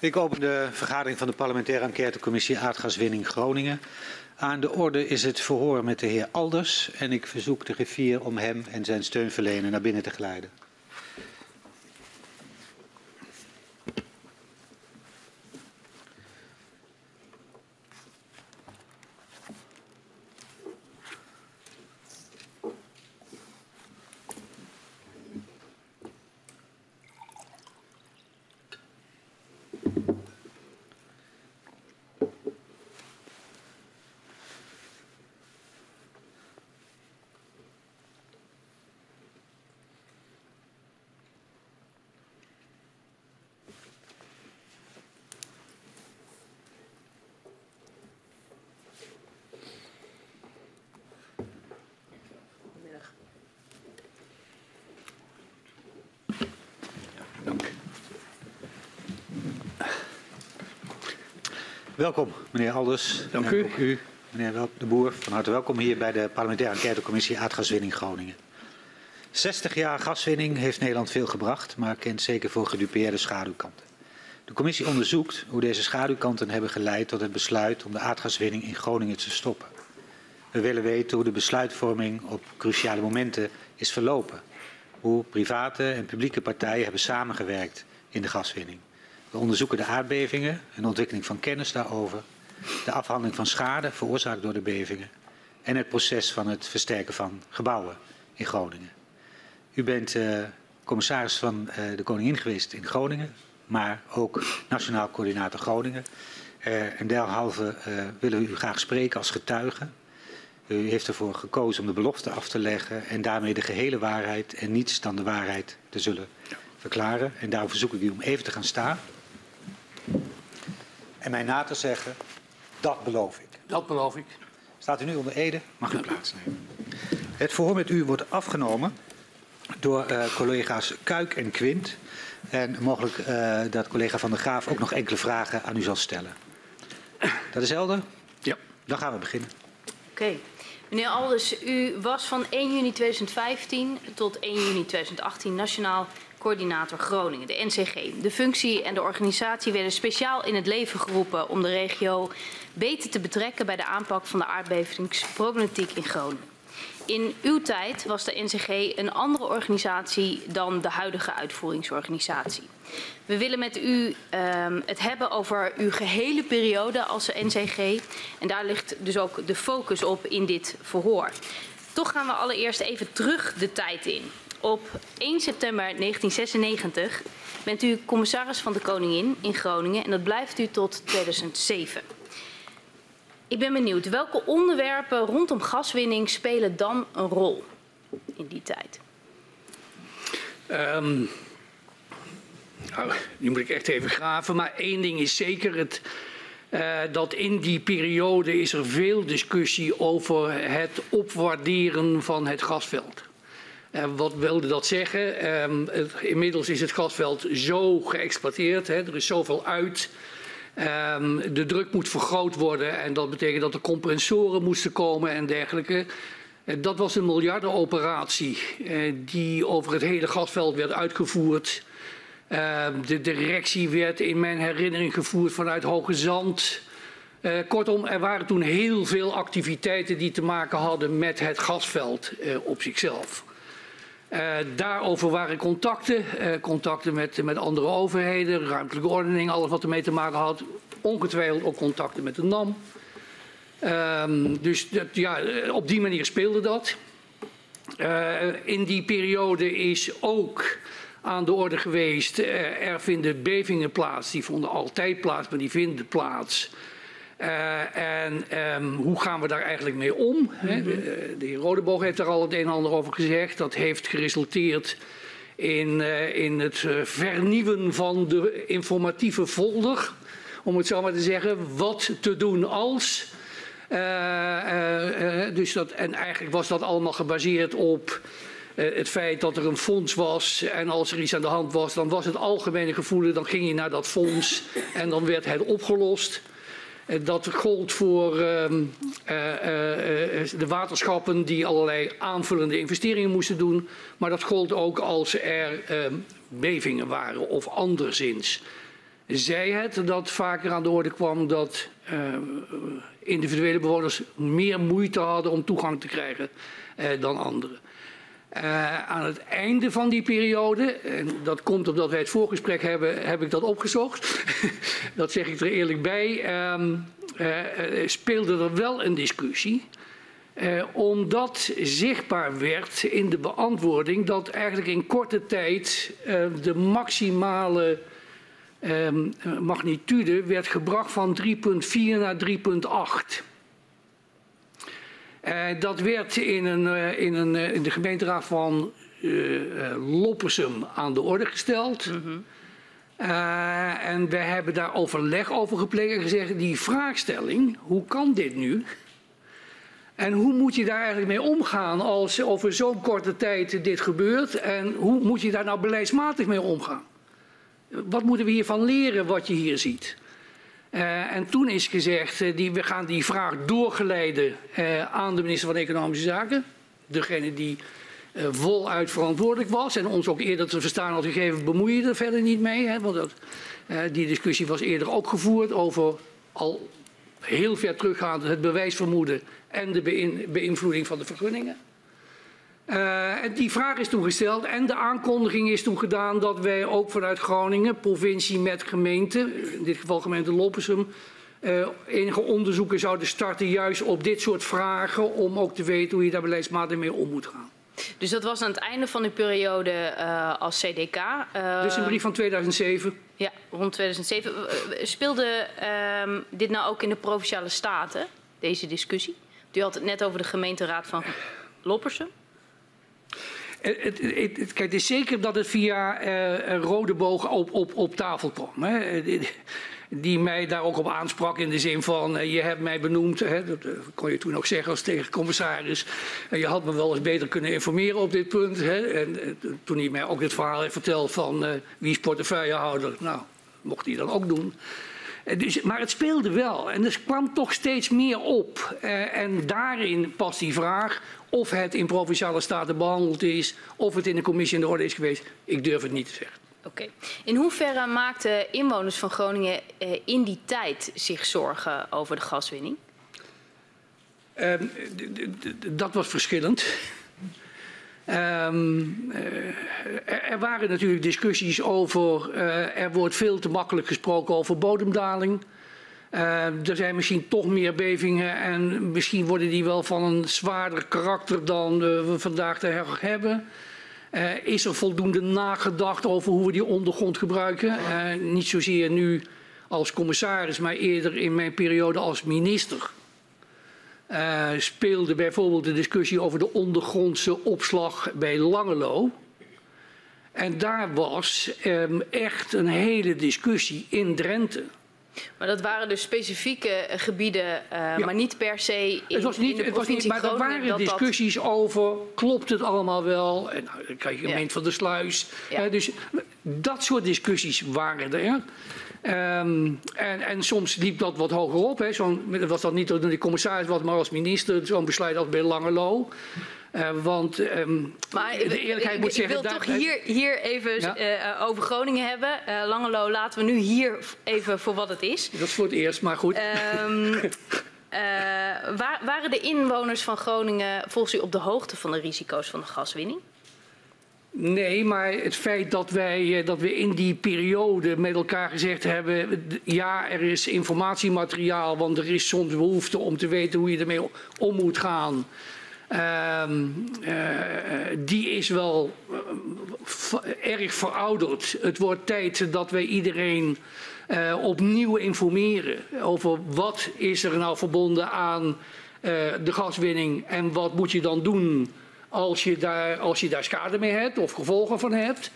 Ik open de vergadering van de parlementaire enquêtecommissie aardgaswinning Groningen. Aan de orde is het verhoor met de heer Alders en ik verzoek de griffier om hem en zijn steunverlener naar binnen te geleiden. Welkom, meneer Alders. Dank u. Ook u, meneer De Boer, van harte welkom hier bij de parlementaire enquêtecommissie Aardgaswinning Groningen. 60 jaar gaswinning heeft Nederland veel gebracht, maar kent zeker voor gedupeerde schaduwkanten. De commissie onderzoekt hoe deze schaduwkanten hebben geleid tot het besluit om de aardgaswinning in Groningen te stoppen. We willen weten hoe de besluitvorming op cruciale momenten is verlopen. Hoe private en publieke partijen hebben samengewerkt in de gaswinning. We onderzoeken de aardbevingen en ontwikkeling van kennis daarover, de afhandeling van schade veroorzaakt door de bevingen en het proces van het versterken van gebouwen in Groningen. U bent uh, commissaris van uh, de Koningin geweest in Groningen, maar ook Nationaal Coördinator Groningen. Uh, en derhalve willen we u graag spreken als getuige. U heeft ervoor gekozen om de belofte af te leggen en daarmee de gehele waarheid en niets dan de waarheid te zullen verklaren. En daarom verzoek ik u om even te gaan staan en mij na te zeggen, dat beloof ik. Dat beloof ik. Staat u nu onder Ede? Mag u plaatsnemen. Het verhoor met u wordt afgenomen door uh, collega's Kuik en Quint. En mogelijk uh, dat collega Van der Graaf ook nog enkele vragen aan u zal stellen. Dat is helder? Ja. Dan gaan we beginnen. Oké. Okay. Meneer Alders, u was van 1 juni 2015 tot 1 juni 2018 nationaal coördinator Groningen, de NCG. De functie en de organisatie werden speciaal in het leven geroepen om de regio beter te betrekken bij de aanpak van de aardbevingsproblematiek in Groningen. In uw tijd was de NCG een andere organisatie dan de huidige uitvoeringsorganisatie. We willen met u um, het hebben over uw gehele periode als NCG. En daar ligt dus ook de focus op in dit verhoor. Toch gaan we allereerst even terug de tijd in. Op 1 september 1996 bent u commissaris van de Koningin in Groningen en dat blijft u tot 2007. Ik ben benieuwd, welke onderwerpen rondom gaswinning spelen dan een rol in die tijd? Um, nou, nu moet ik echt even graven, maar één ding is zeker, het, uh, dat in die periode is er veel discussie over het opwaarderen van het gasveld. Uh, wat wilde dat zeggen? Um, inmiddels is het gasveld zo geëxploiteerd, hè, er is zoveel uit. Um, de druk moet vergroot worden en dat betekent dat er compressoren moesten komen en dergelijke. Uh, dat was een miljardenoperatie uh, die over het hele gasveld werd uitgevoerd. de directie werd in mijn herinnering gevoerd vanuit Hoge Zand. kortom, er waren toen heel veel activiteiten die te maken hadden met het gasveld op zichzelf. Uh, daarover waren contacten, uh, contacten met, met andere overheden, ruimtelijke ordening, alles wat ermee te maken had. Ongetwijfeld ook contacten met de NAM. Um, dus dat, ja, op die manier speelde dat. In die periode is ook aan de orde geweest, er vinden bevingen plaats, die vonden altijd plaats, maar die vinden plaats uh, en um, hoe gaan we daar eigenlijk mee om? Mm -hmm. de, de heer Rodeboog heeft daar al het een en ander over gezegd. Dat heeft geresulteerd in, uh, in het vernieuwen van de informatieve folder. Om het zo maar te zeggen, wat te doen als. dus dat, en eigenlijk was dat allemaal gebaseerd op het feit dat er een fonds was en als er iets aan de hand was, dan was het algemene gevoel, dan ging je naar dat fonds en dan werd het opgelost. Dat gold voor uh, uh, uh, de waterschappen die allerlei aanvullende investeringen moesten doen. Maar dat gold ook als er ehm, bevingen waren of anderszins. zij het dat vaker aan de orde kwam dat uh, individuele bewoners meer moeite hadden om toegang te krijgen dan anderen. Uh, aan het einde van die periode, en dat komt omdat wij het voorgesprek hebben, heb ik dat opgezocht. dat zeg ik er eerlijk bij. Um, speelde er wel een discussie. Omdat zichtbaar werd in de beantwoording dat eigenlijk in korte tijd de maximale uh, magnitude werd gebracht van 3,4 naar 3,8. Dat werd in, een, in, een, in de gemeenteraad van Loppersum aan de orde gesteld. Mm -hmm. en we hebben daar overleg over gepleegd en gezegd: die vraagstelling, hoe kan dit nu? En hoe moet je daar eigenlijk mee omgaan als over zo'n korte tijd dit gebeurt? En hoe moet je daar nou beleidsmatig mee omgaan? Wat moeten we hiervan leren wat je hier ziet? Uh, en toen is gezegd, uh, die, we gaan die vraag doorgeleiden uh, aan de minister van Economische Zaken. Degene die voluit verantwoordelijk was en ons ook eerder te verstaan had gegeven, bemoei je er verder niet mee. Hè, want dat, die discussie was eerder ook gevoerd over al heel ver teruggaand het bewijsvermoeden en de beïnvloeding van de vergunningen. Uh, die vraag is toen gesteld en de aankondiging is toen gedaan dat wij ook vanuit Groningen, provincie met gemeente, in dit geval gemeente Loppersum, uh, enige onderzoeken zouden starten juist op dit soort vragen om ook te weten hoe je daar beleidsmatig mee om moet gaan. Dus dat was aan het einde van de periode uh, als CDK. Uh, dus een brief van 2007. Ja, rond 2007. Speelde uh, dit nou ook in de Provinciale Staten, deze discussie? U had het net over de gemeenteraad van Loppersum. Het, kijk, het is zeker dat het via uh, rode bogen op, op, op tafel kwam. Hè. Die mij daar ook op aansprak in de zin van, je hebt mij benoemd, hè, dat kon je toen ook zeggen als tegencommissaris. En je had me wel eens beter kunnen informeren op dit punt. Hè. En toen hij mij ook dit verhaal heeft verteld van wie is portefeuillehouder, nou, mocht hij dan ook doen. Eh, dus, maar het speelde wel en er kwam toch steeds meer op. Uh, en daarin past die vraag of het in provinciale staten behandeld is, of het in de commissie in de orde is geweest. Ik durf het niet te zeggen. Oké. Okay. In hoeverre maakten inwoners van Groningen uh, in die tijd zich zorgen over de gaswinning? Uh, dat was verschillend. Um, er waren natuurlijk discussies over, uh, er wordt veel te makkelijk gesproken over bodemdaling. Uh, er zijn misschien toch meer bevingen en misschien worden die wel van een zwaarder karakter dan we vandaag de hebben. Is er voldoende nagedacht over hoe we die ondergrond gebruiken? niet zozeer nu als commissaris, maar eerder in mijn periode als minister. Uh, speelde bijvoorbeeld de discussie over de ondergrondse opslag bij Langelo. En daar was um, echt een hele discussie in Drenthe. Maar dat waren dus specifieke gebieden, uh, ja. maar niet per se in, het was niet, in de het was niet, Maar er waren discussies dat... over, klopt het allemaal wel? En nou, dan krijg je gemeente ja. van de sluis. Ja. Uh, dus dat soort discussies waren er. Um, en, en, soms liep dat wat hoger op. Hè. Zo was dat niet door de commissaris, wat, maar als minister. Zo'n besluit als bij Langelo. Uh, want um, maar de eerlijkheid ik, moet zeggen... Ik wil toch hier, hier even ja? uh, over Groningen hebben. Uh, Langelo laten we nu hier even voor wat het is. Dat is voor het eerst, maar goed. Um, waar, waren de inwoners van Groningen volgens u op de hoogte van de risico's van de gaswinning? Nee, maar het feit dat, wij, eh, dat we in die periode met elkaar gezegd hebben... ja, er is informatiemateriaal, want er is soms behoefte om te weten hoe je ermee om moet gaan... Uh, uh, die is wel uh, erg verouderd. Het wordt tijd dat wij iedereen opnieuw informeren over wat is er nou verbonden aan de gaswinning en wat moet je dan doen als je daar, als je daar schade mee hebt of gevolgen van hebt.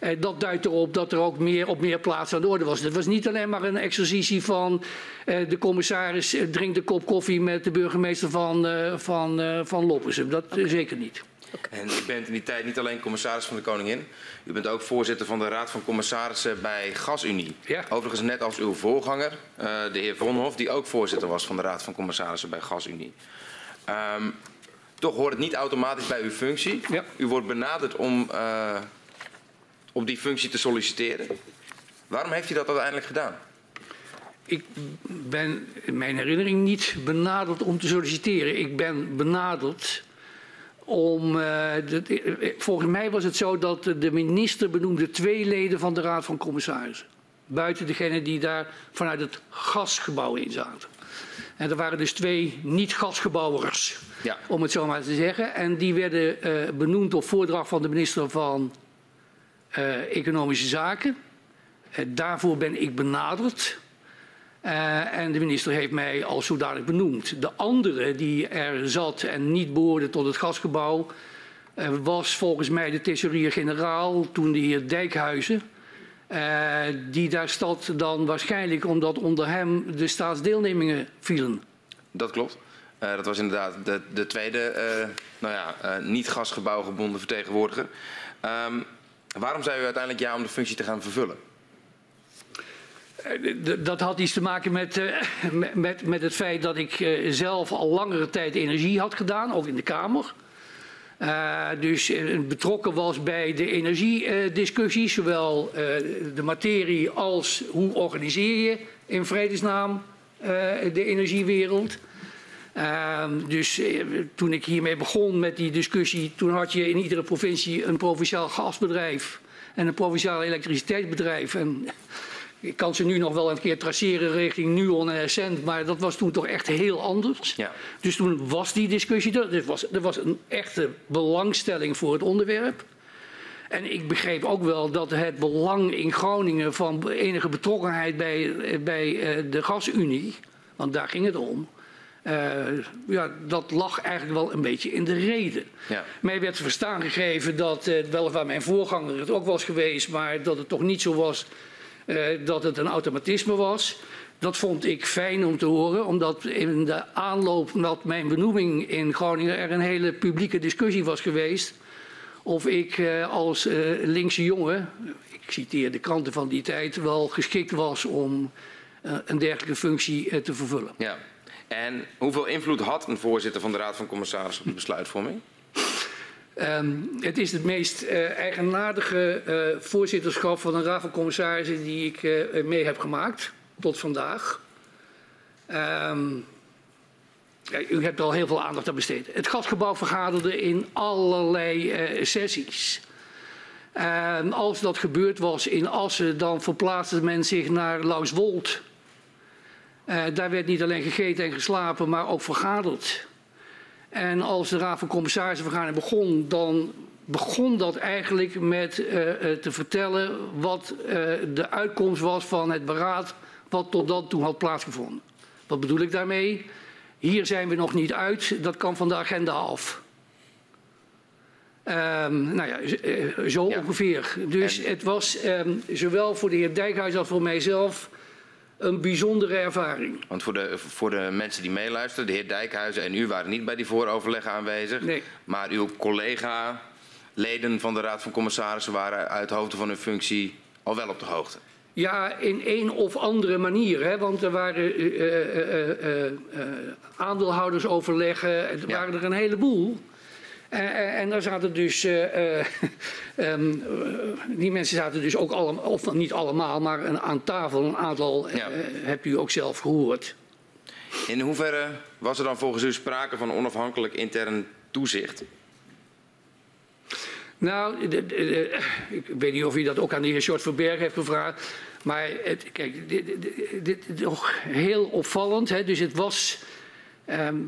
Eh, dat duidt erop dat er ook meer op meer plaatsen aan de orde was. Het was niet alleen maar een exercitie van eh, de commissaris eh, drinkt een kop koffie met de burgemeester van, uh, van, uh, van Loppersum. Dat okay. zeker niet. Okay. En u bent in die tijd niet alleen commissaris van de Koningin. U bent ook voorzitter van de Raad van Commissarissen bij GasUnie. Ja. Overigens net als uw voorganger, uh, de heer Vonhof, die ook voorzitter was van de Raad van Commissarissen bij GasUnie. Um, toch hoort het niet automatisch bij uw functie. Ja. U wordt benaderd om uh, op die functie te solliciteren. Waarom heeft hij dat uiteindelijk gedaan? Ik ben in mijn herinnering niet benaderd om te solliciteren. Ik ben benaderd om. Uh, de, volgens mij was het zo dat de minister benoemde twee leden van de Raad van Commissarissen. Buiten degene die daar vanuit het gasgebouw in zaten. En er waren dus twee niet-gasgebouwers, ja. om het zo maar te zeggen. En die werden uh, benoemd op voordracht van de minister van uh, Economische Zaken. daarvoor ben ik benaderd. En de minister heeft mij als zodanig benoemd. De andere die er zat en niet behoorde tot het gasgebouw, was volgens mij de thesaurier-generaal, toen de heer Dijkhuizen. Die daar zat dan waarschijnlijk omdat onder hem de staatsdeelnemingen vielen. Dat klopt. Dat was inderdaad de, de tweede nou ja, niet gasgebouwgebonden vertegenwoordiger. Um, waarom zei u uiteindelijk ja om de functie te gaan vervullen? Eh, dat had iets te maken met, uh, met, met het feit dat ik uh, zelf al langere tijd energie had gedaan, ook in de Kamer. Uh, dus betrokken was bij de energiediscussies, zowel de materie als hoe organiseer je in vredesnaam de energiewereld. Ehm, dus toen ik hiermee begon met die discussie, toen had je in iedere provincie een provinciaal gasbedrijf en een provinciaal elektriciteitsbedrijf. En ik kan ze nu nog wel een keer traceren richting Nuon en Essent, maar dat was toen toch echt heel anders. Ja. Dus toen was die discussie er. Er was, er was een echte belangstelling voor het onderwerp. En ik begreep ook wel dat het belang in Groningen van enige betrokkenheid bij, bij eh, de gasunie, want daar ging het om, ja, dat lag eigenlijk wel een beetje in de reden. Ja. Mij werd verstaan gegeven dat, uh, weliswaar mijn voorganger het ook was geweest, maar dat het toch niet zo was uh, dat het een automatisme was. Dat vond ik fijn om te horen, omdat in de aanloop met mijn benoeming in Groningen er een hele publieke discussie was geweest. Of ik als linkse jongen, ik citeer de kranten van die tijd, wel geschikt was om een dergelijke functie te vervullen. Ja. En hoeveel invloed had een voorzitter van de Raad van Commissarissen op de besluitvorming? Um, het is het meest uh, eigenaardige uh, voorzitterschap van een raad van commissarissen die ik uh, mee heb gemaakt tot vandaag. Um, u hebt al heel veel aandacht aan besteed. Het gasgebouw vergaderde in allerlei sessies. En als dat gebeurd was in Assen, dan verplaatste men zich naar Lauswold. Daar werd niet alleen gegeten en geslapen, maar ook vergaderd. En als de Raad van Commissarissen begon, dan begon dat eigenlijk met uh, te vertellen wat uh, de uitkomst was van het beraad wat tot dan toe had plaatsgevonden. Wat bedoel ik daarmee? Hier zijn we nog niet uit, dat kan van de agenda af. Um, nou ja, zo ja. ongeveer. Dus en... het was um, zowel voor de heer Dijkhuis als voor mijzelf een bijzondere ervaring. Want voor de, voor de mensen die meeluisteren, de heer Dijkhuizen en u waren niet bij die vooroverleggen aanwezig. Nee. Maar uw collega, leden van de Raad van Commissarissen, waren uit hoofde van hun functie al wel op de hoogte. Ja, in een of andere manier. Hè? Want er waren uh, uh, uh, aandeelhoudersoverleggen, er waren er een heleboel. Uh, en daar zaten dus, uh, um, die mensen zaten dus ook allemaal, of niet allemaal, maar een, aan tafel, een aantal ja. hebt u ook zelf gehoord. In hoeverre was er dan volgens u sprake van onafhankelijk intern toezicht? Nou, de, de, de, ik weet niet of u dat ook aan de heer Short Verberg heeft gevraagd. Maar het, kijk, dit, is toch heel opvallend. Hè? Dus het was Um,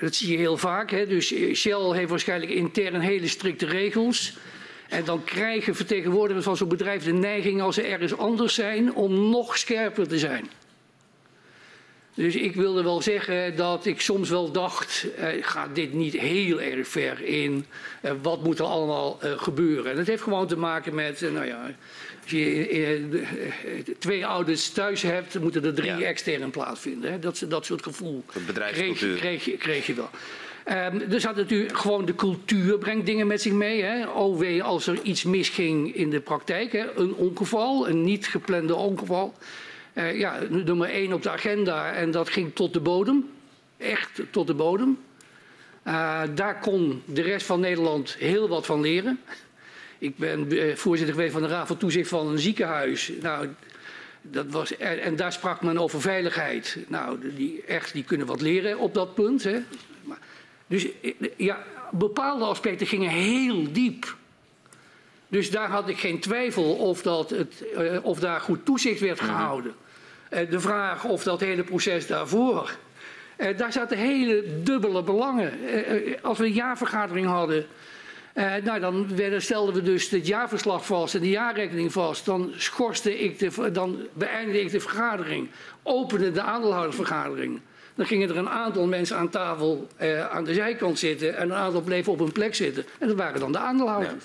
dat zie je heel vaak. Hè? Dus Shell heeft waarschijnlijk intern hele strikte regels. En dan krijgen vertegenwoordigers van zo'n bedrijf de neiging als ze ergens anders zijn om nog scherper te zijn. Dus ik wilde wel zeggen dat ik soms wel dacht, eh, gaat dit niet heel erg ver in? Eh, wat moet er allemaal eh, gebeuren? En dat heeft gewoon te maken met, eh, nou ja, als je eh, twee ouders thuis hebt, moeten er drie ja. extern plaatsvinden. Hè? Dat, dat soort gevoel kreeg, kreeg, kreeg je wel. Um, er zat natuurlijk gewoon de cultuur brengt dingen met zich mee. Hè. OW als er iets misging in de praktijk. Hè. Een ongeval, een niet geplande ongeval. Uh, ja, nummer één op de agenda en dat ging tot de bodem. Echt tot de bodem. Uh, daar kon de rest van Nederland heel wat van leren. Ik ben uh, voorzitter geweest van de Raad van Toezicht van een ziekenhuis. Nou, dat was, en, en, daar sprak men over veiligheid. Nou, die, echt, die kunnen wat leren op dat punt. Hè. Maar, dus ja, bepaalde aspecten gingen heel diep. Dus daar had ik geen twijfel of, dat het, uh, of daar goed toezicht werd mhm. gehouden. Uh, de vraag of dat hele proces daarvoor. Uh, daar zaten hele dubbele belangen. als we een jaarvergadering hadden. Nou, dan werden, stelden we dus het jaarverslag vast en de jaarrekening vast. Dan, schorste ik de, dan beëindigde ik de vergadering. Opende de aandeelhoudersvergadering. Dan gingen er een aantal mensen aan tafel aan de zijkant zitten. En een aantal bleven op hun plek zitten. En dat waren dan de aandeelhouders.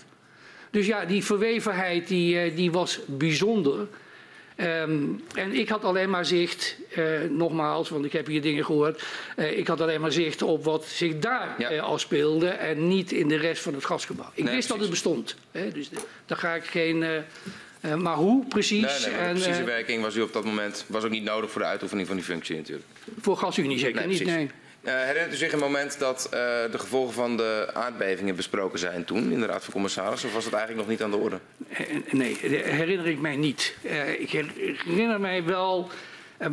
Dus ja, die verwevenheid die, eh, die was bijzonder. Um, en ik had alleen maar zicht, uh, nogmaals, want ik heb hier dingen gehoord. Uh, ik had alleen maar zicht op wat zich daar ja. uh, afspeelde en niet in de rest van het gasgebouw. Ik nee, wist precies. dat het bestond. Hè, dus daar ga ik geen. maar hoe precies? Nee, nee, en, de precieze werking was u op dat moment was ook niet nodig voor de uitoefening van die functie natuurlijk. Voor GasUnie zeker niet, nee. Uh, herinnert u zich een moment dat uh, de gevolgen van de aardbevingen besproken zijn toen in de Raad van Commissarissen? Of was dat eigenlijk nog niet aan de orde? Eh, nee, herinner ik mij niet. Uh, ik herinner mij wel,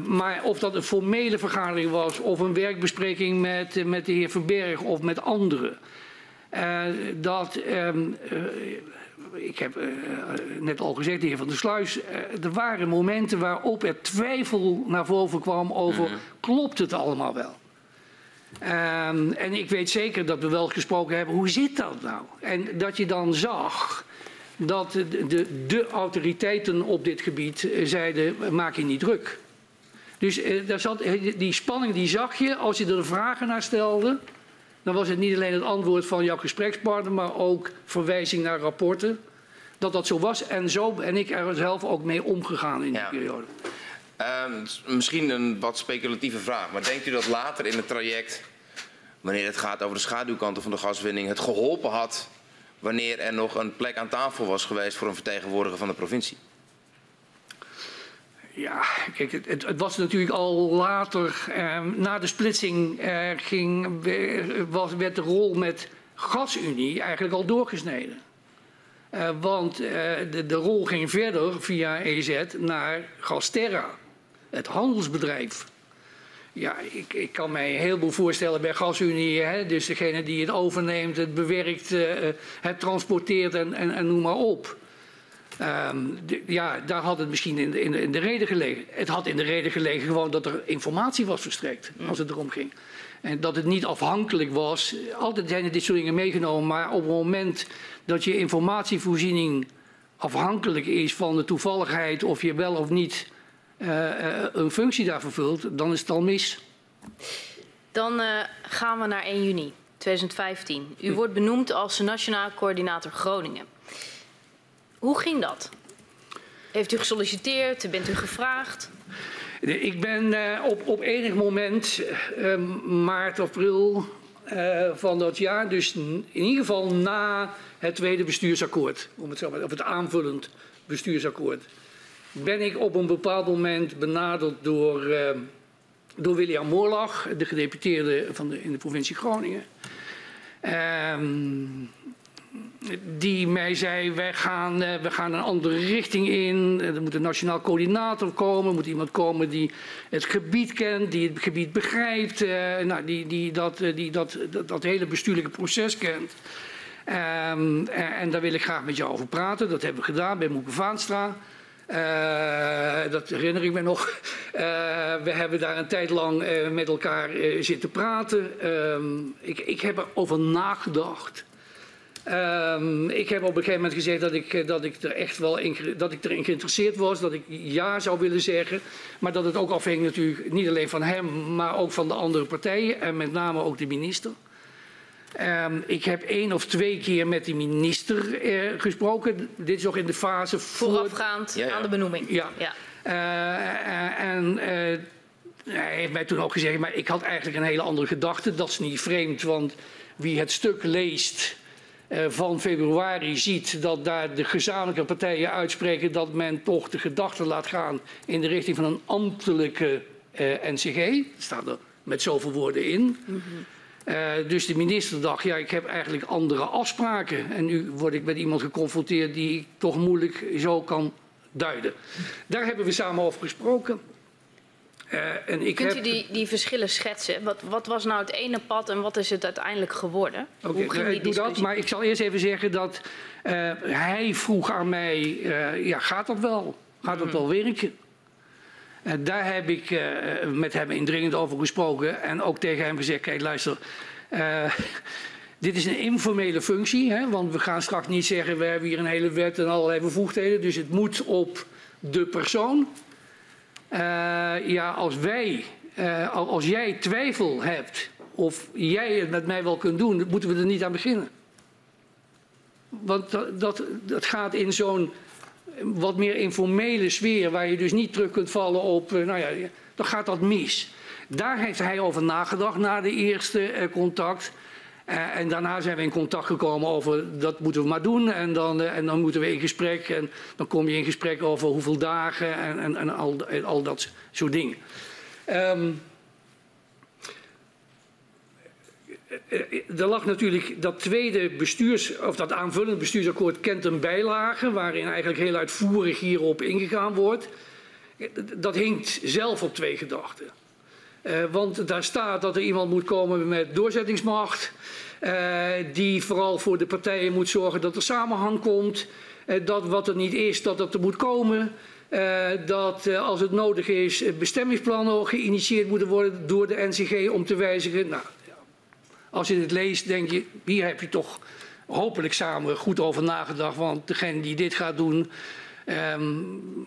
maar of dat een formele vergadering was of een werkbespreking met, met de heer Verberg of met anderen. dat, um, ik heb net al gezegd, de heer Van der Sluis, er waren momenten waarop er twijfel naar voren kwam over, mm -hmm. klopt het allemaal wel? Um, en ik weet zeker dat we wel gesproken hebben, hoe zit dat nou? En dat je dan zag dat de, de, de autoriteiten op dit gebied eh, zeiden, maak je niet druk. Dus uh, daar zat, eh, die spanning die zag je als je er vragen naar stelde. Dan was het niet alleen het antwoord van jouw gesprekspartner, maar ook verwijzing naar rapporten. Dat dat zo was en zo ben ik er zelf ook mee omgegaan in die ja. periode. Uh, misschien een wat speculatieve vraag, maar denkt u dat later in het traject, wanneer het gaat over de schaduwkanten van de gaswinning, het geholpen had wanneer er nog een plek aan tafel was geweest voor een vertegenwoordiger van de provincie? Ja, kijk, het, het, was natuurlijk al later, eh, na de splitsing eh, ging, was, werd de rol met GasUnie eigenlijk al doorgesneden. Uh, want uh, de, de, rol ging verder via EZ naar Gasterra het handelsbedrijf. Ja, ik, ik kan mij heel veel voorstellen bij GasUnie. Hè, dus degene die het overneemt, het bewerkt, uh, het transporteert en, en, en, noem maar op. Um, de, ja, daar had het misschien in de, in, de, in de reden gelegen. Het had in de reden gelegen gewoon dat er informatie was verstrekt als het erom ging. En dat het niet afhankelijk was. Altijd zijn er dit soort dingen meegenomen, maar op het moment dat je informatievoorziening afhankelijk is van de toevalligheid of je wel of niet een functie daar vervult, dan is het al mis. Dan uh, gaan we naar 1 juni 2015. U hm. wordt benoemd als Nationaal Coördinator Groningen. Hoe ging dat? Heeft u gesolliciteerd? Bent u gevraagd? Ik ben uh, op, op enig moment, uh, maart, april uh, van dat jaar, dus in ieder geval na het tweede bestuursakkoord, om het zo maar, of het aanvullend bestuursakkoord, ben ik op een bepaald moment benaderd door, uh, door William Moorlag, de gedeputeerde van in de provincie Groningen. Um, die mij zei, wij gaan, uh, we gaan een andere richting in. Er moet een nationaal coördinator komen. Er moet iemand komen die het gebied kent, die het gebied begrijpt. Uh, nou, die, die, dat, die dat, dat, hele bestuurlijke proces kent. Um, en, en, daar wil ik graag met jou over praten. Dat hebben we gedaan bij Moeke Vaanstra. Uh, dat herinner ik me nog. Uh, we hebben daar een tijd lang uh, met elkaar zitten praten. Um, ik, ik heb erover nagedacht. Um, ik heb op een gegeven moment gezegd dat ik, dat ik er echt wel in, dat ik erin geïnteresseerd was, dat ik ja zou willen zeggen. Maar dat het ook afhing natuurlijk niet alleen van hem, maar ook van de andere partijen en met name ook de minister. Um, ik heb één of twee keer met de minister uh, gesproken. Dit is nog in de fase voor... Voorafgaand ja, ja. aan de benoeming. Ja. ja. Uh, en uh, hij heeft mij toen ook gezegd, maar ik had eigenlijk een hele andere gedachte. Dat is niet vreemd, want wie het stuk leest van februari ziet dat daar de gezamenlijke partijen uitspreken dat men toch de gedachte laat gaan in de richting van een ambtelijke NCG. Dat staat er met zoveel woorden in. Mm -hmm. Uh, dus de minister dacht, ja, ik heb eigenlijk andere afspraken. En nu word ik met iemand geconfronteerd die ik toch moeilijk zo kan duiden. Daar hebben we samen over gesproken. Uh, en ik Kunt heb... u die, die verschillen schetsen? Wat, wat, was nou het ene pad en wat is het uiteindelijk geworden? Oké, okay, nou, ik doe dat, maar ik zal eerst even zeggen dat uh, hij vroeg aan mij, ja, gaat dat wel? Gaat dat mm wel werken? En daar heb ik met hem indringend over gesproken en ook tegen hem gezegd, kijk luister, dit is een informele functie, hè, want we gaan straks niet zeggen, we hebben hier een hele wet en allerlei bevoegdheden, dus het moet op de persoon ja, als wij, als jij twijfel hebt of jij het met mij wel kunt doen, moeten we er niet aan beginnen. Want dat, dat gaat in zo'n wat meer informele sfeer, waar je dus niet terug kunt vallen op, uh, nou ja, dan gaat dat mis. Daar heeft hij over nagedacht na de eerste contact. Uh, en daarna zijn we in contact gekomen over dat moeten we maar doen. En dan, en dan moeten we in gesprek. En dan kom je in gesprek over hoeveel dagen en, en, en, al, al, dat soort dingen. Um, er lag natuurlijk dat tweede bestuurs, of dat aanvullend bestuursakkoord kent een bijlage, waarin eigenlijk heel uitvoerig hierop ingegaan wordt. Dat hinkt zelf op twee gedachten. Uh, want daar staat dat er iemand moet komen met doorzettingsmacht. Uh, die vooral voor de partijen moet zorgen dat er samenhang komt. Uh, dat wat er niet is, dat dat er moet komen. dat als het nodig is, bestemmingsplannen geïnitieerd moeten worden door de NCG om te wijzigen. Nou, als je het leest, denk je, hier heb je toch hopelijk samen goed over nagedacht. Want degene die dit gaat doen, um,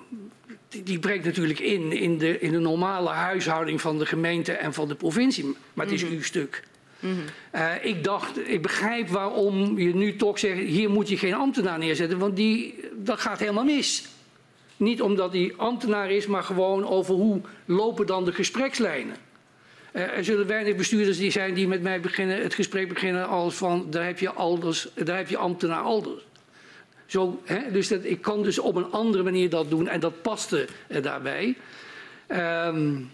die, die brengt natuurlijk in, in de, in de normale huishouding van de gemeente en van de provincie. Maar het is mm -hmm. uw stuk. Mm -hmm. uh, ik dacht, ik begrijp waarom je nu toch zegt, hier moet je geen ambtenaar neerzetten, want die, dat gaat helemaal mis. Niet omdat hij ambtenaar is, maar gewoon over hoe lopen dan de gesprekslijnen. Uh, er zullen weinig bestuurders die zijn die met mij beginnen, het gesprek beginnen als van, daar heb je, alders, daar heb je ambtenaar alders. Zo, hè, dus dat, ik kan dus op een andere manier dat doen en dat paste uh, daarbij. Um,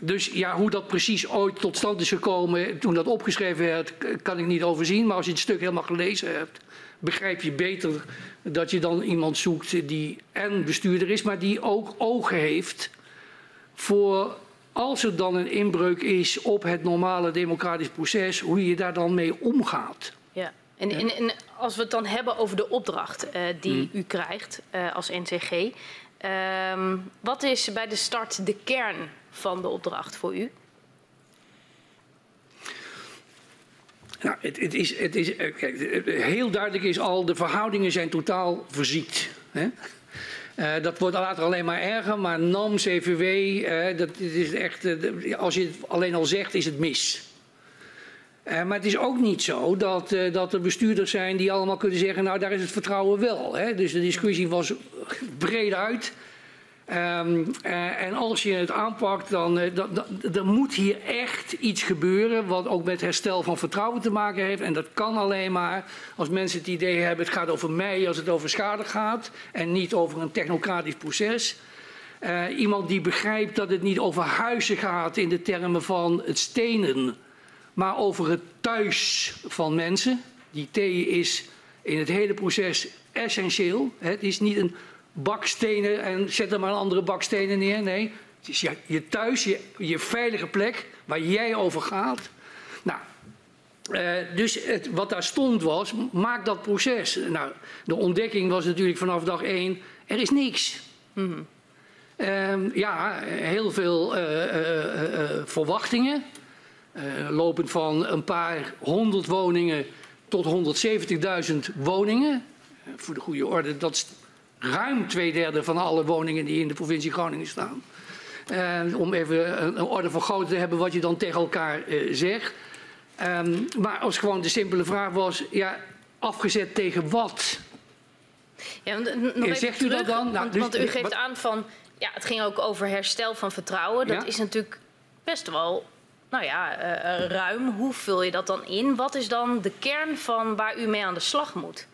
dus ja, hoe dat precies ooit tot stand is gekomen toen dat opgeschreven werd, kan ik niet overzien. Maar als je het stuk helemaal gelezen hebt, begrijp je beter dat je dan iemand zoekt die en bestuurder is, maar die ook ogen heeft voor als er dan een inbreuk is op het normale democratisch proces, hoe je daar dan mee omgaat. Ja. En, en, en, als we het dan hebben over de opdracht uh, die hmm. u krijgt uh, als NCG. Um, ehm, wat is bij de start de kern van de opdracht voor u? Nou, het, het, is, het is, eh, kijk, heel duidelijk is al, de verhoudingen zijn totaal verziekt. Hè? Uh, dat wordt later alleen maar erger, maar NAM, CVW, uh, dat is echt, uh, als je het alleen al zegt, is het mis. Maar het is ook niet zo dat, dat er bestuurders zijn die allemaal kunnen zeggen, nou daar is het vertrouwen wel. Hè? Dus de discussie was breed uit. Um, uh, en als je het aanpakt, dan er moet hier echt iets gebeuren wat ook met herstel van vertrouwen te maken heeft. En dat kan alleen maar als mensen het idee hebben, het gaat over mij als het over schade gaat en niet over een technocratisch proces. iemand die begrijpt dat het niet over huizen gaat in de termen van het stenen maar over het thuis van mensen. Die thee is in het hele proces essentieel. Het is niet een bakstenen en zet er maar andere bakstenen neer. Nee, het is je, je thuis, je, je veilige plek waar jij over gaat. Nou, uh, dus het, wat daar stond was, maak dat proces. Nou, de ontdekking was natuurlijk vanaf dag één, er is niks. Mm -hmm. uh, ja, heel veel uh, verwachtingen. Uh, lopend van een paar honderd woningen tot 170.000 woningen. Voor de goede orde, dat ruim twee derde van alle woningen die in de provincie Groningen staan. Uh, om even een, een, orde van grootte te hebben wat je dan tegen elkaar zegt. Um, maar als gewoon de simpele vraag was, ja, afgezet tegen wat? Ja, nog zegt u dat dan? Nou, want, dus, want, u geeft aan van, ja, het ging ook over herstel van vertrouwen. Dat ja? is natuurlijk best wel nou ja, uh, ruim. Hoe vul je dat dan in? Wat is dan de kern van waar u mee aan de slag moet?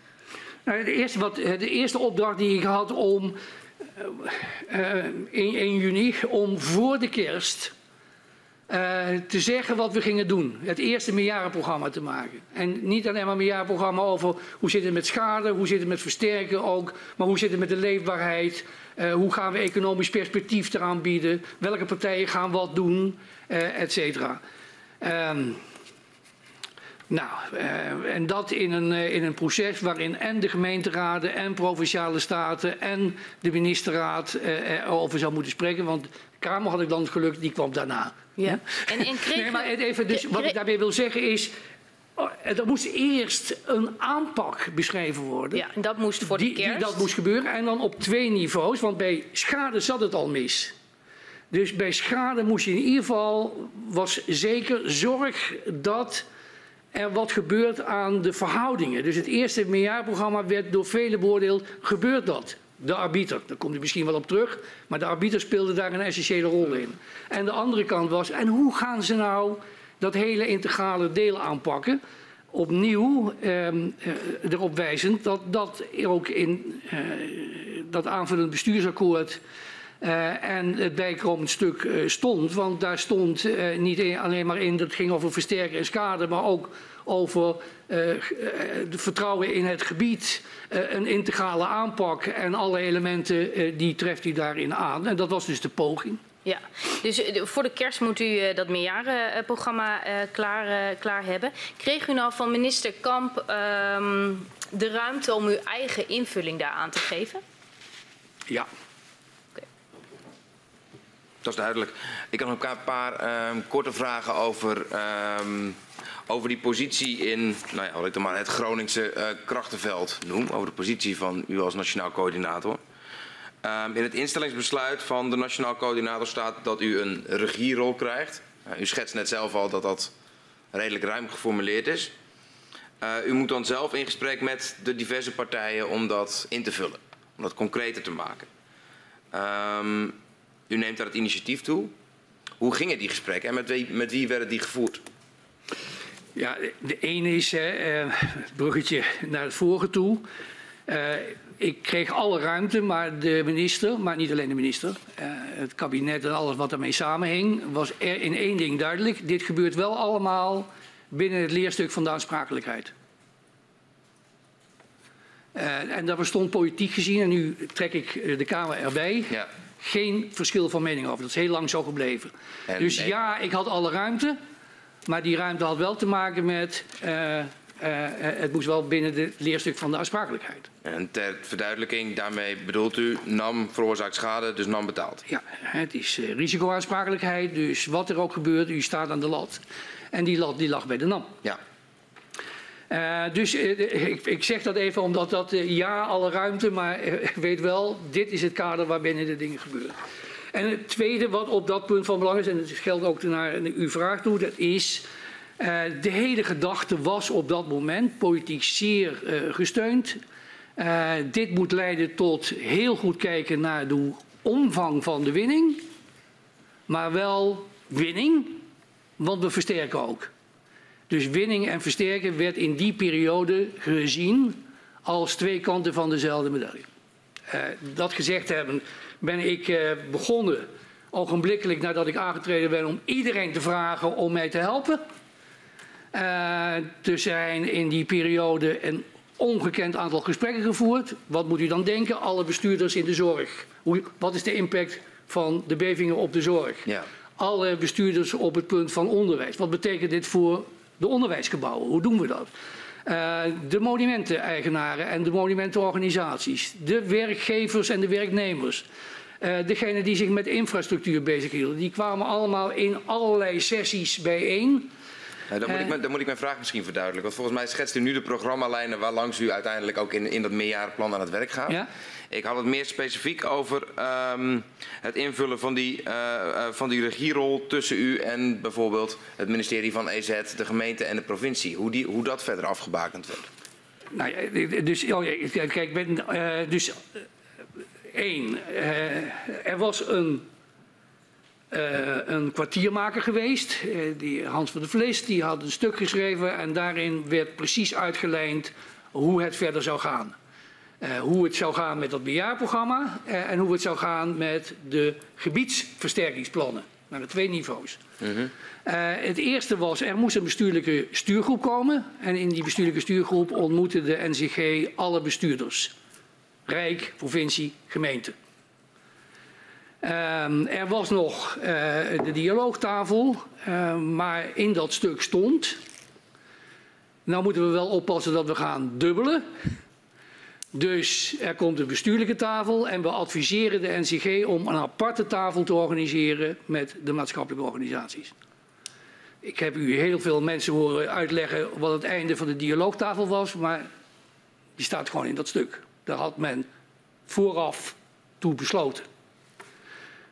Nou, de, eerste wat, de eerste opdracht die ik had om uh, 1, 1 juni, om voor de kerst uh, te zeggen wat we gingen doen. Het eerste meerjarenprogramma te maken. En niet alleen maar een meerjarenprogramma over hoe zit het met schade, hoe zit het met versterken ook, maar hoe zit het met de leefbaarheid, hoe gaan we economisch perspectief eraan bieden, welke partijen gaan wat doen, et cetera. Um, nou, uh, en dat in een, uh, in een proces waarin en de gemeenteraden en provinciale staten en de ministerraad uh, erover zou moeten spreken. Want de Kamer had ik dan gelukt, die kwam daarna. Ja. En, en kreeg... Nee, maar even, dus wat ik daarmee wil zeggen is, oh, er moest eerst een aanpak beschreven worden. Ja, en dat moest voor de die, kerst. Die, dat moest gebeuren en dan op twee niveaus, want bij schade zat het al mis. Dus bij schade moest je in ieder geval, was zeker zorg dat er wat gebeurt aan de verhoudingen. Dus het eerste meerjaarprogramma werd door velen beoordeeld, gebeurt dat? De arbiter, daar komt u misschien wel op terug, maar de arbiter speelde daar een essentiële rol in. En de andere kant was, en hoe gaan ze nou dat hele integrale deel aanpakken? Opnieuw eh, erop wijzend dat dat ook in eh, dat aanvullend bestuursakkoord uh, en het bijkomend stuk uh, stond. Want daar stond uh, niet alleen maar in dat het ging over versterken en schade, maar ook over de vertrouwen in het gebied, een integrale aanpak en alle elementen die treft hij daarin aan. En dat was dus de poging. Ja, dus voor de kerst moet u dat meerjarenprogramma klaar, klaar hebben. Kreeg u nou van minister Kamp um, de ruimte om uw eigen invulling daar aan te geven? Ja. Dat is duidelijk. Ik had nog een paar um, korte vragen over, um, over die positie in, nou ja, wat ik dan maar het Groningse uh, krachtenveld noem. Over de positie van u als nationaal coördinator. Um, in het instellingsbesluit van de nationaal coördinator staat dat u een regierol krijgt. U schetst net zelf al dat dat redelijk ruim geformuleerd is. Uh, u moet dan zelf in gesprek met de diverse partijen om dat in te vullen. Om dat concreter te maken. U neemt daar het initiatief toe. Hoe gingen die gesprekken en met wie, met wie werden die gevoerd? Ja, de ene is het bruggetje naar het vorige toe. Uh, ik kreeg alle ruimte, maar de minister, maar niet alleen de minister, uh, het kabinet en alles wat daarmee samenhing, was er in één ding duidelijk. Dit gebeurt wel allemaal binnen het leerstuk van de aansprakelijkheid. Uh, en dat bestond politiek gezien, en nu trek ik de Kamer erbij. Ja geen verschil van mening over. Dat is heel lang zo gebleven. En dus nee. ja, ik had alle ruimte. Maar die ruimte had wel te maken met... Uh, uh, het moest wel binnen het leerstuk van de aansprakelijkheid. En ter verduidelijking, daarmee bedoelt u NAM veroorzaakt schade, dus NAM betaalt? Ja, het is uh, risicoaansprakelijkheid. Dus wat er ook gebeurt, u staat aan de lat. En die lat die lag bij de NAM. Ja. Uh, dus uh, ik, ik, zeg dat even omdat dat uh, ja, alle ruimte, maar weet wel, dit is het kader waarbinnen de dingen gebeuren. En het tweede wat op dat punt van belang is, en het geldt ook naar uw vraag toe, dat is de hele gedachte was op dat moment politiek zeer gesteund. dit moet leiden tot heel goed kijken naar de omvang van de winning, maar wel winning, want we versterken ook. Dus winning en versterken werd in die periode gezien als twee kanten van dezelfde medaille. Uh, dat gezegd hebben, ben ik uh, begonnen, ogenblikkelijk nadat ik aangetreden ben, om iedereen te vragen om mij te helpen. Uh, er zijn in die periode een ongekend aantal gesprekken gevoerd. Wat moet u dan denken? Alle bestuurders in de zorg. Hoe, wat is de impact van de bevingen op de zorg? Ja. Alle bestuurders op het punt van onderwijs. Wat betekent dit voor de onderwijsgebouwen. Hoe doen we dat? Uh, de monumenteneigenaren en de monumentenorganisaties, de werkgevers en de werknemers. Uh, degenen die zich met infrastructuur bezighielden, die kwamen allemaal in allerlei sessies bijeen. Ja, dan, moet ik mijn, dan moet ik mijn vraag misschien verduidelijken. Want volgens mij schetst u nu de programmalijnen waarlangs u uiteindelijk ook in, in dat meerjarenplan aan het werk gaat. Ja? Ik had het meer specifiek over um, het invullen van die, uh, van die regierol tussen u en bijvoorbeeld het ministerie van EZ, de gemeente en de provincie. Hoe, die, hoe dat verder afgebakend werd. Nou ja, dus, oh ja, kijk, ben, uh, dus één, er was een een kwartiermaker geweest, uh, die Hans van der Vlees, die had een stuk geschreven en daarin werd precies uitgelijnd hoe het verder zou gaan. Uh, hoe het zou gaan met dat bejaarprogramma en hoe het zou gaan met de gebiedsversterkingsplannen. naar de twee niveaus. Mhm. het eerste was, er moest een bestuurlijke stuurgroep komen. En in die bestuurlijke stuurgroep ontmoette de NCG alle bestuurders. Rijk, provincie, gemeente. Ehm, er was nog uh, de dialoogtafel, uh, maar in dat stuk stond. Nou moeten we wel oppassen dat we gaan dubbelen. Dus er komt een bestuurlijke tafel en we adviseren de NCG om een aparte tafel te organiseren met de maatschappelijke organisaties. Ik heb u heel veel mensen horen uitleggen wat het einde van de dialoogtafel was, maar die staat gewoon in dat stuk. Daar had men vooraf toe besloten.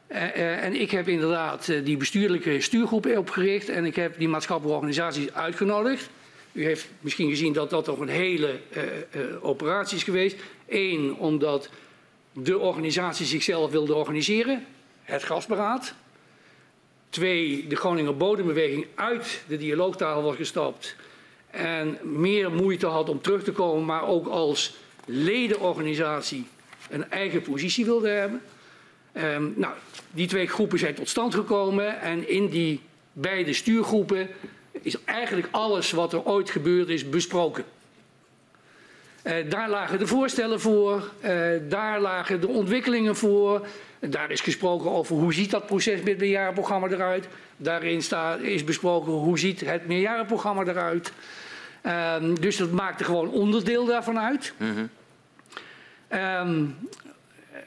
Uh, uh, en ik heb inderdaad uh, die bestuurlijke stuurgroep opgericht en ik heb die maatschappelijke organisaties uitgenodigd. U heeft misschien gezien dat dat toch een hele operatie is geweest. Eén, omdat de organisatie zichzelf wilde organiseren, het gasberaad. Twee, de Groninger Bodembeweging uit de dialoogtafel was gestapt en meer moeite had om terug te komen, maar ook als ledenorganisatie een eigen positie wilde hebben. Um, nou, die twee groepen zijn tot stand gekomen en in die beide stuurgroepen is eigenlijk alles wat er ooit gebeurd is besproken. Uh, daar lagen de voorstellen voor, uh, daar lagen de ontwikkelingen voor. Daar is gesproken over hoe ziet dat proces met het meerjarenprogramma eruit. Daarin staat, is besproken hoe ziet het meerjarenprogramma eruit. Uh, dus dat maakte gewoon onderdeel daarvan uit. Mm -hmm. um,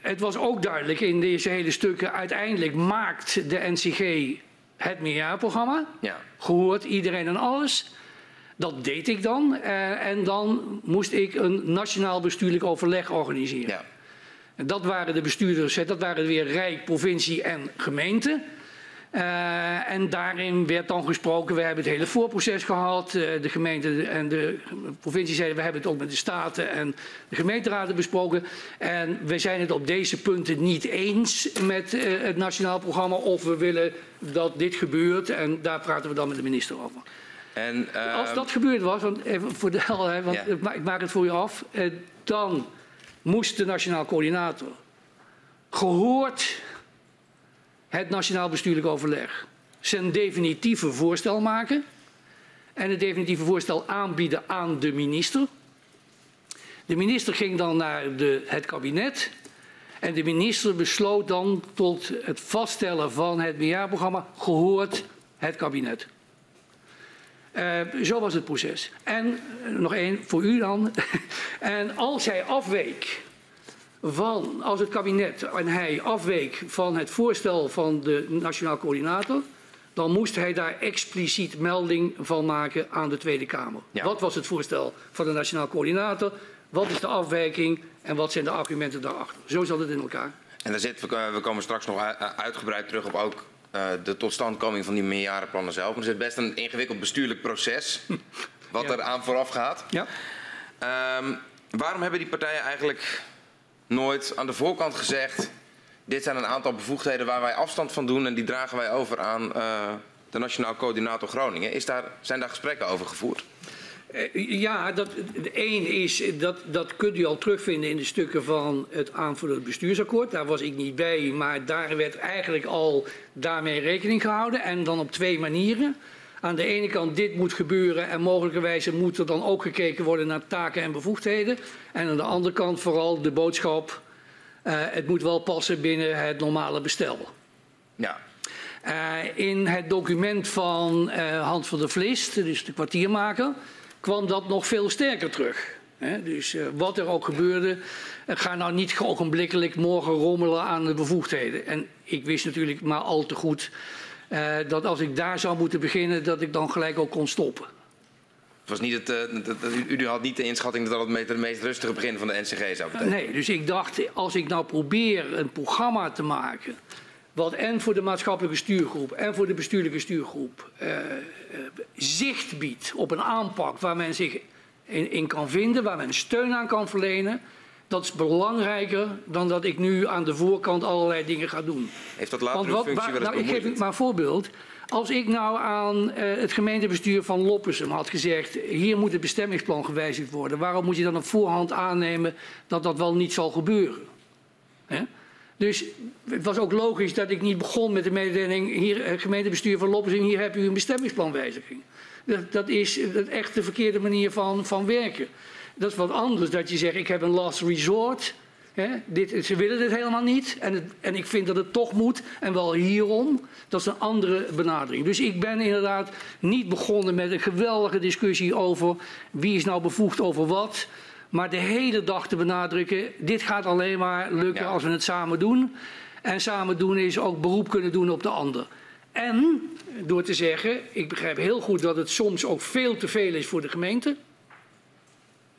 het was ook duidelijk in deze hele stukken, uiteindelijk maakt de NCG het meerjaarprogramma. Ja. Gehoord iedereen en alles. Dat deed ik dan. Uh, en dan moest ik een nationaal bestuurlijk overleg organiseren. Ja. En dat waren de bestuurders, dat waren weer Rijk, provincie en gemeente. Uh, en daarin werd dan gesproken, we hebben het hele voorproces gehad. Uh, de gemeente en de provincie zeiden, we hebben het ook met de staten en de gemeenteraden besproken. En we zijn het op deze punten niet eens met uh, het nationaal programma of we willen dat dit gebeurt. En daar praten we dan met de minister over. En, Als dat gebeurd was, want even voor de helderheid, want ja. ik maak het voor je af, dan moest de nationaal coördinator gehoord het Nationaal Bestuurlijk Overleg zijn definitieve voorstel maken en het definitieve voorstel aanbieden aan de minister. De minister ging dan naar de, het kabinet en de minister besloot dan tot het vaststellen van het meerjaarprogramma gehoord het kabinet. Uh, zo was het proces. En uh, nog één voor u dan. en als hij afweek van, als het kabinet en hij afweek van het voorstel van de nationaal coördinator, dan moest hij daar expliciet melding van maken aan de Tweede Kamer. Ja. Wat was het voorstel van de nationaal coördinator? Wat is de afwijking en wat zijn de argumenten daarachter? Zo zat het in elkaar. En daar zit, we komen straks nog uitgebreid terug op ook uh, de totstandkoming van die meerjarenplannen zelf. Maar er zit best een ingewikkeld bestuurlijk proces wat ja. er aan vooraf gaat. Ja. Um, waarom hebben die partijen eigenlijk nooit aan de voorkant gezegd... dit zijn een aantal bevoegdheden waar wij afstand van doen... en die dragen wij over aan uh, de Nationaal Coördinator Groningen. Is daar, zijn daar gesprekken over gevoerd? Uh, ja, dat, één is, dat, dat kunt u al terugvinden in de stukken van het aanvullend bestuursakkoord. Daar was ik niet bij, maar daar werd eigenlijk al daarmee rekening gehouden. En dan op twee manieren. Aan de ene kant dit moet gebeuren en mogelijkerwijze moet er dan ook gekeken worden naar taken en bevoegdheden. En aan de andere kant vooral de boodschap, uh, het moet wel passen binnen het normale bestel. Ja. Uh, in het document van uh, Hans van der Vlist, dus de kwartiermaker, kwam dat nog veel sterker terug. He, dus uh, wat er ook gebeurde, ga nou niet ogenblikkelijk morgen rommelen aan de bevoegdheden. En ik wist natuurlijk maar al te goed dat als ik daar zou moeten beginnen, dat ik dan gelijk ook kon stoppen. Het was niet het, uh, dat, u, had niet de inschatting dat dat het meest rustige begin van de NCG zou betekenen? nee, dus ik dacht, als ik nou probeer een programma te maken... wat en voor de maatschappelijke stuurgroep en voor de bestuurlijke stuurgroep... Uh, zicht biedt op een aanpak waar men zich in, in kan vinden... waar men steun aan kan verlenen dat is belangrijker dan dat ik nu aan de voorkant allerlei dingen ga doen. Heeft dat later wat, functie waar, nou, Ik geef u maar een voorbeeld. Als ik nou aan uh, het gemeentebestuur van Loppersum had gezegd... hier moet het bestemmingsplan gewijzigd worden... waarom moet je dan op voorhand aannemen dat dat wel niet zal gebeuren? He? Dus het was ook logisch dat ik niet begon met de mededeling... hier, eh, gemeentebestuur van Loppersing, hier heb u een bestemmingsplanwijziging. Dat, dat is echt de verkeerde manier van, van werken. Dat is wat anders dat je zegt, ik heb een last resort... dit, ze willen dit helemaal niet en, en ik vind dat het toch moet en wel hierom. Dat is een andere benadering. Dus ik ben inderdaad niet begonnen met een geweldige discussie over wie is nou bevoegd over wat. Maar de hele dag te benadrukken, dit gaat alleen maar lukken als we het samen doen. En samen doen is ook beroep kunnen doen op de ander. En door te zeggen, ik begrijp heel goed dat het soms ook veel te veel is voor de gemeente.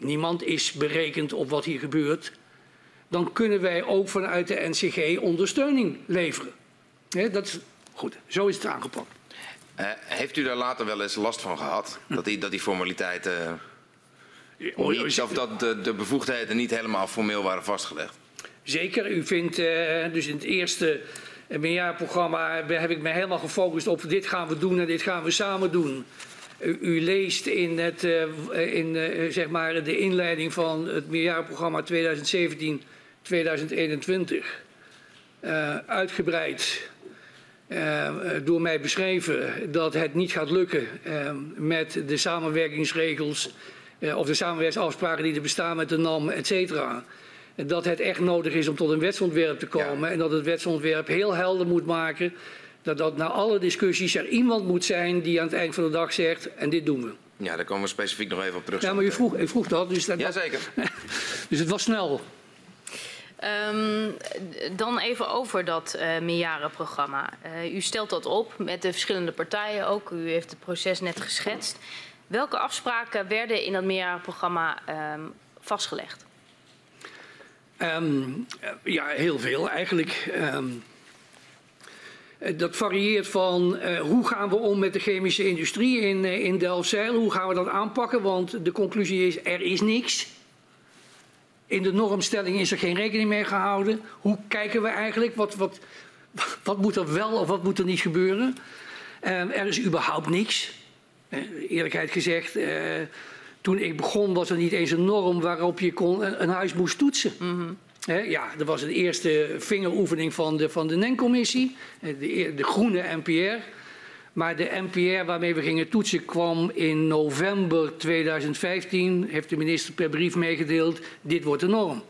Niemand is berekend op wat hier gebeurt. Dan kunnen wij ook vanuit de NCG ondersteuning leveren. dat is goed, zo is het aangepakt. Uh, heeft u daar later wel eens last van gehad? Dat die, dat die formaliteiten niet, of dat de, de bevoegdheden niet helemaal formeel waren vastgelegd. Zeker, u vindt uh, dus in het eerste meerjaarprogramma heb ik me helemaal gefocust op dit gaan we doen en dit gaan we samen doen. U, leest in, het, uh, in uh, zeg maar de inleiding van het meerjaarprogramma 2017-2021 uitgebreid door mij beschreven dat het niet gaat lukken met de samenwerkingsregels of de samenwerkingsafspraken die er bestaan met de NAM, et cetera. Dat het echt nodig is om tot een wetsontwerp te komen. En dat het wetsontwerp heel helder moet maken. Dat dat na alle discussies er iemand moet zijn die aan het eind van de dag zegt: en dit doen we. Ja, daar komen we specifiek nog even op terug. Ja, maar u vroeg, u vroeg dat. Dus dat Jazeker. dus het was snel. Um, dan even over dat uh, meerjarenprogramma. Uh, u stelt dat op met de verschillende partijen ook. U heeft het proces net geschetst. Welke afspraken werden in dat meerjarenprogramma um, vastgelegd? Um, ja, heel veel eigenlijk. Um, dat varieert van uh, hoe gaan we om met de chemische industrie in, uh, in Delfzijl? Hoe gaan we dat aanpakken? Want de conclusie is, er is niks. In de normstelling is er geen rekening mee gehouden. Hoe kijken we eigenlijk? Wat, wat, wat moet er wel of wat moet er niet gebeuren? Uh, er is überhaupt niks. Eh, eerlijkheid gezegd, toen ik begon was er niet eens een norm waarop je kon, een, huis moest toetsen. Mm. Ja, dat was de eerste vingeroefening van de, van de NEN-commissie, eh, de, de groene NPR. Maar de NPR waarmee we gingen toetsen kwam in november 2015, heeft de minister per brief meegedeeld, dit wordt de norm.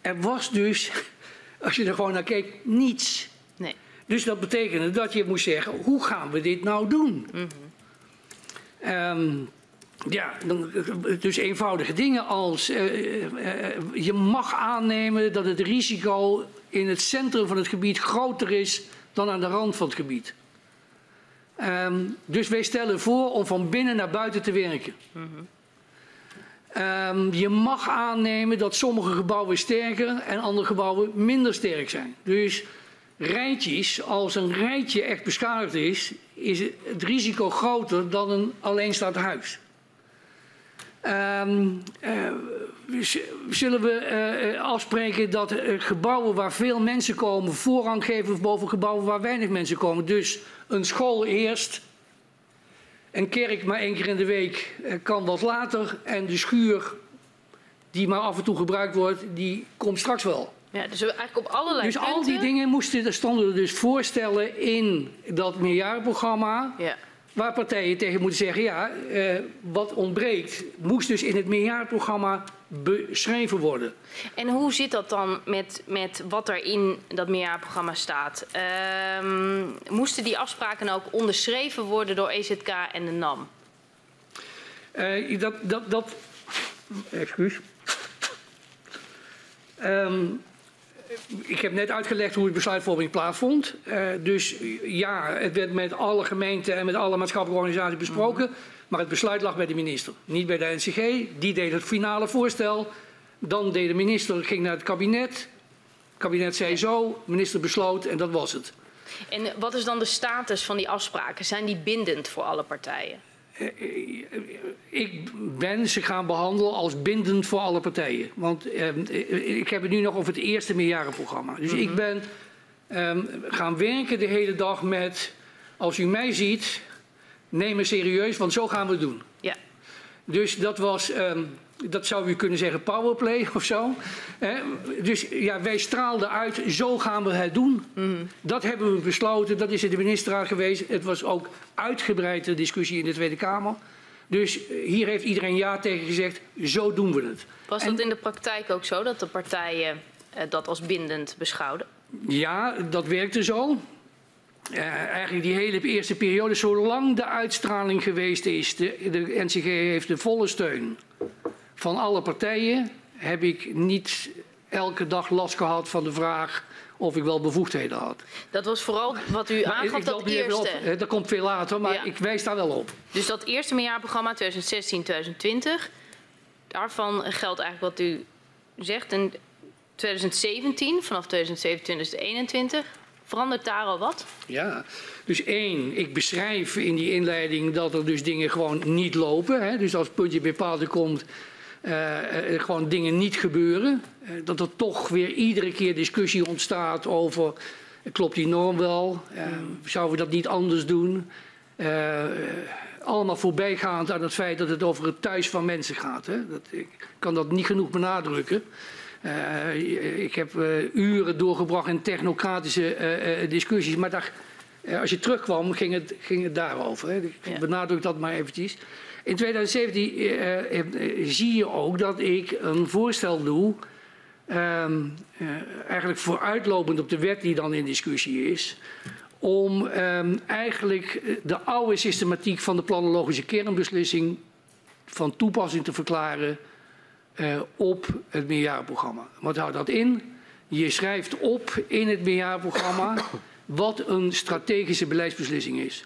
Er was dus, als je er gewoon naar keek, niets. Nee. Dus dat betekende dat je moest zeggen, hoe gaan we dit nou doen? Mm -hmm. Um, ja, dus eenvoudige dingen als uh, uh, je mag aannemen dat het risico in het centrum van het gebied groter is dan aan de rand van het gebied. Um, dus wij stellen voor om van binnen naar buiten te werken. Mm -hmm. um, je mag aannemen dat sommige gebouwen sterker en andere gebouwen minder sterk zijn. Dus rijtjes, als een rijtje echt beschadigd is, is het risico groter dan een alleenstaand huis. Um, uh, zullen we uh, afspreken dat uh, gebouwen waar veel mensen komen voorrang geven boven gebouwen waar weinig mensen komen? Dus een school eerst, een kerk maar één keer in de week kan wat later en de schuur die maar af en toe gebruikt wordt, die komt straks wel. Ja, dus eigenlijk op allerlei dus punten... al die dingen moesten, stonden er dus voorstellen in dat meerjarenprogramma... Ja. Waar partijen tegen moeten zeggen, ja, eh, wat ontbreekt... moest dus in het meerjarenprogramma beschreven worden. En hoe zit dat dan met, met wat er in dat meerjarenprogramma staat? Ehm, moesten die afspraken ook onderschreven worden door EZK en de NAM? Uh, dat, dat, dat... Excuus. Um, ik heb net uitgelegd hoe de besluitvorming plaatsvond. Uh, dus ja, het werd met alle gemeenten en met alle maatschappelijke organisaties besproken. Mm -hmm. Maar het besluit lag bij de minister, niet bij de NCG. Die deed het finale voorstel. Dan deed de minister, ging naar het kabinet. Het kabinet zei zo, de minister besloot en dat was het. En wat is dan de status van die afspraken? Zijn die bindend voor alle partijen? Eh, ik ben ze gaan behandelen als bindend voor alle partijen. Want eh, ik heb het nu nog over het eerste meerjarenprogramma. Dus mm -hmm. ik mhm. ben eh, gaan werken de hele dag met... als u mij ziet, neem me serieus, want zo gaan we het doen. Ja. Dus dat was... Eh, dat zou u kunnen zeggen powerplay of zo. dus ja, wij straalden uit, zo gaan we het doen. Mhm. Dat hebben we besloten, dat is in de ministerraad geweest. Het was ook uitgebreide discussie in de Tweede Kamer. Dus hier heeft iedereen ja tegen gezegd, zo doen we het. Was dat in de praktijk ook zo, dat de partijen eh, dat als bindend beschouwden? Ja, dat werkte zo. Uh, eigenlijk die hele eerste periode, zolang de uitstraling geweest is, de, de NCG heeft de volle steun van alle partijen, heb ik niet elke dag last gehad van de vraag of ik wel bevoegdheden had. Dat was vooral wat u aangaf, ik, dat eerste. Op, dat komt veel later, maar ik wijs daar wel op. Dus dat eerste meerjaarprogramma 2016-2020, daarvan geldt eigenlijk wat u zegt. En 2017, vanaf 2017-2021, verandert daar al wat? Ja, dus één, ik beschrijf in die inleiding dat er dus dingen gewoon niet lopen. Hè? Dus als puntje bij komt, gewoon dingen niet gebeuren. Uh, dat er toch weer iedere keer discussie ontstaat over, klopt die norm wel? zouden we dat niet anders doen? allemaal voorbijgaand aan het feit dat het over het thuis van mensen gaat. Hè? Dat, ik kan dat niet genoeg benadrukken. Uh, ik heb uh, uren doorgebracht in technocratische uh, discussies, maar daar, als je terugkwam ging het, ging het daarover. Hè. Ik ja. benadruk dat maar eventjes. In 2017 zie je ook dat ik een voorstel doe, um, eigenlijk vooruitlopend op de wet die dan in discussie is, om um, eigenlijk de oude systematiek van de planologische kernbeslissing van toepassing te verklaren op het meerjarenprogramma. Wat houdt dat in? Je schrijft op in het meerjarenprogramma wat een strategische beleidsbeslissing is.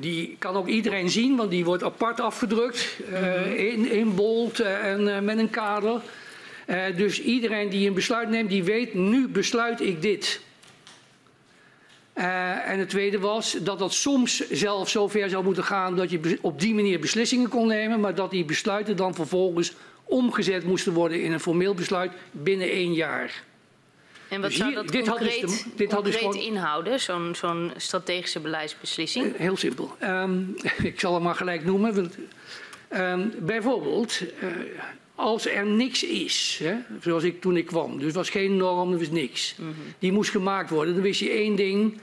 Die kan ook iedereen zien, want die wordt apart afgedrukt uh, in, in bold en uh, met een kader. dus iedereen die een besluit neemt, die weet, nu besluit ik dit. Uh, en het tweede was dat dat soms zelfs zover zou moeten gaan dat je op die manier beslissingen kon nemen, maar dat die besluiten dan vervolgens omgezet moesten worden in een formeel besluit binnen één jaar. En wat dus zou dat dit concreet, had dus de, dit concreet had dus inhouden, zo'n zo'n strategische beleidsbeslissing? Uh, heel simpel. Um, ik zal het maar gelijk noemen. Um, bijvoorbeeld, uh, als er niks is, hè, zoals ik toen ik kwam, dus was geen norm, er was niks, mm -hmm. die moest gemaakt worden, dan wist je één ding.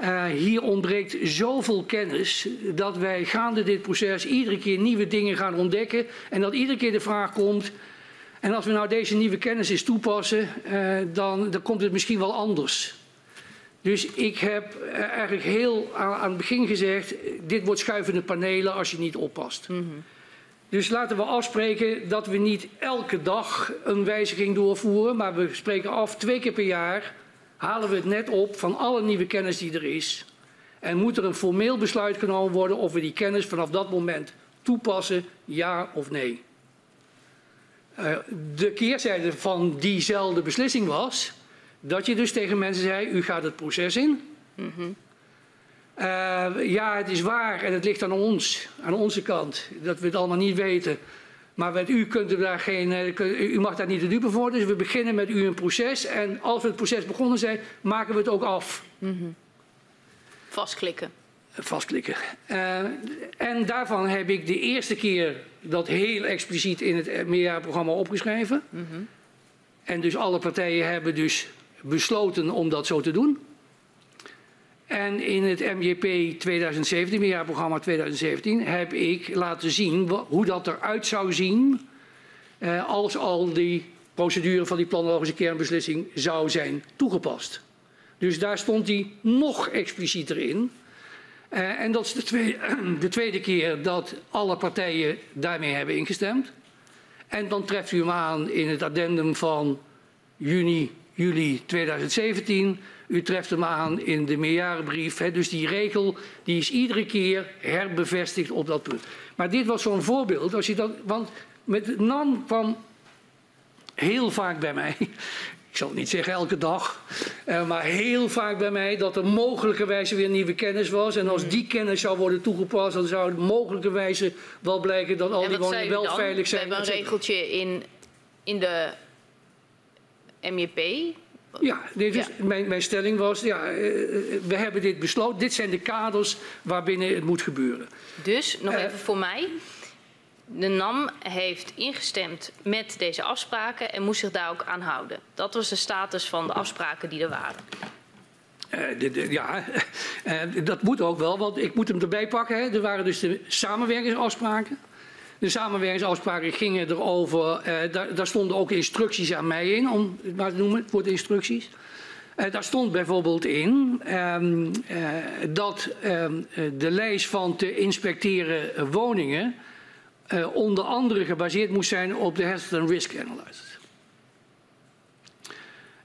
Uh, hier ontbreekt zoveel kennis dat wij gaande dit proces iedere keer nieuwe dingen gaan ontdekken. En dat iedere keer de vraag komt, en als we nou deze nieuwe kennis eens toepassen, uh, dan, dan komt het misschien wel anders. Dus ik heb uh, eigenlijk heel aan, aan, het begin gezegd, dit wordt schuivende panelen als je niet oppast. Mm -hmm. Dus laten we afspreken dat we niet elke dag een wijziging doorvoeren, maar we spreken af twee keer per jaar halen we het net op van alle nieuwe kennis die er is. En moet er een formeel besluit genomen worden of we die kennis vanaf dat moment toepassen, ja of nee. Uh, de keerzijde van diezelfde beslissing was dat je dus tegen mensen zei, u gaat het proces in. Mm -hmm. Uh, ja, het is waar en het ligt aan ons, aan onze kant, dat we het allemaal niet weten. Maar met u, kunt u, daar geen, uh, u mag daar niet de dupe voor, dus we beginnen met u een proces. En als we het proces begonnen zijn, maken we het ook af. Mm -hmm. Vastklikken. Vastklikken. Uh, en daarvan heb ik de eerste keer dat heel expliciet in het meerjaarprogramma opgeschreven. Mm -hmm. En dus alle partijen hebben dus besloten om dat zo te doen. En in het MJP 2017, meerjaarprogramma 2017, heb ik laten zien hoe dat eruit zou zien eh, als al die procedure van die planologische kernbeslissing zou zijn toegepast. Dus daar stond die nog explicieter in. Uh, en dat is de tweede, de tweede keer dat alle partijen daarmee hebben ingestemd. En dan treft u hem aan in het addendum van juni, juli 2017 u treft hem aan in de meerjarenbrief. Dus die regel die is iedere keer herbevestigd op dat punt. Maar dit was zo'n voorbeeld. Als je dat, want met NAM kwam heel vaak bij mij. Ik zal niet zeggen elke dag, eh, maar heel vaak bij mij dat er mogelijkerwijze weer nieuwe kennis was. En als die kennis zou worden toegepast, dan zou het mogelijkerwijze wel blijken dat al die woningen wel veilig zijn. We hebben een regeltje in, in de MEP, ja, dus ja. Mijn, mijn stelling was, ja, eh, we hebben dit besloten. Dit zijn de kaders waarbinnen het moet gebeuren. Dus, nog uh, even voor mij. De NAM heeft ingestemd met deze afspraken en moest zich daar ook aan houden. Dat was de status van de afspraken die er waren. Uh, ja, uh, dat moet ook wel, want ik moet hem erbij pakken. Hè. Er waren dus de samenwerkingsafspraken. De samenwerkingsafspraken gingen erover, uh, daar, daar, stonden ook instructies aan mij in, om het maar te noemen, het woord instructies. daar stond bijvoorbeeld in um, dat um, de lijst van te inspecteren woningen onder andere gebaseerd moest zijn op de Hazard Risk Analysis.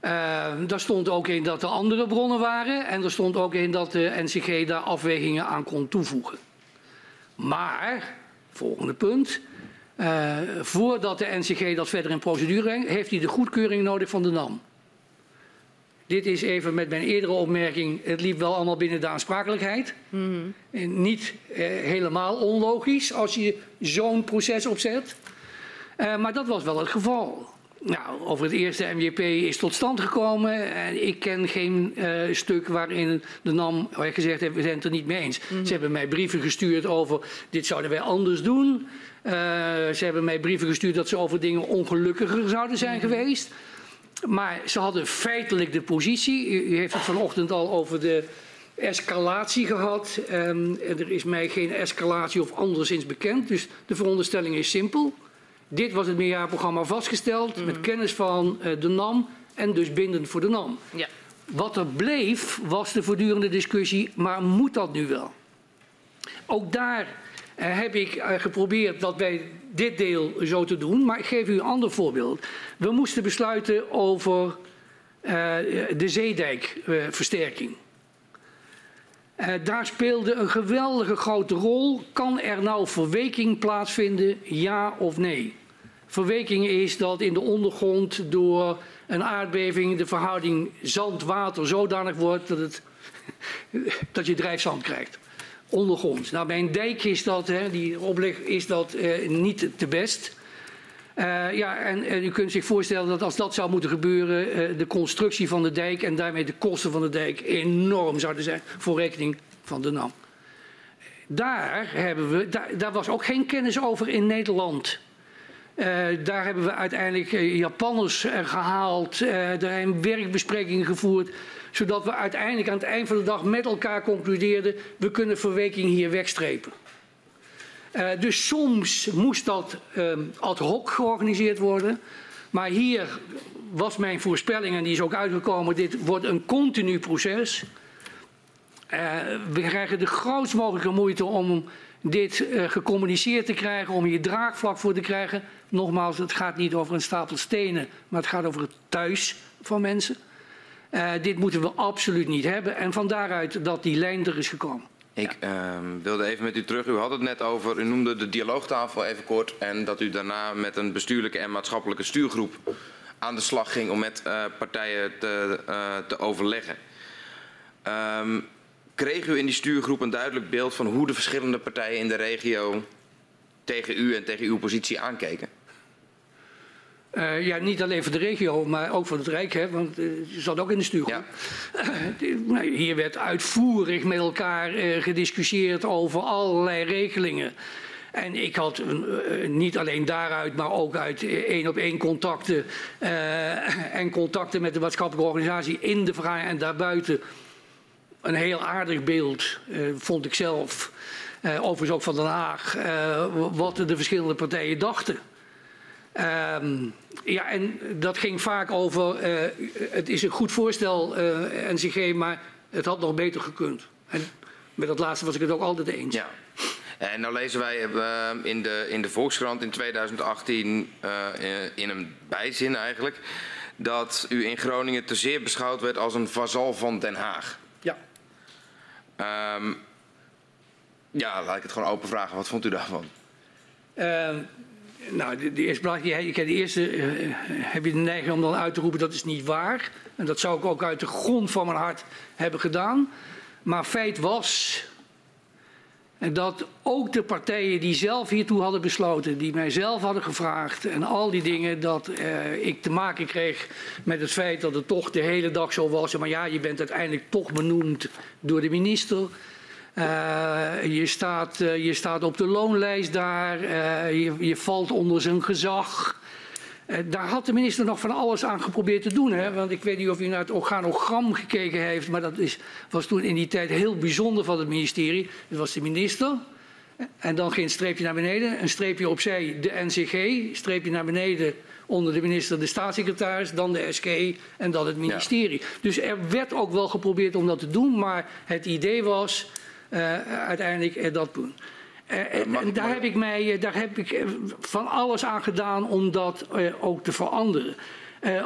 Uh, daar stond ook in dat er andere bronnen waren en er stond ook in dat de NCG daar afwegingen aan kon toevoegen. Maar, volgende punt, uh, voordat de NCG dat verder in procedure brengt, heeft hij de goedkeuring nodig van de NAM. Dit is even met mijn eerdere opmerking, het liep wel allemaal binnen de aansprakelijkheid. Mm -hmm. En niet uh, helemaal onlogisch als je zo'n proces opzet. maar dat was wel het geval. Nou, over het eerste MJP is tot stand gekomen. En ik ken geen uh, stuk waarin de NAM gezegd heeft, we zijn het er niet mee eens. Mm -hmm. Ze hebben mij brieven gestuurd over, dit zouden wij anders doen. Uh, ze hebben mij brieven gestuurd dat ze over dingen ongelukkiger zouden zijn mm -hmm. geweest. Maar ze hadden feitelijk de positie. U, u heeft het vanochtend al over de escalatie gehad. Um, er is mij geen escalatie of anderszins bekend. Dus de veronderstelling is simpel. Dit was het meerjaarprogramma vastgesteld mm. met kennis van uh, de NAM en dus bindend voor de NAM. Ja. Wat er bleef was de voortdurende discussie, maar moet dat nu wel? Ook daar heb ik uh, geprobeerd dat bij dit deel zo te doen, maar ik geef u een ander voorbeeld. We moesten besluiten over de zeedijkversterking. daar speelde een geweldige grote rol. Kan er nou verweking plaatsvinden, ja of nee? Verweking is dat in de ondergrond door een aardbeving de verhouding zand-water zodanig wordt dat, het, dat je drijfzand krijgt. Ondergronds. Nou, bij een dijk is dat, hè, die opleg is dat uh, niet te best. Uh, ja, en, u kunt zich voorstellen dat als dat zou moeten gebeuren, uh, de constructie van de dijk en daarmee de kosten van de dijk enorm zouden zijn voor rekening van de NAM. Daar, hebben we, daar, was ook geen kennis over in Nederland. Daar hebben we uiteindelijk Japanners gehaald, daar zijn werkbesprekingen gevoerd, zodat we uiteindelijk aan het eind van de dag met elkaar concludeerden, we kunnen verweking hier wegstrepen. dus soms moest dat ad hoc georganiseerd worden, maar hier was mijn voorspelling, en die is ook uitgekomen, dit wordt een continu proces. we krijgen de grootst mogelijke moeite om dit uh, gecommuniceerd te krijgen, om hier draagvlak voor te krijgen. Nogmaals, het gaat niet over een stapel stenen, maar het gaat over het thuis van mensen. Uh, dit moeten we absoluut niet hebben en van daaruit dat die lijn er is gekomen. Ik ja. uh, wilde even met u terug. U had het net over, u noemde de dialoogtafel even kort. En dat u daarna met een bestuurlijke en maatschappelijke stuurgroep aan de slag ging om met uh, partijen te, uh, te overleggen. Um, kreeg u in die stuurgroep een duidelijk beeld van hoe de verschillende partijen in de regio tegen u en tegen uw positie aankeken? Uh, ja, niet alleen voor de regio, maar ook voor het Rijk, hè, want uh, je zat ook in de stuurgroep. Ja. Uh, hier werd uitvoerig met elkaar gediscussieerd over allerlei regelingen. En ik had niet alleen daaruit, maar ook uit één op één contacten en contacten met de maatschappelijke organisatie in de vergadering en daarbuiten een heel aardig beeld, vond ik zelf. Overigens ook van Den Haag, wat de verschillende partijen dachten. Um, ja, en dat ging vaak over, het is een goed voorstel, NCG, maar het had nog beter gekund. En met dat laatste was ik het ook altijd eens. Ja. En nou lezen wij in de, in de Volkskrant in 2018 in een bijzin eigenlijk dat u in Groningen te zeer beschouwd werd als een vazal van Den Haag. Um, ja, laat ik het gewoon open vragen. Wat vond u daarvan? Nou, de, de eerste plaats, de eerste uh, heb je de neiging om dan uit te roepen dat is niet waar. En dat zou ik ook uit de grond van mijn hart hebben gedaan. Maar feit was dat ook de partijen die zelf hiertoe hadden besloten, die mij zelf hadden gevraagd en al die dingen, dat uh, ik te maken kreeg met het feit dat het toch de hele dag zo was. Maar ja, je bent uiteindelijk toch benoemd door de minister. Je, staat, je staat op de loonlijst daar. je, je valt onder zijn gezag. daar had de minister nog van alles aan geprobeerd te doen. Hè? Want ik weet niet of u naar het organogram gekeken heeft. Maar dat is, was toen in die tijd heel bijzonder van het ministerie. Het was de minister. En dan geen streepje naar beneden. Een streepje opzij de NCG. Streepje naar beneden onder de minister de staatssecretaris, dan de SK en dan het ministerie. Dus er werd ook wel geprobeerd om dat te doen, maar het idee was uiteindelijk dat doen. Uh, en daar heb ik mij, daar heb ik van alles aan gedaan om dat ook te veranderen.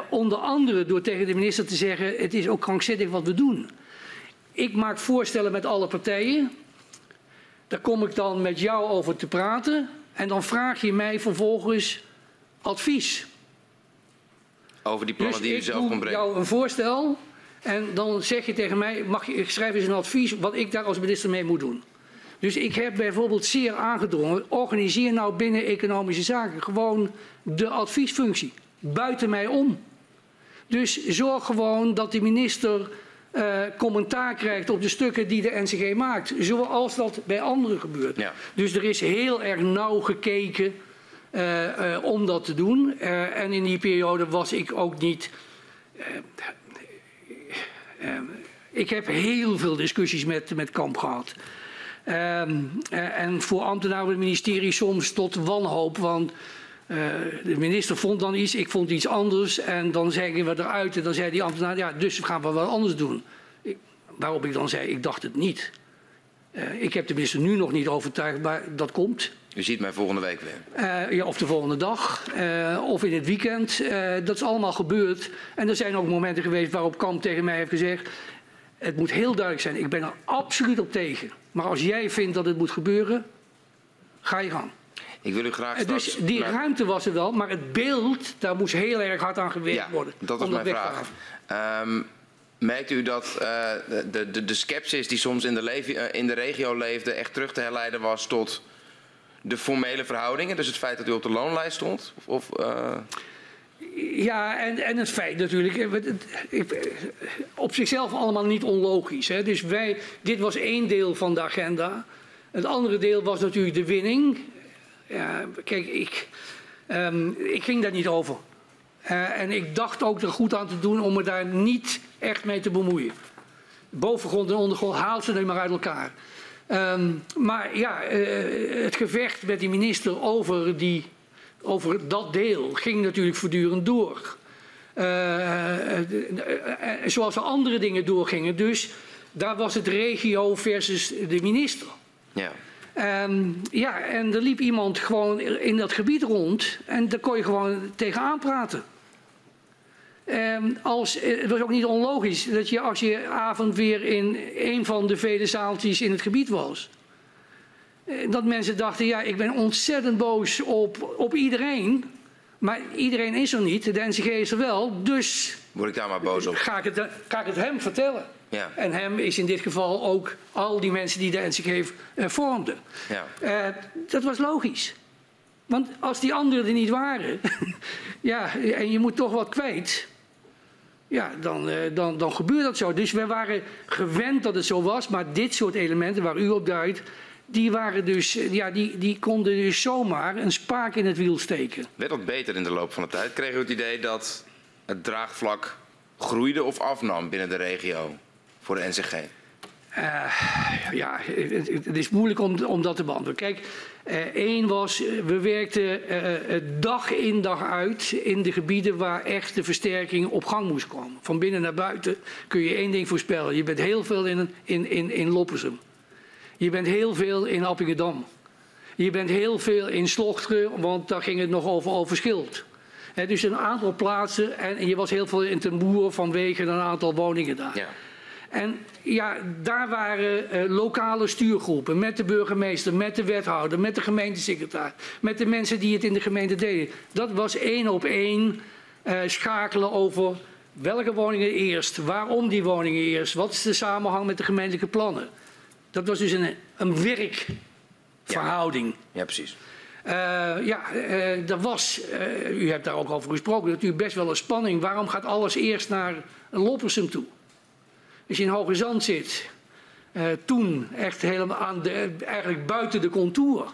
onder andere door tegen de minister te zeggen: het is ook krankzinnig wat we doen. Ik maak voorstellen met alle partijen. Daar kom ik dan met jou over te praten. En dan vraag je mij vervolgens advies. Over die plannen dus die u zelf kon brengen? ik jou een voorstel en dan zeg je tegen mij, mag je, ik schrijf eens een advies wat ik daar als minister mee moet doen. Dus ik heb bijvoorbeeld zeer aangedrongen, organiseer nou binnen economische zaken gewoon de adviesfunctie. Buiten mij om. Dus zorg gewoon dat de minister uh, commentaar krijgt op de stukken die de NCG maakt. Zoals dat bij anderen gebeurt. Ja. Dus er is heel erg nauw gekeken uh, uh, om dat te doen. Uh, en in die periode was ik ook niet. Ik heb heel veel discussies met, met Kamp gehad. Ehm, en voor ambtenaren van het ministerie soms tot wanhoop. Want de minister vond dan iets, ik vond iets anders. En dan zeggen we eruit en dan zei die ambtenaar, ja, dus gaan we wat anders doen. Waarop ik dan zei, ik dacht het niet. ik heb de minister nu nog niet overtuigd, maar dat komt. U ziet mij volgende week weer? Uh, ja, of de volgende dag, uh, of in het weekend. Uh, dat is allemaal gebeurd. En er zijn ook momenten geweest waarop Kamp tegen mij heeft gezegd... het moet heel duidelijk zijn, ik ben er absoluut op tegen. Maar als jij vindt dat het moet gebeuren, ga je gang. Ik wil u graag straks... Dus die ruimte was er wel, maar het beeld, daar moest heel erg hard aan gewerkt ja, worden. dat is mijn vraag. Um, merkt u dat de, de, de sceptisch die soms in de, in de regio leefde... echt terug te herleiden was tot de formele verhoudingen? Dus het feit dat u op de loonlijst stond? Of, uh... Ja, en, en het feit natuurlijk, eh, op zichzelf allemaal niet onlogisch. Hè? Dus wij, dit was één deel van de agenda. Het andere deel was natuurlijk de winning. Ja, kijk, ik, um, ik ging daar niet over. En ik dacht ook er goed aan te doen om me daar niet echt mee te bemoeien. Bovengrond en ondergrond haal ze maar uit elkaar. Um, maar ja, uh, het gevecht met die minister over, die, over dat deel ging natuurlijk voortdurend door. Uh, zoals er andere dingen doorgingen. Dus daar was het regio versus de minister. Ja. Um, ja, en er liep iemand gewoon in dat gebied rond en daar kon je gewoon tegenaan praten. Um, als, eh, het was ook niet onlogisch dat je als je avond weer in een van de vele zaaltjes in het gebied was. Eh, dat mensen dachten, ja, ik ben ontzettend boos op, op iedereen. Maar iedereen is er niet, de NCG is er wel, dus... Moet ik daar maar boos op? Ga ik het, ga ik het hem vertellen. Ja. En hem is in dit geval ook al die mensen die de NCG uh, vormden. Ja. Uh, dat was logisch. Want als die anderen er niet waren, ja, en je moet toch wat kwijt, ja, dan, uh, dan, dan gebeurt dat zo. Dus we waren gewend dat het zo was, maar dit soort elementen waar u op duidt, die, waren dus, ja, die, die konden dus zomaar een spaak in het wiel steken. Werd dat beter in de loop van de tijd? Kregen u het idee dat het draagvlak groeide of afnam binnen de regio voor de NCG? Uh, ja, het, is moeilijk om, om dat te beantwoorden. Kijk, Eén uh, was, we werkten dag in dag uit in de gebieden waar echt de versterking op gang moest komen. Van binnen naar buiten kun je één ding voorspellen. Je bent heel veel in, in, in, in Loppersum. Je bent heel veel in Appingedam. Je bent heel veel in Slochteren, want daar ging het nog over, over Schild. He, dus een aantal plaatsen en, en, je was heel veel in Ten Boer vanwege een aantal woningen daar. Ja. En ja, daar waren uh, lokale stuurgroepen met de burgemeester, met de wethouder, met de gemeentesecretaris, met de mensen die het in de gemeente deden. Dat was één op één uh, schakelen over welke woningen eerst, waarom die woningen eerst, wat is de samenhang met de gemeentelijke plannen. Dat was dus een, een werkverhouding. Ja, ja precies. Uh, ja, uh, er was, uh, u hebt daar ook over gesproken, natuurlijk best wel een spanning. Waarom gaat alles eerst naar Loppersum toe? Als je in Hoge Zand zit, Uh, toen echt helemaal aan de, eigenlijk buiten de contour.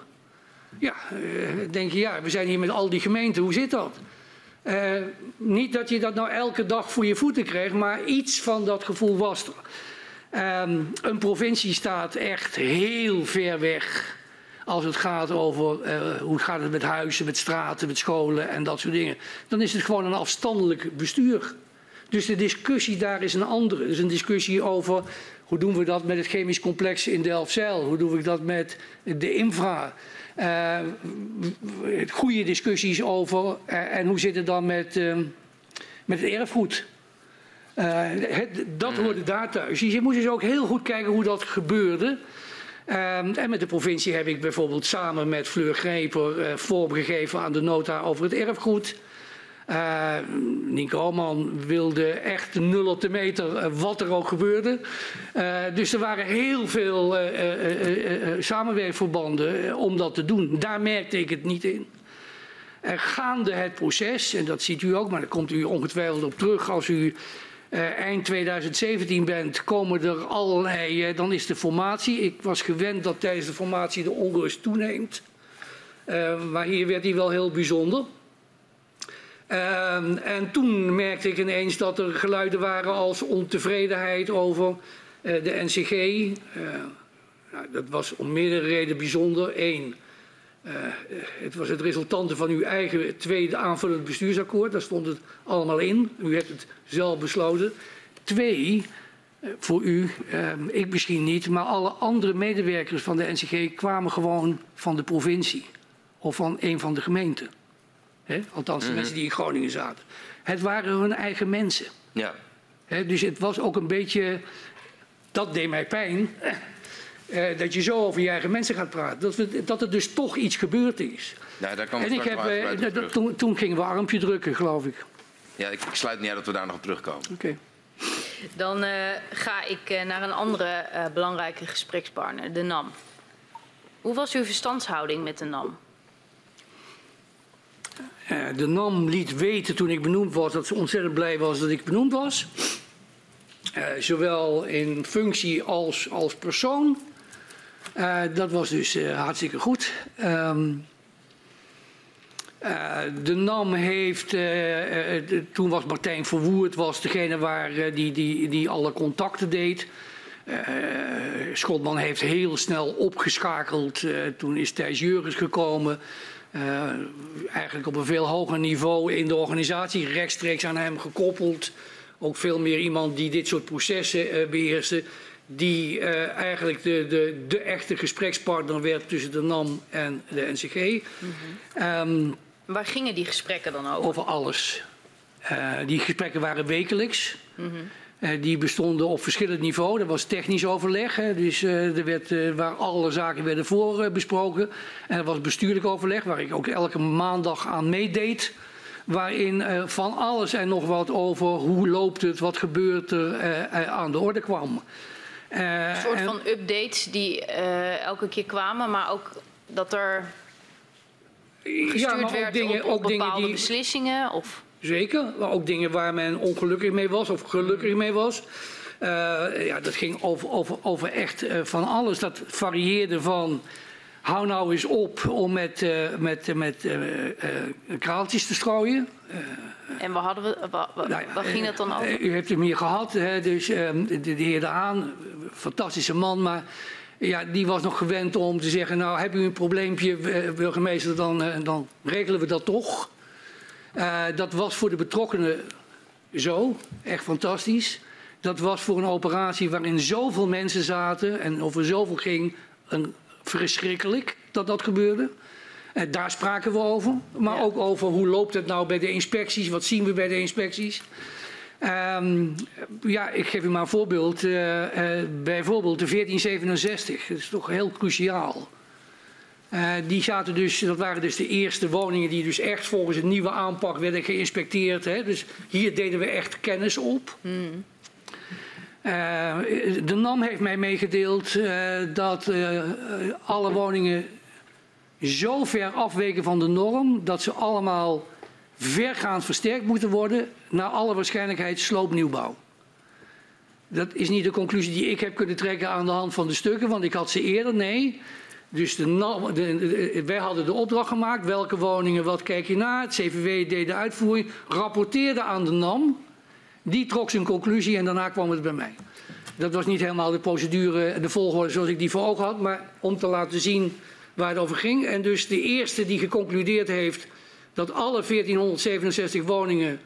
Ja, uh, denk je, ja, we zijn hier met al die gemeenten, hoe zit dat? Uh, niet dat je dat nou elke dag voor je voeten kreeg, maar iets van dat gevoel was er. Um, een provincie staat echt heel ver weg als het gaat over uh, hoe gaat het met huizen, met straten, met scholen en dat soort dingen. Dan is het gewoon een afstandelijk bestuur. Dus de discussie daar is een andere. Dus een discussie over hoe doen we dat met het chemisch complex in Delfzijl? Hoe doen we dat met de infra? Uh, goede discussies over uh, en hoe zit het dan met, uh, met het erfgoed? Het, dat hoorde daar thuis. Dus je moet dus ook heel goed kijken hoe dat gebeurde. Um, en met de provincie heb ik bijvoorbeeld samen met Fleur Greper vorm gegeven aan de nota over het erfgoed. Uh, Nienke Alman wilde echt nul op de meter uh, wat er ook gebeurde. Uh, dus er waren heel veel samenwerkverbanden om dat te doen. Daar merkte ik het niet in. gaande het proces, en dat ziet u ook, maar daar komt u ongetwijfeld op terug als u eind 2017 bent, komen er allerlei, dan is de formatie. Ik was gewend dat tijdens de formatie de onrust toeneemt. maar hier werd die wel heel bijzonder. Um, en toen merkte ik ineens dat er geluiden waren als ontevredenheid over uh, de NCG. Uh, nou, dat was om meerdere redenen bijzonder. Eén, uh, het was het resultante van uw eigen tweede aanvullend bestuursakkoord. Daar stond het allemaal in. U hebt het zelf besloten. Twee, voor u, ehm, ik misschien niet, maar alle andere medewerkers van de NCG kwamen gewoon van de provincie of van een van de gemeenten. Hè? Althans, de mm -hmm. mensen die in Groningen zaten. Het waren hun eigen mensen. Ja. Hè? Dus het was ook een beetje. Dat deed mij pijn. Uh, dat je zo over je eigen mensen gaat praten. Dat, we, dat er dus toch iets gebeurd is. Ja, daar we en ik heb, uh, toen, toen, gingen we armpje drukken, geloof ik. Ja, ik, ik sluit niet uit dat we daar nog op terugkomen. Oké. Okay. Dan uh, ga ik naar een andere belangrijke gesprekspartner, de NAM. Hoe was uw verstandshouding met de NAM? Uh, de NAM liet weten toen ik benoemd was dat ze ontzettend blij was dat ik benoemd was. Uh, zowel in functie als, als persoon. Uh, dat was dus hartstikke goed. Um, de NAM heeft, toen was Martijn Verwoerd was degene waar, die, die, die alle contacten deed. Schotman heeft heel snel opgeschakeld. toen is Thijs Jurgens gekomen. Uh, eigenlijk op een veel hoger niveau in de organisatie, rechtstreeks aan hem gekoppeld. Ook veel meer iemand die dit soort processen uh, beheerste. Die uh, eigenlijk de, de, de echte gesprekspartner werd tussen de NAM en de NCG. Mm -hmm. um, Waar gingen die gesprekken dan over? Over alles. die gesprekken waren wekelijks. Mm -hmm. Uh, die bestonden op verschillend niveau. Er was technisch overleg, hè, dus uh, er werd, uh, waar alle zaken werden voor besproken. En er was bestuurlijk overleg, waar ik ook elke maandag aan meedeed. Waarin van alles en nog wat over hoe loopt het, wat gebeurt er aan de orde kwam. Een soort van updates die elke keer kwamen, maar ook dat er gestuurd ja, maar werd dingen, op, op bepaalde dingen die, beslissingen? Of? Zeker, maar ook dingen waar men ongelukkig mee was of gelukkig mee was. Uh, ja, dat ging over, over, over echt uh, van alles. Dat varieerde van hou nou eens op om met, uh, met, met kraaltjes te strooien. en waar, hadden we, waar, waar, nou ja, ging het dan over? u heeft hem hier gehad, hè, dus ehm, de, de heer De Haan, fantastische man, maar ja, die was nog gewend om te zeggen, nou heb u een probleempje burgemeester, dan, dan regelen we dat toch. Uh, dat was voor de betrokkenen zo, echt fantastisch. Dat was voor een operatie waarin zoveel mensen zaten en over zoveel ging, een verschrikkelijk dat dat gebeurde. En daar spraken we over. Maar ja. ook over hoe loopt het nou bij de inspecties, wat zien we bij de inspecties. Um, ja, ik geef u maar een voorbeeld. Uh, uh, bijvoorbeeld de 1467, dat is toch heel cruciaal. Uh, die zaten dus, dat waren dus de eerste woningen die dus echt volgens een nieuwe aanpak werden geïnspecteerd. Hè. Dus hier deden we echt kennis op. Mm. Uh, de NAM heeft mij meegedeeld uh, dat alle woningen zo ver afweken van de norm dat ze allemaal vergaand versterkt moeten worden, naar alle waarschijnlijkheid sloopnieuwbouw. Dat is niet de conclusie die ik heb kunnen trekken aan de hand van de stukken, want ik had ze eerder. Nee. Dus de, wij hadden de opdracht gemaakt. Welke woningen, wat kijk je naar? Het CVW deed de uitvoering, rapporteerde aan de NAM. Die trok zijn conclusie en daarna kwam het bij mij. Dat was niet helemaal de procedure, de volgorde zoals ik die voor ogen had, maar om te laten zien waar het over ging. En dus de eerste die geconcludeerd heeft dat alle 1467 woningen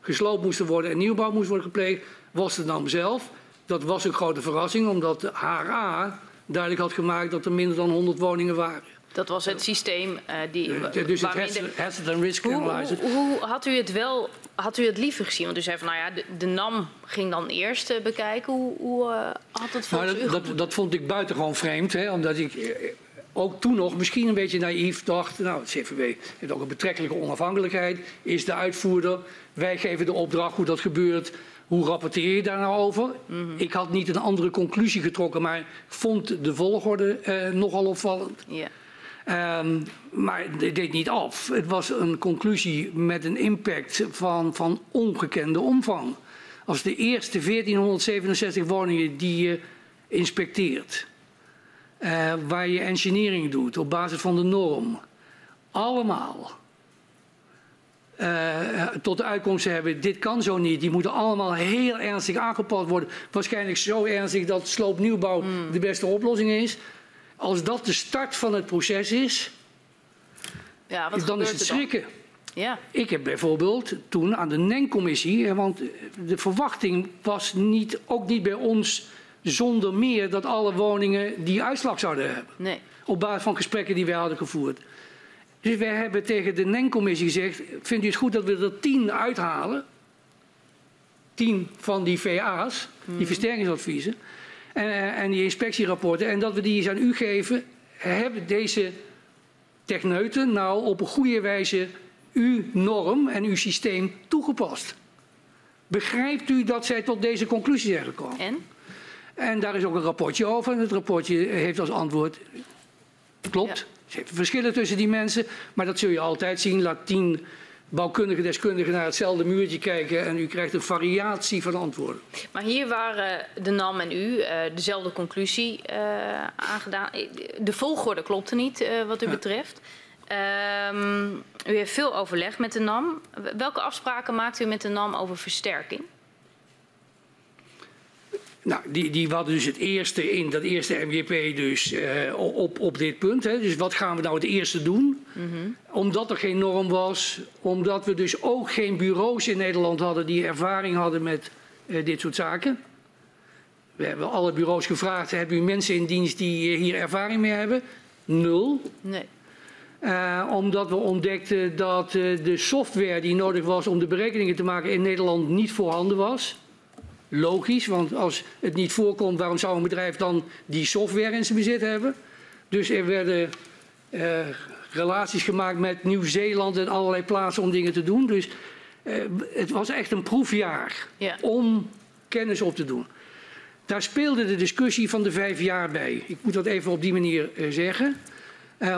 gesloopt moesten worden en nieuwbouw moest worden gepleegd, was de NAM zelf. Dat was een grote verrassing, omdat de HRA duidelijk had gemaakt dat er minder dan 100 woningen waren. Dat was het systeem uh, die. Dus het hazard, and risk. Hoe, hoe, had u het wel, had u het liever gezien? Want u zei van, nou ja, de, de NAM ging dan eerst uh, bekijken. Hoe, hoe uh, had het volgens nou, dat, dat, dat, vond ik buitengewoon vreemd, hè, omdat ik ook toen nog misschien een beetje naïef dacht. Nou, het CVW heeft ook een betrekkelijke onafhankelijkheid, is de uitvoerder. Wij geven de opdracht hoe dat gebeurt. Hoe rapporteer je daar nou over? Mhm. Ik had niet een andere conclusie getrokken, maar vond de volgorde eh, nogal opvallend. Um, maar het deed niet af. Het was een conclusie met een impact van, van ongekende omvang. Als de eerste 1467 woningen die je inspecteert, uh, waar je engineering doet op basis van de norm, allemaal uh, tot de uitkomst hebben, dit kan zo niet. Die moeten allemaal heel ernstig aangepast worden. Waarschijnlijk zo ernstig dat sloopnieuwbouw mm. de beste oplossing is. Als dat de start van het proces is, ja, dan is het schrikken. Ja. Ik heb bijvoorbeeld toen aan de NEN-commissie, want de verwachting was niet, ook niet bij ons zonder meer dat alle woningen die uitslag zouden hebben. Nee. Op basis van gesprekken die wij hadden gevoerd. Dus wij hebben tegen de NEN-commissie gezegd, vindt u het goed dat we er tien uithalen? Tien van die VA's, die mhm. versterkingsadviezen. En, eh, en die inspectierapporten. En dat we die eens aan u geven. Hebben deze techneuten nou op een goede wijze uw norm en uw systeem toegepast? Begrijpt u dat zij tot deze conclusie zijn gekomen? En? En daar is ook een rapportje over. En het rapportje heeft als antwoord: klopt. Zitten verschillen tussen die mensen, maar dat zul je altijd zien. Laat tien bouwkundige deskundigen naar hetzelfde muurtje kijken en u krijgt een variatie van antwoorden. Maar hier waren de NAM en u uh, dezelfde conclusie uh, aangedaan. De volgorde klopte niet uh, wat u ja. betreft. Um, u heeft veel overleg met de NAM. Welke afspraken maakt u met de NAM over versterking? Nou, die, die hadden dus het eerste in dat eerste MGP dus uh, op, op dit punt. Hè. Dus wat gaan we nou het eerste doen? Mm -hmm. Omdat er geen norm was, omdat we dus ook geen bureaus in Nederland hadden die ervaring hadden met uh, dit soort zaken. We hebben alle bureaus gevraagd, hebben u mensen in dienst die hier ervaring mee hebben? Nul. Nee. Uh, omdat we ontdekten dat de software die nodig was om de berekeningen te maken in Nederland niet voorhanden was. Logisch, want als het niet voorkomt, waarom zou een bedrijf dan die software in zijn bezit hebben? Dus er werden uh, relaties gemaakt met Nieuw-Zeeland en allerlei plaatsen om dingen te doen. Dus uh, het was echt een proefjaar ja. om kennis op te doen. Daar speelde de discussie van de vijf jaar bij. Ik moet dat even op die manier uh, zeggen.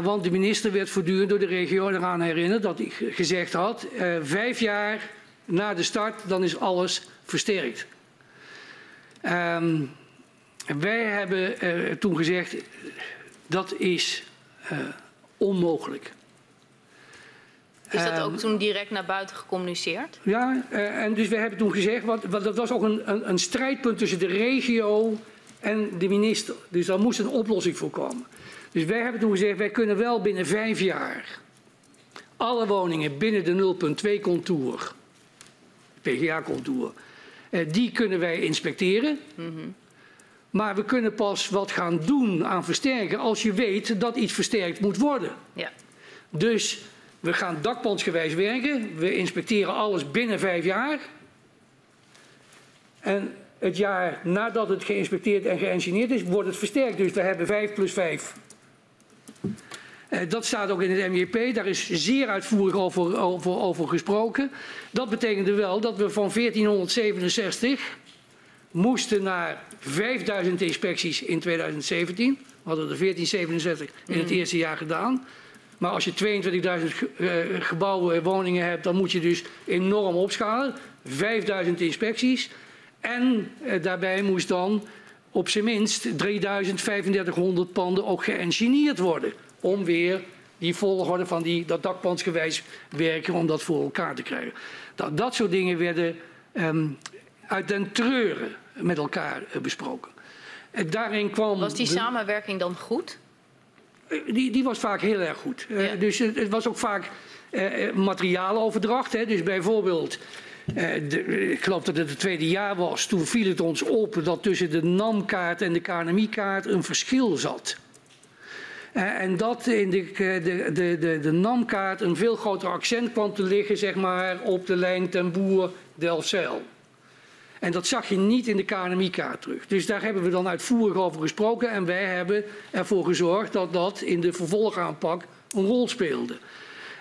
want de minister werd voortdurend door de regio eraan herinnerd dat hij gezegd had: vijf jaar na de start, dan is alles versterkt. Um, wij hebben uh, toen gezegd, dat is uh, onmogelijk. Is dat ook um, toen direct naar buiten gecommuniceerd? Ja, uh, en dus we hebben toen gezegd, wat, dat was ook een, een, een, strijdpunt tussen de regio en de minister. Dus daar moest een oplossing voor komen. Dus wij hebben toen gezegd, wij kunnen wel binnen vijf jaar alle woningen binnen de 0,2 contour, PGA-contour, die kunnen wij inspecteren. Mm -hmm. Maar we kunnen pas wat gaan doen aan versterken als je weet dat iets versterkt moet worden. Ja. Dus we gaan dakpansgewijs werken. We inspecteren alles binnen vijf jaar. En het jaar nadat het geïnspecteerd en geëngineerd is, wordt het versterkt. Dus we hebben 5 plus 5. Uh, dat staat ook in het MJP, daar is zeer uitvoerig over, over, over gesproken. Dat betekende wel dat we van 1467 moesten naar 5000 inspecties in 2017. We hadden er 1467 in het mm. eerste jaar gedaan. Maar als je 22.000 uh, gebouwen, woningen hebt, dan moet je dus enorm opschalen. 5000 inspecties. En eh, daarbij moest dan op zijn minst 3500 panden ook geëngineerd worden. Om weer die volgorde van die, dat dakpansgewijs werken om dat voor elkaar te krijgen. Dat, dat soort dingen werden um, uit den treuren met elkaar uh, besproken. En daarin kwam was die samenwerking dan goed? Uh, die, die was vaak heel erg goed. Uh, ja. Dus het, het, was ook vaak materiaaloverdracht. Hè. Dus bijvoorbeeld de, ik geloof dat het het tweede jaar was. Toen viel het ons op dat tussen de NAM-kaart en de KNMI-kaart een verschil zat. Uh, en dat in de, de, de, de, de NAM-kaart een veel groter accent kwam te liggen zeg maar, op de lijn ten boer delfzijl En dat zag je niet in de KNMI-kaart terug. Dus daar hebben we dan uitvoerig over gesproken. En wij hebben ervoor gezorgd dat dat in de vervolgaanpak een rol speelde.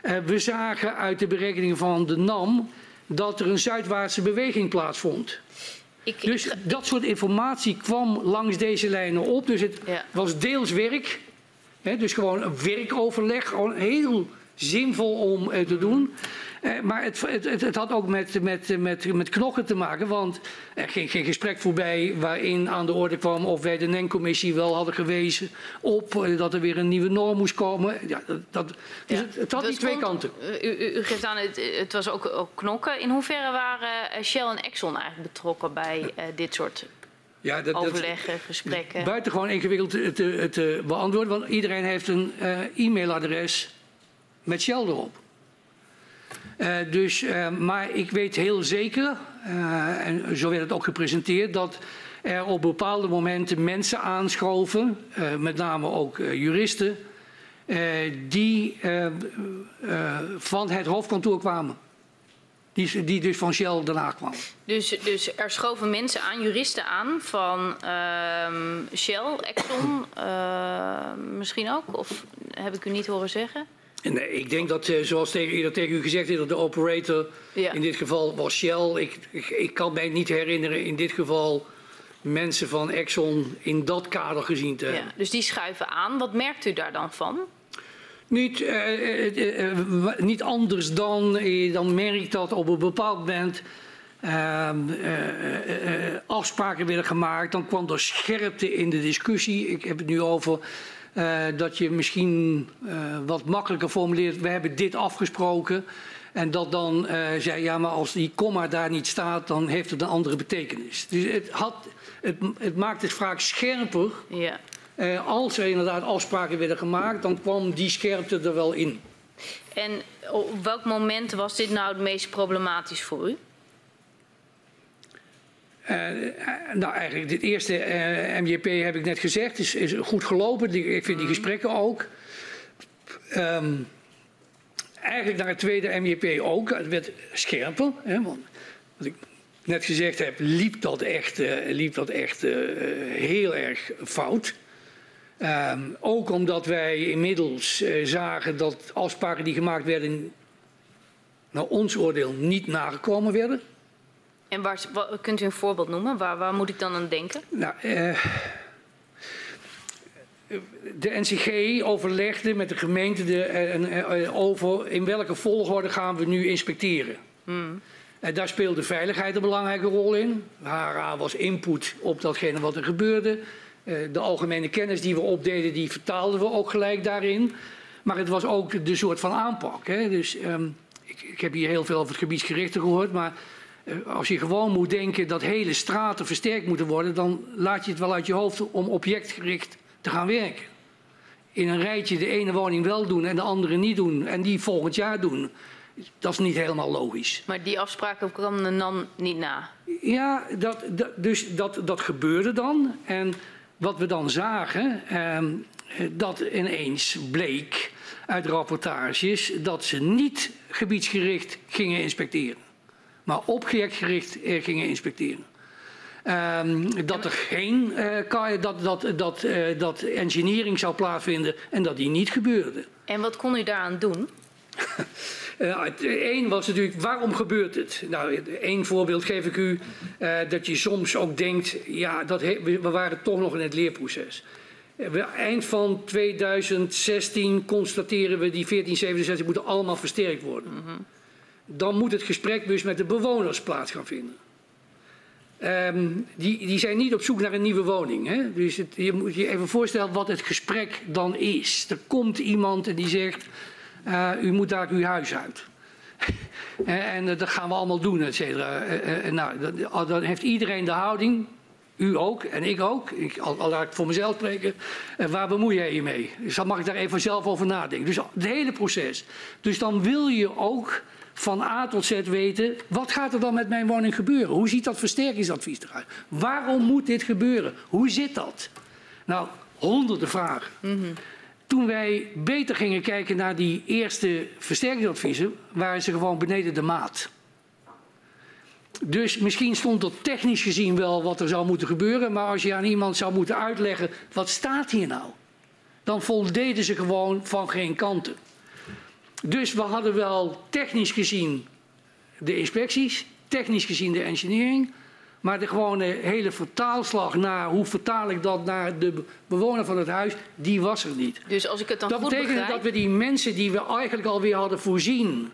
Uh, we zagen uit de berekeningen van de NAM dat er een zuidwaartse beweging plaatsvond. Ik, dus dat soort informatie kwam langs deze lijnen op. Dus het ja. was deels werk, dus gewoon een werkoverleg, gewoon heel zinvol om uh, te doen. Eh, maar het, het, het, had ook met, met, met, met knokken te maken, want er ging geen gesprek voorbij waarin aan de orde kwam of wij de NEN-commissie wel hadden gewezen op eh, dat er weer een nieuwe norm moest komen. Ja, dat, dat, dus ja. het, het, had dus die twee kanten. U, u, geeft aan, het, het was ook, ook, knokken. In hoeverre waren eh, Shell en Exxon eigenlijk betrokken bij dit soort ja, dat, overleggen, gesprekken? Buitengewoon ingewikkeld te, te, beantwoorden, want iedereen heeft een uh, e-mailadres met Shell erop. Uh, dus, uh, maar ik weet heel zeker, en zo werd het ook gepresenteerd, dat er op bepaalde momenten mensen aanschoven, met name ook juristen, die van het hoofdkantoor kwamen. Die, die, dus van Shell daarna kwam. Dus, dus er schoven mensen aan, juristen aan van ehm, Shell, Exxon misschien ook? Of heb ik u niet horen zeggen? Nee, ik denk dat, eh, zoals tegen, tegen u gezegd is, dat de operator ja. in dit geval was Shell. Ik, ik, ik, kan mij niet herinneren in dit geval mensen van Exxon in dat kader gezien te hebben. Ja, dus die schuiven aan. Wat merkt u daar dan van? Niet, uh, uh, niet anders dan, dan merkt dat op een bepaald moment ehm, afspraken werden gemaakt. Dan kwam er scherpte in de discussie. Ik heb het nu over dat je misschien wat makkelijker formuleert, we hebben dit afgesproken. En dat dan zei, ja, maar als die komma daar niet staat, dan heeft het een andere betekenis. Dus het, had, het, het maakt het vaak scherper. Ja. Als er inderdaad afspraken werden gemaakt, dan kwam die scherpte er wel in. En op welk moment was dit nou het meest problematisch voor u? Uh, nou, eigenlijk dit eerste uh, eh, MJP heb ik net gezegd, is, is goed gelopen. Die, ik vind die mhm. gesprekken ook. Um, eigenlijk naar het tweede MJP ook. Het werd scherper. Hè, want wat ik net gezegd heb, liep dat echt, uh, liep dat echt heel erg fout. Um, ook omdat wij inmiddels zagen dat afspraken die gemaakt werden, naar ons oordeel niet nagekomen werden. En waar, wat, kunt u een voorbeeld noemen? Waar, waar moet ik dan aan denken? Nou, uh, de NCG overlegde met de gemeente de, uh, over in welke volgorde gaan we nu inspecteren. Hmm. En daar speelde veiligheid een belangrijke rol in. HRA was input op datgene wat er gebeurde. De algemene kennis die we opdeden, die vertaalden we ook gelijk daarin. Maar het was ook de soort van aanpak. Hè. Dus um, ik, ik, heb hier heel veel over het gebiedsgerichte gehoord, maar eh, als je gewoon moet denken dat hele straten versterkt moeten worden, dan laat je het wel uit je hoofd om objectgericht te gaan werken. In een rijtje de ene woning wel doen en de andere niet doen en die volgend jaar doen. Dat is niet helemaal logisch. Maar die afspraken kwamen dan niet na? Ja, dat, dat, dus dat, dat gebeurde dan. En wat we dan zagen, eh, dat ineens bleek uit rapportages dat ze niet gebiedsgericht gingen inspecteren maar objectgericht gingen inspecteren. Um, dat er geen uh, dat, dat, dat, uh, dat engineering zou plaatsvinden en dat die niet gebeurde. En wat kon u daaraan doen? Eén uh, was natuurlijk, waarom gebeurt het? Nou, één voorbeeld geef ik u, uh, dat je soms ook denkt, ja, dat we waren toch nog in het leerproces. Eind van 2016 constateren we die 1467 moeten allemaal versterkt worden. Mm -hmm dan moet het gesprek dus met de bewoners plaats gaan vinden. Um, die, die zijn niet op zoek naar een nieuwe woning. Hè? Dus het, je moet je even voorstellen wat het gesprek dan is. Er komt iemand en die zegt, u moet daar uw huis uit. en uh, dat gaan we allemaal doen, et cetera. Nou, dan, heeft iedereen de houding, u ook en ik ook, ik, al, al laat ik voor mezelf spreken, waar bemoei jij je mee? Dus dan mag ik daar even zelf over nadenken. Dus het hele proces. Dus dan wil je ook van A tot Z weten, wat gaat er dan met mijn woning gebeuren? Hoe ziet dat versterkingsadvies eruit? Waarom moet dit gebeuren? Hoe zit dat? Nou, honderden vragen. Mm. Toen wij beter gingen kijken naar die eerste versterkingsadviezen, waren ze gewoon beneden de maat. Dus misschien stond er technisch gezien wel wat er zou moeten gebeuren, maar als je aan iemand zou moeten uitleggen, wat staat hier nou? Dan voldeden ze gewoon van geen kanten. Dus we hadden wel technisch gezien de inspecties, technisch gezien de engineering, maar de gewone hele vertaalslag naar hoe vertaal ik dat naar de bewoner van het huis, die was er niet. Dus als ik het dan dat goed betekent begrijp... dat we die mensen die we eigenlijk alweer hadden voorzien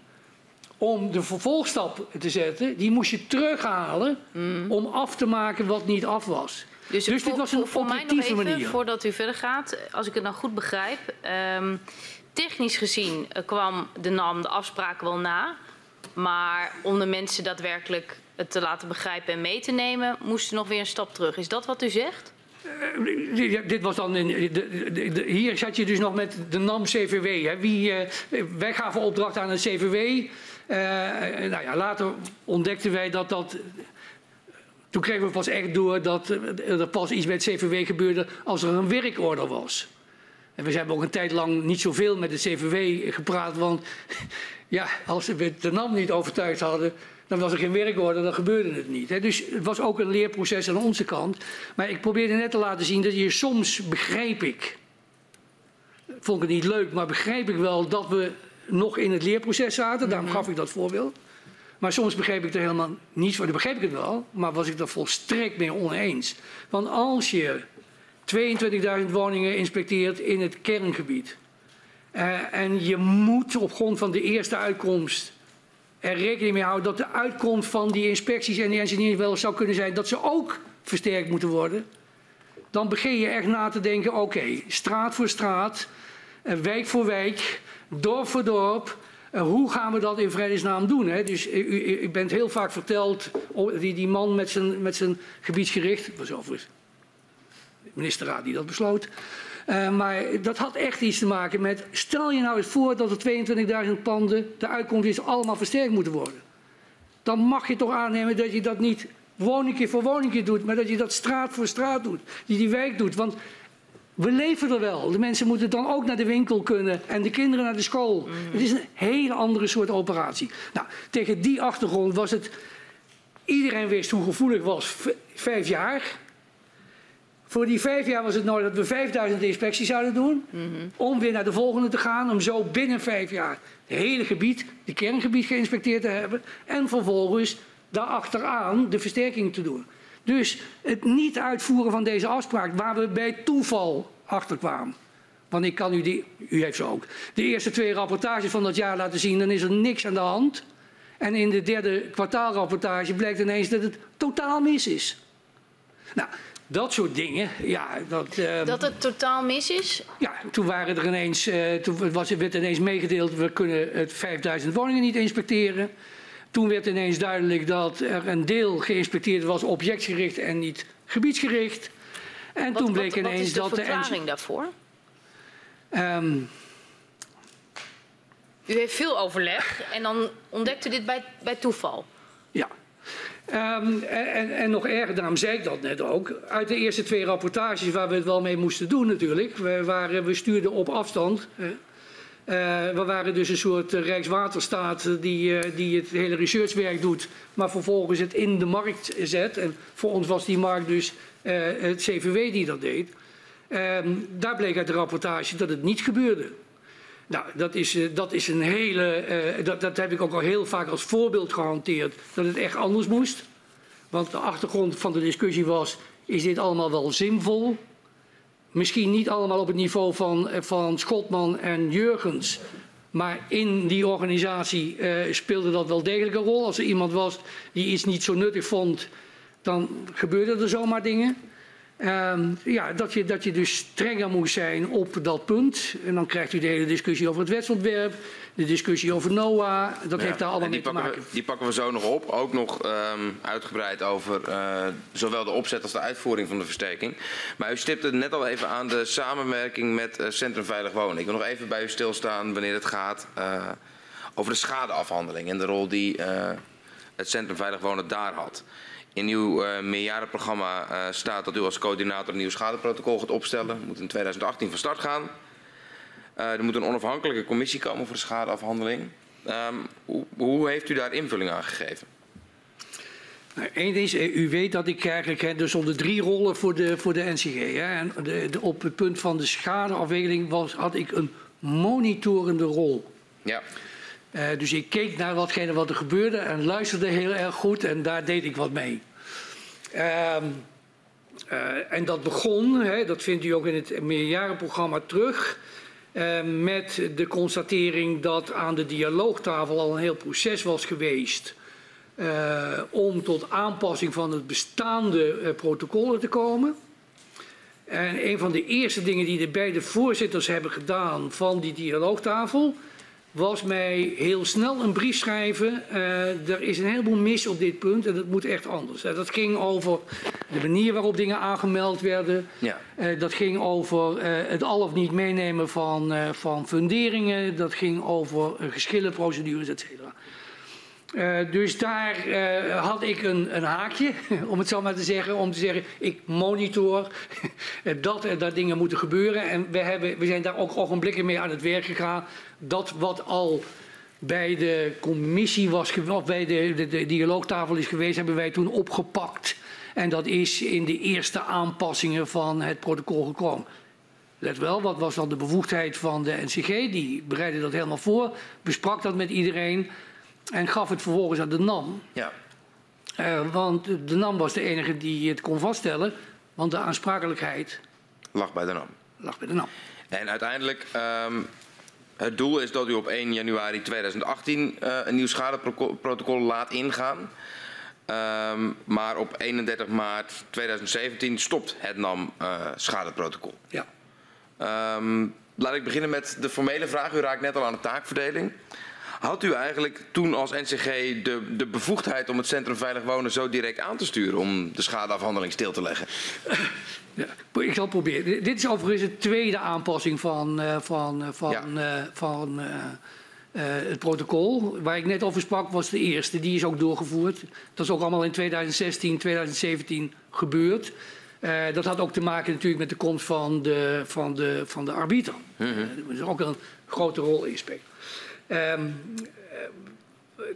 om de vervolgstap te zetten, die moest je terughalen mm. om af te maken wat niet af was. Dus, dus dit was een voor objectieve mij nog even, manier. Voordat u verder gaat, als ik het nou goed begrijp. Um, technisch gezien uh, kwam de NAM de afspraak wel na. Maar om de mensen daadwerkelijk het te laten begrijpen en mee te nemen, moest er nog weer een stap terug. Is dat wat u zegt? Uh, dit was dan in, de, hier zat je dus nog met de NAM CVW. Hè. Wie, uh, wij gaven opdracht aan het CVW. Nou ja, later ontdekten wij dat dat. Toen kregen we pas echt door dat er pas iets met het CVW gebeurde als er een werkorder was. En we hebben ook een tijd lang niet zoveel met de CVW gepraat, want ja, als we de NAM niet overtuigd hadden, dan was er geen werkorde, dan gebeurde het niet. Hè. Dus het was ook een leerproces aan onze kant. Maar ik probeerde net te laten zien dat je soms begreep ik, vond ik het niet leuk, maar begreep ik wel dat we nog in het leerproces zaten. Daarom mhm. gaf ik dat voorbeeld. Maar soms begreep ik er helemaal niets van. Dan begreep ik het wel, maar was ik er volstrekt mee oneens. Want als je 22.000 woningen inspecteert in het kerngebied. Uh, en je moet op grond van de eerste uitkomst er rekening mee houden dat de uitkomst van die inspecties en die engineering wel zou kunnen zijn dat ze ook versterkt moeten worden. Dan begin je echt na te denken, oké, straat voor straat, uh, wijk voor wijk, dorp voor dorp. Uh, hoe gaan we dat in vredesnaam doen? Hè? Dus u, bent heel vaak verteld, die, die man met zijn, met zijn gebiedsgericht, was overigens ministerraad die dat besloot. Uh, maar dat had echt iets te maken met, stel je nou eens voor dat er 22.000 panden, de uitkomst is allemaal versterkt moeten worden. Dan mag je toch aannemen dat je dat niet woningje voor woningje doet, maar dat je dat straat voor straat doet, die die wijk doet. Want we leven er wel. De mensen moeten dan ook naar de winkel kunnen en de kinderen naar de school. Mm. Het is een hele andere soort operatie. Nou, tegen die achtergrond was het, iedereen wist hoe gevoelig was vijf jaar. Voor die vijf jaar was het nodig dat we 5000 inspecties zouden doen. Mm -hmm. Om weer naar de volgende te gaan. Om zo binnen vijf jaar het hele gebied, het kerngebied geïnspecteerd te hebben. En vervolgens daarachteraan de versterking te doen. Dus het niet uitvoeren van deze afspraak waar we bij toeval achter kwamen. Want ik kan u, die, u heeft ze ook, de eerste twee rapportages van dat jaar laten zien. Dan is er niks aan de hand. En in de derde kwartaalrapportage blijkt ineens dat het totaal mis is. Nou, dat soort dingen, ja. Dat, uh, dat het totaal mis is? Ja, toen, waren er ineens, uh, toen was, werd ineens meegedeeld, we kunnen het 5000 woningen niet inspecteren. Toen werd ineens duidelijk dat er een deel geïnspecteerd was objectgericht en niet gebiedsgericht. En wat, toen bleek wat, ineens dat de... Wat is de verklaring daarvoor? Um, u heeft veel overleg en dan ontdekte dit bij, bij toeval. Ja, Um, en, nog erger, daarom zei ik dat net ook. Uit de eerste twee rapportages waar we het wel mee moesten doen natuurlijk. We, waren, we stuurden op afstand. Uh, we waren dus een soort Rijkswaterstaat die, uh, die het hele researchwerk doet. Maar vervolgens het in de markt zet. En voor ons was die markt dus uh, het CVW die dat deed. Um, daar bleek uit de rapportage dat het niet gebeurde. Nou, dat is, uh, dat is een hele. Uh, dat, dat heb ik ook al heel vaak als voorbeeld gehanteerd. Dat het echt anders moest. Want de achtergrond van de discussie was: is dit allemaal wel zinvol? Misschien niet allemaal op het niveau van, eh, van Schotman en Jurgens. Maar in die organisatie speelde dat wel degelijk een rol. Als er iemand was die iets niet zo nuttig vond, dan gebeurden er zomaar dingen. Uh, ja, dat, je, dat je dus strenger moest zijn op dat punt. En dan krijgt u de hele discussie over het wetsontwerp, de discussie over NOAA. Dat heeft daar allemaal mee te maken. We, die pakken we zo nog op. Ook nog um, uitgebreid over uh, zowel de opzet als de uitvoering van de versterking. Maar u stipte net al even aan de samenwerking met uh, Centrum Veilig Wonen. Ik wil nog even bij u stilstaan wanneer het gaat uh, over de schadeafhandeling en de rol die het Centrum Veilig Wonen daar had. In uw uh, meerjarenprogramma uh, staat dat u als coördinator een nieuw schadeprotocol gaat opstellen. Dat moet in 2018 van start gaan. Uh, er moet een onafhankelijke commissie komen voor de schadeafhandeling. Um, hoe, hoe, heeft u daar invulling aan gegeven? Nou, Eén is, u weet dat ik eigenlijk hè, dus onder drie rollen voor de, voor de NCG. Hè, en de, de, op het punt van de schadeafwikkeling was, had ik een monitorende rol. Ja. Uh, dus ik keek naar watgene wat er gebeurde en luisterde heel erg goed en daar deed ik wat mee. Uh, uh, en dat begon, hè, dat vindt u ook in het meerjarenprogramma terug, uh, met de constatering dat aan de dialoogtafel al een heel proces was geweest om tot aanpassing van het bestaande protocollen te komen. En een van de eerste dingen die de beide voorzitters hebben gedaan van die dialoogtafel was mij heel snel een brief schrijven. Uh, er is een heleboel mis op dit punt en dat moet echt anders. Uh, dat ging over de manier waarop dingen aangemeld werden. Ja. Uh, dat ging over het al of niet meenemen van, van funderingen. Dat ging over geschillenprocedures, et cetera. Uh, dus daar uh, had ik een, een, haakje, om het zo maar te zeggen, om te zeggen, ik monitor dat er dat dingen moeten gebeuren. En we, hebben, we zijn daar ook ogenblikken mee aan het werk gegaan. Dat wat al bij de commissie was, of bij de, de, de dialoogtafel is geweest, hebben wij toen opgepakt. En dat is in de eerste aanpassingen van het protocol gekomen. Let wel, wat was dan de bevoegdheid van de NCG? Die bereidde dat helemaal voor, besprak dat met iedereen. En gaf het vervolgens aan de NAM. Ja. Uh, want de NAM was de enige die het kon vaststellen. Want de aansprakelijkheid... Lag bij de NAM. Lag bij de NAM. En uiteindelijk... Um, het doel is dat u op 1 januari 2018 uh, een nieuw schadeprotocol laat ingaan. Um, maar op 31 maart 2017 stopt het NAM uh, schadeprotocol. Ja. Um, laat ik beginnen met de formele vraag. U raakt net al aan de taakverdeling. Had u eigenlijk toen als NCG de, de bevoegdheid om het Centrum Veilig Wonen zo direct aan te sturen om de schadeafhandeling stil te leggen? Ja, ik zal proberen. Dit is overigens de tweede aanpassing van, uh, van, van, ja. uh, van uh, het protocol. Waar ik net over sprak was de eerste. Die is ook doorgevoerd. Dat is ook allemaal in 2016, 2017 gebeurd. dat had ook te maken natuurlijk met de komst van de, van de, van de arbiter. Mm -hmm. dat is ook een grote rol in speelt. Um,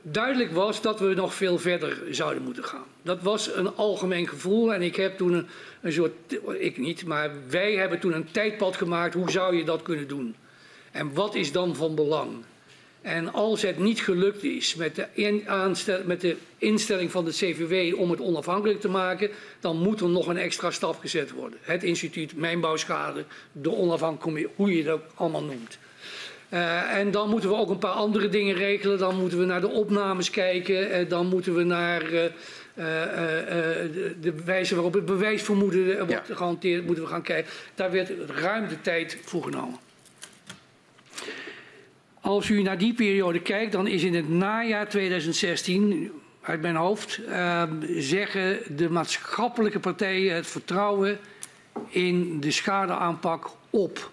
duidelijk was dat we nog veel verder zouden moeten gaan. Dat was een algemeen gevoel en ik heb toen een, een soort, ik niet, maar wij hebben toen een tijdpad gemaakt. Hoe zou je dat kunnen doen? En wat is dan van belang? En als het niet gelukt is met de, met de instelling van de CVW om het onafhankelijk te maken, dan moet er nog een extra stap gezet worden. Het instituut Mijnbouwschade, de onafhankelijke hoe je dat allemaal noemt. Uh, en dan moeten we ook een paar andere dingen regelen. Dan moeten we naar de opnames kijken. Uh, dan moeten we naar uh, de, de, wijze waarop het bewijsvermoeden wordt ja. gehanteerd. Moeten we gaan kijken. Daar werd ruim de tijd voor genomen. Als u naar die periode kijkt, dan is in het najaar 2016, uit mijn hoofd, zeggen de maatschappelijke partijen het vertrouwen in de schadeaanpak op.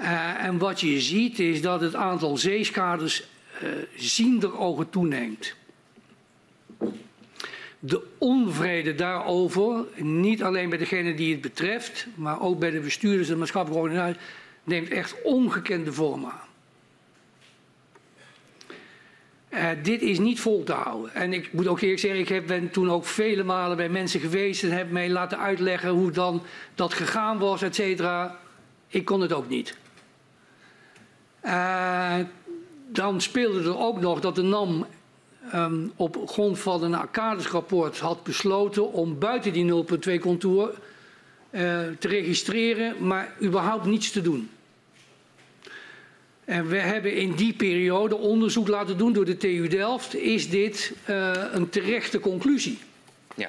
Uh, en wat je ziet is dat het aantal zeeskaders uh, ziender ogen toeneemt. De onvrede daarover, niet alleen bij degene die het betreft, maar ook bij de bestuurders en maatschappelijke organisaties, neemt echt ongekende vorm aan. Uh, dit is niet vol te houden. En ik moet ook eerlijk zeggen, ik ben toen ook vele malen bij mensen geweest en heb mij laten uitleggen hoe dan dat gegaan was, et cetera. Ik kon het ook niet. Uh, dan speelde er ook nog dat de NAM um, op grond van een Arcades-rapport had besloten om buiten die 0,2 contour uh, te registreren, maar überhaupt niets te doen. En we hebben in die periode onderzoek laten doen door de TU Delft. Is dit uh, een terechte conclusie? Ja.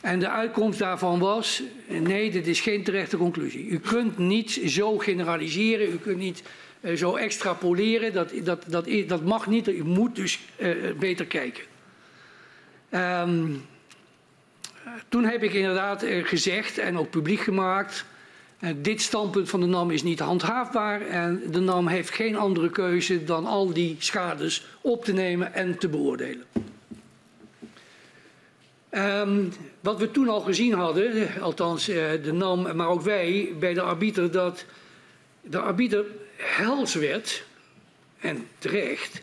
En de uitkomst daarvan was, nee, dit is geen terechte conclusie. U kunt niet zo generaliseren, u kunt niet uh, zo extrapoleren, dat, dat, dat, dat mag niet, u moet dus uh, beter kijken. Um, toen heb ik inderdaad gezegd en ook publiek gemaakt, dit standpunt van de NAM is niet handhaafbaar en de NAM heeft geen andere keuze dan al die schades op te nemen en te beoordelen. Um, wat we toen al gezien hadden, althans de NAM, maar ook wij bij de arbiter, dat de arbiter hels werd, en terecht,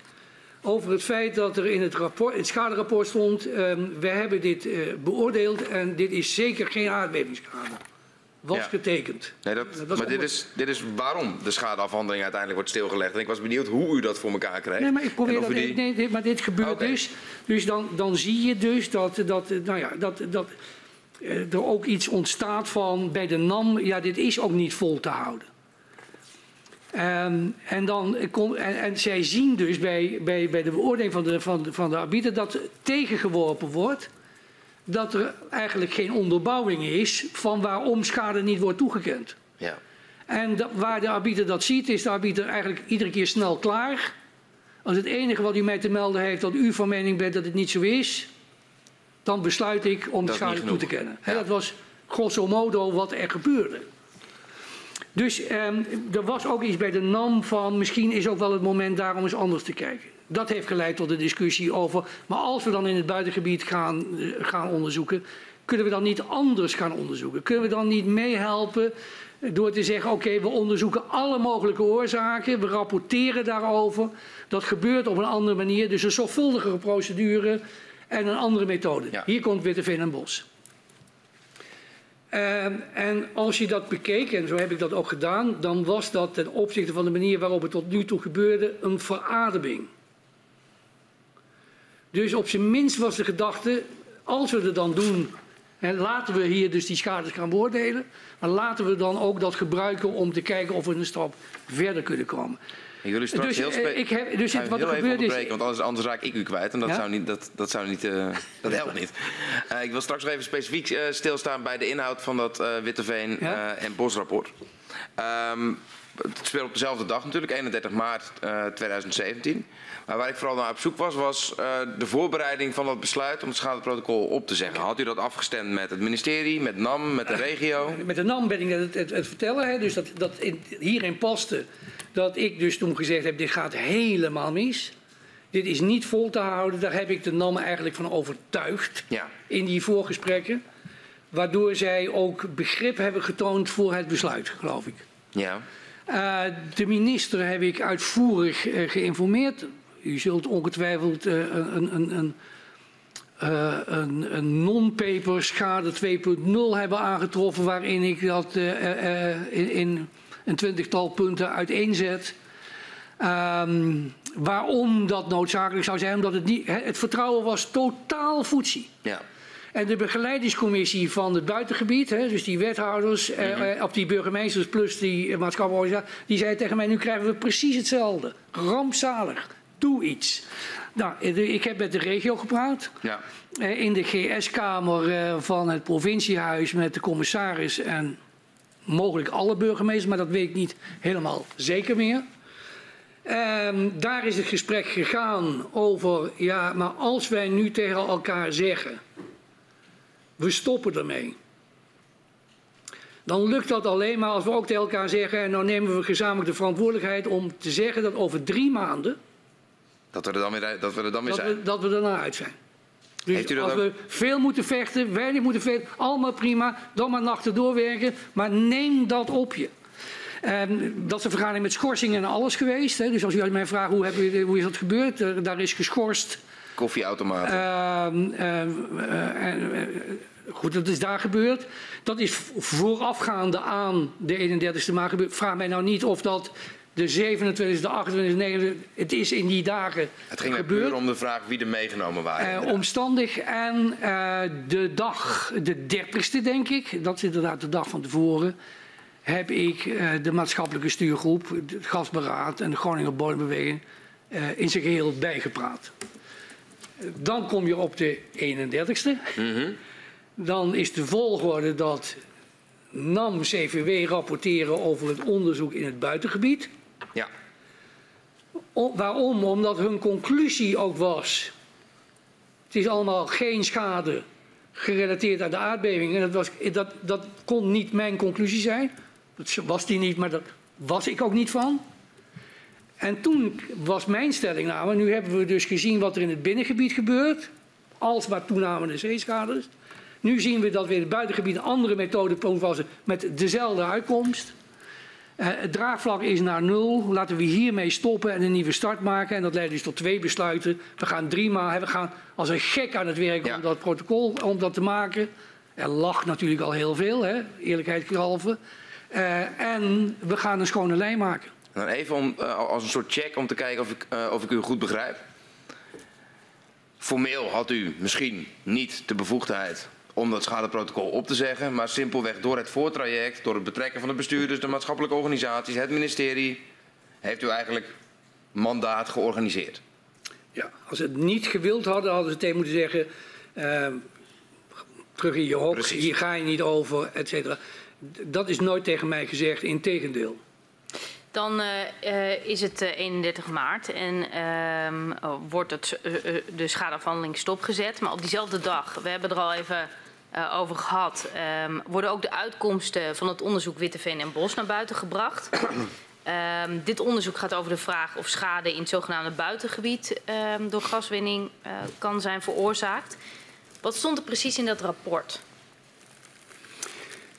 over het feit dat er in het, rapport, het schaderapport stond, um, we hebben dit uh, beoordeeld en dit is zeker geen aardbevingsschade was ja. getekend. Nee, dat, dat maar dit is, dit is waarom de schadeafhandeling uiteindelijk wordt stilgelegd. En ik was benieuwd hoe u dat voor elkaar kreeg. Nee, maar ik probeer dat, die... nee, nee, maar dit gebeurt okay. dus. Dus dan, dan zie je dus dat, dat, nou ja, dat, dat uh, er ook iets ontstaat van bij de NAM, ja, dit is ook niet vol te houden. Um, en, dan, en, en, zij zien dus bij, bij, bij de beoordeling van de, van, van de arbiter dat tegengeworpen wordt dat er eigenlijk geen onderbouwing is van waarom schade niet wordt toegekend. Ja. En dat, waar de arbiter dat ziet, is de arbiter eigenlijk iedere keer snel klaar. Als het enige wat u mij te melden heeft dat u van mening bent dat het niet zo is, dan besluit ik om de schade toe te kennen. Ja. dat was grosso modo wat er gebeurde. Dus eh, er was ook iets bij de NAM van misschien is ook wel het moment daarom eens anders te kijken. Dat heeft geleid tot de discussie over, maar als we dan in het buitengebied gaan, uh, gaan onderzoeken, kunnen we dan niet anders gaan onderzoeken? Kunnen we dan niet meehelpen door te zeggen, oké, okay, we onderzoeken alle mogelijke oorzaken, we rapporteren daarover. Dat gebeurt op een andere manier, dus een zorgvuldigere procedure en een andere methode. Ja. Hier komt Witteveen en Bos. Uh, en als je dat bekeek, en zo heb ik dat ook gedaan, dan was dat ten opzichte van de manier waarop het tot nu toe gebeurde een verademing. Dus op zijn minst was de gedachte, als we het dan doen, hè, laten we hier dus die schades gaan beoordelen, maar laten we dan ook dat gebruiken om te kijken of we een stap verder kunnen komen. U straks dus, heel eh, ik heb, dus het, wat er gebeurt is... Want anders, anders raak ik u kwijt en dat, ja? zou niet, dat, dat, zou niet, uh, dat helpt niet. Uh, ik wil straks nog even specifiek uh, stilstaan bij de inhoud van dat Witteveen ja? en Bosrapport. Um, het speelt op dezelfde dag natuurlijk, 31 maart 2017. Maar waar ik vooral naar op zoek was, was uh, de voorbereiding van dat besluit om het schadeprotocol op te zeggen. Had u dat afgestemd met het ministerie, met NAM, met de regio? Met de NAM ben ik het, het, het vertellen. Hè, dus dat, dat in, hierin paste dat ik dus toen gezegd heb, dit gaat helemaal mis. Dit is niet vol te houden. Daar heb ik de NAM eigenlijk van overtuigd ja. in die voorgesprekken. Waardoor zij ook begrip hebben getoond voor het besluit, geloof ik. Ja. Uh, de minister heb ik uitvoerig uh, geïnformeerd. U zult ongetwijfeld uh, een, een, een, een, een non-paper schade 2.0 hebben aangetroffen... waarin ik dat in, in, een twintigtal punten uiteenzet. Um, waarom dat noodzakelijk zou zijn? Omdat het, niet, het vertrouwen was totaal voetzie. Ja. En de begeleidingscommissie van het buitengebied, hè, dus die wethouders, mm -hmm. eh, of die burgemeesters plus die maatschappelijke organisatie, die zei tegen mij, nu krijgen we precies hetzelfde. Rampzalig. Doe iets. Nou, ik heb met de regio gepraat. Ja. In de GS-kamer van het provinciehuis met de commissaris en mogelijk alle burgemeesters, maar dat weet ik niet helemaal zeker meer. Um, daar is het gesprek gegaan over, ja, maar als wij nu tegen elkaar zeggen, we stoppen ermee. Dan lukt dat alleen maar als we ook tegen elkaar zeggen, en nou nemen we gezamenlijk de verantwoordelijkheid om te zeggen dat over drie maanden. Dat we er dan weer, dat we er dan weer dat zijn. We, dat we er uit zijn. Dus als ook... we veel moeten vechten, weinig moeten vechten, allemaal prima, dan maar nachten doorwerken, maar neem dat op je. Um, dat is een vergadering met schorsingen en alles geweest. Hè. Dus als u mij vraagt hoe, je, hoe is dat gebeurd, er, daar is geschorst. Koffieautomaten. Uh, uh, goed, dat is daar gebeurd. Dat is voorafgaande aan de 31ste maart gebeurd. Vraag mij nou niet of dat de 27e, de 28e, 29e, het is in die dagen Het ging gebeurd. om de vraag wie er meegenomen waren. Uh, omstandig en uh, de dag, de 30ste denk ik, dat is inderdaad de dag van tevoren, heb ik uh, de maatschappelijke stuurgroep, het gasberaad en de Groninger Bodembeweging in zijn geheel bijgepraat. Dan kom je op de 31ste. Mm -hmm. Dan is de volgorde dat NAM CVW rapporteren over het onderzoek in het buitengebied. Waarom? Omdat hun conclusie ook was. Het is allemaal geen schade gerelateerd aan de aardbeving. En dat, was, dat, dat kon niet mijn conclusie zijn. Dat was die niet, maar daar was ik ook niet van. En toen was mijn stelling namelijk, nu hebben we dus gezien wat er in het binnengebied gebeurt. Alsmaar toename zeeschades. Nu zien we dat we in het buitengebied een andere methode toepassen met dezelfde uitkomst. Uh, het draagvlak is naar nul. Laten we hiermee stoppen en een nieuwe start maken. En dat leidt dus tot twee besluiten. We gaan drie maanden, we gaan als een gek aan het werk ja. om dat protocol om dat te maken. Er lag natuurlijk al heel veel, hè, eerlijkheid gehalve. Uh, en we gaan een schone lijn maken. Dan even om, uh, als een soort check om te kijken of ik, of ik u goed begrijp. Formeel had u misschien niet de bevoegdheid om dat schadeprotocol op te zeggen. Maar simpelweg door het voortraject, door het betrekken van de bestuurders, de maatschappelijke organisaties, het ministerie, heeft u eigenlijk mandaat georganiseerd. Ja, als ze het niet gewild hadden, hadden ze tegen moeten zeggen. Uh, terug in je hok, Precies. hier ga je niet over, et cetera. Dat is nooit tegen mij gezegd, in tegendeel. Dan uh, is het 31 maart en uh, wordt het, uh, de schadeafhandeling stopgezet. Maar op diezelfde dag, we hebben er al even uh, over gehad, um, worden ook de uitkomsten van het onderzoek Witteveen en Bos naar buiten gebracht. Um, dit onderzoek gaat over de vraag of schade in het zogenaamde buitengebied um, door gaswinning uh, kan zijn veroorzaakt. Wat stond er precies in dat rapport?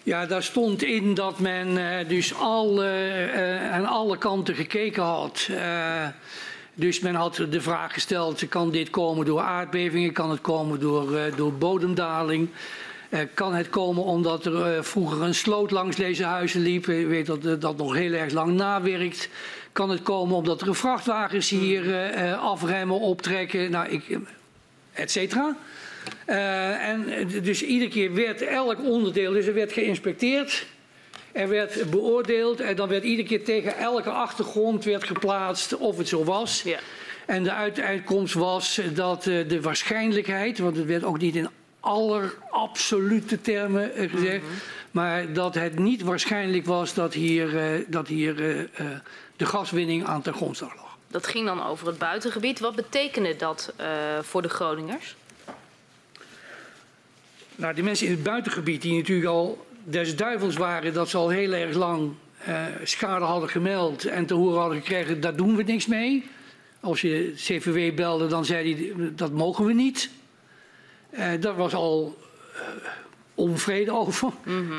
Ja, daar stond in dat men uh, dus al, uh, aan alle kanten gekeken had. Dus men had de vraag gesteld, kan dit komen door aardbevingen? Kan het komen door, uh, door bodemdaling? Uh, kan het komen omdat er uh, vroeger een sloot langs deze huizen liep? Je weet dat dat nog heel erg lang nawerkt. Kan het komen omdat er vrachtwagens hier afremmen, optrekken, nou, ik, et cetera? en dus iedere keer werd elk onderdeel, dus er werd geïnspecteerd. Er werd beoordeeld en dan werd iedere keer tegen elke achtergrond werd geplaatst of het zo was. Ja. En de uitkomst was dat de waarschijnlijkheid, want het werd ook niet in aller absolute termen uh, gezegd, mm -hmm. maar dat het niet waarschijnlijk was dat hier, uh, dat hier de gaswinning aan ten grondslag lag. Dat ging dan over het buitengebied. Wat betekende dat voor de Groningers? Nou, die mensen in het buitengebied die natuurlijk al des duivels waren dat ze al heel erg lang uh, schade hadden gemeld en te horen hadden gekregen, daar doen we niks mee. Als je CVW belde, dan zei hij, dat mogen we niet. Uh, daar was al uh, onvrede over. Mm -hmm.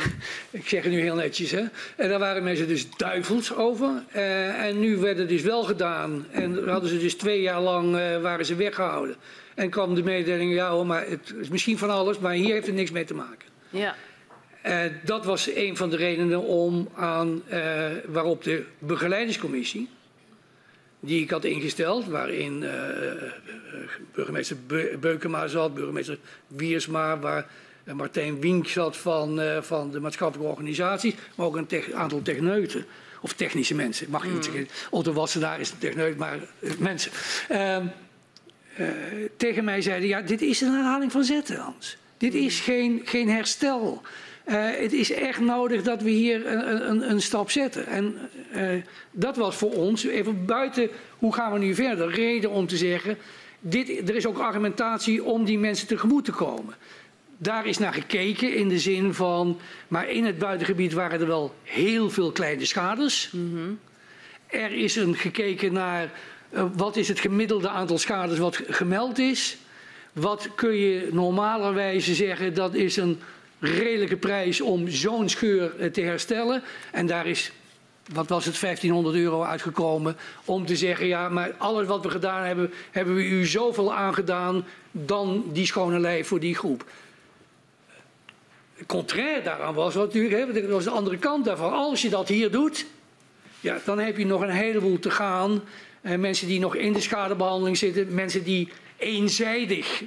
Ik zeg het nu heel netjes. Hè? En daar waren mensen dus duivels over. en nu werd het dus wel gedaan. En hadden ze dus twee jaar lang waren ze weggehouden. En kwam de mededeling, ja hoor, maar het is misschien van alles, maar hier heeft het niks mee te maken. Ja. Dat was een van de redenen om aan, waarop de begeleidingscommissie, die ik had ingesteld, waarin uh, burgemeester Be Beukema zat, burgemeester Wiersma, waar Martijn Wink zat van, van de maatschappelijke organisaties, maar ook een aantal techneuten. Of technische mensen, mag je niet mm. zeggen. Otto Wassenaar is een techneut, maar mensen. Ehm, tegen mij zeiden, ja, dit is een herhaling van zetten, Hans. Dit is geen, geen herstel. Uh, het is echt nodig dat we hier een, een, een stap zetten. En uh, dat was voor ons, even buiten hoe gaan we nu verder, reden om te zeggen, dit, er is ook argumentatie om die mensen tegemoet te komen. Daar is naar gekeken in de zin van, maar in het buitengebied waren er wel heel veel kleine schades. Mm -hmm. Er is een gekeken naar uh, wat is het gemiddelde aantal schades wat gemeld is. Wat kun je normalerwijze zeggen, dat is een redelijke prijs om zo'n scheur eh, te herstellen. En daar is, wat was het, 1500 euro uitgekomen om te zeggen, ja, maar alles wat we gedaan hebben, hebben we u zoveel aangedaan dan die schone lei voor die groep. Contrair daaraan was natuurlijk, dat was de andere kant daarvan. Als je dat hier doet, ja, dan heb je nog een heleboel te gaan. Eh, mensen die nog in de schadebehandeling zitten, mensen die eenzijdig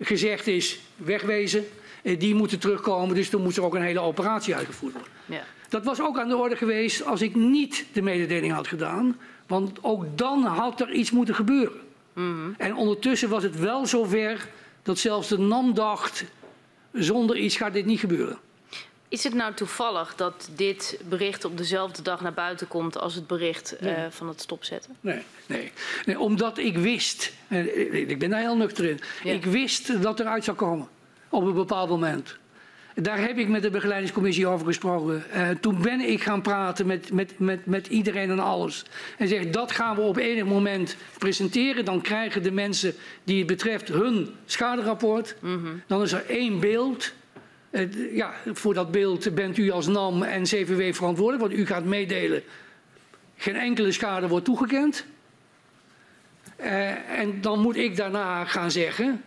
gezegd is wegwezen. Die moeten terugkomen. Dus dan moet er ook een hele operatie uitgevoerd worden. Ja. Dat was ook aan de orde geweest als ik niet de mededeling had gedaan. Want ook dan had er iets moeten gebeuren. Mm En ondertussen was het wel zover dat zelfs de NAM dacht... zonder iets gaat dit niet gebeuren. Is het nou toevallig dat dit bericht op dezelfde dag naar buiten komt als het bericht uh, van het stopzetten? Nee, nee, nee. omdat ik wist, uh, ik ben daar heel nuchter in, ja. ik wist dat er uit zou komen op een bepaald moment. Daar heb ik met de begeleidingscommissie over gesproken. Uh, toen ben ik gaan praten met, met, met, met iedereen en alles. En zeg, dat gaan we op enig moment presenteren. Dan krijgen de mensen die het betreft hun schaderapport. Mm -hmm. Dan is er één beeld. Uh, ja, voor dat beeld bent u als NAM en CVW verantwoordelijk. Want u gaat meedelen. Geen enkele schade wordt toegekend. Uh, en dan moet ik daarna gaan zeggen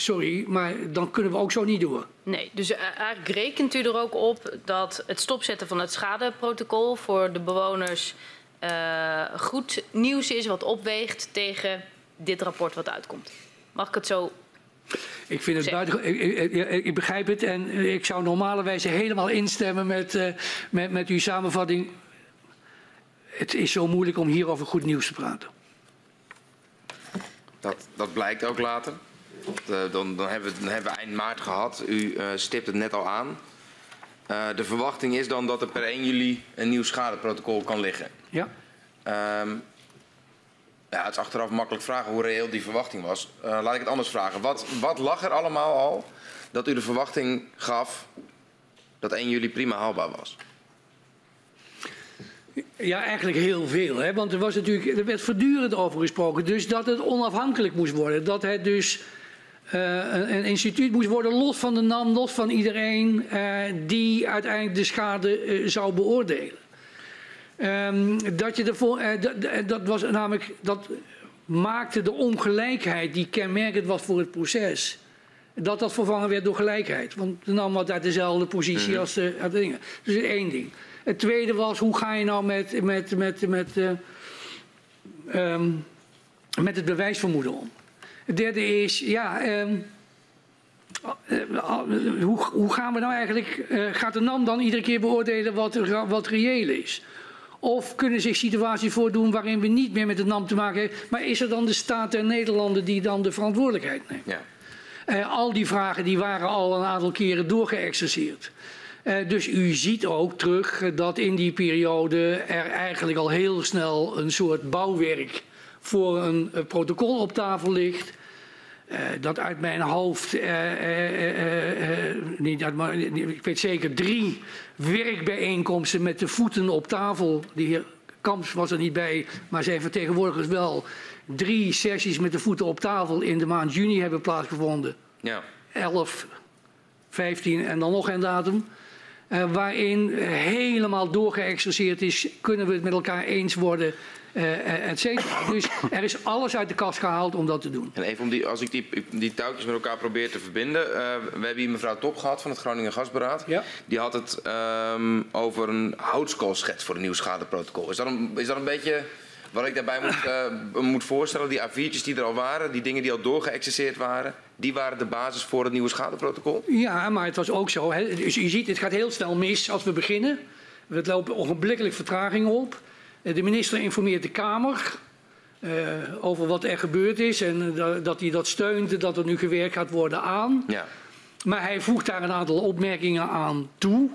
sorry, maar dan kunnen we ook zo niet doen. Nee, dus eigenlijk rekent u er ook op dat het stopzetten van het schadeprotocol voor de bewoners uh, goed nieuws is wat opweegt tegen dit rapport wat uitkomt. Mag ik het zo ik vind het buiten, ik, ik, ik, begrijp het en ik zou normalerwijze helemaal instemmen met, uh, met, met uw samenvatting. Het is zo moeilijk om hier over goed nieuws te praten. Dat, dat blijkt ook later. Eh, dan, dan, hebben we, dan, hebben we, eind maart gehad. U uh, stipt het net al aan. Uh, de verwachting is dan dat er per 1 juli een nieuw schadeprotocol kan liggen. Ja. Um, ja, het is achteraf makkelijk vragen hoe reëel die verwachting was. Uh, laat ik het anders vragen. Wat, wat lag er allemaal al dat u de verwachting gaf dat 1 juli prima haalbaar was? Ja, eigenlijk heel veel. Hè? Want er, was natuurlijk, er werd voortdurend over gesproken. Dus dat het onafhankelijk moest worden. Dat het dus uh, een, instituut moest worden los van de NAM, los van iedereen uh, die uiteindelijk de schade uh, zou beoordelen. Um, dat, je ervoor, dat was namelijk, dat maakte de ongelijkheid die kenmerkend was voor het proces, dat dat vervangen werd door gelijkheid. Want de NAM had uit dezelfde positie mm als de, de dingen. Dus één ding. Het tweede was, hoe ga je nou met, met, met, met, um, met het bewijsvermoeden om? Het derde is, ja, eh, hoe, hoe, gaan we nou eigenlijk, uh, gaat de NAM dan iedere keer beoordelen wat, wat reëel is? Of kunnen zich situaties voordoen waarin we niet meer met de NAM te maken hebben, maar is er dan de staat der Nederlanden die dan de verantwoordelijkheid neemt? Ja. Uh, al die vragen die waren al een aantal keren doorgeëxerceerd. Uh, dus u ziet ook terug dat in die periode er eigenlijk al heel snel een soort bouwwerk voor een protocol op tafel ligt. Uh, dat uit mijn hoofd, uh, niet uit, maar, ik weet zeker drie werkbijeenkomsten met de voeten op tafel. De heer Kamps was er niet bij, maar zijn vertegenwoordigers wel. Drie sessies met de voeten op tafel in de maand juni hebben plaatsgevonden. Ja. 11, 15 en dan nog een datum. Waarin helemaal doorgeëxerceerd is, kunnen we het met elkaar eens worden uh, et cetera. Dus er is alles uit de kast gehaald om dat te doen. En even om die, als ik die, die touwtjes met elkaar probeer te verbinden. Uh, we hebben hier mevrouw Top gehad van het Groningen Gasberaad. Ja. Die had het um, over een houtskoolschets voor een nieuw schadeprotocol. Is dat een, is dat een beetje wat ik daarbij moet, uh, moet voorstellen? Die A4'tjes die er al waren, die dingen die al doorgeëxerceerd waren. Die waren de basis voor het nieuwe schadeprotocol? Ja, maar het was ook zo. Hè. Dus je ziet, het gaat heel snel mis als we beginnen. We lopen ogenblikkelijk vertraging op. Eh, de minister informeert de Kamer uh, over wat er gebeurd is en uh, dat hij dat steunt, dat er nu gewerkt gaat worden aan. Ja. Maar hij voegt daar een aantal opmerkingen aan toe.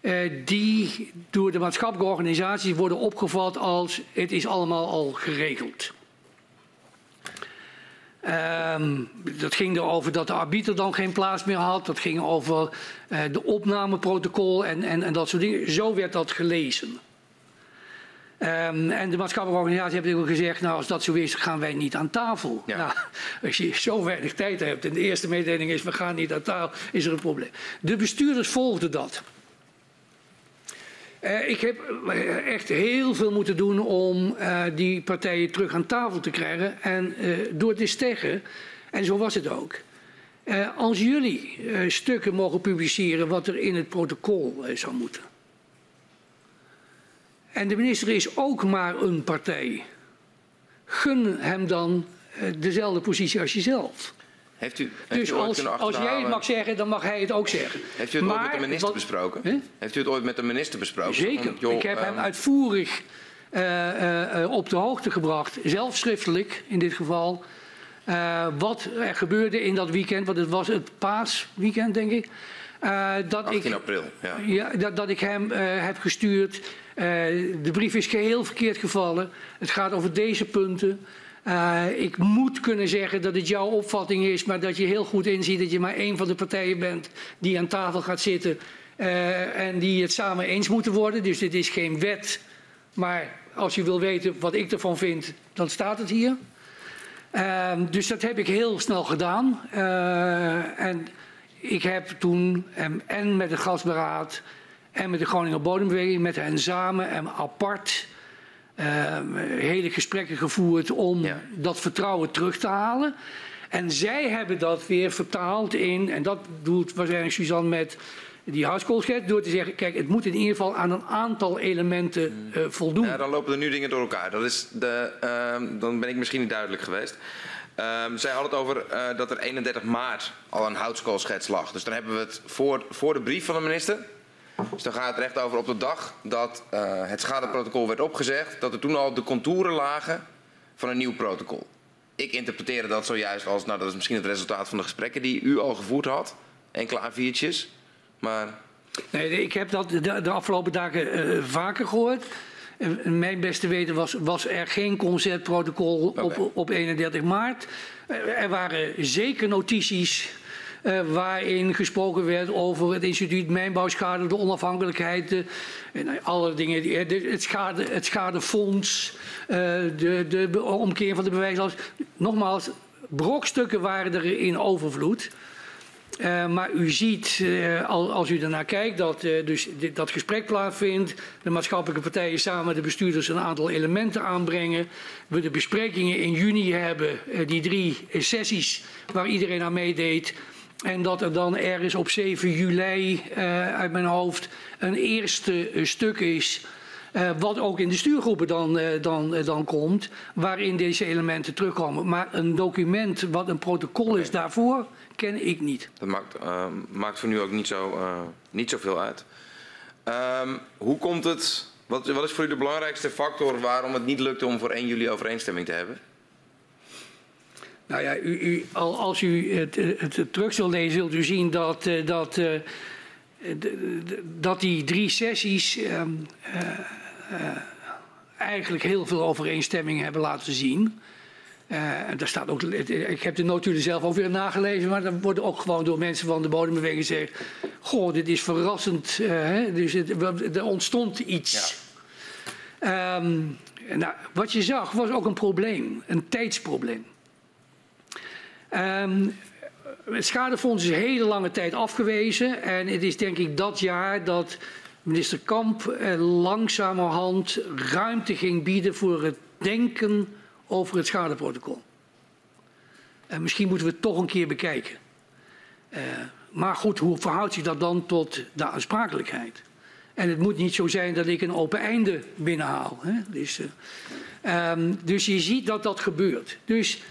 Uh, die door de maatschappelijke organisaties worden opgevat als het is allemaal al geregeld. Um, dat ging erover dat de arbiter dan geen plaats meer had. Dat ging over uh, de opnameprotocol en, en, en dat soort dingen. Zo werd dat gelezen. Um, en de maatschappelijke organisatie heeft ook gezegd, nou als dat zo is, gaan wij niet aan tafel. Ja. Nou, als je zo weinig tijd hebt en de eerste mededeling is, we gaan niet aan tafel, is er een probleem. De bestuurders volgden dat. Uh, ik heb uh, echt heel veel moeten doen om uh, die partijen terug aan tafel te krijgen. En door te zeggen, en zo was het ook. als jullie stukken mogen publiceren wat er in het protocol zou moeten en de minister is ook maar een partij. Gun hem dan eh, dezelfde positie als jezelf. Heeft u, heeft dus u als, als jij het mag zeggen, dan mag hij het ook zeggen. Heeft u het ooit met de minister besproken? Heeft u het ooit met de minister besproken? Zeker. ik heb hem ehm, uitvoerig uh, uh, op de hoogte gebracht, zelf schriftelijk in dit geval, wat er gebeurde in dat weekend, want het was het paasweekend, denk ik. dat 18 ik, april, ja. ja dat, dat ik hem heb gestuurd. De brief is geheel verkeerd gevallen. Het gaat over deze punten. Uh, ik moet kunnen zeggen dat het jouw opvatting is, maar dat je heel goed inziet dat je maar één van de partijen bent die aan tafel gaat zitten uh, en die het samen eens moeten worden. Dus dit is geen wet, maar als je wil weten wat ik ervan vind, dan staat het hier. Uh, dus dat heb ik heel snel gedaan. En ik heb toen en, en met het gasberaad en met de Groninger Bodembeweging, met hen samen en apart uh, hele gesprekken gevoerd om dat vertrouwen terug te halen. En zij hebben dat weer vertaald in, en dat doet waarschijnlijk Suzanne met die housecoolschets, door te zeggen, kijk, het moet in ieder geval aan een aantal elementen uh, voldoen. Ja, dan lopen er nu dingen door elkaar. Dat is de, uh, dan ben ik misschien niet duidelijk geweest. Um, zij hadden het over uh, dat er 31 maart al een houtskoolschets lag. Dus dan hebben we het voor, voor de brief van de minister. Dus dan gaat het recht over op de dag dat uh, het schadeprotocol werd opgezegd, dat er toen al de contouren lagen van een nieuw protocol. Ik interpreteerde dat zojuist als, nou dat is misschien het resultaat van de gesprekken die u al gevoerd had, enkele A4'tjes, maar... Nee, ik heb dat de, de afgelopen dagen uh, vaker gehoord. En mijn beste weten was, was er geen concertprotocol okay. op, op 31 maart. Er waren zeker notities uh, waarin gesproken werd over het instituut mijnbouwschade, de onafhankelijkheid, de, en eh, alle dingen, de, het, schade, het schadefonds, de, de omkeer van de bewijslast. Nogmaals, brokstukken waren er in overvloed. Maar u ziet, als u ernaar kijkt, dat dus dit, dat gesprek plaatsvindt. De maatschappelijke partijen samen met de bestuurders een aantal elementen aanbrengen. We de besprekingen in juni hebben, die drie sessies waar iedereen aan meedeed. En dat er dan ergens op 7 juli uh, uit mijn hoofd een eerste uh, stuk is. Uh, wat ook in de stuurgroepen dan, dan, dan komt, waarin deze elementen terugkomen. Maar een document wat een protocol is daarvoor, ken ik niet. Dat maakt, maakt voor nu ook niet, zo, niet zoveel uit. Um, hoe komt het, wat, wat is voor u de belangrijkste factor waarom het niet lukte om voor 1 juli overeenstemming te hebben? Nou ja, u, u, als u het, het, terug zult lezen, zult u zien dat, uh, dat, uh, dat die drie sessies uh, eigenlijk heel veel overeenstemming hebben laten zien. en daar staat ook, ik heb de notulen zelf ook weer nagelezen, maar dan worden ook gewoon door mensen van de bodembeweging gezegd: Goh, dit is verrassend. Hè? Dus het, er ontstond iets. Ja. Um, nou, wat je zag was ook een probleem, een tijdsprobleem. Um, het schadefonds is hele lange tijd afgewezen. En het is denk ik dat jaar dat minister Kamp eh, langzamerhand ruimte ging bieden voor het denken over het schadeprotocol. En misschien moeten we het toch een keer bekijken. Uh, maar goed, hoe verhoudt zich dat dan tot de aansprakelijkheid? En het moet niet zo zijn dat ik een open einde binnenhaal. Hè? Dus, uh, um, dus je ziet dat dat gebeurt. Dus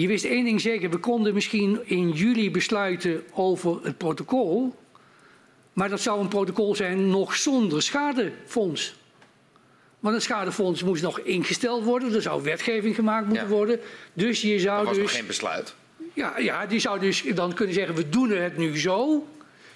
je wist één ding zeker, we konden misschien in juli besluiten over het protocol. Maar dat zou een protocol zijn nog zonder schadefonds. Want het schadefonds moest nog ingesteld worden, er zou wetgeving gemaakt moeten ja. worden. Dus je zou dat was dus. geen besluit. Ja, ja, die zou dus dan kunnen zeggen: we doen het nu zo.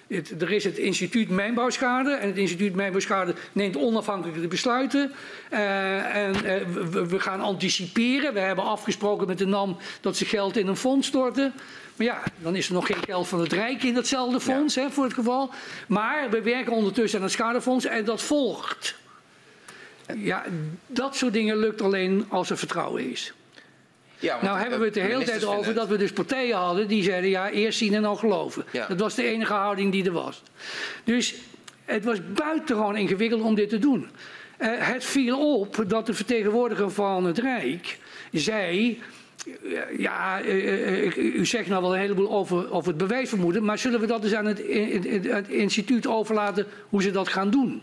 Het, er is het instituut Mijnbouwschade en het instituut Mijnbouwschade neemt onafhankelijke besluiten. Uh, en uh, we, we, gaan anticiperen. We hebben afgesproken met de NAM dat ze geld in een fonds storten. Maar ja, dan is er nog geen geld van het Rijk in datzelfde fonds ja. hè, voor het geval. Maar we werken ondertussen aan het schadefonds en dat volgt. Ja, dat soort dingen lukt alleen als er vertrouwen is. Ja, nou hebben we het de hele tijd over dat we dus partijen hadden die zeiden ja, eerst zien en dan geloven. Ja. Dat was de enige houding die er was. Dus het was buitengewoon ingewikkeld om dit te doen. Uh, het viel op dat de vertegenwoordiger van het Rijk zei. Ja, uh, u zegt nou wel een heleboel over, over het bewijsvermoeden, maar zullen we dat dus aan het, het instituut overlaten hoe ze dat gaan doen?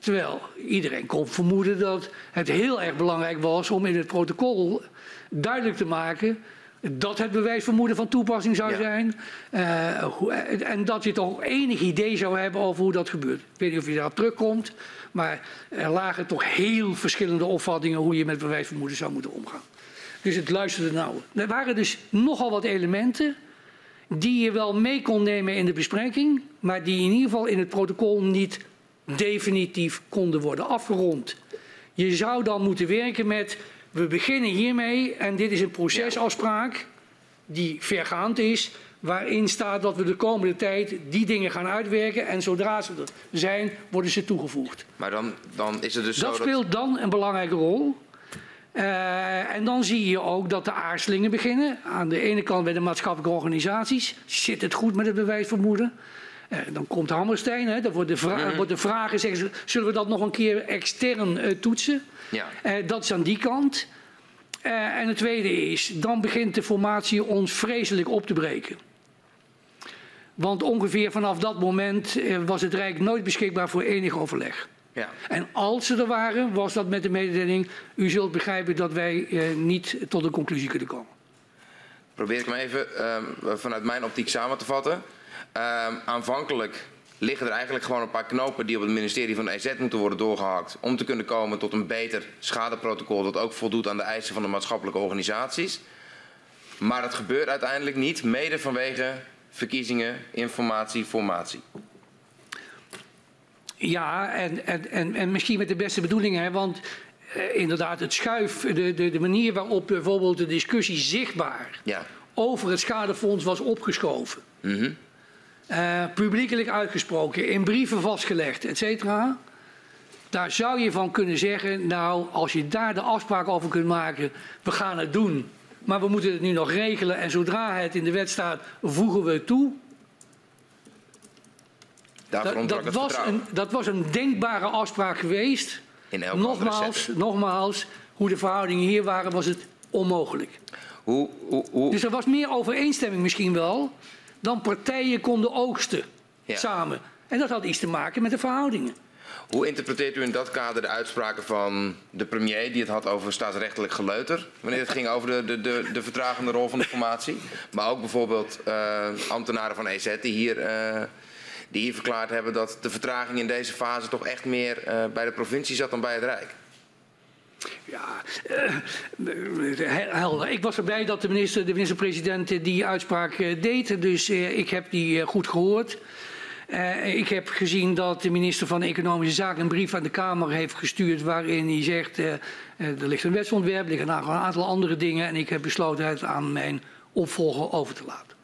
Terwijl iedereen kon vermoeden dat het heel erg belangrijk was om in het protocol duidelijk te maken dat het bewijsvermoeden van toepassing zou zijn. Uh, en dat je toch enig idee zou hebben over hoe dat gebeurt. Ik weet niet of je daarop terugkomt, maar er lagen toch heel verschillende opvattingen hoe je met bewijsvermoeden zou moeten omgaan. Dus het luisterde nauw. Er waren dus nogal wat elementen die je wel mee kon nemen in de bespreking, maar die in ieder geval in het protocol niet definitief konden worden afgerond. Je zou dan moeten werken met we beginnen hiermee en dit is een procesafspraak die vergaand is, waarin staat dat we de komende tijd die dingen gaan uitwerken en zodra ze er zijn, worden ze toegevoegd. Maar dan, dan is het dus dat zo speelt dan een belangrijke rol. Uh, en dan zie je ook dat de aarzelingen beginnen. Aan de ene kant bij de maatschappelijke organisaties. Zit het goed met het bewijsvermoeden? Uh, dan komt Hammerstein. Hè, dan wordt de, vra mm wordt de vraag gezegd, zullen we dat nog een keer extern uh, toetsen? Ja. dat is aan die kant. en het tweede is, dan begint de formatie ons vreselijk op te breken. Want ongeveer vanaf dat moment was het Rijk nooit beschikbaar voor enig overleg. Ja. En als ze er waren, was dat met de mededeling... u zult begrijpen dat wij eh, niet tot een conclusie kunnen komen. Probeer ik hem even uh, vanuit mijn optiek samen te vatten. Uh, aanvankelijk liggen er eigenlijk gewoon een paar knopen die op het ministerie van de EZ moeten worden doorgehakt. Om te kunnen komen tot een beter schadeprotocol dat ook voldoet aan de eisen van de maatschappelijke organisaties. Maar dat gebeurt uiteindelijk niet, mede vanwege verkiezingen, informatie, formatie. Ja, en, en, en, en misschien met de beste bedoelingen, hè, want eh, inderdaad, het schuif, de, de, de manier waarop bijvoorbeeld de discussie zichtbaar ja. over het schadefonds was opgeschoven. Mm -hmm. Uh, publiekelijk uitgesproken, in brieven vastgelegd, et cetera. Daar zou je van kunnen zeggen, nou, als je daar de afspraak over kunt maken, we gaan het doen. Maar we moeten het nu nog regelen en zodra het in de wet staat, voegen we het toe dat, dat, was een, dat was een denkbare afspraak geweest. In elke nogmaals, nogmaals, hoe de verhoudingen hier waren, was het onmogelijk. Hoe, hoe, hoe... Dus er was meer overeenstemming misschien wel dan partijen konden oogsten samen. En dat had iets te maken met de verhoudingen. Hoe interpreteert u in dat kader de uitspraken van de premier die het had over staatsrechtelijk geleuter? Wanneer het ging over de, de, de, de vertragende rol van de formatie. Maar ook bijvoorbeeld uh, ambtenaren van EZ die hier uh, die hier verklaard hebben dat de vertraging in deze fase toch echt meer uh, bij de provincie zat dan bij het Rijk. Ja, uh, helder. Ik was erbij dat de minister, de minister-president die uitspraak uh, deed. Dus ik heb die goed gehoord. ik heb gezien dat de minister van Economische Zaken een brief aan de Kamer heeft gestuurd waarin hij zegt er ligt een wetsontwerp, er liggen een aantal andere dingen en ik heb besloten het aan mijn opvolger over te laten.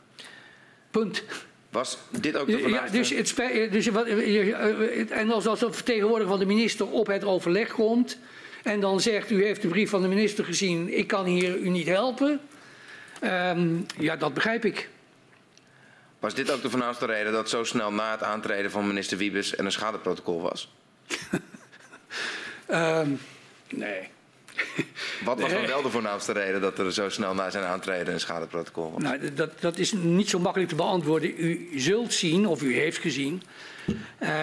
Punt. Was dit ook de ja, dus het, dus wat, En als, als de vertegenwoordiger van de minister op het overleg komt en dan zegt u heeft de brief van de minister gezien, ik kan hier u niet helpen. Um, ja, dat begrijp ik. Was dit ook de voornaamste reden dat zo snel na het aantreden van minister Wiebes er een schadeprotocol was? um, nee. Wat was dan wel de voornaamste reden dat er zo snel na zijn aantreden een schadeprotocol was? Nou, dat, dat is niet zo makkelijk te beantwoorden. U zult zien, of u heeft gezien,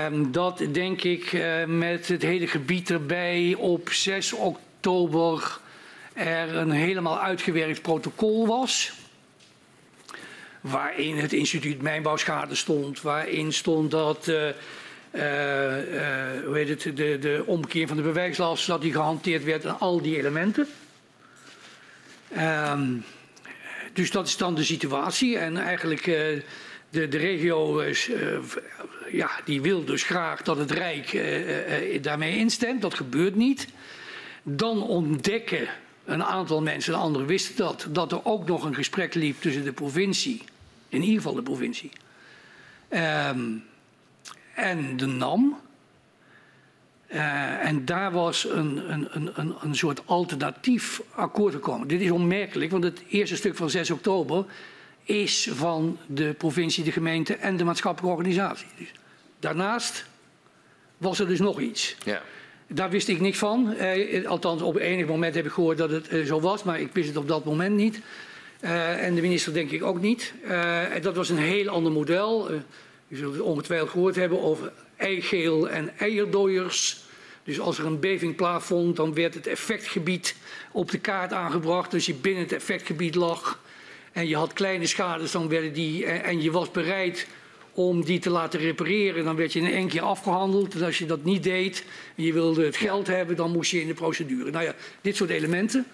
um, dat denk ik uh, met het hele gebied erbij op 6 oktober er een helemaal uitgewerkt protocol was. Waarin het instituut mijnbouwschade stond, waarin stond dat. Uh, hoe heet het, de, de omkeer van de bewijslast, dat die gehanteerd werd en al die elementen. Um, dus dat is dan de situatie. En eigenlijk de, de regio ja, die wil dus graag dat het Rijk daarmee instemt. Dat gebeurt niet. Dan ontdekken een aantal mensen, de anderen wisten dat, dat er ook nog een gesprek liep tussen de provincie, in ieder geval de provincie. Um, en de NAM. En daar was een, een, een, een soort alternatief akkoord gekomen. Dit is onmerkelijk, want het eerste stuk van 6 oktober is van de provincie, de gemeente en de maatschappelijke organisatie. Dus daarnaast was er dus nog iets. Ja. Daar wist ik niks van. Uh, althans, op enig moment heb ik gehoord dat het uh, zo was, maar ik wist het op dat moment niet. en de minister denk ik ook niet. dat was een heel ander model. U zult het ongetwijfeld gehoord hebben over eigeel en eierdooiers. Dus als er een beving plaatsvond, dan werd het effectgebied op de kaart aangebracht. Dus je binnen het effectgebied lag. en je had kleine schades, dan werden die, en je was bereid om die te laten repareren, dan werd je in één keer afgehandeld. En als je dat niet deed en je wilde het geld hebben, dan moest je in de procedure. Nou ja, dit soort elementen.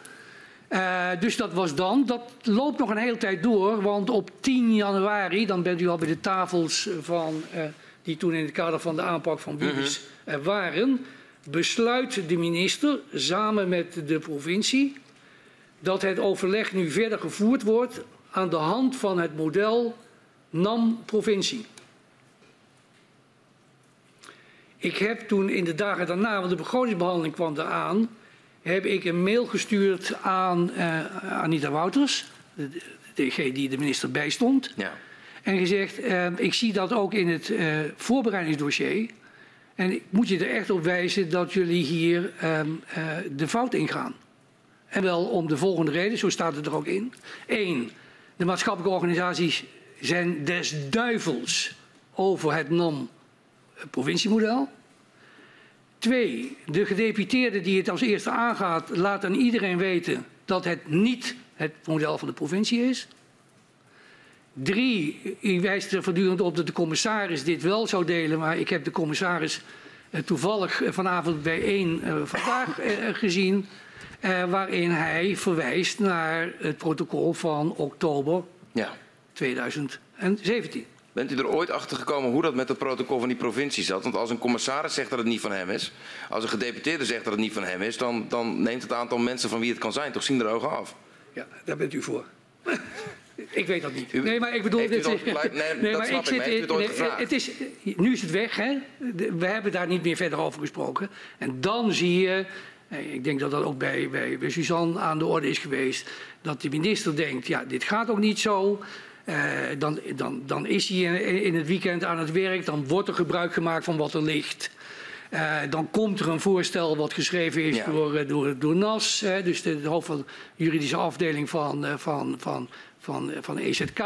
Uh, dus dat was dan. Dat loopt nog een hele tijd door, want op 10 januari, dan bent u al bij de tafels van, uh, die toen in het kader van de aanpak van Bibis uh -huh. waren, besluit de minister samen met de provincie dat het overleg nu verder gevoerd wordt aan de hand van het model NAM-provincie. Ik heb toen in de dagen daarna, want de begrotingsbehandeling kwam eraan, heb ik een mail gestuurd aan uh, Anita Wouters, de, DG die de minister bijstond. Ja. En gezegd, uh, ik zie dat ook in het uh, voorbereidingsdossier. En ik moet je er echt op wijzen dat jullie hier de fout ingaan. En wel om de volgende reden, zo staat het er ook in. Eén, de maatschappelijke organisaties zijn des duivels over het NAM-provinciemodel. Twee, de gedeputeerde die het als eerste aangaat, laat aan iedereen weten dat het niet het model van de provincie is. Drie, u wijst er voortdurend op dat de commissaris dit wel zou delen, maar ik heb de commissaris eh, toevallig vanavond bij één vandaag gezien, waarin hij verwijst naar het protocol van oktober ja. 2017. Bent u er ooit achter gekomen hoe dat met het protocol van die provincie zat? Want als een commissaris zegt dat het niet van hem is, als een gedeputeerde zegt dat het niet van hem is, dan, dan neemt het aantal mensen van wie het kan zijn toch zien er ogen af. Ja, daar bent u voor. ik weet dat niet. nee, maar ik bedoel... Dit, nee, ik, maar heeft u het is, nu is het weg, hè. We hebben daar niet meer verder over gesproken. En dan zie je... Ik denk dat dat ook bij, bij, bij Suzanne aan de orde is geweest. Dat de minister denkt, ja, dit gaat ook niet zo. Uh, dan, dan, dan, is hij in, in, het weekend aan het werk, dan wordt er gebruik gemaakt van wat er ligt. Uh, dan komt er een voorstel wat geschreven is ja. door, door, door NAS, hè, dus de, de hoofd van de juridische afdeling van, van, van, van, van EZK.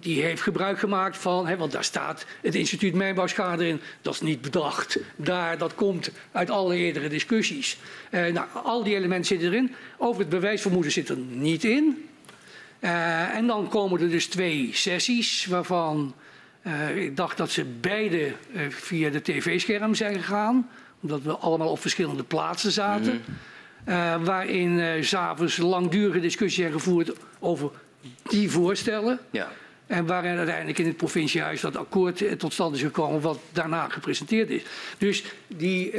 Die heeft gebruik gemaakt van, hè, want daar staat het instituut mijnbouwschade in. Dat is niet bedacht. Daar, dat komt uit alle eerdere discussies. Uh, nou, al die elementen zitten erin. Over het bewijsvermoeden zit er niet in. Uh, en dan komen er dus twee sessies waarvan uh, ik dacht dat ze beide uh, via de tv-scherm zijn gegaan. Omdat we allemaal op verschillende plaatsen zaten. -hmm. waarin uh, s'avonds langdurige discussies zijn gevoerd over die voorstellen. Ja. En waarin uiteindelijk in het provinciehuis dat akkoord tot stand is gekomen wat daarna gepresenteerd is. Dus die...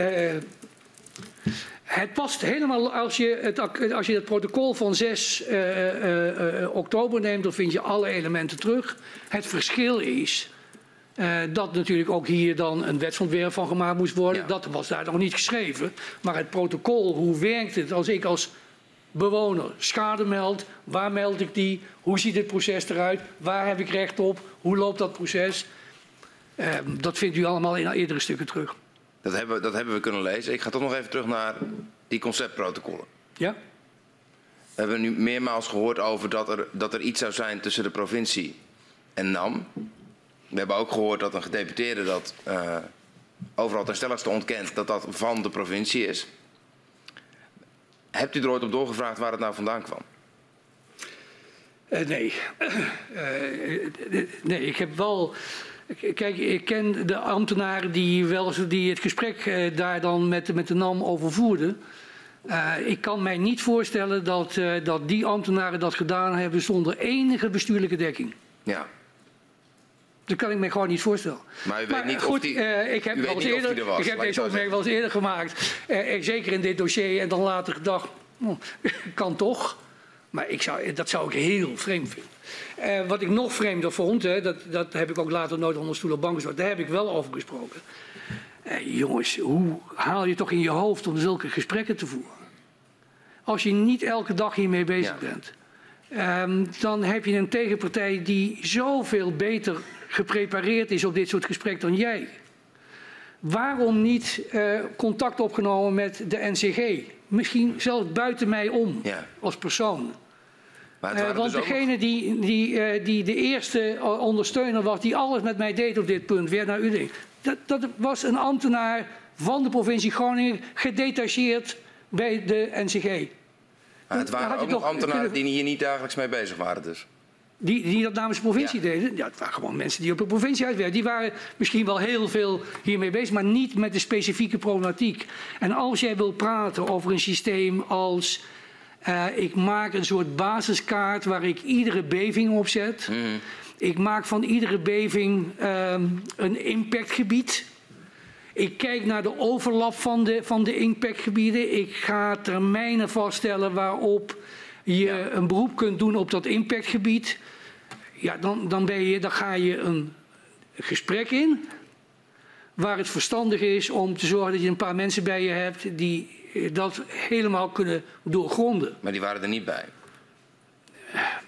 Het past helemaal als je het, als je het protocol van 6 uh, uh, uh, oktober neemt, dan vind je alle elementen terug. Het verschil is uh, dat natuurlijk ook hier dan een wetsontwerp van gemaakt moest worden. Ja. Dat was daar nog niet geschreven. Maar het protocol, hoe werkt het als ik als bewoner schade meld? Waar meld ik die? Hoe ziet het proces eruit? Waar heb ik recht op? Hoe loopt dat proces? Uh, dat vindt u allemaal in eerdere stukken terug. Dat hebben, dat hebben we kunnen lezen. Ik ga toch nog even terug naar die conceptprotocollen. Ja? We hebben nu meermaals gehoord over dat er, dat er iets zou zijn tussen de provincie en NAM. We hebben ook gehoord dat een gedeputeerde dat uh, overal ten stelligste ontkent dat dat van de provincie is. Hebt u er ooit op doorgevraagd waar het nou vandaan kwam? Uh, nee. Uh, nee, ik heb wel Kijk, ik ken de ambtenaren die, wel, die het gesprek uh, daar dan met, met de NAM over voerden. Uh, ik kan mij niet voorstellen dat, uh, dat die ambtenaren dat gedaan hebben zonder enige bestuurlijke dekking. Ja. Dat kan ik me gewoon niet voorstellen. Maar u weet maar, niet goed, of die, ik heb, wel eens eerder, was, ik heb deze opmerking wel eens eerder gemaakt. zeker in dit dossier. En dan later gedacht, oh, kan toch. Maar ik zou, dat zou ik heel vreemd vinden. Uh, wat ik nog vreemder vond, hè, dat, dat heb ik ook later nooit onder stoel of bank gezet, daar heb ik wel over gesproken. Uh, jongens, hoe haal je toch in je hoofd om zulke gesprekken te voeren? Als je niet elke dag hiermee bezig ja. bent, um, dan heb je een tegenpartij die zoveel beter geprepareerd is op dit soort gesprekken dan jij. Waarom niet uh, contact opgenomen met de NCG? Misschien zelfs buiten mij om ja. als persoon. Uh, want dus degene die, die, uh, die de eerste ondersteuner was, die alles met mij deed op dit punt, weer naar u dat, dat was een ambtenaar van de provincie Groningen, gedetacheerd bij de NCG. Maar het waren ook nog ambtenaren die hier niet dagelijks mee bezig waren dus? Die, die dat namens de provincie deden, ja, het waren gewoon mensen die op de provincie uitwerkten. Die waren misschien wel heel veel hiermee bezig, maar niet met de specifieke problematiek. En als jij wil praten over een systeem als uh, ik maak een soort basiskaart waar ik iedere beving op zet. Mm. Ik maak van iedere beving uh, een impactgebied. Ik kijk naar de overlap van de, van de impactgebieden. Ik ga termijnen vaststellen waarop je een beroep kunt doen op dat impactgebied. Ja, dan, dan, ben je, dan ga je een gesprek in. Waar het verstandig is om te zorgen dat je een paar mensen bij je hebt die dat helemaal kunnen doorgronden. Maar die waren er niet bij?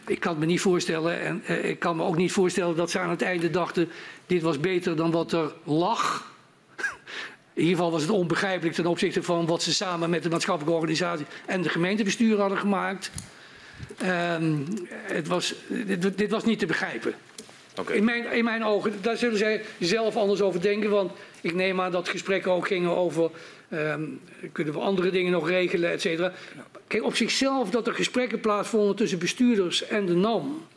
Ik kan het me niet voorstellen en eh, ik kan me ook niet voorstellen dat ze aan het einde dachten dit was beter dan wat er lag. In ieder geval was het onbegrijpelijk ten opzichte van wat ze samen met de maatschappelijke organisatie en de gemeentebestuur hadden gemaakt. Um, het was, dit, dit, was niet te begrijpen. Okay. In, mijn, in mijn ogen, daar zullen zij zelf anders over denken, want ik neem aan dat gesprekken ook gingen over um, kunnen we andere dingen nog regelen, et cetera. Kijk, op zichzelf dat er gesprekken plaatsvonden tussen bestuurders en de NAM,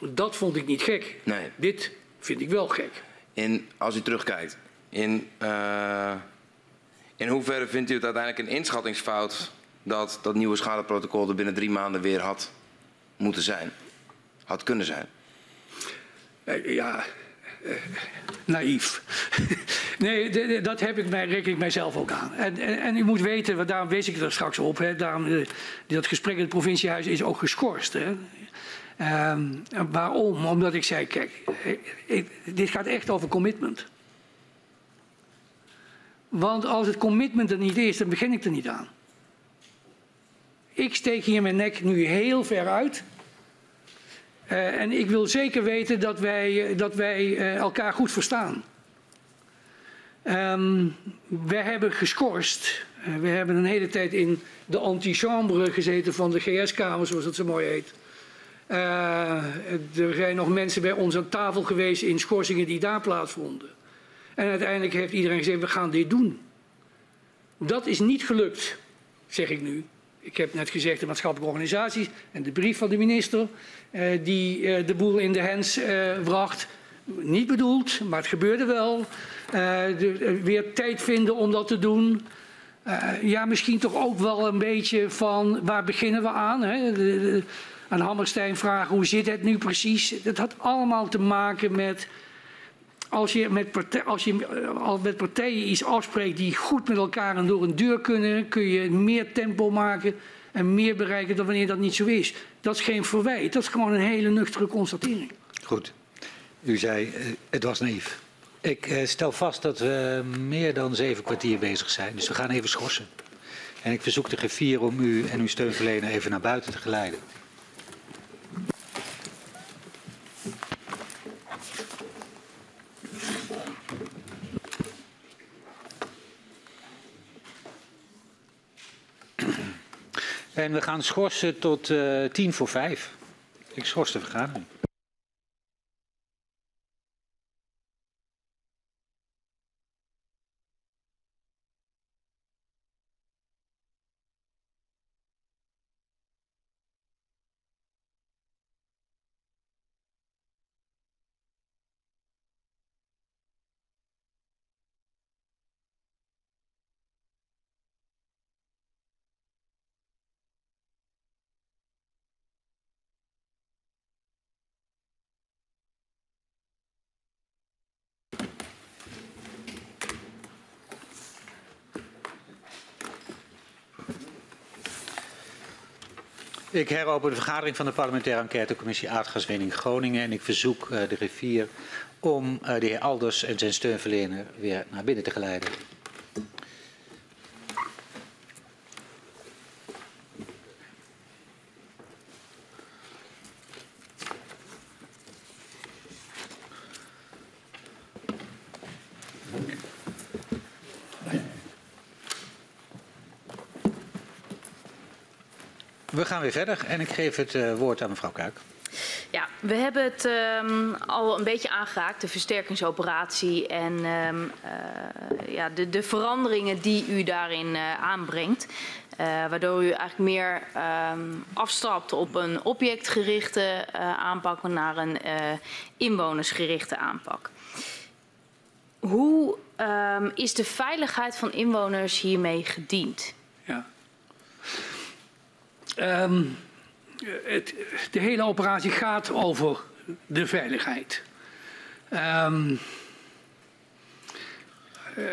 dat vond ik niet gek. Nee. Dit vind ik wel gek. In, als u terugkijkt, in, uh, in hoeverre vindt u het uiteindelijk een inschattingsfout dat dat nieuwe schadeprotocol er binnen drie maanden weer had moeten zijn? Had kunnen zijn? Uh, ja, naïef. nee, dat heb ik mij, reken ik mijzelf ook aan. En, en, u moet weten, daarom wees ik er straks op, hè, daarom, uh, dat gesprek in het provinciehuis is ook geschorst. Hè. Um, waarom? Omdat ik zei, kijk, ik, dit gaat echt over commitment. Want als het commitment er niet is, dan begin ik er niet aan. Ik steek hier mijn nek nu heel ver uit. Uh, en ik wil zeker weten dat wij, dat wij uh, elkaar goed verstaan. Um, we hebben geschorst. We hebben een hele tijd in de antichambre gezeten van de GS-kamer, zoals dat zo mooi heet. er zijn nog mensen bij ons aan tafel geweest in schorsingen die daar plaatsvonden. En uiteindelijk heeft iedereen gezegd, we gaan dit doen. Dat is niet gelukt, zeg ik nu. Ik heb net gezegd de maatschappelijke organisaties en de brief van de minister uh, die uh, de boel in de hens uh, bracht. Niet bedoeld, maar het gebeurde wel. De, weer tijd vinden om dat te doen. ja, misschien toch ook wel een beetje van waar beginnen we aan? Hè? Aan Hammerstein vragen hoe zit het nu precies? Dat had allemaal te maken met als je, met als je al met partijen iets afspreekt die goed met elkaar en door een deur kunnen, kun je meer tempo maken en meer bereiken dan wanneer dat niet zo is. Dat is geen verwijt, dat is gewoon een hele nuchtere constatering. Goed. U zei, uh, het was naïef. Ik uh, stel vast dat we meer dan zeven kwartier bezig zijn, dus we gaan even schorsen. En ik verzoek de griffier om u en uw steunverlener even naar buiten te geleiden. En we gaan schorsen tot uh, tien voor vijf. Ik schors de vergadering. Ik heropen de vergadering van de parlementaire enquêtecommissie aardgaswinning Groningen en ik verzoek uh, de griffier om uh, de heer Alders en zijn steunverlener weer naar binnen te geleiden. Gaan weer verder en ik geef het uh, woord aan mevrouw Kuik. Ja, we hebben het um, al een beetje aangeraakt, de versterkingsoperatie en um, uh, ja, de, de, veranderingen die u daarin uh, aanbrengt. waardoor u eigenlijk meer um, afstapt op een objectgerichte uh, aanpak naar een uh, inwonersgerichte aanpak. Hoe um, is de veiligheid van inwoners hiermee gediend? Ja. Um, het, de hele operatie gaat over de veiligheid. Um, uh,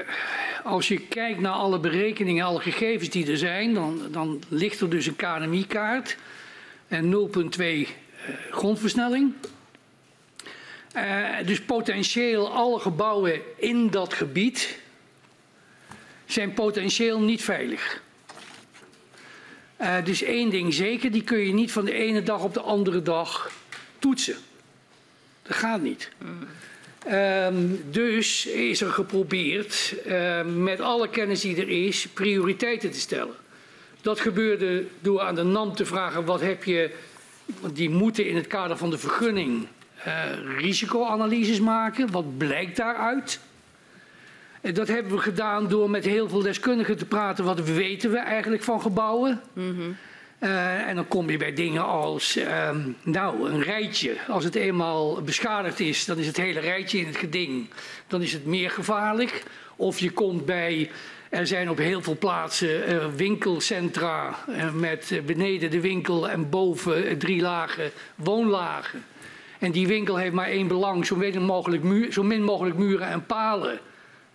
als je kijkt naar alle berekeningen, alle gegevens die er zijn, dan, dan ligt er dus een KNMI-kaart en 0,2 uh, grondversnelling. Uh, dus potentieel alle gebouwen in dat gebied zijn potentieel niet veilig. Uh, dus één ding zeker, die kun je niet van de ene dag op de andere dag toetsen. Dat gaat niet. Um, dus is er geprobeerd uh, met alle kennis die er is prioriteiten te stellen. Dat gebeurde door aan de NAM te vragen wat heb je, want die moeten in het kader van de vergunning uh, risicoanalyses maken. Wat blijkt daaruit? En dat hebben we gedaan door met heel veel deskundigen te praten. Wat weten we eigenlijk van gebouwen? Mm -hmm. uh, en dan kom je bij dingen als, uh, nou, een rijtje. Als het eenmaal beschadigd is, dan is het hele rijtje in het geding. Dan is het meer gevaarlijk. Of je komt bij, er zijn op heel veel plaatsen uh, winkelcentra met beneden de winkel en boven drie lagen woonlagen. En die winkel heeft maar één belang, zo min mogelijk, muur, zo min mogelijk muren en palen.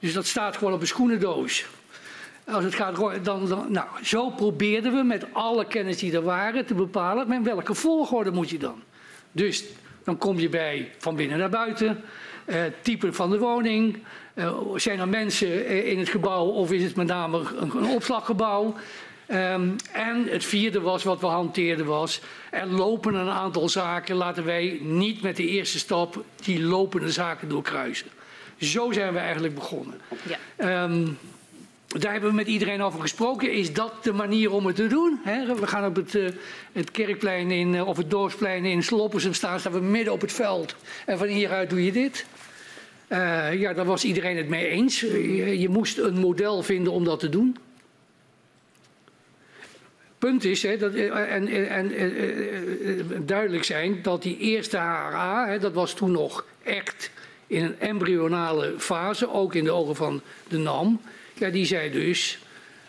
Dus dat staat gewoon op een schoenendoos. Als het gaat, dan, dan, nou, zo probeerden we met alle kennis die er waren te bepalen met welke volgorde moet je dan. Dus dan kom je bij van binnen naar buiten, eh, type van de woning, uh, zijn er mensen in het gebouw of is het met name een, opslaggebouw. Um, en het vierde was wat we hanteerden was, er lopen een aantal zaken, laten wij niet met de eerste stap die lopende zaken doorkruisen. Zo zijn we eigenlijk begonnen. Ja. Um, daar hebben we met iedereen over gesproken. Is dat de manier om het te doen? He, we gaan op het, uh, het kerkplein in, uh, of het dorpsplein in Sloppersum staan, staan we midden op het veld. En van hieruit doe je dit. Uh, ja, daar was iedereen het mee eens. Je, je moest een model vinden om dat te doen punt is, dat, en, en, en, duidelijk zijn, dat die eerste HRA, dat was toen nog echt in een embryonale fase, ook in de ogen van de NAM. Ja, die zei dus,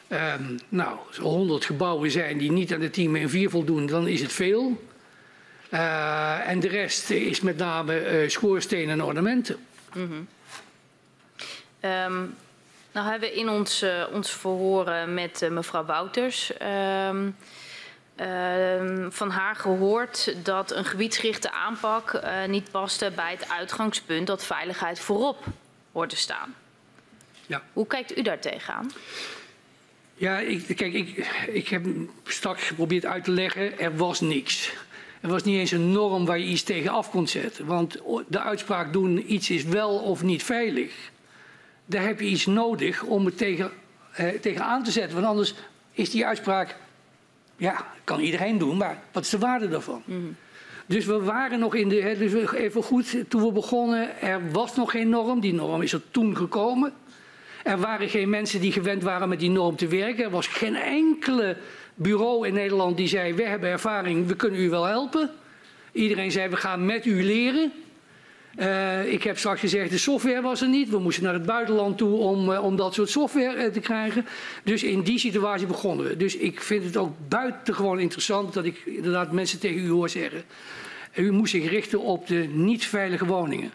um, nou, als er 100 gebouwen zijn die niet aan de 10 en 4 voldoen, dan is het veel. Uh, en de rest is met name uh, schoorstenen en ornamenten. -hmm. um, nou hebben we in ons, uh, ons verhoren met mevrouw Wouters... Um, Uh, van haar gehoord dat een gebiedsgerichte aanpak uh, niet paste bij het uitgangspunt dat veiligheid voorop hoort te staan. Ja. Hoe kijkt u daar tegenaan? Ja, ik, kijk, ik, ik heb straks geprobeerd uit te leggen, er was niks. Er was niet eens een norm waar je iets tegen af kon zetten. Want de uitspraak doen iets is wel of niet veilig. Daar heb je iets nodig om het tegen, eh, tegen aan te zetten. Want anders is die uitspraak ja, kan iedereen doen, maar wat is de waarde daarvan? Mm. Dus we waren nog in de, dus even goed, toen we begonnen, er was nog geen norm. Die norm is er toen gekomen. Er waren geen mensen die gewend waren met die norm te werken. Er was geen enkele bureau in Nederland die zei, we hebben ervaring, we kunnen u wel helpen. Iedereen zei, we gaan met u leren. Uh, ik heb straks gezegd, de software was er niet. We moesten naar het buitenland toe om, uh, om dat soort software uh, te krijgen. Dus in die situatie begonnen we. Dus ik vind het ook buitengewoon interessant dat ik inderdaad mensen tegen u hoor zeggen. U moest zich richten op de niet veilige woningen.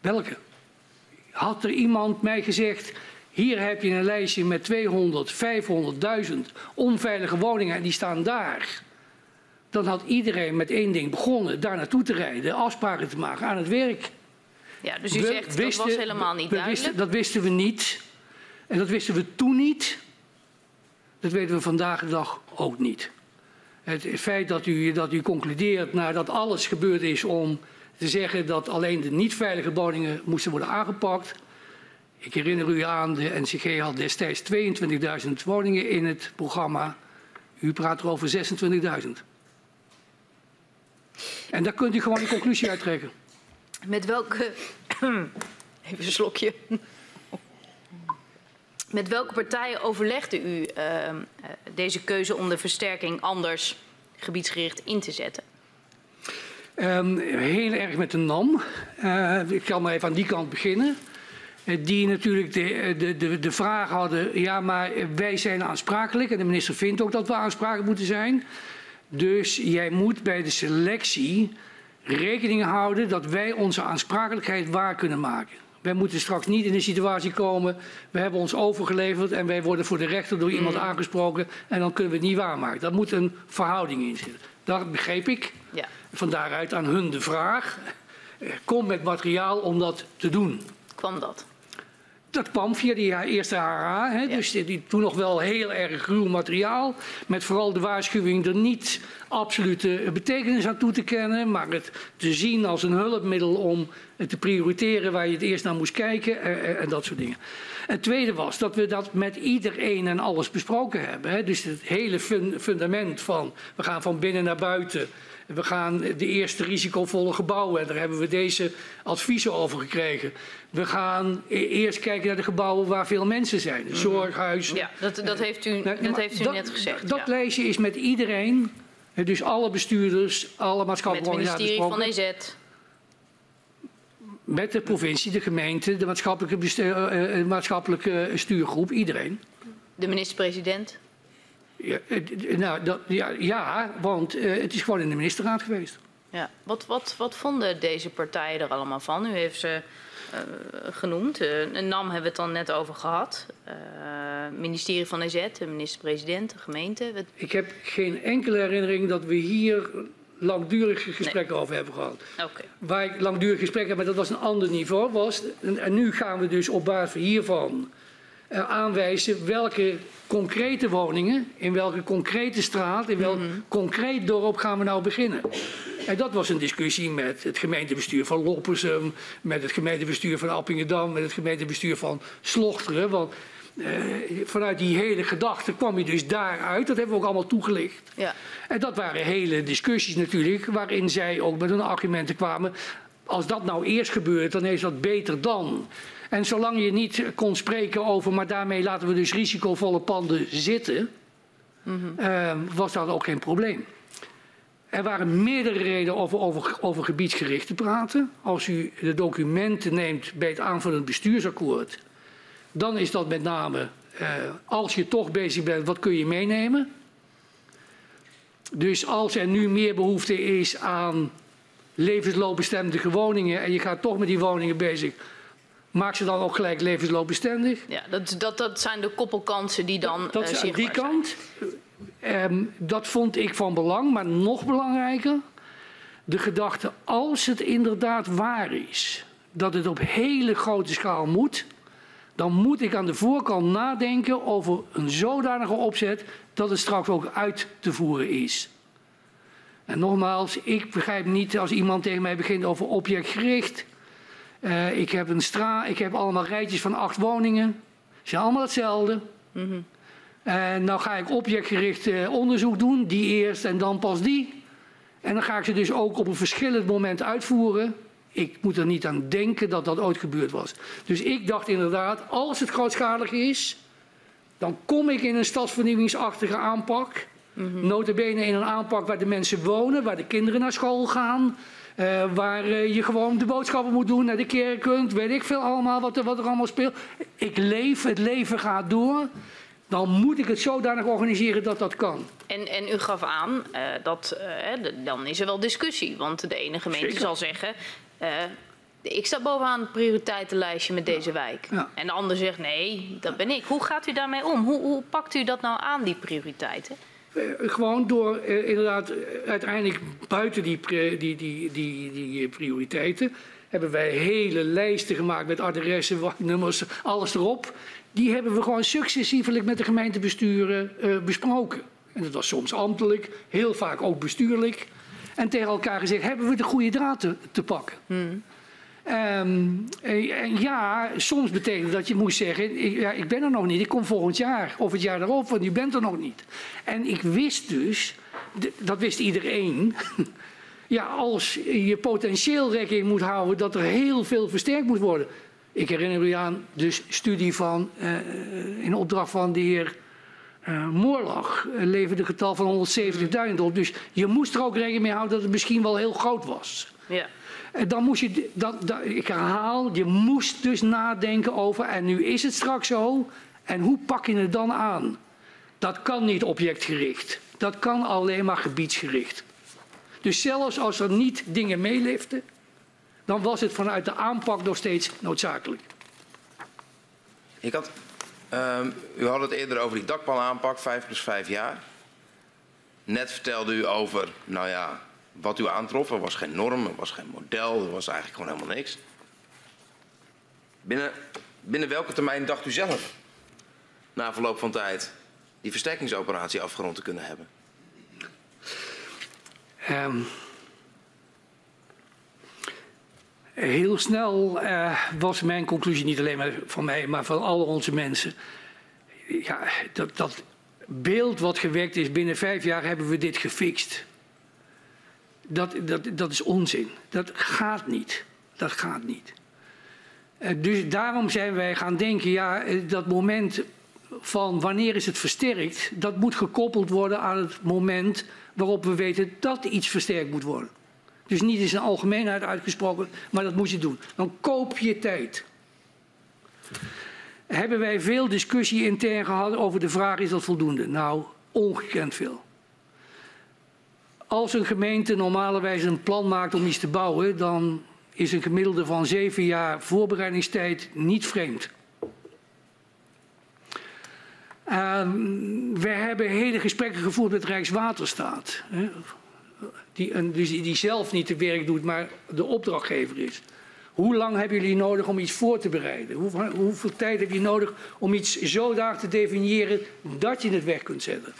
Welke? Had er iemand mij gezegd, hier heb je een lijstje met 200, 500, 1000 onveilige woningen en die staan daar dan had iedereen met één ding begonnen, daar naartoe te rijden, afspraken te maken aan het werk. Ja, dus u zegt dat was helemaal niet duidelijk? Wisten, dat wisten we niet. En dat wisten we toen niet. Dat weten we vandaag de dag ook niet. Het feit dat u, dat u concludeert nadat alles gebeurd is om te zeggen dat alleen de niet veilige woningen moesten worden aangepakt. Ik herinner u aan, de NCG had destijds 22.000 woningen in het programma. U praat er over 26.000. En daar kunt u gewoon een conclusie uit trekken. Met welke. Even een slokje. Met welke partijen overlegde u uh, deze keuze om de versterking anders gebiedsgericht in te zetten? Um, heel erg met de NAM. Uh, ik kan maar even aan die kant beginnen. Uh, die natuurlijk de, de, de, de vraag hadden, ja maar wij zijn aansprakelijk en de minister vindt ook dat we aansprakelijk moeten zijn. Dus jij moet bij de selectie rekening houden dat wij onze aansprakelijkheid waar kunnen maken. Wij moeten straks niet in de situatie komen, we hebben ons overgeleverd en wij worden voor de rechter door iemand mm. aangesproken en dan kunnen we het niet waarmaken. Dat moet een verhouding in zitten. Dat begreep ik. Ja. Van daaruit aan hun de vraag, eh, kom met materiaal om dat te doen. Kwam dat? Dat kwam via die eerste HA, hè, dus die, toen nog wel heel erg ruw materiaal. Met vooral de waarschuwing er niet absolute betekenis aan toe te kennen, maar het te zien als een hulpmiddel om te prioriteren waar je het eerst naar moest kijken en, eh, eh, en dat soort dingen. Het tweede was dat we dat met iedereen en alles besproken hebben. Hè. Dus het hele fundament van we gaan van binnen naar buiten we gaan de eerste risicovolle gebouwen, en daar hebben we deze adviezen over gekregen. We gaan e-, eerst kijken naar de gebouwen waar veel mensen zijn. Mhm. Zorghuizen. Ja, dat, dat heeft u, dat heeft u net gezegd. Dat lijstje is met iedereen, dus alle bestuurders, alle maatschappelijke organisaties. Met het ministerie van EZ. Met de provincie, de gemeente, de maatschappelijke, uh, maatschappelijke stuurgroep, iedereen. De minister-president? Ja, nou, dat, ja, ja, want uh, het is gewoon in de ministerraad geweest. Ja. Wat, wat, wat vonden deze partijen er allemaal van? U heeft ze uh, genoemd. Uh, NAM hebben we het dan net over gehad. ministerie van EZ, de minister-president, de gemeente. Wat... Ik heb geen enkele herinnering dat we hier langdurige gesprekken over hebben gehad. Okay. Waar ik langdurige gesprekken heb, maar dat was een ander niveau, was. En, en nu gaan we dus op basis hiervan aanwijzen welke concrete woningen, in welke concrete straat, in welk mhm. concreet dorp gaan we nou beginnen. En dat was een discussie met het gemeentebestuur van Loppersum, met het gemeentebestuur van Appingedam, met het gemeentebestuur van Slochteren. Want eh, vanuit die hele gedachte kwam je dus daaruit. Dat hebben we ook allemaal toegelicht. Ja. En dat waren hele discussies natuurlijk, waarin zij ook met hun argumenten kwamen. Als dat nou eerst gebeurt, dan is dat beter dan. En zolang je niet kon spreken over, maar daarmee laten we dus risicovolle panden zitten, mm was dat ook geen probleem. Er waren meerdere redenen over, over, over gebiedsgericht te praten. Als u de documenten neemt bij het aanvullend bestuursakkoord, dan is dat met name, uh, als je toch bezig bent, wat kun je meenemen? Dus als er nu meer behoefte is aan levensloopbestendige woningen en je gaat toch met die woningen bezig, Maak ze dan ook gelijk levensloopbestendig? Ja, dat, dat, dat zijn de koppelkansen die dan dat, uh, aan die kant. Um, dat vond ik van belang, maar nog belangrijker. De gedachte, als het inderdaad waar is dat het op hele grote schaal moet, dan moet ik aan de voorkant nadenken over een zodanige opzet dat het straks ook uit te voeren is. En nogmaals, ik begrijp niet als iemand tegen mij begint over objectgericht. Uh, ik heb een straat, ik heb allemaal rijtjes van acht woningen. Ze zijn allemaal hetzelfde. Mm -hmm. En nou ga ik objectgericht uh, onderzoek doen, die eerst en dan pas die. En dan ga ik ze dus ook op een verschillend moment uitvoeren. Ik moet er niet aan denken dat dat ooit gebeurd was. Dus ik dacht inderdaad, als het grootschalig is, dan kom ik in een stadsvernieuwingsachtige aanpak. Mm -hmm. Notabene in een aanpak waar de mensen wonen, waar de kinderen naar school gaan, uh, waar uh, je gewoon de boodschappen moet doen, naar de kerk kunt, weet ik veel allemaal wat er, wat er allemaal speelt. Ik leef, het leven gaat door. Dan moet ik het zodanig organiseren dat dat kan. En, en u gaf aan, uh, dat, dan is er wel discussie. Want de ene gemeente Zeker. zal zeggen, ik sta bovenaan het prioriteitenlijstje met deze wijk. Ja. En de ander zegt, nee, dat ben ik. Hoe gaat u daarmee om? Hoe, hoe pakt u dat nou aan, die prioriteiten? Eh, gewoon door eh, inderdaad eh, uiteindelijk buiten die, die, die, die, die prioriteiten hebben wij hele lijsten gemaakt met adressen, wachtnummers, alles erop. Die hebben we gewoon successievelijk met de gemeentebesturen besproken. En dat was soms ambtelijk, heel vaak ook bestuurlijk. En tegen elkaar gezegd, hebben we de goede draad te, te pakken? Hmm. Um, ja, soms betekent dat je moest zeggen, ik, ja, ik ben er nog niet, ik kom volgend jaar of het jaar daarop, want je bent er nog niet. En ik wist dus, dat wist iedereen, ja, als je potentieel rekening moet houden dat er heel veel versterkt moet worden, Ik herinner u aan de studie van, uh, in opdracht van de heer uh, Moorlag uh, leverde getal van 170.000 op. Dus je moest er ook rekening mee houden dat het misschien wel heel groot was. Ja. Dan moest je, dat, ik herhaal, je moest dus nadenken over, en nu is het straks zo, en hoe pak je het dan aan? Dat kan niet objectgericht. Dat kan alleen maar gebiedsgericht. Dus zelfs als er niet dingen meeliften, dan was het vanuit de aanpak nog steeds noodzakelijk. Ik had, um, u had het eerder over die dakpanaanpak, 5 plus 5 jaar. Net vertelde u over, nou ja, wat u aantrof. Er was geen norm, er was geen model, er was eigenlijk gewoon helemaal niks. Binnen, binnen welke termijn dacht u zelf, na verloop van tijd, die versterkingsoperatie afgerond te kunnen hebben? Um, heel snel uh, was mijn conclusie, niet alleen maar van mij, maar van al onze mensen. Ja, dat, dat beeld wat gewerkt is, binnen vijf jaar hebben we dit gefixt. Dat, dat, dat is onzin. Dat gaat niet. Dat gaat niet. Uh, dus daarom zijn wij gaan denken, ja, eh, dat moment van wanneer is het versterkt, dat moet gekoppeld worden aan het moment waarop we weten dat iets versterkt moet worden. Dus niet in zijn algemeenheid uitgesproken, maar dat moet je doen. Dan koop je tijd. Hebben wij veel discussie intern gehad over de vraag: is dat voldoende? Nou, ongekend veel. Als een gemeente normalerwijs een plan maakt om iets te bouwen, dan is een gemiddelde van zeven jaar voorbereidingstijd niet vreemd. Uh, we hebben hele gesprekken gevoerd met Rijkswaterstaat. Hè, die, dus zelf niet het werk doet, maar de opdrachtgever is. Hoe lang hebben jullie nodig om iets voor te bereiden? Hoe, hoeveel tijd heb je nodig om iets zodanig te definiëren dat je het weg kunt zetten?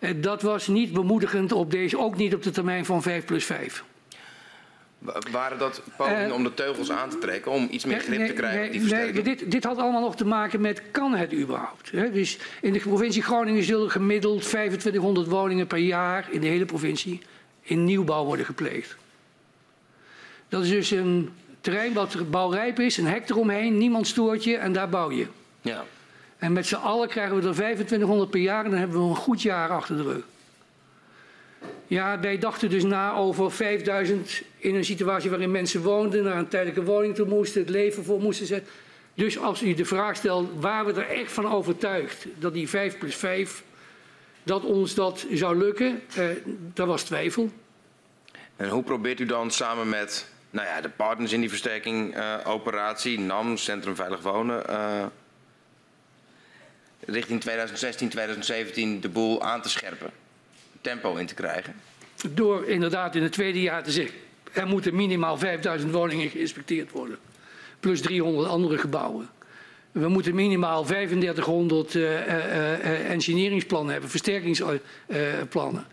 En dat was niet bemoedigend op deze, ook niet op de termijn van 5 plus 5. Waren dat pogingen uh, om de teugels aan te trekken, om iets meer grip nee, te krijgen? Nee, die nee dit, dit, had allemaal nog te maken met kan het überhaupt? Hè? Dus in de provincie Groningen zullen gemiddeld 2500 woningen per jaar in de hele provincie in nieuwbouw worden gepleegd. Dat is dus een terrein wat bouwrijp is, een hek eromheen, niemand stoort je en daar bouw je. Ja. En met z'n allen krijgen we er 2500 per jaar en dan hebben we een goed jaar achter de rug. Ja, wij dachten dus na over 5000 in een situatie waarin mensen woonden, naar een tijdelijke woning toe moesten, het leven voor moesten zetten. Dus als u de vraag stelt, waren we er echt van overtuigd dat die 5 plus 5, dat ons dat zou lukken, eh, daar was twijfel. En hoe probeert u dan samen met nou ja, de partners in die versterkingoperatie, uh, NAM, Centrum Veilig Wonen, uh, richting 2016, 2017 de boel aan te scherpen? tempo in te krijgen? Door inderdaad in het tweede jaar te zeggen, er moeten minimaal 5000 woningen geïnspecteerd worden. Plus 300 andere gebouwen. We moeten minimaal 3500 uh, uh, uh, engineeringsplannen hebben, versterkingsplannen.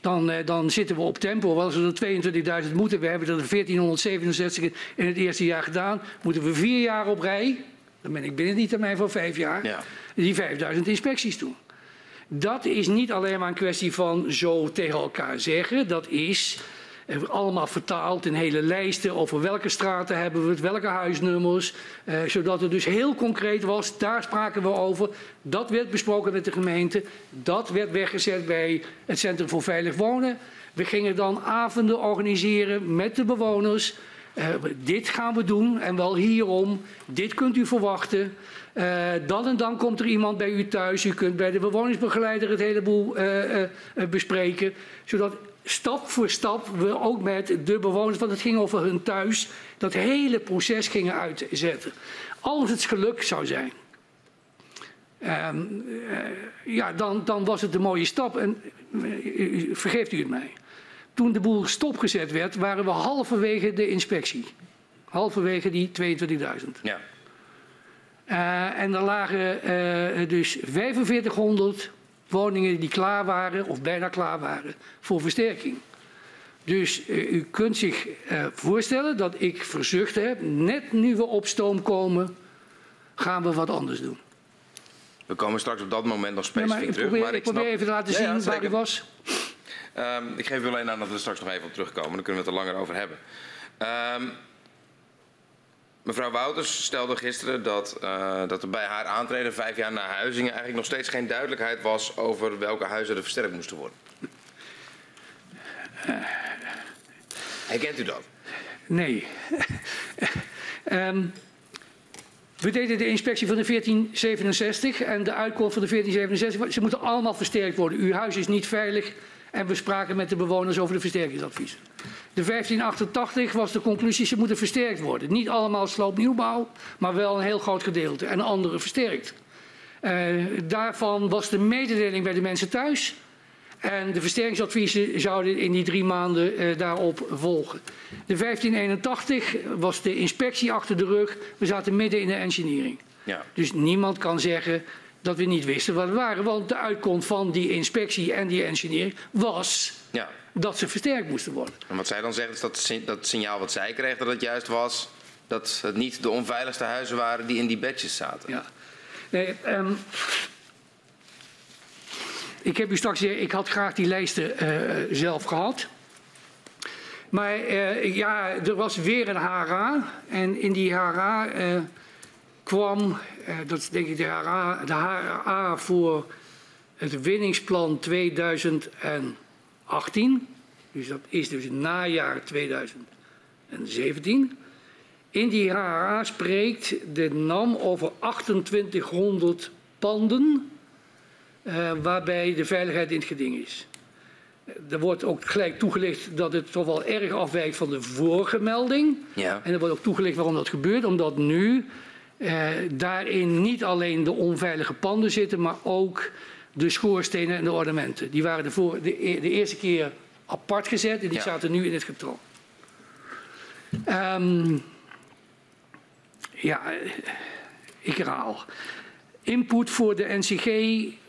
Dan, dan, zitten we op tempo. Als we er 22.000 moeten, we hebben er 1467 in het eerste jaar gedaan, moeten we vier jaar op rij, dan ben ik binnen die termijn van vijf jaar, ja. Die 5000 inspecties doen. Dat is niet alleen maar een kwestie van zo tegen elkaar zeggen. Dat is allemaal vertaald in hele lijsten over welke straten hebben we het, welke huisnummers. Eh, zodat het dus heel concreet was, daar spraken we over. Dat werd besproken met de gemeente. Dat werd weggezet bij het Centrum voor Veilig Wonen. We gingen dan avonden organiseren met de bewoners. Uh, dit gaan we doen en wel hierom. Dit kunt u verwachten. Uh, dan en dan komt er iemand bij u thuis. U kunt bij de bewoningsbegeleider het heleboel uh, uh, bespreken. Zodat stap voor stap we ook met de bewoners, want het ging over hun thuis, dat hele proces gingen uitzetten. Als het geluk zou zijn. Um, ja, dan, dan was het een mooie stap. En vergeeft u het mij. Toen de boel stopgezet werd, waren we halverwege de inspectie. Halverwege die 22.000. Ja. Uh, en er lagen uh, dus 4500 woningen die klaar waren of bijna klaar waren voor versterking. Dus uh, u kunt zich voorstellen dat ik verzucht heb, net nu we op stoom komen, gaan we wat anders doen. We komen straks op dat moment nog specifiek ja, terug. Probeer, maar ik, probeer even te laten zien ja, waar u was. Um, ik geef u alleen aan dat we er straks nog even op terugkomen. Dan kunnen we het er langer over hebben. Um, Mevrouw Wouters stelde gisteren dat, uh, dat er bij haar aantreden vijf jaar na Huizingen eigenlijk nog steeds geen duidelijkheid was over welke huizen er versterkt moesten worden. Herkent u dat? Nee. um, we deden de inspectie van de 1467 en de uitkomst van de 1467. Ze moeten allemaal versterkt worden. Uw huis is niet veilig en we spraken met de bewoners over de versterkingsadviezen. De 1588 was de conclusie, ze moeten versterkt worden. Niet allemaal sloopnieuwbouw, maar wel een heel groot gedeelte. En andere versterkt. Uh, daarvan was de mededeling bij de mensen thuis. En de versterkingsadviezen zouden in die drie maanden uh, daarop volgen. De 1581 was de inspectie achter de rug. We zaten midden in de engineering. Ja. Dus niemand kan zeggen dat we niet wisten wat we waren. Want de uitkomst van die inspectie en die engineering was ja. Dat ze versterkt moesten worden. En wat zij dan zegt is dat dat signaal wat zij kreeg dat het juist was dat het niet de onveiligste huizen waren die in die bedjes zaten. Ja. Nee, um, ik heb u straks gezegd, ik had graag die lijsten uh, zelf gehad. Maar uh, ja, er was weer een HRA. En in die HRA uh, kwam, dat is denk ik de HRA, de HRA voor het winningsplan 2018. Dus dat is dus najaar 2017. In die HRA spreekt de NAM over 2800 panden uh, waarbij de veiligheid in het geding is. Er wordt ook gelijk toegelicht dat het toch wel erg afwijkt van de vorige melding. Ja. En er wordt ook toegelicht waarom dat gebeurt. Omdat nu uh, daarin niet alleen de onveilige panden zitten, maar ook de schoorstenen en de ornamenten. Die waren de, voor, de, de eerste keer apart gezet en die ja. zaten nu in het getal. Um, ja, ik herhaal. Input voor de NCG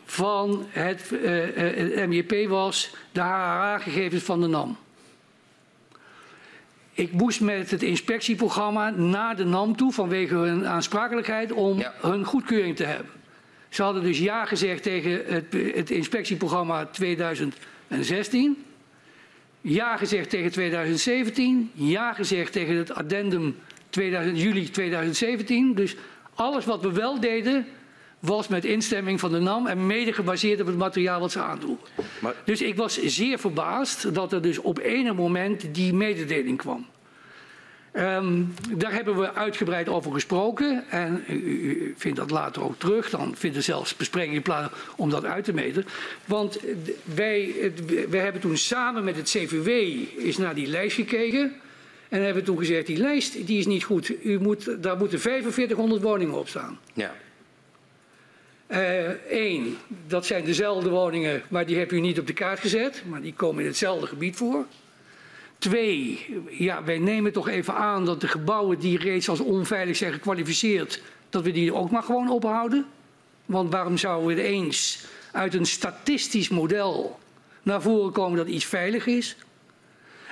van het, uh, het MJP was de HRA-gegevens van de NAM. Ik moest met het inspectieprogramma naar de NAM toe vanwege hun aansprakelijkheid om ja. hun goedkeuring te hebben. Ze hadden dus ja gezegd tegen het, het inspectieprogramma 2016. Ja gezegd tegen 2017. Ja gezegd tegen het addendum 2000, juli 2017. Dus alles wat we wel deden, was met instemming van de NAM en mede gebaseerd op het materiaal wat ze aandroegen. Maar... Dus ik was zeer verbaasd dat er dus op enig moment die mededeling kwam. Um, daar hebben we uitgebreid over gesproken en u, u, vindt dat later ook terug. Dan vindt er zelfs besprekingen plaats om dat uit te meten. Want wij, wij hebben toen samen met het CVW eens naar die lijst gekeken. En hebben toen gezegd, die lijst die is niet goed. U moet, daar moeten 4500 woningen op staan. Ja. Eén, uh, dat zijn dezelfde woningen, maar die heb u niet op de kaart gezet. Maar die komen in hetzelfde gebied voor. Twee, ja, wij nemen toch even aan dat de gebouwen die reeds als onveilig zijn gekwalificeerd, dat we die ook maar gewoon ophouden. Want waarom zouden we eens uit een statistisch model naar voren komen dat iets veilig is?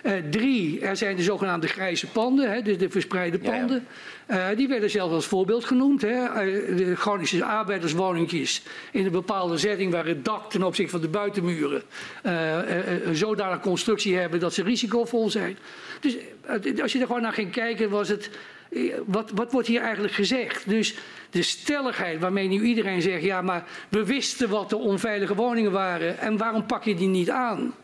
Uh, drie, er zijn de zogenaamde grijze panden, hè, de, de verspreide panden. Ja. Uh, die werden zelfs als voorbeeld genoemd. Hè. Uh, de chronische arbeiderswoningjes in een bepaalde setting waar het dak ten opzichte van de buitenmuren een zodanig constructie hebben dat ze risicovol zijn. Dus als je er gewoon naar ging kijken, was het. Wat, wat wordt hier eigenlijk gezegd? Dus de stelligheid waarmee nu iedereen zegt: ja, maar we wisten wat de onveilige woningen waren en waarom pak je die niet aan?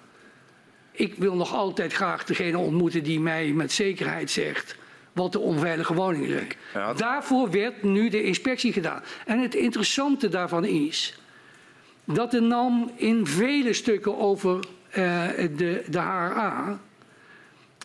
Ik wil nog altijd graag degene ontmoeten die mij met zekerheid zegt wat de onveilige woningen zijn. Ja. Daarvoor werd nu de inspectie gedaan. En het interessante daarvan is dat de NAM in vele stukken over uh, de, de HRA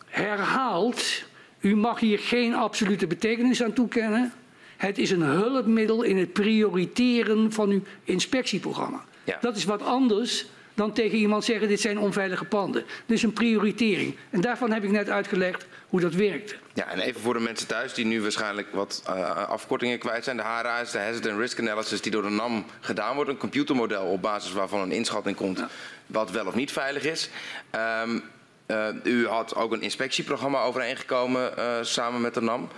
herhaalt, u mag hier geen absolute betekenis aan toekennen. Het is een hulpmiddel in het prioriteren van uw inspectieprogramma. Ja. Dat is wat anders dan tegen iemand zeggen dit zijn onveilige panden. Dus een prioritering. En daarvan heb ik net uitgelegd hoe dat werkt. Ja, en even voor de mensen thuis die nu waarschijnlijk wat uh, afkortingen kwijt zijn. De HRA is de Hazard and Risk Analysis die door de NAM gedaan wordt. Een computermodel op basis waarvan een inschatting komt ja. wat wel of niet veilig is. Um, uh, u had ook een inspectieprogramma overeengekomen uh, samen met de NAM.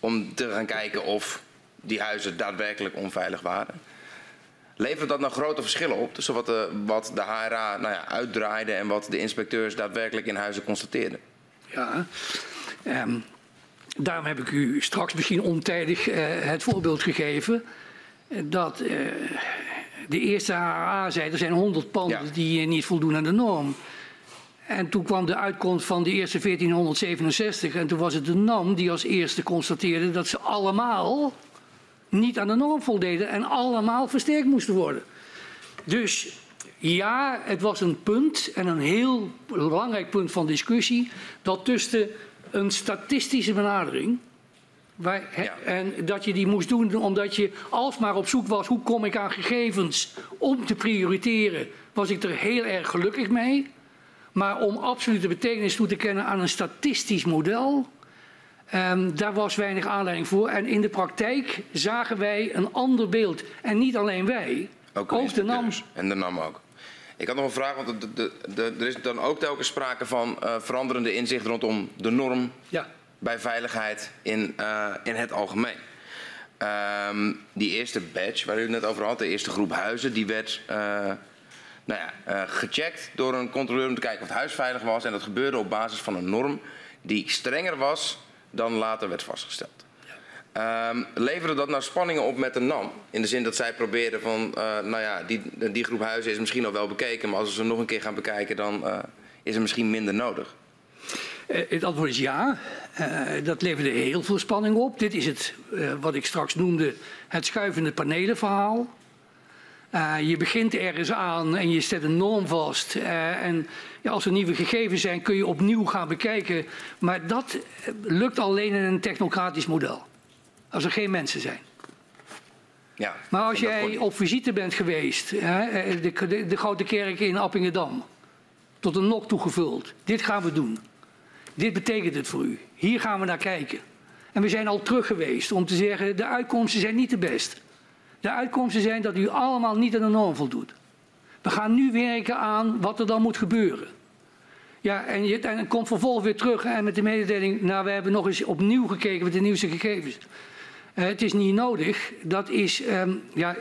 Om te gaan kijken of die huizen daadwerkelijk onveilig waren. Levert dat nou grote verschillen op tussen wat de, wat de HRA nou ja, uitdraaide en wat de inspecteurs daadwerkelijk in huizen constateerden? Ja, um, daarom heb ik u straks misschien ontijdig uh, het voorbeeld gegeven. Dat uh, de eerste HRA zei, er zijn 100 panden ja. die niet voldoen aan de norm. En toen kwam de uitkomst van de eerste 1467 en toen was het de NAM die als eerste constateerde dat ze allemaal niet aan de norm voldeden en allemaal versterkt moesten worden. Dus ja, het was een punt en een heel belangrijk punt van discussie dat tussen een statistische benadering ja. En dat je die moest doen omdat je alsmaar op zoek was, hoe kom ik aan gegevens om te prioriteren, was ik er heel erg gelukkig mee. Maar om absolute betekenis toe te kennen aan een statistisch model, um, daar was weinig aanleiding voor. En in de praktijk zagen wij een ander beeld. En niet alleen wij, ook, ook de NAM. En de NAM ook. Ik had nog een vraag, want de, de, de, er is dan ook telkens sprake van uh, veranderende inzicht rondom de norm ja. bij veiligheid in, uh, in het algemeen. Um, die eerste badge waar u het net over had, de eerste groep huizen, die werd uh, nou ja, gecheckt door een controleur om te kijken of het huis veilig was. En dat gebeurde op basis van een norm die strenger was dan later werd vastgesteld. Um, dat nou spanningen op met de NAM? In de zin dat zij proberen van, uh, nou ja, die, die groep huizen is misschien al wel bekeken, maar als we ze nog een keer gaan bekijken, dan uh, is er misschien minder nodig. Het antwoord is ja. Dat leverde heel veel spanning op. Dit is het, wat ik straks noemde, het schuivende panelenverhaal. Uh, je begint ergens aan en je zet een norm vast. Uh, en ja, als er nieuwe gegevens zijn, kun je opnieuw gaan bekijken. Maar dat lukt alleen in een technocratisch model. Als er geen mensen zijn. Ja, maar als jij op visite bent geweest, hè, eh, de, de, de, Grote Kerk in Appingedam, tot een nok toegevuld. Dit gaan we doen. Dit betekent het voor u. Hier gaan we naar kijken. En we zijn al terug geweest om te zeggen, de uitkomsten zijn niet de best. De uitkomsten zijn dat u allemaal niet aan de norm voldoet. We gaan nu werken aan wat er dan moet gebeuren. Ja, en en komt vervolgens weer terug en met de mededeling, nou we hebben nog eens opnieuw gekeken met de nieuwste gegevens. Uh, het is niet nodig. Dat is, um, ja,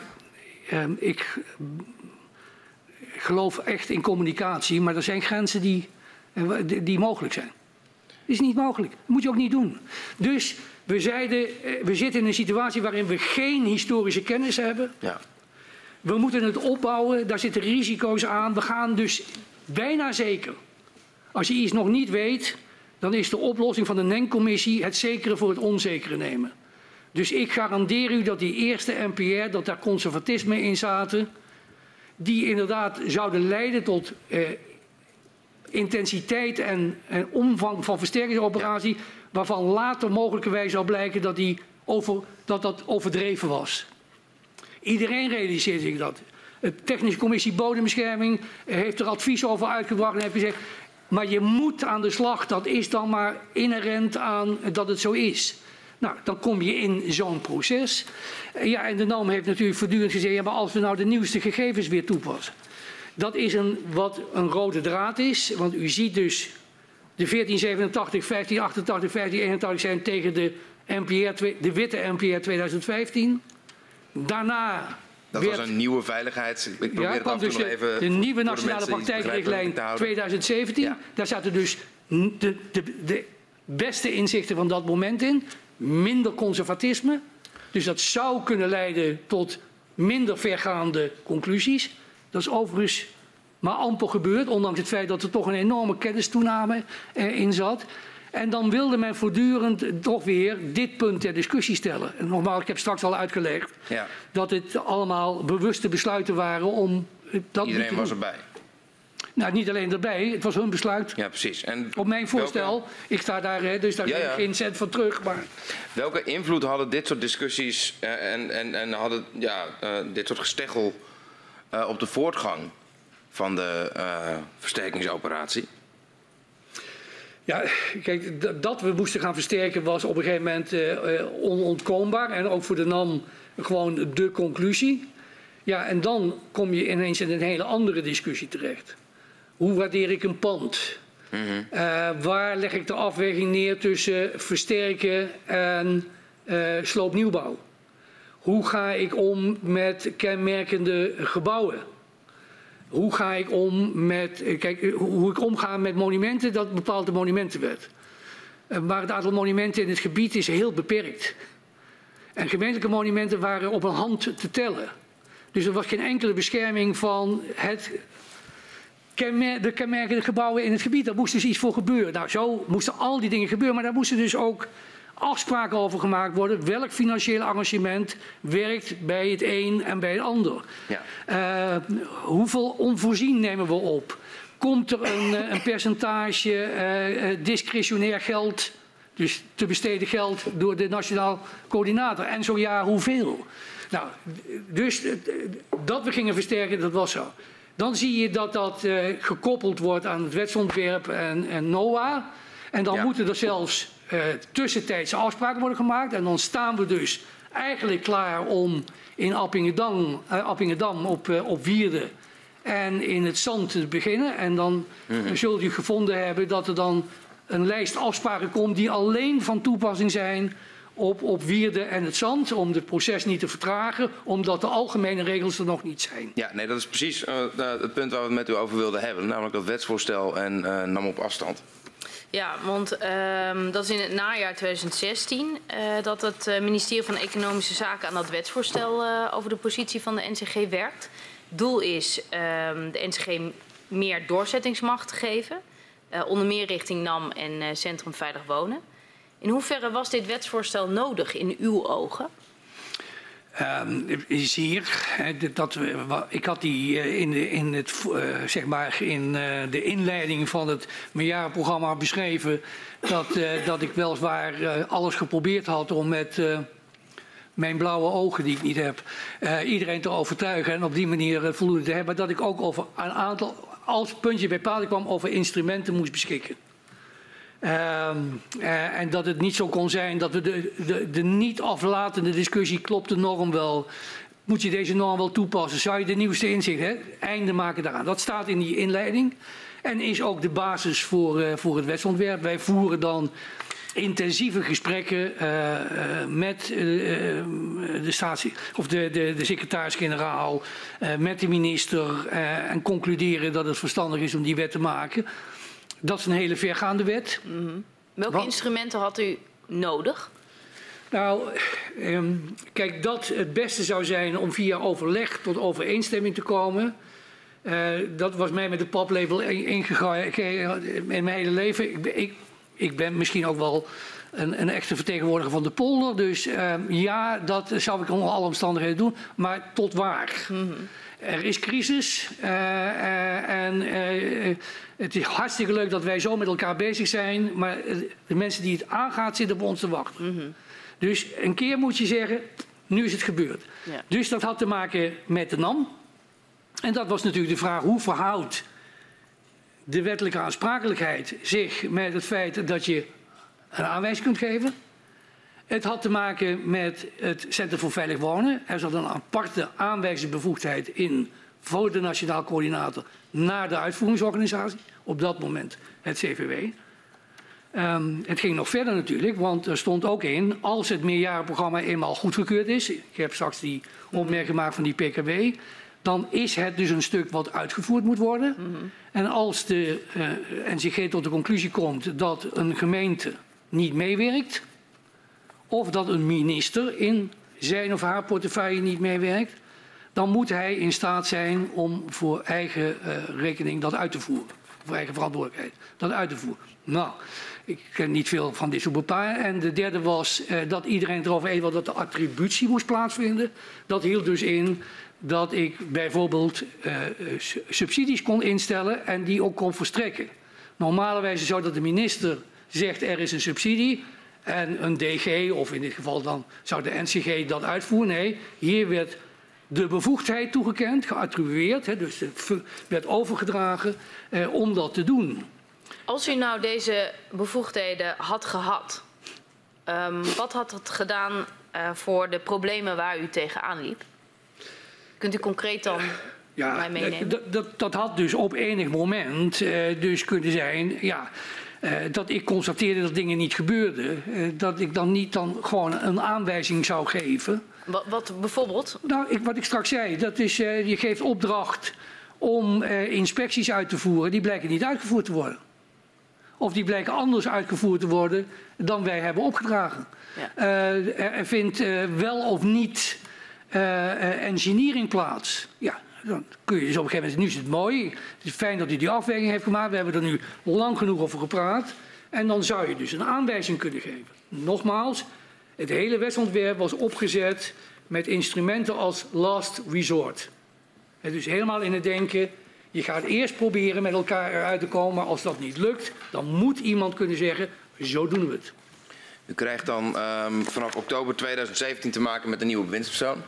um, ik geloof echt in communicatie, maar er zijn grenzen die, uh, die mogelijk zijn. Is niet mogelijk. Moet je ook niet doen. Dus we zeiden, uh, we zitten in een situatie waarin we geen historische kennis hebben. Ja. We moeten het opbouwen, daar zitten risico's aan. We gaan dus bijna zeker. Als je iets nog niet weet, dan is de oplossing van de NEN-commissie het zekere voor het onzekere nemen. Dus ik garandeer u dat die eerste NPR, dat daar conservatisme in zaten, die inderdaad zouden leiden tot eh, intensiteit en, en, omvang van versterkingsoperatie, waarvan later mogelijkerwijs zal blijken dat, die over, dat dat overdreven was. Iedereen realiseert zich dat. De Technische Commissie Bodembescherming heeft er advies over uitgebracht en heeft gezegd, maar je moet aan de slag, dat is dan maar inherent aan dat het zo is. Nou, dan kom je in zo'n proces. Ja, en de NAM heeft natuurlijk voortdurend gezegd, ja, maar als we nou de nieuwste gegevens weer toepassen. Dat is een, wat een rode draad is, want u ziet dus de 1487, 1588, 1581 zijn tegen de, NPR, de witte NPR 2015. Daarna dat was een nieuwe veiligheids... Ik probeer ja, het af dus nog even... De nieuwe nationale praktijkrichtlijn 2017. Ja. Daar zaten dus de, de, de beste inzichten van dat moment in minder conservatisme. Dus dat zou kunnen leiden tot minder vergaande conclusies. Dat is overigens maar amper gebeurd, ondanks het feit dat er toch een enorme kennistoename in zat. En dan wilde men voortdurend toch weer dit punt ter discussie stellen. En nogmaals, ik heb straks al uitgelegd ja. dat het allemaal bewuste besluiten waren om dat Iedereen was erbij. Nou, niet alleen erbij, het was hun besluit. Ja, precies. En Op mijn voorstel, ik sta daar, dus daar ja, ja. geen cent van terug. Maar... Welke invloed hadden dit soort discussies uh, en, en, en hadden ja, uh, dit soort gesteggel uh, op de voortgang van de versterkingsoperatie? Ja, kijk, dat we moesten gaan versterken was op een gegeven moment onontkoombaar. En ook voor de NAM gewoon de conclusie. Ja, en dan kom je ineens in een hele andere discussie terecht. Hoe waardeer ik een pand? Mm -hmm. uh, waar leg ik de afweging neer tussen versterken en uh, sloopnieuwbouw? Hoe ga ik om met kenmerkende gebouwen? Hoe ga ik om met, kijk, hoe ik omga met monumenten, dat bepaalt de monumentenwet. maar het aantal monumenten in het gebied is heel beperkt. En gemeentelijke monumenten waren op een hand te tellen. Dus er was geen enkele bescherming van het de kenmerkende gebouwen in het gebied. Daar moest dus iets voor gebeuren. Nou, zo moesten al die dingen gebeuren, maar daar moesten dus ook afspraken over gemaakt worden. Welk financieel arrangement werkt bij het een en bij het ander? Ja. Uh, hoeveel onvoorzien nemen we op? Komt er een, eh, een percentage uh, discretionair geld, dus te besteden geld door de nationaal coördinator? En zo ja, hoeveel? Nou, dus dat we gingen versterken, dat was zo. Dan zie je dat dat uh, gekoppeld wordt aan het wetsontwerp en, en NOAA. En dan moeten er zelfs uh, tussentijdse afspraken worden gemaakt. En dan staan we dus eigenlijk klaar om in Appingedam, uh, Appingedam op, op Wierde en in het zand te beginnen. En dan mm zult u gevonden hebben dat er dan een lijst afspraken komt die alleen van toepassing zijn op, op Wierde en het Zand om het proces niet te vertragen, omdat de algemene regels er nog niet zijn. Ja, nee, dat is precies uh, het punt waar we het met u over wilden hebben, namelijk dat wetsvoorstel en uh, nam op afstand. Ja, want uh, dat is in het najaar 2016 uh, eh, dat het ministerie van Economische Zaken aan dat wetsvoorstel over de positie van de NCG werkt. Doel is ehm, de NCG meer doorzettingsmacht te geven, onder meer richting NAM en Centrum Veilig Wonen. In hoeverre was dit wetsvoorstel nodig in uw ogen? Um, zeer. Dat, ik had die eh, in, de, in, het, uh, zeg maar in uh, de inleiding van het meerjarenprogramma beschreven. Dat, dat ik weliswaar alles geprobeerd had om met mijn blauwe ogen die ik niet heb, iedereen te overtuigen en op die manier voldoende te hebben. Dat ik ook over een aantal, als puntje bij paal kwam, over instrumenten moest beschikken. Um, uh, en dat het niet zo kon zijn dat we de, de, de niet aflatende discussie, klopt de norm wel? Moet je deze norm wel toepassen? Zou je de nieuwste inzichten, einde maken daaraan? Dat staat in die inleiding en is ook de basis voor, uh, voor het wetsontwerp. Wij voeren dan intensieve gesprekken uh, met de, statie, of de, de, de secretaris-generaal, met de minister en concluderen dat het verstandig is om die wet te maken. Dat is een hele vergaande wet. Mm -hmm. Welke Wat? instrumenten had u nodig? Nou, eh, kijk, dat het beste zou zijn om via overleg tot overeenstemming te komen. Uh, dat was mij met de paplepel ingegaan in mijn hele leven. Ik, ik, ik, ben misschien ook wel een, een echte vertegenwoordiger van de polder. Dus uh, ja, dat zou ik onder alle omstandigheden doen. Maar tot waar? Mm -hmm. Er is crisis uh, en het is hartstikke leuk dat wij zo met elkaar bezig zijn, maar de mensen die het aangaat zitten op ons te wachten. Mm -hmm. Dus een keer moet je zeggen, nu is het gebeurd. Ja. Dus dat had te maken met de NAM. En dat was natuurlijk de vraag, hoe verhoudt de wettelijke aansprakelijkheid zich met het feit dat je een aanwijzing kunt geven? Het had te maken met het Centrum voor Veilig Wonen. Er zat een aparte aanwijzingsbevoegdheid in voor de Nationaal Coördinator naar de uitvoeringsorganisatie op dat moment het CVW. Um, ehm, het ging nog verder natuurlijk, want er stond ook in, als het meerjarenprogramma eenmaal goedgekeurd is, ik heb straks die opmerking gemaakt van die PKW, dan is het dus een stuk wat uitgevoerd moet worden. Mm -hmm. En als de uh, eh, NCG tot de conclusie komt dat een gemeente niet meewerkt, of dat een minister in zijn of haar portefeuille niet meewerkt, dan moet hij in staat zijn om voor eigen uh, rekening dat uit te voeren voor eigen verantwoordelijkheid, dat uit te voeren. Nou, ik ken niet veel van dit soort. En de derde was eh, dat iedereen erover eens was dat de attributie moest plaatsvinden. Dat hield dus in dat ik bijvoorbeeld uh, subsidies kon instellen en die ook kon verstrekken. Normalerwijze zou dat de minister zegt er is een subsidie en een DG, of in dit geval dan zou de NCG dat uitvoeren. Nee, hier werd de bevoegdheid toegekend, geattribueerd, hè, dus het werd overgedragen eh, om dat te doen. Als u nou deze bevoegdheden had gehad, um, wat had het gedaan uh, voor de problemen waar u tegenaan liep? Kunt u concreet dan ja, mij meenemen? Dat, dat, dat, had dus op enig moment uh, dus kunnen zijn, ja, uh, dat ik constateerde dat dingen niet gebeurden. Dat ik dan niet dan gewoon een aanwijzing zou geven. Wat, wat bijvoorbeeld? Nou, ik, wat ik straks zei, dat is, uh, je geeft opdracht om inspecties uit te voeren. Die blijken niet uitgevoerd te worden. of die blijken anders uitgevoerd te worden dan wij hebben opgedragen. Ja. Uh, er, vindt wel of niet engineering plaats. Ja, dan kun je dus op een gegeven moment, nu is het mooi, het is fijn dat u die afweging heeft gemaakt, we hebben er nu lang genoeg over gepraat. En dan zou je dus een aanwijzing kunnen geven. Nogmaals, het hele wetsontwerp was opgezet met instrumenten als last resort. dus helemaal in het denken, je gaat eerst proberen met elkaar eruit te komen, maar als dat niet lukt, dan moet iemand kunnen zeggen, zo doen we het. U krijgt dan um, vanaf oktober 2017 te maken met een nieuwe bewindspersoon.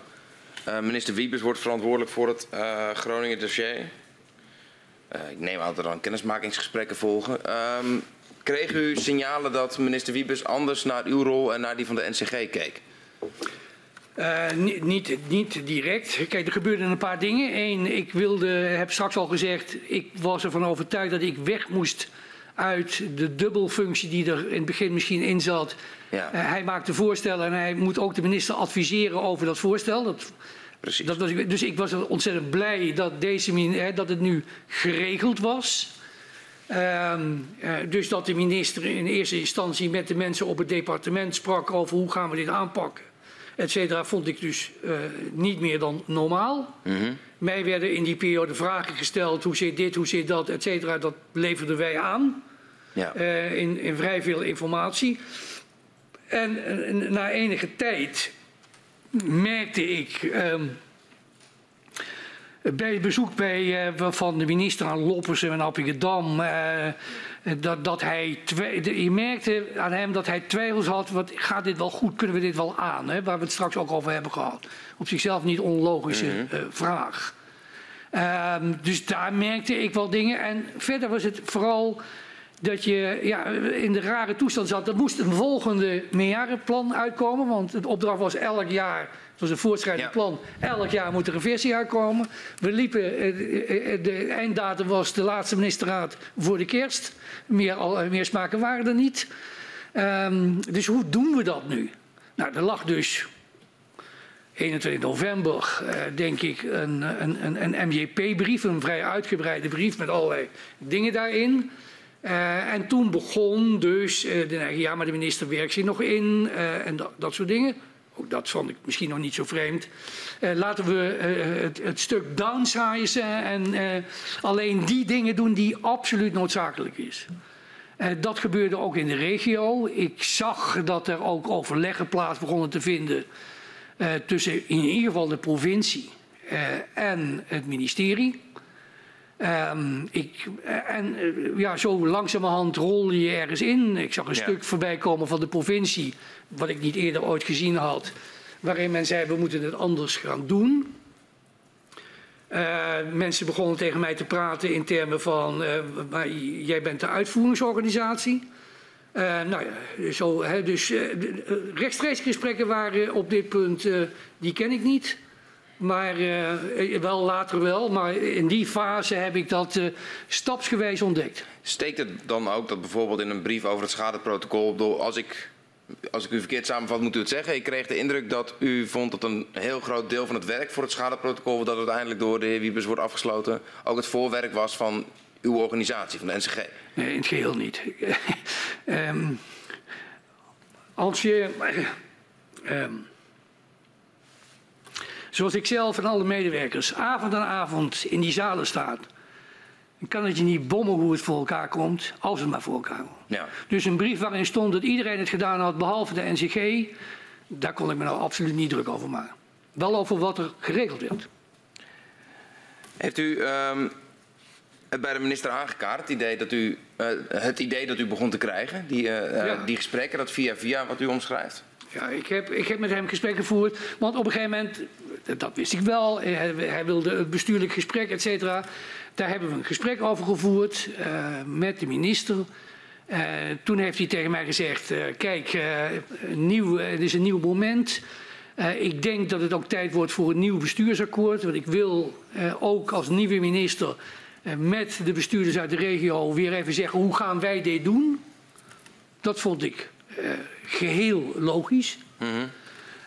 Uh, minister Wiebes wordt verantwoordelijk voor het uh, Groningen dossier. Uh, ik neem aan dat er dan kennismakingsgesprekken volgen. Um, kreeg u signalen dat minister Wiebes anders naar uw rol en naar die van de NCG keek? Uh, niet, niet, direct. Kijk, er gebeurden een paar dingen. Eén, ik wilde, heb straks al gezegd, ik was ervan overtuigd dat ik weg moest uit de dubbelfunctie die er in het begin misschien in zat. Ja. Uh, hij maakte voorstellen en hij moet ook de minister adviseren over dat voorstel. Dat, Precies. Dat was, dus ik was ontzettend blij dat, deze, dat het nu geregeld was. Uh, uh, dus dat de minister in eerste instantie met de mensen op het departement sprak over hoe gaan we dit aanpakken. Et cetera, vond ik dus uh, niet meer dan normaal. Mm -hmm. Mij werden in die periode vragen gesteld, hoe zit dit, hoe zit dat, et cetera. Dat leverden wij aan ja. Uh, in, in, vrij veel informatie. En, en na enige tijd merkte ik um, bij het bezoek bij, uh, van de minister aan Loppersen en Appingedam... Uh, dat, dat hij je merkte aan hem dat hij twijfels had. Wat, gaat dit wel goed? Kunnen we dit wel aan? Hè? Waar we het straks ook over hebben gehad. Op zichzelf niet onlogische mm -hmm. uh, vraag. Um, dus daar merkte ik wel dingen. En verder was het vooral dat je ja, in de rare toestand zat. Er moest een volgende meerjarenplan uitkomen. Want het opdracht was elk jaar, was een voortschrijdend ja. plan, elk jaar moet er een versie uitkomen. We liepen, de einddatum was de laatste ministerraad voor de kerst. Meer, meer smaken waren er niet. Um, dus hoe doen we dat nu? Nou, er lag dus 21 november, uh, denk ik, een, een, een, een MJP-brief, een vrij uitgebreide brief met allerlei dingen daarin. Uh, en toen begon dus uh, de ja, maar de minister werkt zich nog in en dat, dat, soort dingen. Ook dat vond ik misschien nog niet zo vreemd. laten we het, het, stuk downsizen en alleen die dingen doen die absoluut noodzakelijk is. dat gebeurde ook in de regio. Ik zag dat er ook overleggen plaats begonnen te vinden tussen in ieder geval de provincie en het ministerie. Um, ik, en ja, zo langzamerhand rolde je ergens in. Ik zag een ja. stuk voorbij komen van de provincie, wat ik niet eerder ooit gezien had, waarin men zei we moeten het anders gaan doen. Uh, mensen begonnen tegen mij te praten in termen van, maar jij bent de uitvoeringsorganisatie. Uh, nou ja, zo, hè, dus rechtstreeks gesprekken waren op dit punt, die ken ik niet. Maar wel later wel. Maar in die fase heb ik dat stapsgewijs ontdekt. Steekt het dan ook dat bijvoorbeeld in een brief over het schadeprotocol... als ik, als ik u verkeerd samenvat, moet u het zeggen. Ik kreeg de indruk dat u vond dat een heel groot deel van het werk voor het schadeprotocol... dat uiteindelijk door de heer Wiebes wordt afgesloten... ook het voorwerk was van uw organisatie, van de NCG. Nee, in het geheel niet. um, als je... Um, Zoals ik zelf en alle medewerkers avond aan avond in die zalen staat. Dan kan het je niet bommen hoe het voor elkaar komt, als het maar voor elkaar komt. Ja. Dus een brief waarin stond dat iedereen het gedaan had, behalve de NCG, daar kon ik me nou absoluut niet druk over maken. Wel over wat er geregeld werd. Heeft u um, het bij de minister aangekaart, het idee dat u, uh, het idee dat u begon te krijgen, die, uh, ja. die gesprekken, dat via via wat u omschrijft? Ja, ik heb, ik heb met hem gesprekken gevoerd. Want op een gegeven moment, dat wist ik wel, hij, hij wilde het bestuurlijk gesprek, et cetera. Daar hebben we een gesprek over gevoerd uh, met de minister. Uh, toen heeft hij tegen mij gezegd: uh, Kijk, nieuw, het is een nieuw moment. ik denk dat het ook tijd wordt voor een nieuw bestuursakkoord. Want ik wil ook als nieuwe minister met de bestuurders uit de regio weer even zeggen: hoe gaan wij dit doen? Dat vond ik geheel logisch. Mm.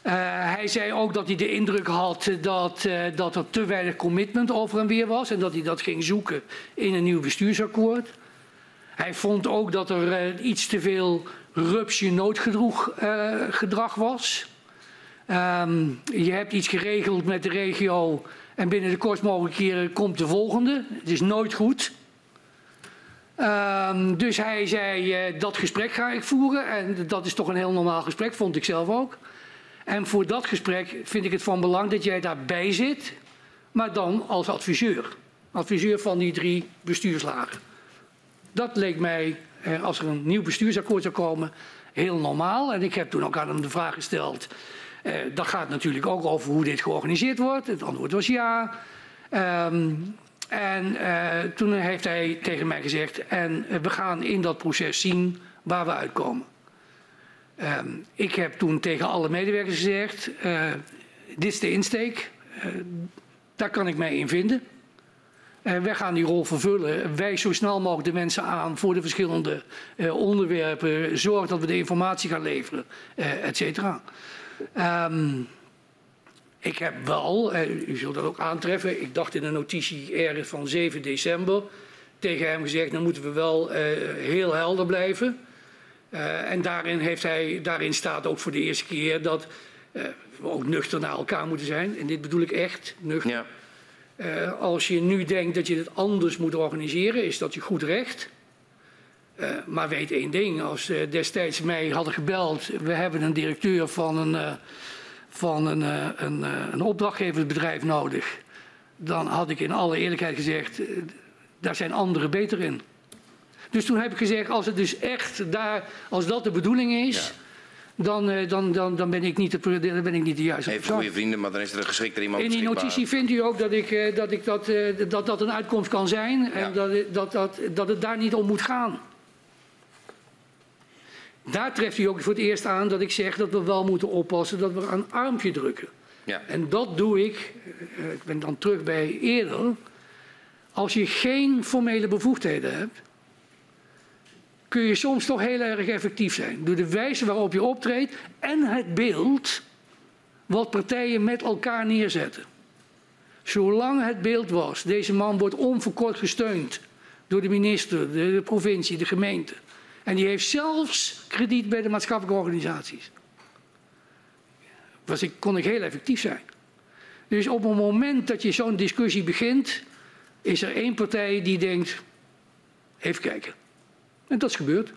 Uh, hij zei ook dat hij de indruk had dat, uh, dat er te weinig commitment over en weer was. En dat hij dat ging zoeken in een nieuw bestuursakkoord. Hij vond ook dat er iets te veel rupsje noodgedrag was. Um, je hebt iets geregeld met de regio en binnen de kortst mogelijke keren komt de volgende. Het is nooit goed. Um, dus hij zei, dat gesprek ga ik voeren. En dat is toch een heel normaal gesprek, vond ik zelf ook. En voor dat gesprek vind ik het van belang dat jij daarbij zit, maar dan als adviseur. Adviseur van die drie bestuurslagen. Dat leek mij, eh, als er een nieuw bestuursakkoord zou komen, heel normaal. En ik heb toen ook aan hem de vraag gesteld. Eh, dat gaat natuurlijk ook over hoe dit georganiseerd wordt. Het antwoord was ja. Um, en uh, toen heeft hij tegen mij gezegd, en we gaan in dat proces zien waar we uitkomen. Um, ik heb toen tegen alle medewerkers gezegd, uh, dit is de insteek, uh, daar kan ik mij in vinden. En wij gaan die rol vervullen. Wij zo snel mogelijk de mensen aan voor de verschillende onderwerpen. Zorg dat we de informatie gaan leveren, et cetera. Um, ik heb wel, u zult dat ook aantreffen, ik dacht in een notitie ergens van 7 december tegen hem gezegd, dan moeten we wel heel helder blijven. Uh, en daarin, heeft hij, daarin staat ook voor de eerste keer dat uh, we ook nuchter naar elkaar moeten zijn. En dit bedoel ik echt, nuchter. Ja. Uh, als je nu denkt dat je het anders moet organiseren, is dat je goed recht. maar weet één ding, als destijds mij hadden gebeld, we hebben een directeur van een van een, eh, een, eh, een opdrachtgeversbedrijf nodig, dan had ik in alle eerlijkheid gezegd, eh, daar zijn anderen beter in. Dus toen heb ik gezegd, als het dus echt daar, als dat de bedoeling is, dan, dan, dan, dan ben ik niet de, dan ben ik niet de juiste Even goede vrienden, maar dan is er een geschikter iemand In die notitie vindt u ook dat, ik, dat, ik dat, dat, dat een uitkomst kan zijn en dat, dat, dat, dat het daar niet om moet gaan. Daar treft u ook voor het eerst aan dat ik zeg dat we wel moeten oppassen dat we een armpje drukken. Ja. En dat doe ik, eh, ik ben dan terug bij eerder, als je geen formele bevoegdheden hebt, kun je soms toch heel erg effectief zijn. Door de wijze waarop je optreedt en het beeld wat partijen met elkaar neerzetten. Zolang het beeld was, deze man wordt onverkort gesteund door de minister, de provincie, de gemeente. En die heeft zelfs krediet bij de maatschappelijke organisaties. Was ik, kon ik heel effectief zijn. Dus op het moment dat je zo'n discussie begint, is er één partij die denkt, even kijken. En dat is gebeurd.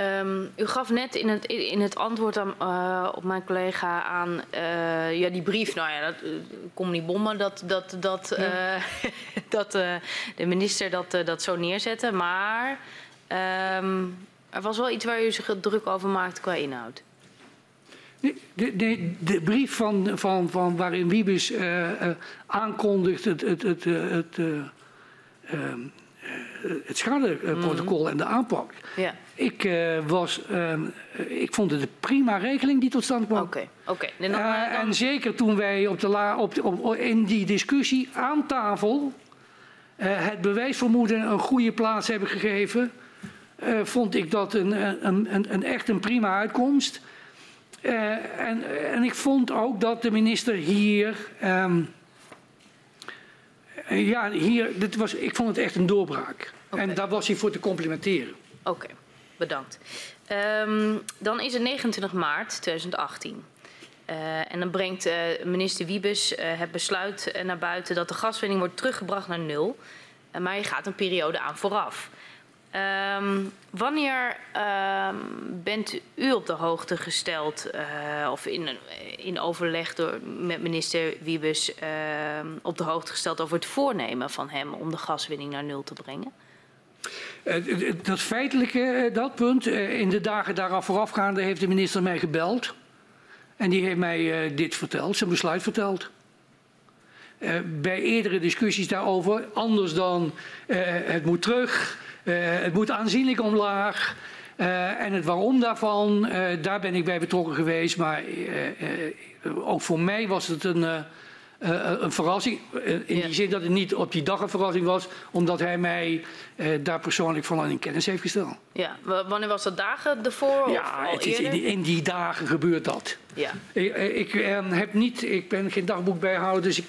Um, u gaf net in het, in het antwoord aan, uh, op mijn collega aan uh, ja, die brief, nou ja, dat, uh, kom niet bommen, dat, dat, dat, ja. dat de minister dat, dat zo neerzette. Maar um, er was wel iets waar u zich druk over maakte qua inhoud. De, de, de, brief van, van, van waarin Wiebes aankondigt het, het, het, het, ehm, het schadeprotocol mm -hmm. en de aanpak. Ja. Ik, uh, was, uh, ik vond het een prima regeling die tot stand kwam. Oké, oké. Okay. En zeker toen wij op de la, op, op, in die discussie aan tafel het bewijsvermoeden een goede plaats hebben gegeven, vond ik dat een, een, een, een, echt een prima uitkomst. en, en ik vond ook dat de minister hier. Um, ja, hier, dit was, ik vond het echt een doorbraak. Okay. En daar was hij voor te complimenteren. Oké. Okay. Bedankt. Um, dan is het 29 maart 2018. Uh, en dan brengt uh, minister Wiebes uh, het besluit naar buiten dat de gaswinning wordt teruggebracht naar nul. maar je gaat een periode aan vooraf. Um, wanneer um, bent u op de hoogte gesteld, of in, in overleg door, met minister Wiebes, op de hoogte gesteld over het voornemen van hem om de gaswinning naar nul te brengen? Uh, dat feitelijke, uh, dat punt, in de dagen daaraf voorafgaande heeft de minister mij gebeld. En die heeft mij dit verteld, zijn besluit verteld. bij eerdere discussies daarover, anders dan het moet terug, het moet aanzienlijk omlaag. en het waarom daarvan, daar ben ik bij betrokken geweest. Maar ook voor mij was het een een verrassing. In ja. die zin dat het niet op die dag een verrassing was, omdat hij mij daar persoonlijk van in kennis heeft gesteld. Ja, wanneer was dat dagen ervoor? Ja, het is in, die, in, die, dagen gebeurt dat. Ja. Ik, ik heb niet, ik ben geen dagboek bijhouden, dus ik,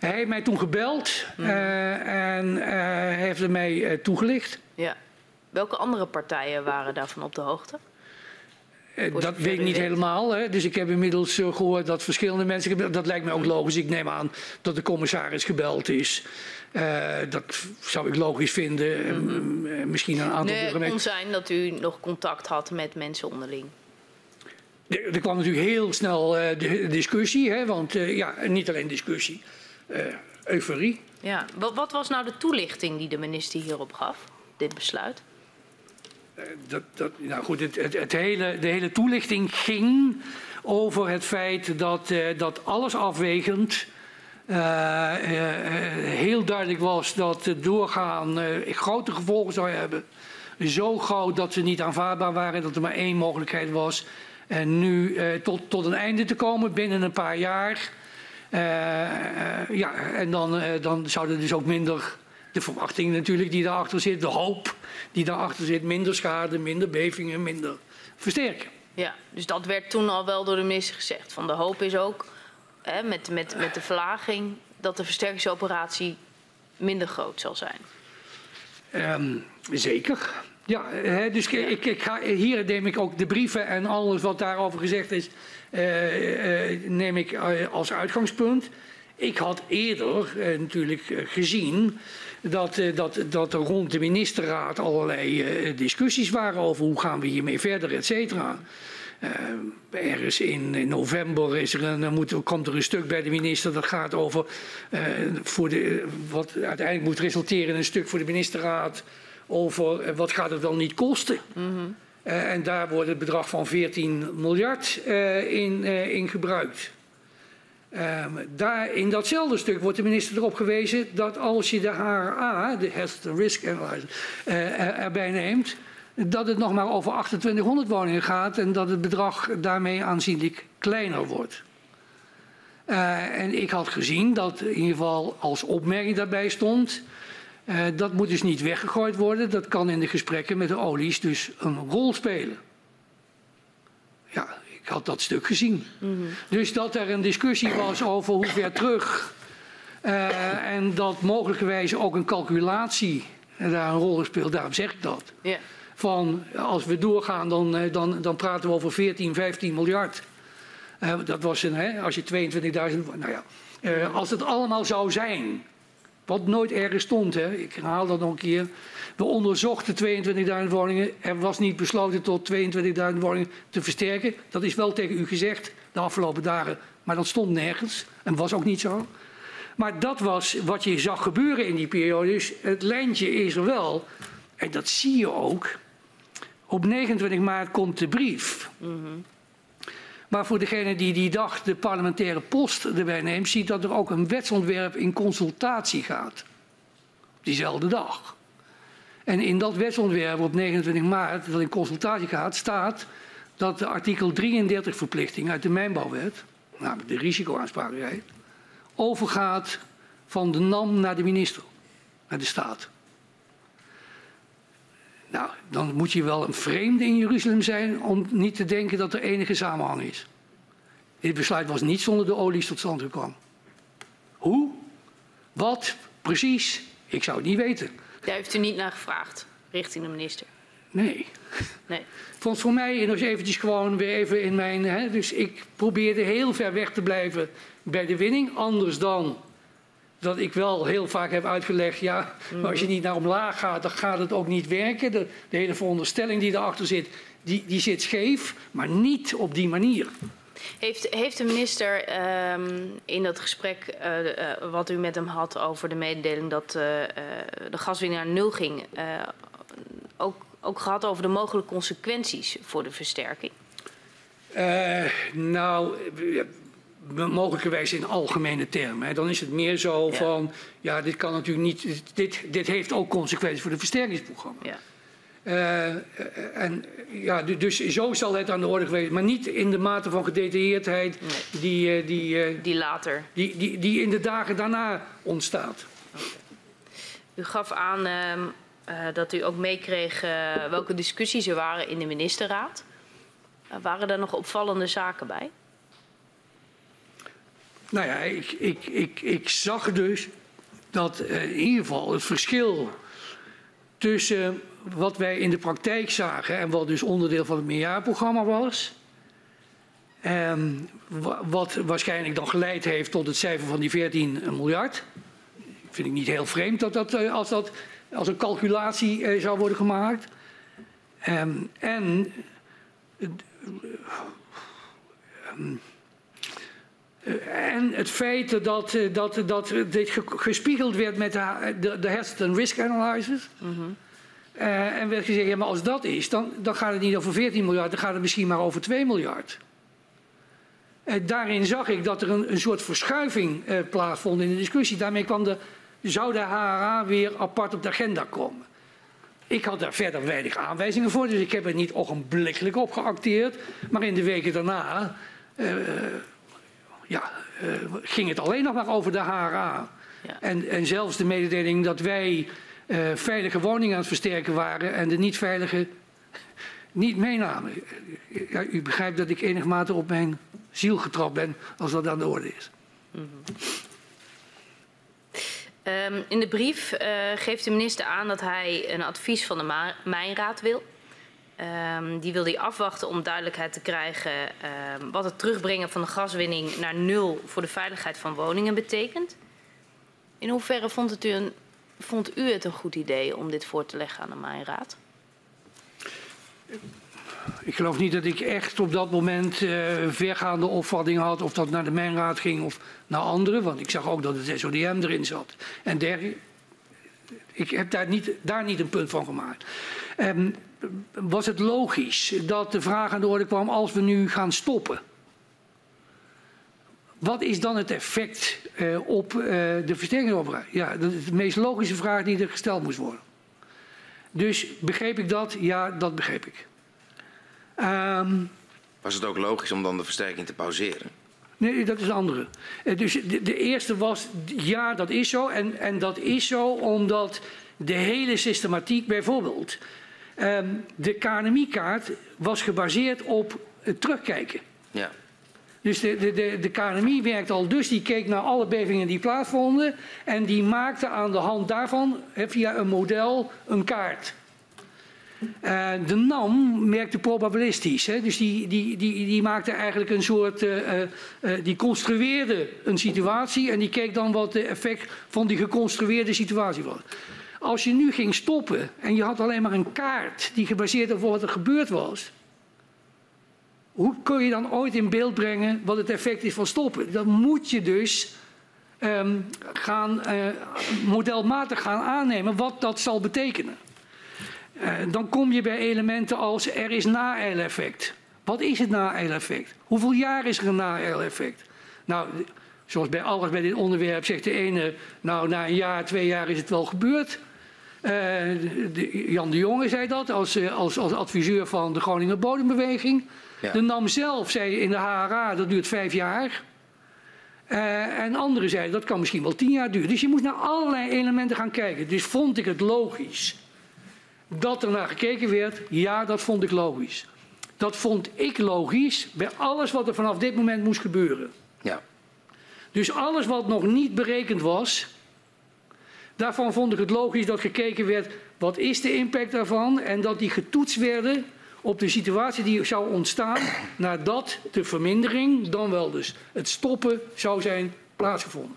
Hij heeft mij toen gebeld mm. en heeft er mij toegelicht. Ja. Welke andere partijen waren daarvan op de hoogte? dat weet ik niet helemaal. Hè. Dus ik heb inmiddels gehoord dat verschillende mensen. Dat lijkt me ook logisch. Ik neem aan dat de commissaris gebeld is. Uh, dat zou ik logisch vinden. Mm -hmm. Misschien een aantal nee, Het kon zijn dat u nog contact had met mensen onderling. Er, er kwam natuurlijk heel snel de discussie, hè, want ja, niet alleen discussie, euforie. Ja, wat, wat, was nou de toelichting die de minister hierop gaf, dit besluit? Dat, dat, nou goed, het, het, het, hele, de hele toelichting ging over het feit dat, dat alles afwegend uh, heel duidelijk was dat het doorgaan grote gevolgen zou hebben. Zo groot dat ze niet aanvaardbaar waren, dat er maar één mogelijkheid was. En nu tot, tot een einde te komen binnen een paar jaar. Ja, en dan, dan zouden dus ook minder de verwachting natuurlijk die daarachter zit, de hoop die daarachter zit, minder schade, minder bevingen, minder versterken. Ja, dus dat werd toen al wel door de minister gezegd. Van de hoop is ook hè, met, met, met de verlaging dat de versterkingsoperatie minder groot zal zijn. Um, zeker. Ja, hè, dus Ik, ik, ga, hier neem ik ook de brieven en alles wat daarover gezegd is, neem ik uh, als uitgangspunt. Ik had eerder natuurlijk gezien dat, dat, dat er rond de ministerraad allerlei discussies waren over hoe gaan we hiermee verder, et cetera. Ergens in, november is er een, komt er een stuk bij de minister dat gaat over voor de, wat uiteindelijk moet resulteren in een stuk voor de ministerraad over wat gaat het wel niet kosten. Mm. En daar wordt het bedrag van 14 miljard in, in gebruikt. Um, daar, in datzelfde stuk wordt de minister erop gewezen dat als je de HRA, de Health Risk Analysis, erbij neemt, dat het nog maar over 2800 woningen gaat en dat het bedrag daarmee aanzienlijk kleiner wordt. En ik had gezien dat in ieder geval als opmerking daarbij stond, uh, dat moet dus niet weggegooid worden, dat kan in de gesprekken met de olies dus een rol spelen. Ja, ik had dat stuk gezien. Mm -hmm. Dus dat er een discussie was over hoe ver terug uh, en dat mogelijkerwijs ook een calculatie daar een rol speelt, daarom zeg ik dat. Yeah van als we doorgaan dan, eh, dan, dan praten we over 14, 15 miljard. Uh, dat was een, hè, als je 22.000, nou ja, als het allemaal zou zijn, wat nooit ergens stond, hè, ik herhaal dat nog een keer. We onderzochten 22.000 woningen, er was niet besloten tot 22.000 woningen te versterken. Dat is wel tegen u gezegd de afgelopen dagen, maar dat stond nergens en was ook niet zo. Maar dat was wat je zag gebeuren in die periode. Dus het lijntje is er wel. En dat zie je ook. Op 29 maart komt de brief. Mm. Maar voor degene die die dag de parlementaire post erbij neemt, ziet dat er ook een wetsontwerp in consultatie gaat. Diezelfde dag. En in dat wetsontwerp op 29 maart, dat in consultatie gaat, staat dat de artikel 33 verplichting uit de mijnbouwwet, namelijk de risicoaansprakelijkheid, overgaat van de NAM naar de minister, naar de staat. Nou, dan moet je wel een vreemde in Jeruzalem zijn om niet te denken dat er enige samenhang is. Dit besluit was niet zonder de olies tot stand gekomen. Hoe? Wat? Precies? Ik zou het niet weten. Daar heeft u niet naar gevraagd, richting de minister? Nee. nee. Vond voor mij nog eventjes gewoon weer even in mijn... Hè, dus ik probeerde heel ver weg te blijven bij de winning. Anders dan dat ik wel heel vaak heb uitgelegd, ja, maar als je niet naar omlaag gaat, dan gaat het ook niet werken. De, de hele veronderstelling die erachter zit, die, die zit scheef, maar niet op die manier. Heeft, heeft de minister um, in dat gesprek uh, uh, wat u met hem had over de mededeling dat uh, de gaswinning naar nul ging, ook, ook gehad over de mogelijke consequenties voor de versterking? nou, mogelijkerwijs in algemene termen. Hè. Dan is het meer zo ja. van, ja, dit kan natuurlijk niet, dit, dit heeft ook consequenties voor het versterkingsprogramma. Ja. Uh, en ja, dus zo zal het aan de orde geweest, maar niet in de mate van gedetailleerdheid nee. die, uh, die, uh, die later. Die, die, die in de dagen daarna ontstaat. Okay. U gaf aan dat u ook meekreeg welke discussies er waren in de ministerraad. waren er nog opvallende zaken bij? Nou ja, ik, ik, ik, ik zag dus dat uh, in ieder geval het verschil tussen wat wij in de praktijk zagen en wat dus onderdeel van het meerjaarprogramma was. En wat waarschijnlijk dan geleid heeft tot het cijfer van die 14 miljard. Vind ik niet heel vreemd dat dat, als dat als een calculatie eh, zou worden gemaakt. Um, en en het feit dat, dat, dat dit gespiegeld werd met de, de, de Risk Analysis. Mm -hmm. uh, en werd gezegd, ja, maar als dat is, dan, dan gaat het niet over 14 miljard, dan gaat het misschien maar over 2 miljard. Uh, daarin zag ik dat er een, een soort verschuiving uh, plaatsvond in de discussie. Daarmee kwam de, zou de HRA weer apart op de agenda komen. Ik had daar verder weinig aanwijzingen voor, dus ik heb er niet ogenblikkelijk op geacteerd. Maar in de weken daarna ja, uh, ging het alleen nog maar over de HRA. Ja. En, en zelfs de mededeling dat wij uh, veilige woningen aan het versterken waren en de niet veilige niet meenamen. Ja, u begrijpt dat ik enigmate op mijn ziel getrapt ben als dat aan de orde is. Mm -hmm. Um, in de brief uh, geeft de minister aan dat hij een advies van de Mijnraad wil. Um, die wil hij afwachten om duidelijkheid te krijgen um, wat het terugbrengen van de gaswinning naar nul voor de veiligheid van woningen betekent. In hoeverre vond, het u, een, vond u het een goed idee om dit voor te leggen aan de Mijnraad? Ik geloof niet dat ik echt op dat moment uh, vergaande opvattingen had of dat naar de Mijnraad ging of naar anderen. Want ik zag ook dat het SODM erin zat. En der, ik heb daar niet, daar niet een punt van gemaakt. Um, was het logisch dat de vraag aan de orde kwam als we nu gaan stoppen? Wat is dan het effect uh, op uh, de versterkingsoperatie? Ja, dat is de meest logische vraag die er gesteld moest worden. Dus begreep ik dat? Ja, dat begreep ik. Um, was het ook logisch om dan de versterking te pauzeren? Nee, dat is een andere. Uh, dus de, de, eerste was, ja, dat is zo. En, en dat is zo omdat de hele systematiek, bijvoorbeeld, de KNMI-kaart was gebaseerd op het terugkijken. Ja. Dus de, de, de, de KNMI werkt al dus, die keek naar alle bevingen die plaatsvonden en die maakte aan de hand daarvan via een model een kaart. Uh, de NAM merkte probabilistisch. Hè? Dus die, die, die, die maakte eigenlijk een soort. Uh, uh, die construeerde een situatie en die keek dan wat de effect van die geconstrueerde situatie was. Als je nu ging stoppen en je had alleen maar een kaart die gebaseerd op wat er gebeurd was. Hoe kun je dan ooit in beeld brengen wat het effect is van stoppen? Dan moet je dus um, gaan, modelmatig gaan aannemen wat dat zal betekenen. Uh, dan kom je bij elementen als er is na-eileffect. Wat is het na-eileffect? Hoeveel jaar is er een na-eileffect? Nou, zoals bij alles bij dit onderwerp zegt de ene, nou na een jaar, twee jaar is het wel gebeurd. Uh, de, Jan de Jonge zei dat als, eh, als, als adviseur van de Groninger Bodembeweging. Ja. De NAM zelf zei in de HRA dat duurt vijf jaar. Uh, en anderen zeiden dat kan misschien wel tien jaar duren. Dus je moet naar allerlei elementen gaan kijken. Dus vond ik het logisch dat er naar gekeken werd, ja, dat vond ik logisch. Dat vond ik logisch bij alles wat er vanaf dit moment moest gebeuren. Ja. Dus alles wat nog niet berekend was, daarvan vond ik het logisch dat gekeken werd, wat is de impact daarvan? En dat die getoetst werden op de situatie die zou ontstaan nadat de vermindering, dan wel dus het stoppen, zou zijn plaatsgevonden.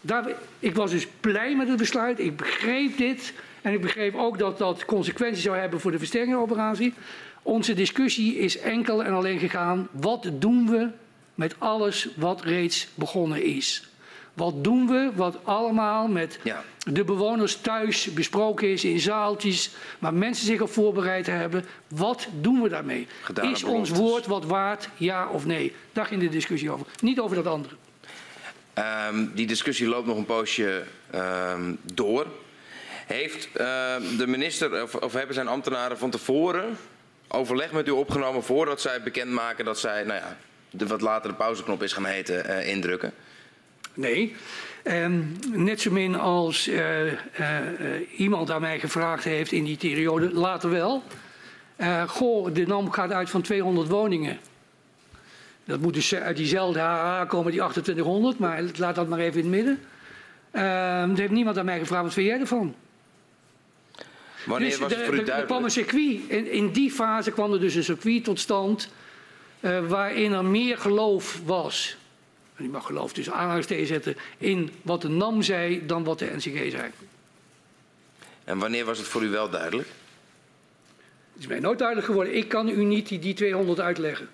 Daar, ik was dus blij met het besluit, ik begreep dit. En ik begreep ook dat dat consequenties zou hebben voor de versterkingsoperatie. Onze discussie is enkel en alleen gegaan, wat doen we met alles wat reeds begonnen is? Wat doen we wat allemaal met ja. de bewoners thuis besproken is in zaaltjes, waar mensen zich op voorbereid hebben? Wat doen we daarmee? Gedaan is ons woord wat waard, ja of nee? Daar ging de discussie over. Niet over dat andere. Um, die discussie loopt nog een poosje um, door. Heeft uh, de minister of, of, hebben zijn ambtenaren van tevoren overleg met u opgenomen voordat zij bekendmaken dat zij, nou ja, de, wat later de pauzeknop is gaan heten, uh, indrukken? Nee. Um, net zo min als uh, iemand aan mij gevraagd heeft in die periode, later wel. goh, de NAM gaat uit van 200 woningen. Dat moet dus uit diezelfde HA komen, die 2800, maar laat dat maar even in het midden. Uh, er heeft niemand aan mij gevraagd, wat vind jij ervan? Wanneer dus was het voor u duidelijk? Er kwam een circuit, in, in die fase kwam er dus een circuit tot stand uh, waarin er meer geloof was. En je mag geloof tussen aanhalingstekens zetten in wat de NAM zei dan wat de NCG zei. En wanneer was het voor u wel duidelijk? Het is mij nooit duidelijk geworden. Ik kan u niet die, die 200 uitleggen.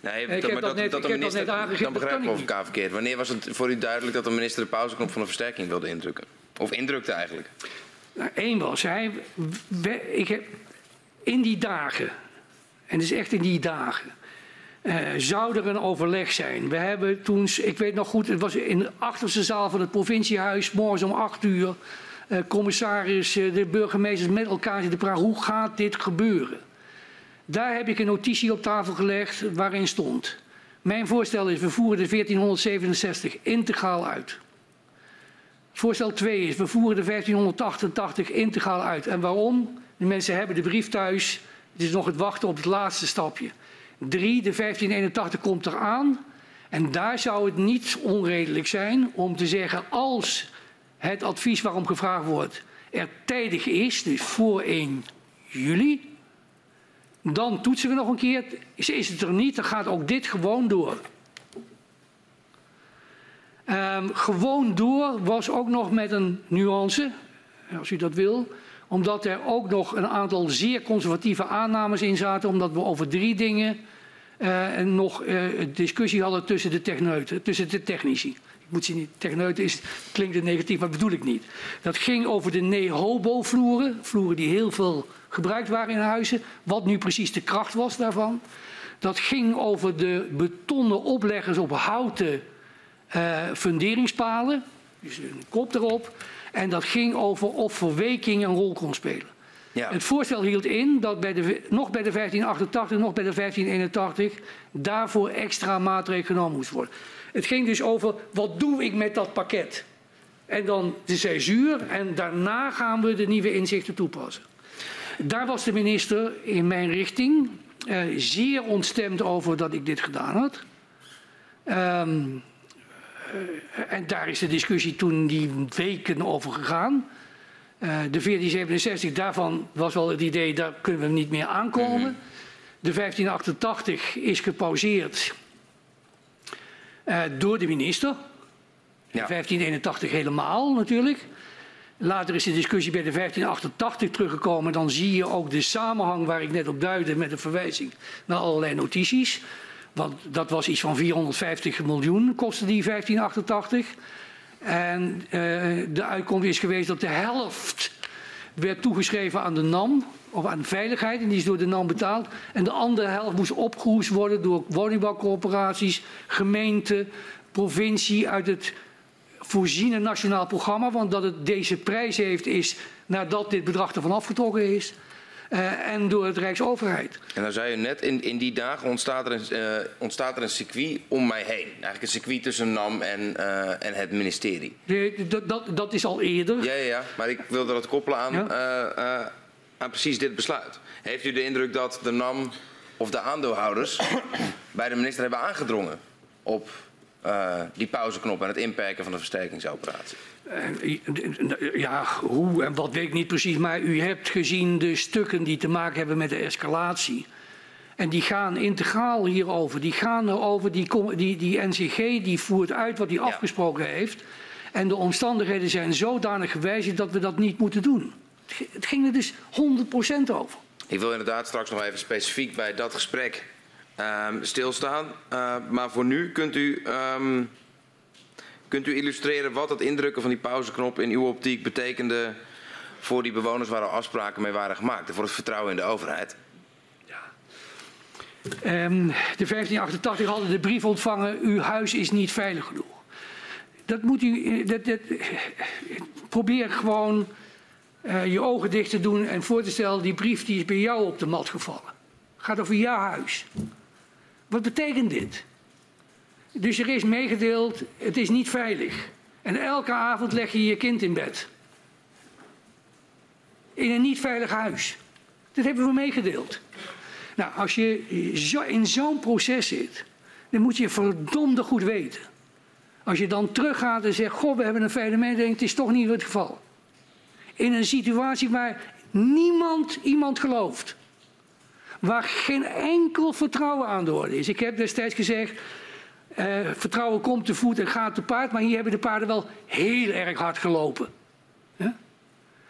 Nee, ik dat, heb dat, net, dat ik heb dat net aangegeven. Dan begrijp ik of elkaar verkeerd. Wanneer was het voor u duidelijk dat de minister de pauzeknop van de versterking wilde indrukken? Of indrukte eigenlijk? Nou, één was, hij, ik heb, in die dagen, en het is echt in die dagen, uh, zou er een overleg zijn. We hebben toen, ik weet nog goed, het was in de achterste zaal van het provinciehuis, morgens om acht uur, uh, commissaris, uh, de burgemeesters met elkaar zitten praten, hoe gaat dit gebeuren? Daar heb ik een notitie op tafel gelegd waarin stond. Mijn voorstel is, we voeren de 1467 integraal uit. Voorstel 2 is, we voeren de 1588 integraal uit. En waarom? De mensen hebben de brief thuis. Het is nog het wachten op het laatste stapje. 3, de 1581 komt eraan. En daar zou het niet onredelijk zijn om te zeggen, als het advies waarom gevraagd wordt er tijdig is, dus voor 1 juli, dan toetsen we nog een keer. Is, het er niet, dan gaat ook dit gewoon door. Um, gewoon door was ook nog met een nuance, als u dat wil. Omdat er ook nog een aantal zeer conservatieve aannames in zaten. Omdat we over drie dingen uh, nog uh, discussie hadden tussen de techneuten, tussen de technici. Ik moet zien, techneuten is, klinkt negatief, maar bedoel ik niet. Dat ging over de NEHOBO-vloeren. Vloeren die heel veel gebruikt waren in huizen. Wat nu precies de kracht was daarvan. Dat ging over de betonnen opleggers op houten uh, funderingspalen. Dus een kop erop. En dat ging over of verweking een rol kon spelen. Ja. Het voorstel hield in dat bij de, nog bij de 1588, nog bij de 1581 daarvoor extra maatregelen genomen moest worden. Het ging dus over wat doe ik met dat pakket. En dan de censuur en daarna gaan we de nieuwe inzichten toepassen. Daar was de minister in mijn richting uh, zeer ontstemd over dat ik dit gedaan had. Um, en daar is de discussie toen die weken over gegaan. Uh, de 1467, daarvan was wel het idee, daar kunnen we niet meer aankomen. Mm -hmm. De 1588 is gepauzeerd uh, door de minister. Ja. 1581 helemaal natuurlijk. Later is de discussie bij de 1588 teruggekomen. Dan zie je ook de samenhang waar ik net op duidde met een verwijzing naar allerlei notities. Want dat was iets van 450 miljoen kostte die 1588. En uh, de uitkomst is geweest dat de helft werd toegeschreven aan de NAM, of aan veiligheid, en die is door de NAM betaald. En de andere helft moest opgehoest worden door woningbouwcorporaties, gemeenten, provincie uit het voorziene nationaal programma. Want dat het deze prijs heeft is nadat dit bedrag ervan afgetrokken is. Uh, en door het Rijksoverheid. En dan zei je net, in, in die dagen ontstaat er, een, uh, ontstaat er een circuit om mij heen. Eigenlijk een circuit tussen NAM en, uh, en het ministerie. Nee, dat, dat, dat is al eerder. Ja, ja, ja, maar ik wilde dat koppelen aan, ja? aan precies dit besluit. Heeft u de indruk dat de NAM of de aandeelhouders bij de minister hebben aangedrongen op die pauzeknop en het inperken van de versterkingsoperatie? Ja, hoe en wat weet ik niet precies, maar u hebt gezien de stukken die te maken hebben met de escalatie. En die gaan integraal hierover. Die gaan erover, die, die, die NCG die voert uit wat hij ja. afgesproken heeft. En de omstandigheden zijn zodanig gewijzigd dat we dat niet moeten doen. Het ging er dus 100% over. Ik wil inderdaad straks nog even specifiek bij dat gesprek um, stilstaan. Uh, maar voor nu kunt u... Um, Kunt u illustreren wat het indrukken van die pauzeknop in uw optiek betekende voor die bewoners waar er afspraken mee waren gemaakt en voor het vertrouwen in de overheid? Um, de 1588 hadden de brief ontvangen, uw huis is niet veilig genoeg. Dat moet u, dat, dat, probeer gewoon uh, je ogen dicht te doen en voor te stellen, die brief die is bij jou op de mat gevallen. Gaat over jouw huis. Wat betekent dit? Dus er is meegedeeld, het is niet veilig. En elke avond leg je je kind in bed. In een niet veilig huis. Dat hebben we meegedeeld. Nou, als je zo in zo'n proces zit, Dat moet je verdomde goed weten. Als je dan teruggaat en zegt, goh, we hebben een fijne mededeling, het is toch niet het geval. In een situatie waar niemand iemand gelooft. Waar geen enkel vertrouwen aan de orde is. Ik heb destijds gezegd, uh, vertrouwen komt te voet en gaat te paard, maar hier hebben de paarden wel heel erg hard gelopen.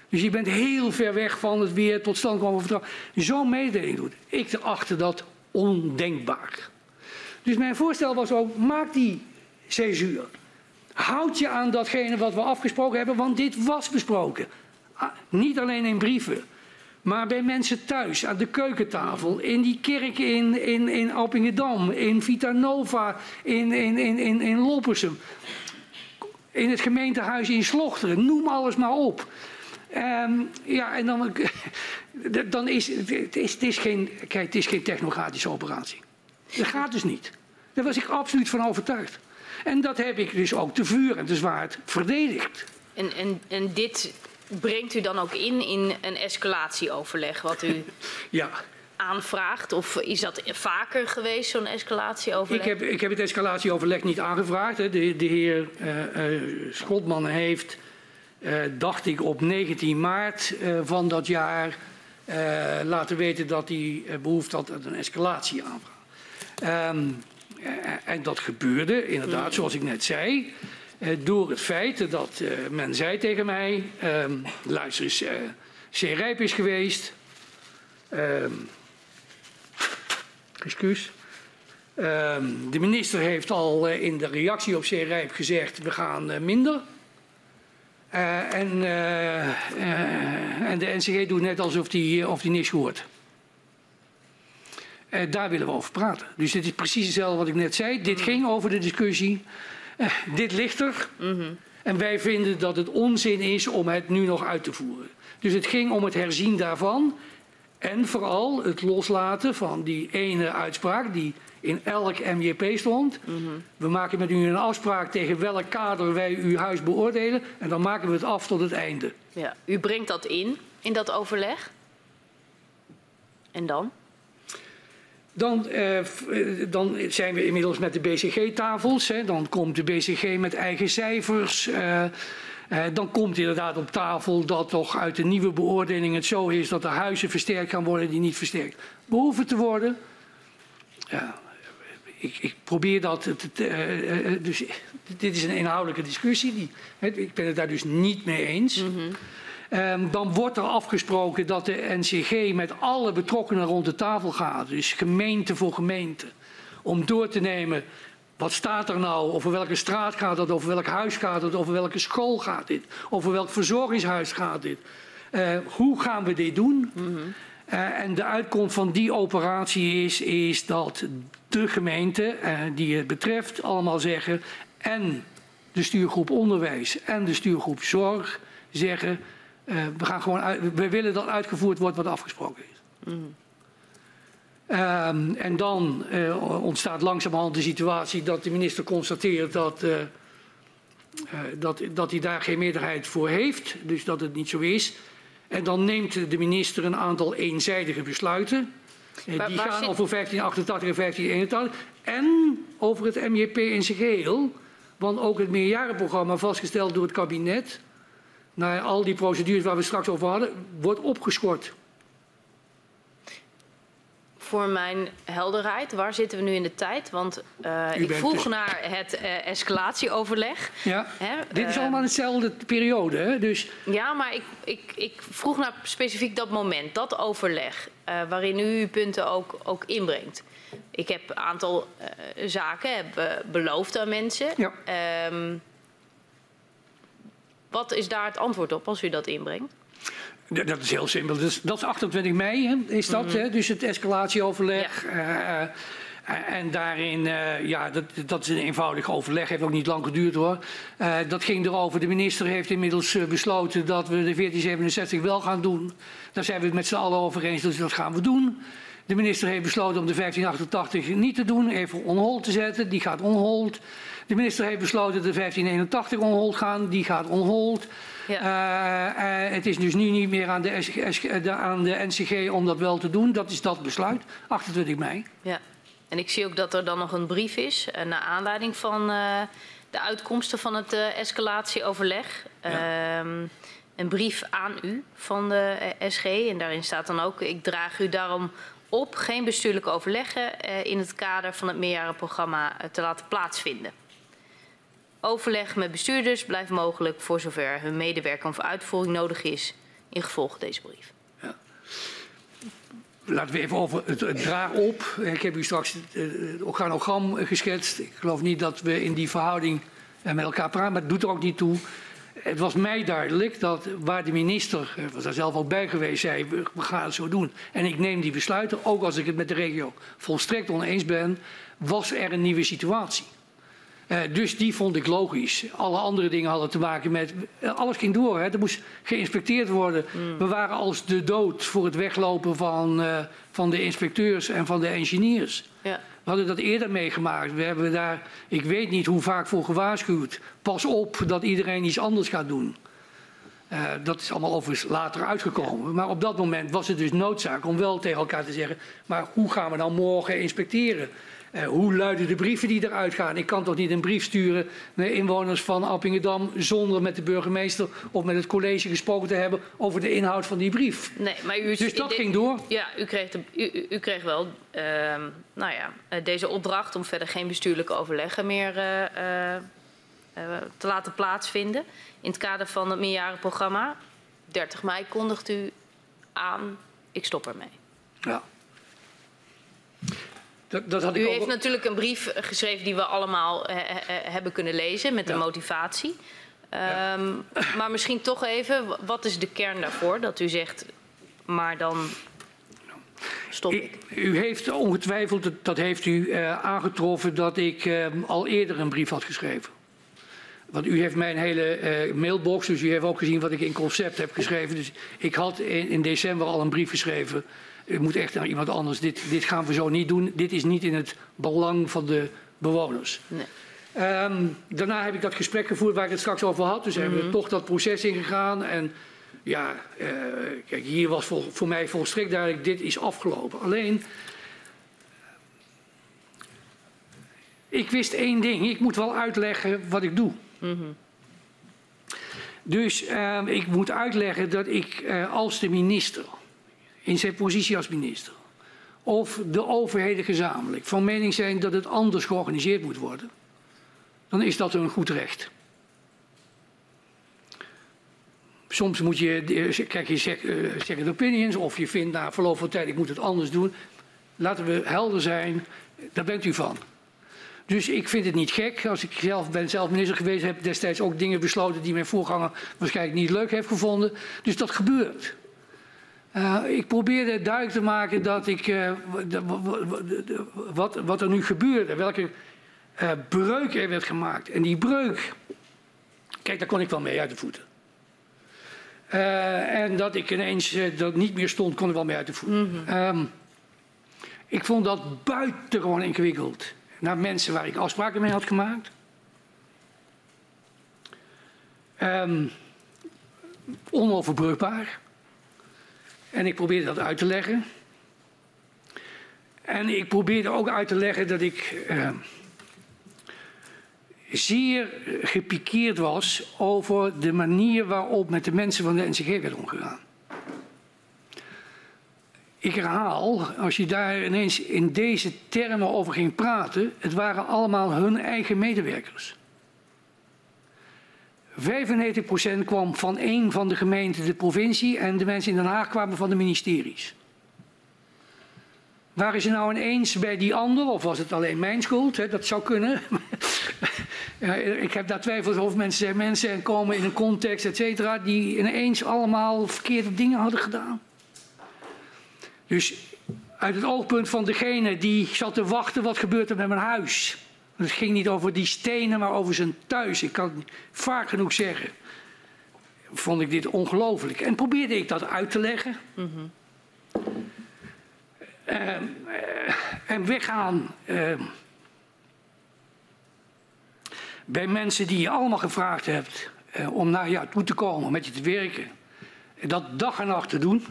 Dus je bent heel ver weg van het weer tot stand komen van vertrouwen. Zo'n mededeling doet. Ik achtte dat ondenkbaar. Dus mijn voorstel was ook, maak die césuur. Houd je aan datgene wat we afgesproken hebben, want dit was besproken. Ah, niet alleen in brieven, maar bij mensen thuis, aan de keukentafel, in die kerk in, in, in in Vitanova, in, in, in, in, in Loppersum, in het gemeentehuis in Slochteren, noem alles maar op. Um, ja, en dan, dan is het, is, het is geen, kijk, het is geen technocratische operatie. Dat gaat dus niet. Daar was ik absoluut van overtuigd. En dat heb ik dus ook te vuur en te zwaard verdedigd. En, en, en dit brengt u dan ook in in een escalatieoverleg wat u ja. aanvraagt? Of is dat vaker geweest, zo'n escalatieoverleg? Ik heb, ik heb het escalatieoverleg niet aangevraagd. Hè. De, de heer uh, uh, Schotman heeft, uh, dacht ik, op 19 maart van dat jaar laten weten dat hij behoefte had aan een escalatieaanvraag. Um, en dat gebeurde inderdaad, zoals ik net zei. Eh, door het feit dat eh, men zei tegen mij, um, luister eens, zeer rijp is geweest. Um, excuus. Um, de minister heeft al in de reactie op zeer rijp gezegd, we gaan minder. en, en de NCG doet net alsof die, of die niks hoort. daar willen we over praten. Dus dit is precies hetzelfde wat ik net zei. Dit ging over de discussie eh, dit ligt er. En wij vinden dat het onzin is om het nu nog uit te voeren. Dus het ging om het herzien daarvan. En vooral het loslaten van die ene uitspraak die in elk MJP stond. We maken met u een afspraak tegen welk kader wij uw huis beoordelen. En dan maken we het af tot het einde. Ja, u brengt dat in, in dat overleg. En dan? Dan, uh, dan, zijn we inmiddels met de BCG-tafels. Dan komt de BCG met eigen cijfers. Uh, dan komt inderdaad op tafel dat toch uit de nieuwe beoordeling het zo is dat de huizen versterkt gaan worden die niet versterkt behoeven te worden. Ik, ik, probeer dat. dus, dit is een inhoudelijke discussie. Die, ik ben het daar dus niet mee eens. Mm. Um, dan wordt er afgesproken dat de NCG met alle betrokkenen rond de tafel gaat. Dus gemeente voor gemeente. Om door te nemen wat staat er nou? Over welke straat gaat het? Over welk huis gaat het? Over welke school gaat dit? Over welk verzorgingshuis gaat dit? Uh, hoe gaan we dit doen? Mm -hmm. uh, en de uitkomst van die operatie is, is dat de gemeente uh, die het betreft allemaal zeggen en de stuurgroep onderwijs en de stuurgroep zorg zeggen uh, we, gaan gewoon uit, we willen dat uitgevoerd wordt wat afgesproken is. Mm. Um, en dan uh, ontstaat langzamerhand de situatie dat de minister constateert dat, uh, dat, dat hij daar geen meerderheid voor heeft, dus dat het niet zo is. En dan neemt de minister een aantal eenzijdige besluiten. Maar, die gaan over 1588 en 1581 en over het MJP in zijn geheel. Want ook het meerjarenprogramma vastgesteld door het kabinet naar al die procedures waar we straks over hadden, wordt opgeschort. Voor mijn helderheid, waar zitten we nu in de tijd? Want uh, ik vroeg dus... naar het uh, escalatieoverleg. Ja, hè? dit is uh, allemaal dezelfde periode. Hè? Dus... Ja, maar ik, ik, ik vroeg naar specifiek dat moment, dat overleg, waarin u uw punten ook, ook inbrengt. Ik heb een aantal zaken heb, beloofd aan mensen. Ja. Um, wat is daar het antwoord op als u dat inbrengt? Dat is heel simpel. Dat is, dat is 28 mei, hè, is dat. Mm -hmm. hè? Dus het escalatieoverleg. Ja. Uh, en daarin, uh, ja, dat, dat is een eenvoudig overleg, heeft ook niet lang geduurd hoor. Uh, dat ging erover, de minister heeft inmiddels uh, besloten dat we de 1467 wel gaan doen. Daar zijn we het met z'n allen over eens, dus dat gaan we doen. De minister heeft besloten om de 1588 niet te doen, even on hold te zetten. Die gaat on hold. De minister heeft besloten de 1581 on hold gaan, die gaat on hold. Ja. Uh, uh, het is dus nu niet meer aan de, de, aan de, NCG om dat wel te doen. Dat is dat besluit, 28 mei. Ja. En ik zie ook dat er dan nog een brief is, uh, naar aanleiding van de uitkomsten van het escalatieoverleg. Ja. Um, een brief aan u van de SG. En daarin staat dan ook: Ik draag u daarom op geen bestuurlijke overleggen in het kader van het meerjarenprogramma te laten plaatsvinden. Overleg met bestuurders blijft mogelijk voor zover hun medewerking of uitvoering nodig is in gevolg deze brief. Ja. Laten we even over het, het op. Ik heb u straks het, organogram geschetst. Ik geloof niet dat we in die verhouding met elkaar praten, maar het doet er ook niet toe. Het was mij duidelijk dat waar de minister, was daar zelf ook bij geweest, zei we gaan het zo doen. En ik neem die besluiten, ook als ik het met de regio volstrekt oneens ben, was er een nieuwe situatie. Uh, dus die vond ik logisch. Alle andere dingen hadden te maken met. Uh, alles ging door. Hè. Er moest geïnspecteerd worden. Mm. We waren als de dood voor het weglopen van, uh, van de inspecteurs en van de engineers. Ja. We hadden dat eerder meegemaakt. We hebben daar, ik weet niet hoe vaak voor gewaarschuwd. Pas op dat iedereen iets anders gaat doen. dat is allemaal overigens later uitgekomen. Maar op dat moment was het dus noodzaak om wel tegen elkaar te zeggen. Maar hoe gaan we dan morgen inspecteren? Uh, hoe luiden de brieven die eruit gaan? Ik kan toch niet een brief sturen naar inwoners van Appingedam zonder met de burgemeester of met het college gesproken te hebben over de inhoud van die brief. Nee, maar u, dus dat ging door. Ja, u kreeg, de, u, u, kreeg wel uh, nou ja, eh, deze opdracht om verder geen bestuurlijke overleggen meer uh, te laten plaatsvinden. In het kader van het meerjarenprogramma. 30 mei kondigt u aan, ik stop ermee. Ja. Dat, dat had U heeft natuurlijk een brief geschreven die we allemaal uh, uh, hebben kunnen lezen met ja. de motivatie. Um, ja. Maar misschien toch even, wat is de kern daarvoor? Dat u zegt, maar dan stop ik. U heeft ongetwijfeld, dat heeft u uh, aangetroffen, dat ik uh, al eerder een brief had geschreven. Want u heeft mijn hele uh, mailbox, dus u heeft ook gezien wat ik in concept heb geschreven. Dus ik had in, in december al een brief geschreven u moet echt naar iemand anders. Dit, dit gaan we zo niet doen. Dit is niet in het belang van de bewoners. Nee. Um, daarna heb ik dat gesprek gevoerd waar ik het straks over had. Dus mm -hmm. hebben we mhm. toch dat proces ingegaan. En ja, uh, kijk, hier was voor, voor mij volstrekt duidelijk, dit is afgelopen. Alleen, ik wist één ding. Ik moet wel uitleggen wat ik doe. Mm -hmm. Dus uh, ik moet uitleggen dat ik uh, als de minister in zijn positie als minister of de overheden gezamenlijk van mening zijn dat het anders georganiseerd moet worden, dan is dat een goed recht. Soms moet je, krijg je second opinions of je vindt na verloop van tijd ik moet het anders doen. Laten we helder zijn, daar bent u van. Dus ik vind het niet gek. Als ik zelf ben zelf minister geweest, heb destijds ook dingen besloten die mijn voorganger waarschijnlijk niet leuk heeft gevonden. Dus dat gebeurt. Uh, ik probeerde duidelijk te maken dat ik, uh, wat, wat er nu gebeurde, welke uh, breuk er werd gemaakt. En die breuk, kijk, daar kon ik wel mee uit de voeten. en dat ik ineens dat niet meer stond, kon ik wel mee uit de voeten. Mm -hmm. um, ik vond dat buitengewoon ingewikkeld. Naar mensen waar ik afspraken mee had gemaakt. Um, onoverbrugbaar. En ik probeerde dat uit te leggen. En ik probeerde ook uit te leggen dat ik uh, zeer gepikeerd was over de manier waarop met de mensen van de NCG werd omgegaan. Ik herhaal, als je daar ineens in deze termen over ging praten, het waren allemaal hun eigen medewerkers. 95% kwam van één van de gemeenten, de provincie, en de mensen in Den Haag kwamen van de ministeries. Waren ze nou ineens bij die ander, of was het alleen mijn schuld? dat zou kunnen. ik heb daar twijfels over. Mensen zijn mensen en komen in een context, et cetera, die ineens allemaal verkeerde dingen hadden gedaan. Dus uit het oogpunt van degene die zat te wachten, wat gebeurt er met mijn huis? Het ging niet over die stenen, maar over zijn thuis. Ik kan het vaak genoeg zeggen. Vond ik dit ongelooflijk. En probeerde ik dat uit te leggen. Uh, uh, en weggaan uh, bij mensen die je allemaal gevraagd hebt om naar jou toe te komen, met je te werken. En dat dag en nacht te doen.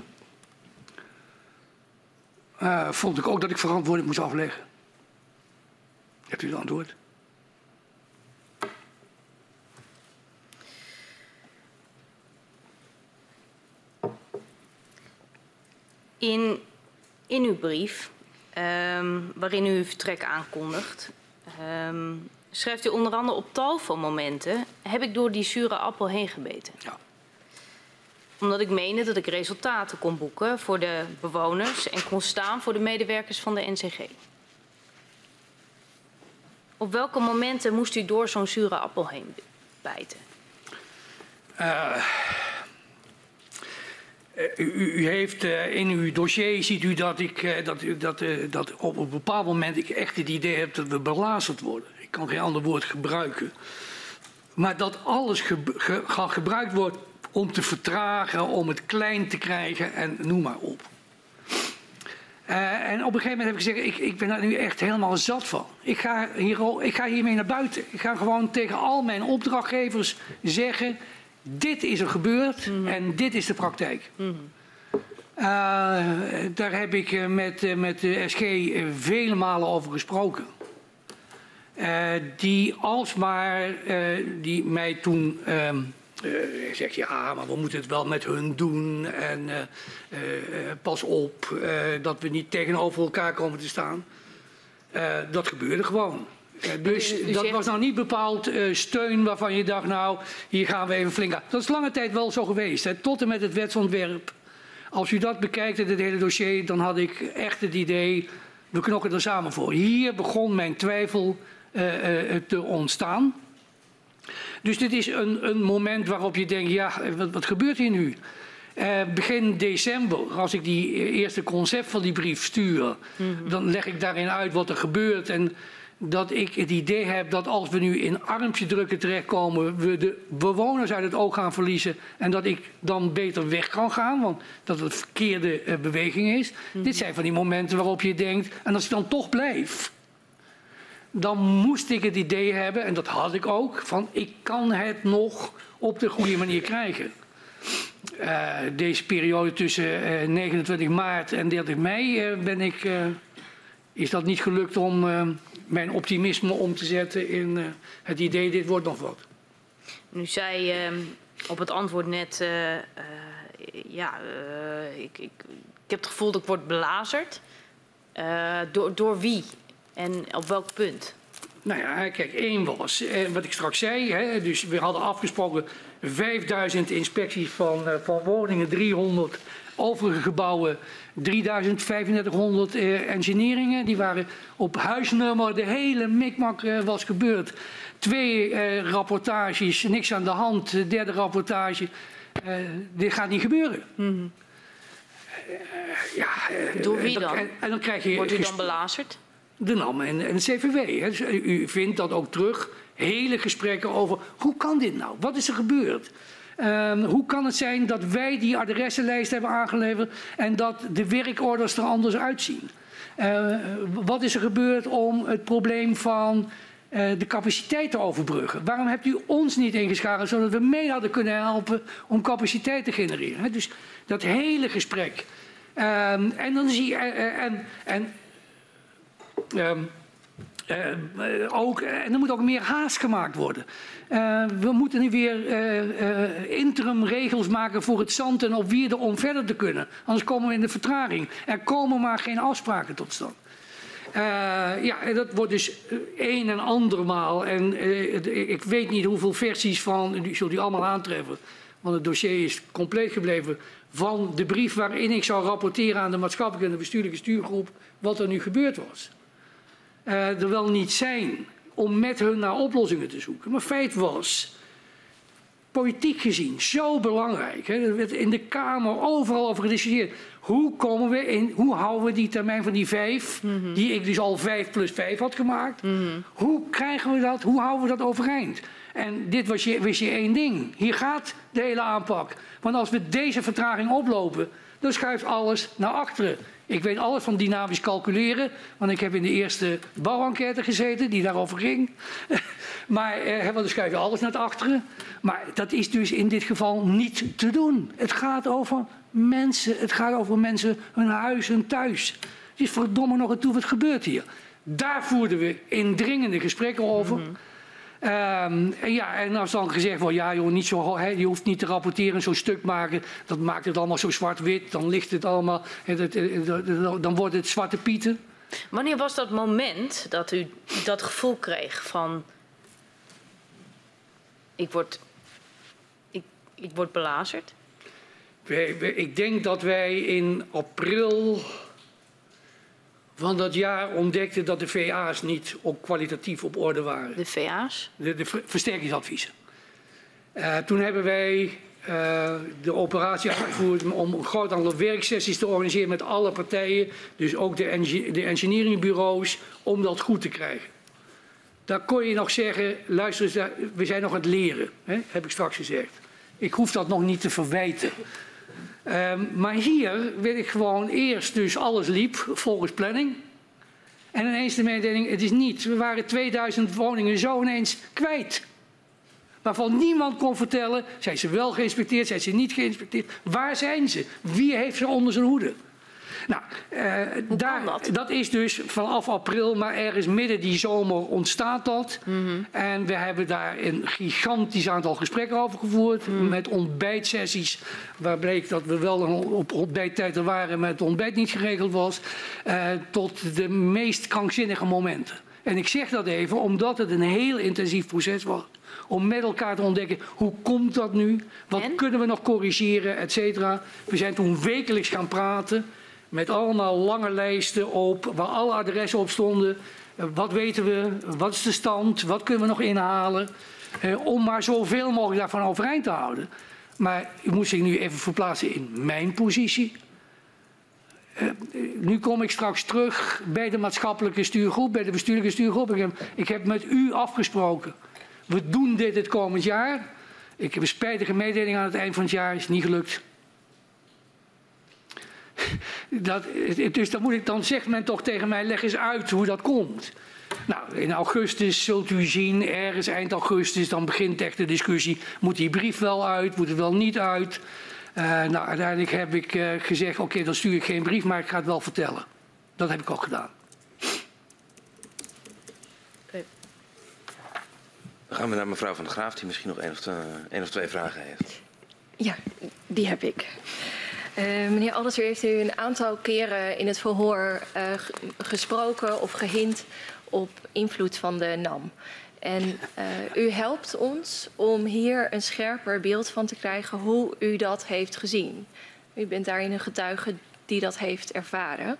vond ik ook dat ik verantwoording moest afleggen. Hebt u het antwoord? In, in uw brief, um, waarin u uw vertrek aankondigt, um, schrijft u onder andere op tal van momenten heb ik door die zure appel heen gebeten. Ja. Omdat ik meende dat ik resultaten kon boeken voor de bewoners en kon staan voor de medewerkers van de NCG. Op welke momenten moest u door zo'n zure appel heen bijten? Uh, u, heeft uh, in uw dossier ziet u dat ik uh, dat, dat, dat op een bepaald moment ik echt het idee heb dat we belazerd worden kan geen ander woord gebruiken. Maar dat alles ge, gebruikt wordt om te vertragen, om het klein te krijgen en noem maar op. Uh, en op een gegeven moment heb ik gezegd, ik, ik ben daar nu echt helemaal zat van. Ik ga, hier, ik ga hiermee naar buiten. Ik ga gewoon tegen al mijn opdrachtgevers zeggen, dit is er gebeurd mm -hmm. en dit is de praktijk. Mm -hmm. uh, daar heb ik met, met de SG vele malen over gesproken. Uh, die alsmaar, die mij toen uh, zegt, ja, maar we moeten het wel met hun doen en pas op dat we niet tegenover elkaar komen te staan. dat gebeurde gewoon. dus dat was nou niet bepaald steun waarvan je dacht, nou, hier gaan we even flink aan. Dat is lange tijd wel zo geweest, hè, tot en met het wetsontwerp. Als u dat bekijkt, het hele dossier, dan had ik echt het idee, we knokken er samen voor. Hier begon mijn twijfel te ontstaan. Dus dit is een, een, moment waarop je denkt, ja, wat, wat gebeurt hier nu? Uh, begin december, als ik die eerste concept van die brief stuur, mm -hmm. dan leg ik daarin uit wat er gebeurt. En dat ik het idee heb dat als we nu in armpje drukken terechtkomen, we de bewoners uit het oog gaan verliezen. En dat ik dan beter weg kan gaan, want dat het verkeerde uh, beweging is. Mm -hmm. Dit zijn van die momenten waarop je denkt, en als ik dan toch blijf, dan moest ik het idee hebben, en dat had ik ook, van ik kan het nog op de goede manier krijgen. Uh, deze periode tussen uh, 29 maart en 30 mei uh, ben ik, is dat niet gelukt om mijn optimisme om te zetten in het idee dit wordt nog wat. Nu zei ehm, op het antwoord net, ja, ik, ik, ik, heb het gevoel dat ik word belazerd. door, door wie? En op welk punt? Nou ja, kijk, één was, eh, wat ik straks zei, hè, dus we hadden afgesproken 5000 inspecties van, eh, van woningen, 300 overige gebouwen, 3500 eh, engineeringen. Die waren op huisnummer, de hele mikmak eh, was gebeurd. Twee rapportages, niks aan de hand, de derde rapportage. Dit gaat niet gebeuren. Mm -hmm. ja, Door wie dan? En, en dan krijg je Wordt u dan belazerd? De NAM en, en CVW. Dus u vindt dat ook terug. Hele gesprekken over hoe kan dit nou? Wat is er gebeurd? Um, hoe kan het zijn dat wij die adressenlijst hebben aangeleverd en dat de werkorders er anders uitzien? Uh, wat is er gebeurd om het probleem van uh, de capaciteit te overbruggen? Waarom hebt u ons niet ingeschakeld zodat we mee hadden kunnen helpen om capaciteit te genereren? Dus dat hele gesprek. Um, en dan zie je. En, en Um, uh, ook, en er moet ook meer haast gemaakt worden. Uh, we moeten nu weer interim regels maken voor het zand en op wierde om verder te kunnen. Anders komen we in de vertraging. Er komen maar geen afspraken tot stand. ja, dat wordt dus een en andermaal. En ik weet niet hoeveel versies van, die zult u allemaal aantreffen. Want het dossier is compleet gebleven van de brief waarin ik zou rapporteren aan de maatschappelijke en de bestuurlijke stuurgroep wat er nu gebeurd was uh, er wel niet zijn om met hun naar oplossingen te zoeken. Maar feit was, politiek gezien, zo belangrijk. Hè, er werd in de Kamer overal over gediscussieerd. Hoe, komen we in, hoe houden we die termijn van die vijf, mm -hmm. die ik dus al vijf plus vijf had gemaakt, mm -hmm. hoe krijgen we dat, hoe houden we dat overeind? En dit was je, wist je één ding. Hier gaat de hele aanpak. Want als we deze vertraging oplopen, dan schuift alles naar achteren. Ik weet alles van dynamisch calculeren, want ik heb in de eerste bouwenquête gezeten die daarover ging. maar eh, dan schuif alles naar achteren. Maar dat is dus in dit geval niet te doen. Het gaat over mensen, het gaat over mensen, hun huis, hun thuis. Het is verdomme nog een toe, wat gebeurt hier? Daar voerden we indringende gesprekken over. Mhm. Ehm, en ja, en als dan gezegd wordt, ja joh, niet zo, he, je hoeft niet te rapporteren, zo'n stuk maken, dat maakt het allemaal zo zwart-wit, dan ligt het allemaal, dan wordt het zwarte pieten. Wanneer was dat moment dat u dat gevoel kreeg van, ik word, ik, ik word belazerd? Ik denk dat wij in april van dat jaar ontdekte dat de VA's niet op kwalitatief op orde waren. De VA's? De, de versterkingsadviezen. Uh, toen hebben wij uh, de operatie uitgevoerd om een groot aantal werksessies te organiseren met alle partijen, dus ook de, de engineeringbureaus, om dat goed te krijgen. Daar kon je nog zeggen, luister we zijn nog aan het leren, hè, heb ik straks gezegd. Ik hoef dat nog niet te verwijten. Um, maar hier werd ik gewoon eerst, dus alles liep volgens planning. En ineens de mededeling, het is niet. We waren 2000 woningen zo ineens kwijt. Waarvan niemand kon vertellen, zijn ze wel geïnspecteerd, zijn ze niet geïnspecteerd. Waar zijn ze? Wie heeft ze onder zijn hoede? Nou, uh, daar, dat? dat? is dus vanaf april, maar ergens midden die zomer ontstaat dat. Mm -hmm. En we hebben daar een gigantisch aantal gesprekken over gevoerd. Mm -hmm. Met ontbijtsessies, waar bleek dat we wel op ontbijttijd er waren, maar het ontbijt niet geregeld was. Uh, tot de meest krankzinnige momenten. En ik zeg dat even omdat het een heel intensief proces was. Om met elkaar te ontdekken, hoe komt dat nu? Wat en? kunnen we nog corrigeren, et cetera. We zijn toen wekelijks gaan praten met allemaal lange lijsten op, waar alle adressen op stonden. Wat weten we? Wat is de stand? Wat kunnen we nog inhalen? Eh, om maar zoveel mogelijk daarvan overeind te houden. Maar u moet zich nu even verplaatsen in mijn positie. Uh, nu kom ik straks terug bij de maatschappelijke stuurgroep, bij de bestuurlijke stuurgroep. Ik heb, ik heb met u afgesproken. We doen dit het komend jaar. Ik heb een spijtige mededeling aan het eind van het jaar, is niet gelukt. Dat, dus dan, moet ik, dan zegt men toch tegen mij, leg eens uit hoe dat komt. Nou, in augustus zult u zien, ergens eind augustus, dan begint echt de discussie. Moet die brief wel uit, moet het wel niet uit? Uh, nou, uiteindelijk heb ik uh, gezegd, oké, okay, dan stuur ik geen brief, maar ik ga het wel vertellen. Dat heb ik ook gedaan. Dan gaan we naar mevrouw van der Graaf, die misschien nog één of, één of twee vragen heeft. Ja, die heb ik. Uh, meneer Alders, u heeft u een aantal keren in het verhoor uh, gesproken of gehint op invloed van de NAM. En uh, u helpt ons om hier een scherper beeld van te krijgen hoe u dat heeft gezien. U bent daarin een getuige die dat heeft ervaren.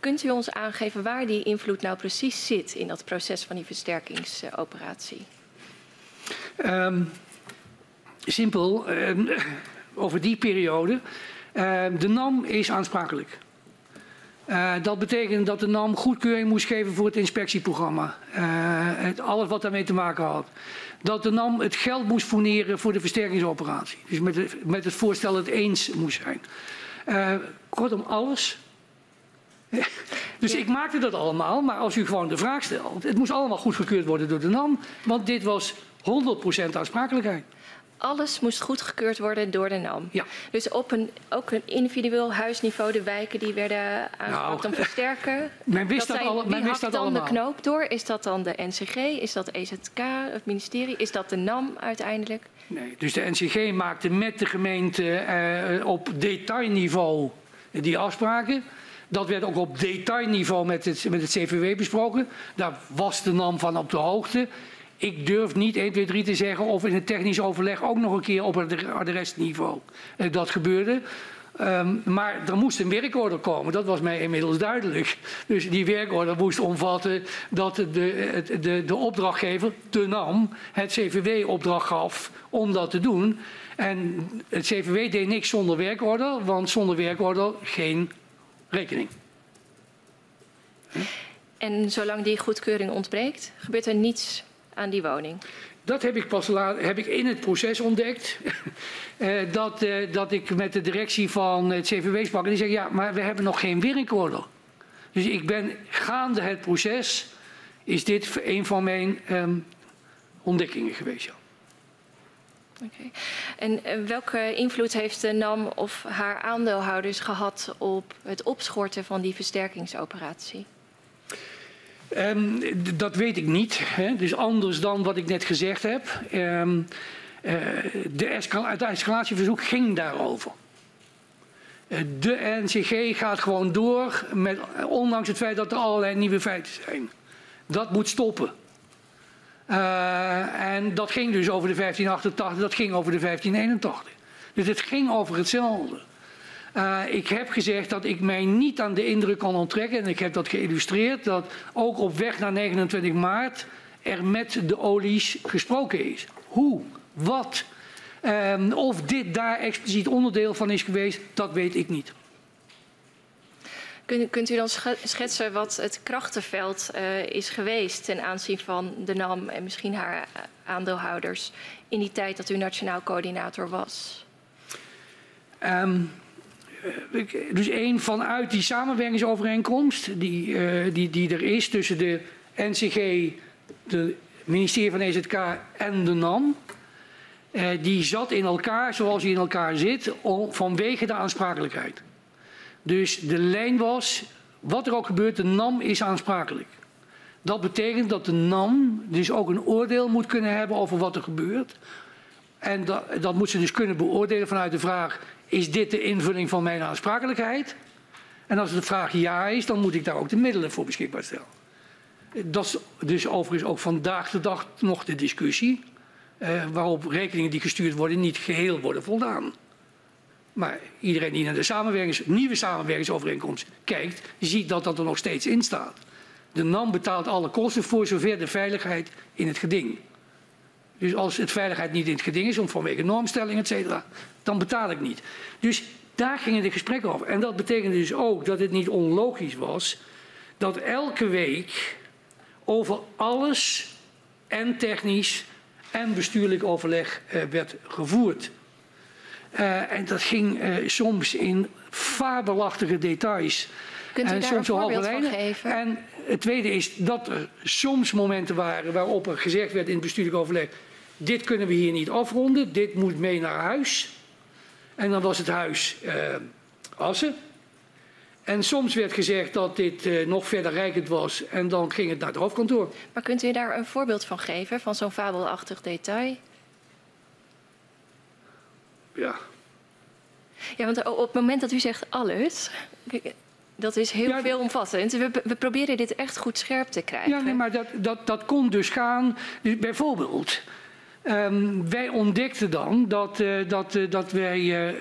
kunt u ons aangeven waar die invloed nou precies zit in dat proces van die versterkingsoperatie? Um, simpel, um, over die periode. Uh, de NAM is aansprakelijk. Uh, dat betekent dat de NAM goedkeuring moest geven voor het inspectieprogramma. Uh, het, alles wat daarmee te maken had. Dat de NAM het geld moest fourneren voor de versterkingsoperatie. Dus met, de, met het voorstel het eens moest zijn. Uh, kortom, alles. dus ik maakte dat allemaal, maar als u gewoon de vraag stelt. Het moest allemaal goedgekeurd worden door de NAM, want dit was 100% aansprakelijkheid alles moest goedgekeurd worden door de NAM. Ja. Dus op een, ook een individueel huisniveau, de wijken die werden aangepakt nou, om versterken. Men wist dat, al, men wist dat dan allemaal. de knoop door? Is dat dan de NCG? Is dat EZK, het ministerie? Is dat de NAM uiteindelijk? Nee, dus de NCG maakte met de gemeente eh, op detailniveau die afspraken. Dat werd ook op detailniveau met het, met het CVW besproken. Daar was de NAM van op de hoogte. Ik durf niet 1, 2, 3 te zeggen of in het technisch overleg ook nog een keer op het adresniveau eh, dat gebeurde. Um, maar er moest een werkorder komen, dat was mij inmiddels duidelijk. Dus die werkorder moest omvatten dat de, de, de opdrachtgever, de NAM, het CVW opdracht gaf om dat te doen. En het CVW deed niks zonder werkorder, want zonder werkorder geen rekening. En zolang die goedkeuring ontbreekt, gebeurt er niets aan die woning? Dat heb ik pas laat, heb ik in het proces ontdekt. uh, dat, uh, dat ik met de directie van het CVW sprak. En die zei, ja, maar we hebben nog geen werkorder. Dus ik ben gaande het proces, is dit een van mijn um, ontdekkingen geweest. Ja. Okay. En uh, welke invloed heeft de NAM of haar aandeelhouders gehad op het opschorten van die versterkingsoperatie? Um, dat weet ik niet. Hè. Dus anders dan wat ik net gezegd heb. Um, uh, de het escalatieverzoek ging daarover. Uh, de NCG gaat gewoon door, met, ondanks het feit dat er allerlei nieuwe feiten zijn. Dat moet stoppen. Uh, en dat ging dus over de 1588, dat ging over de 1581. Dus het ging over hetzelfde. Uh, ik heb gezegd dat ik mij niet aan de indruk kan onttrekken, en ik heb dat geïllustreerd, dat ook op weg naar 29 maart er met de olies gesproken is. Hoe? Wat? Um, of dit daar expliciet onderdeel van is geweest, dat weet ik niet. Kunt, kunt u dan schetsen wat het krachtenveld uh, is geweest ten aanzien van de NAM en misschien haar aandeelhouders in die tijd dat u nationaal coördinator was? Um, dus één vanuit die samenwerkingsovereenkomst die, uh, die, die er is tussen de NCG, het ministerie van EZK en de NAM. Uh, die zat in elkaar zoals die in elkaar zit om, vanwege de aansprakelijkheid. Dus de lijn was, wat er ook gebeurt, de NAM is aansprakelijk. Dat betekent dat de NAM dus ook een oordeel moet kunnen hebben over wat er gebeurt. En dat, dat moet ze dus kunnen beoordelen vanuit de vraag, is dit de invulling van mijn aansprakelijkheid? En als de vraag ja is, dan moet ik daar ook de middelen voor beschikbaar stellen. Dat is dus overigens ook vandaag de dag nog de discussie. Eh, waarop rekeningen die gestuurd worden niet geheel worden voldaan. Maar iedereen die naar de samenwerkings, nieuwe samenwerkingsovereenkomst kijkt, ziet dat dat er nog steeds in staat. De NAM betaalt alle kosten voor zover de veiligheid in het geding. Dus als het veiligheid niet in het geding is, om vanwege normstelling, et cetera, dan betaal ik niet. Dus daar gingen de gesprekken over. En dat betekende dus ook dat het niet onlogisch was dat elke week over alles en technisch en bestuurlijk overleg eh, werd gevoerd. Uh, en dat ging uh, soms in fabelachtige details. Kunt u en daar soms een voorbeeld van geven? En het tweede is dat er soms momenten waren waarop er gezegd werd in het bestuurlijk overleg: dit kunnen we hier niet afronden, dit moet mee naar huis. En dan was het huis uh, Assen. En soms werd gezegd dat dit uh, nog verder rijkend was en dan ging het naar het hoofdkantoor. Maar kunt u daar een voorbeeld van geven, van zo'n fabelachtig detail? Ja. Ja, want op het moment dat u zegt alles, dat is heel ja, veelomvattend. We, we, proberen dit echt goed scherp te krijgen. Ja, nee, maar dat, dat, dat kon dus gaan. Dus bijvoorbeeld, um, wij ontdekten dan dat, uh, dat, uh, dat wij, uh,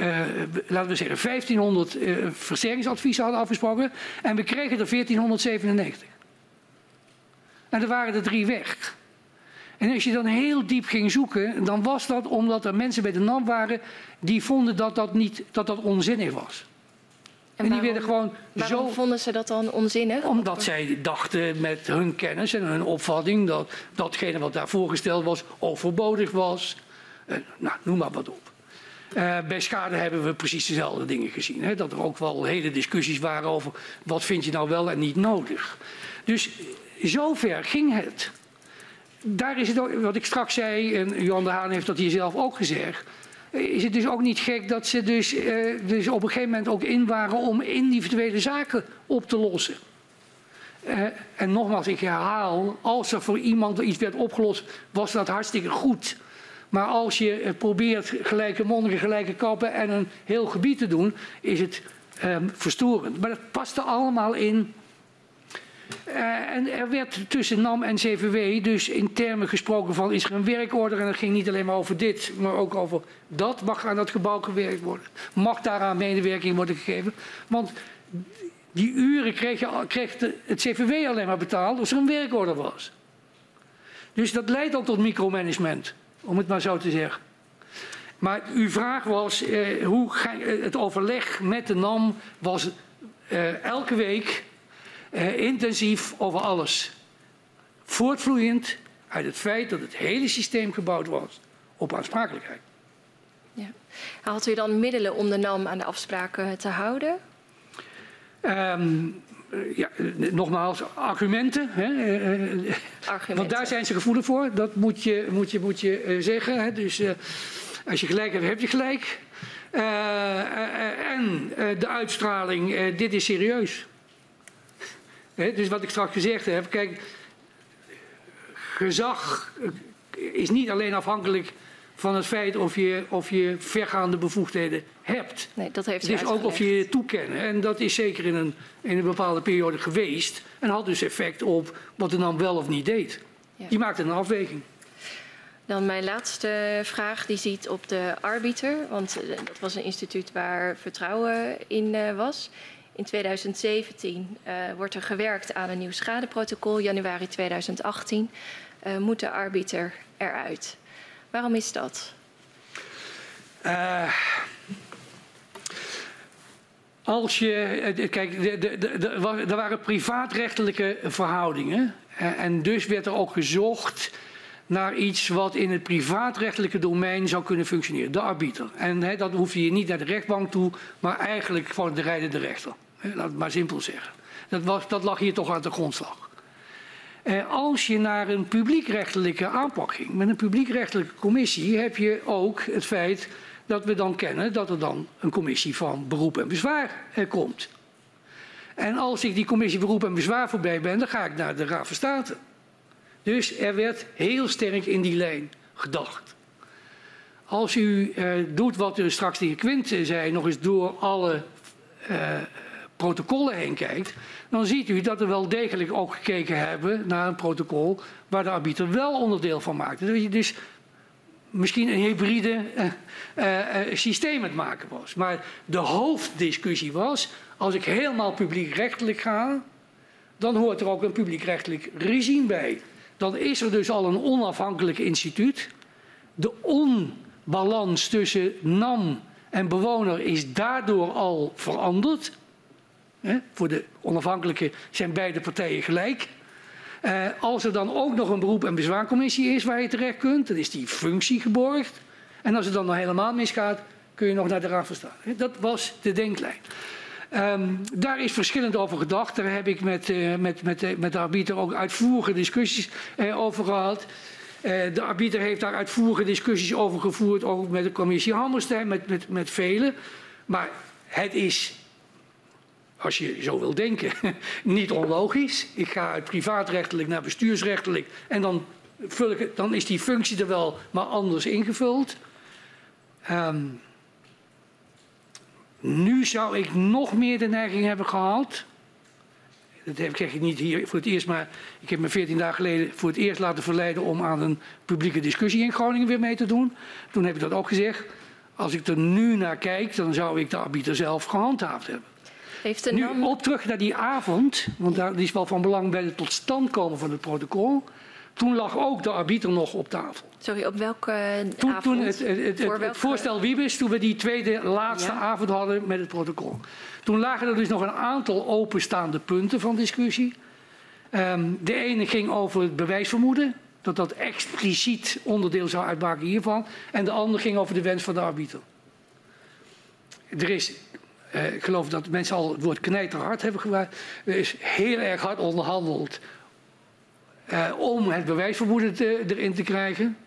laten we zeggen, 1500 versterkingsadviezen hadden afgesproken. En we kregen er 1497. En er waren er drie weg. En als je dan heel diep ging zoeken, dan was dat omdat er mensen bij de NAM waren die vonden dat dat, niet, dat, dat onzinnig was. En, en die werden gewoon waarom zo. vonden ze dat dan onzinnig? Omdat zij dachten met hun kennis en hun opvatting dat datgene wat daar voorgesteld was overbodig was. Uh, nou, noem maar wat op. Uh, bij schade hebben we precies dezelfde dingen gezien. Hè? Dat er ook wel hele discussies waren over wat vind je nou wel en niet nodig. Dus zover ging het daar is het ook, wat ik straks zei, en Johan de Haan heeft dat hier zelf ook gezegd, is het dus ook niet gek dat ze dus, uh, dus op een gegeven moment ook in waren om individuele zaken op te lossen. Uh, en nogmaals, ik herhaal, als er voor iemand iets werd opgelost, was dat hartstikke goed. Maar als je probeert gelijke monniken, gelijke kappen en een heel gebied te doen, is het um, verstorend. Maar dat paste allemaal in uh, en er werd tussen NAM en CVW dus in termen gesproken van is er een werkorder en dat ging niet alleen maar over dit, maar ook over dat. Mag aan dat gebouw gewerkt worden? Mag daaraan medewerking worden gegeven? Want die uren kreeg, je, kreeg de, het CVW alleen maar betaald als er een werkorder was. Dus dat leidt ook tot micromanagement, om het maar zo te zeggen. Maar uw vraag was, uh, hoe ga, het overleg met de NAM was uh, elke week uh, intensief over alles. Voortvloeiend uit het feit dat het hele systeem gebouwd was op aansprakelijkheid. Ja. Had u dan middelen om de NAM aan de afspraken te houden? Um, ja, nogmaals, argumenten, hè, argumenten. Want daar zijn ze gevoelig voor, dat moet je, moet je, moet je zeggen. Hè. Dus uh, als je gelijk hebt, heb je gelijk. Uh, en de uitstraling, dit is serieus. Dus wat ik straks gezegd heb, kijk, gezag is niet alleen afhankelijk van het feit of je, of je vergaande bevoegdheden hebt. Nee, dat heeft het is ook of je je toekennen. En dat is zeker in een, in een bepaalde periode geweest. En had dus effect op wat de NAM wel of niet deed. Ja. Die maakte een afweging. Dan mijn laatste vraag, die ziet op de arbiter. Want eh, dat was een instituut waar vertrouwen in uh, was. In 2017 uh, wordt er gewerkt aan een nieuw schadeprotocol. Januari 2018 uh, moet de arbiter eruit. Waarom is dat? Uh, als je. Kijk, er waren privaatrechtelijke verhoudingen. En dus werd er ook gezocht naar iets wat in het privaatrechtelijke domein zou kunnen functioneren. De arbiter. En dat hoef je niet naar de rechtbank toe, maar eigenlijk gewoon de rijdende rechter. Laat het maar simpel zeggen. Dat, was, dat lag hier toch aan de grondslag. Eh, als je naar een publiekrechtelijke aanpak ging, met een publiekrechtelijke commissie, heb je ook het feit dat we dan kennen dat er dan een commissie van beroep en bezwaar eh, komt. En als ik die commissie beroep en bezwaar voorbij ben, dan ga ik naar de Raad van State. Dus er werd heel sterk in die lijn gedacht. Als u eh, doet wat u straks de heer Quint zei, nog eens door alle eh, protocollen heen kijkt, dan ziet u dat we wel degelijk ook gekeken hebben naar een protocol waar de arbiter wel onderdeel van maakte. Dus misschien een hybride uh, uh, systeem het maken was. Maar de hoofddiscussie was, als ik helemaal publiekrechtelijk ga, dan hoort er ook een publiekrechtelijk regime bij. Dan is er dus al een onafhankelijk instituut. De onbalans tussen NAM en bewoner is daardoor al veranderd. Voor de onafhankelijke zijn beide partijen gelijk. Uh, als er dan ook nog een beroep- en bezwaarcommissie is waar je terecht kunt, dan is die functie geborgd. En als het dan nog helemaal misgaat, kun je nog naar de raad verstaan. Dat was de denklijn. Um, daar is verschillend over gedacht. Daar heb ik met, uh, met, met, uh, met de arbiter ook uitvoerige discussies over gehad. de arbiter heeft daar uitvoerige discussies over gevoerd, ook met de commissie Hammerstein, met, met, met velen. Maar het is als je zo wil denken, niet onlogisch. Ik ga uit privaatrechtelijk naar bestuursrechtelijk en dan, vul ik dan is die functie er wel, maar anders ingevuld. Um, nu zou ik nog meer de neiging hebben gehad. Dat heb ik niet hier voor het eerst, maar ik heb me 14 dagen geleden voor het eerst laten verleiden om aan een publieke discussie in Groningen weer mee te doen. Toen heb ik dat ook gezegd. Als ik er nu naar kijk, dan zou ik de arbiter zelf gehandhaafd hebben. Heeft nu op terug naar die avond, want daar, is wel van belang bij het tot stand komen van het protocol. Toen lag ook de arbiter nog op tafel. Sorry, op welke toen, avond? Toen het, het, het, voorstel Wiebes, toen we die tweede laatste avond hadden met het protocol. Toen lagen er dus nog een aantal openstaande punten van discussie. Um, de ene ging over het bewijsvermoeden, dat dat expliciet onderdeel zou uitmaken hiervan. En de andere ging over de wens van de arbiter. Er is uh, ik geloof dat mensen al het woord knijterhard hebben gebruikt. Er is heel erg hard onderhandeld uh, om het bewijsvermoeden te, erin te krijgen.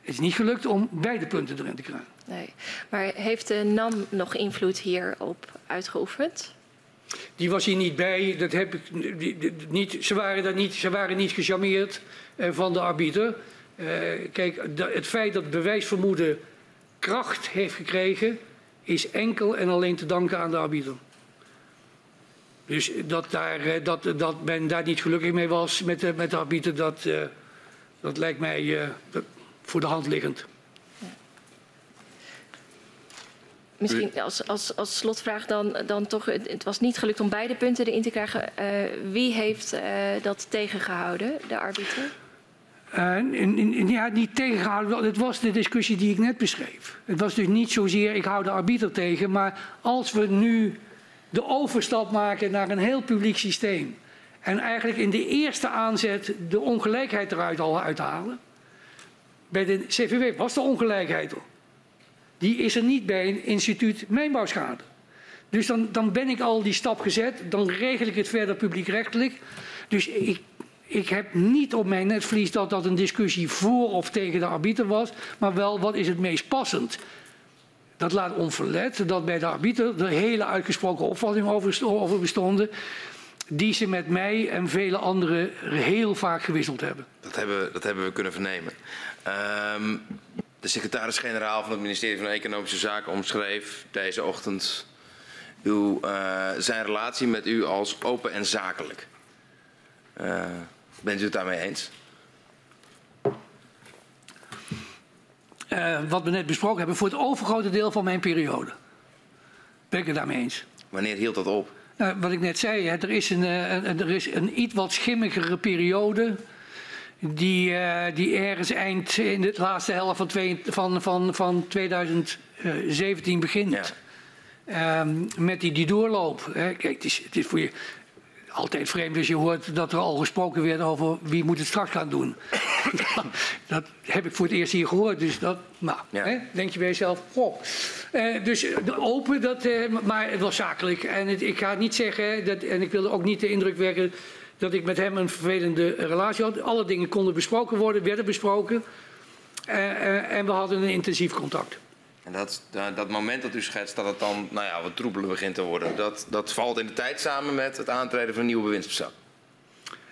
Het is niet gelukt om beide punten erin te krijgen. Nee. Maar heeft de NAM nog invloed hierop uitgeoefend? Die was hier niet bij. Dat heb ik niet, ze, waren daar niet, ze waren niet gecharmeerd uh, van de arbiter. Kijk, de, het feit dat bewijsvermoeden kracht heeft gekregen, is enkel en alleen te danken aan de arbiter. Dus dat, daar, eh, dat, dat men daar niet gelukkig mee was met, de, met de arbiter, dat, uh, dat lijkt mij uh, voor de hand liggend. Misschien als, als, als slotvraag dan, dan toch, het was niet gelukt om beide punten erin te krijgen. Wie heeft dat tegengehouden, de arbiter? Uh, ja, niet tegengehouden. Het was de discussie die ik net beschreef. Het was dus niet zozeer ik hou de arbiter tegen, maar als we nu de overstap maken naar een heel publiek systeem en eigenlijk in de eerste aanzet de ongelijkheid eruit al uithalen. Bij de CVW was de ongelijkheid al. Die is er niet bij een instituut mijnbouwschade. Dus dan, dan ben ik al die stap gezet, dan regel ik het verder publiekrechtelijk. Dus ik ik heb niet op mijn netvlies dat dat een discussie voor of tegen de arbiter was, maar wel wat is het meest passend. dat laat onverlet dat bij de arbiter er hele uitgesproken opvattingen over, bestonden die ze met mij en vele anderen heel vaak gewisseld hebben. Dat hebben, dat hebben we kunnen vernemen. Um, de secretaris-generaal van het ministerie van Economische Zaken omschreef deze ochtend uw, uh, zijn relatie met u als open en zakelijk. Uh, bent u het daarmee eens? Uh, wat we net besproken hebben, voor het overgrote deel van mijn periode. Ben ik het daarmee eens. Wanneer hield dat op? Nou, wat ik net zei, er is een, een, er is een iets wat schimmigere periode. Die, uh, die ergens eind in de laatste helft van, twee, van, van, van 2017 begint. Ja. Um, met die, die doorloop. Hè. Kijk, het is, het is voor je altijd vreemd als je hoort dat er al gesproken werd over wie moet het straks gaan doen. dat heb ik voor het eerst hier gehoord. Dus dat, nou, ja. hè, denk je bij jezelf. Uh, dus open, dat, uh, maar het was zakelijk. En het, ik ga niet zeggen, dat, en ik wilde ook niet de indruk wekken dat ik met hem een vervelende relatie had. Alle dingen konden besproken worden, werden besproken. Uh, en we hadden een intensief contact. En dat, dat moment dat u schetst dat het dan nou ja, wat troebelen begint te worden, dat, dat valt in de tijd samen met het aantreden van een nieuwe bewindspersoon?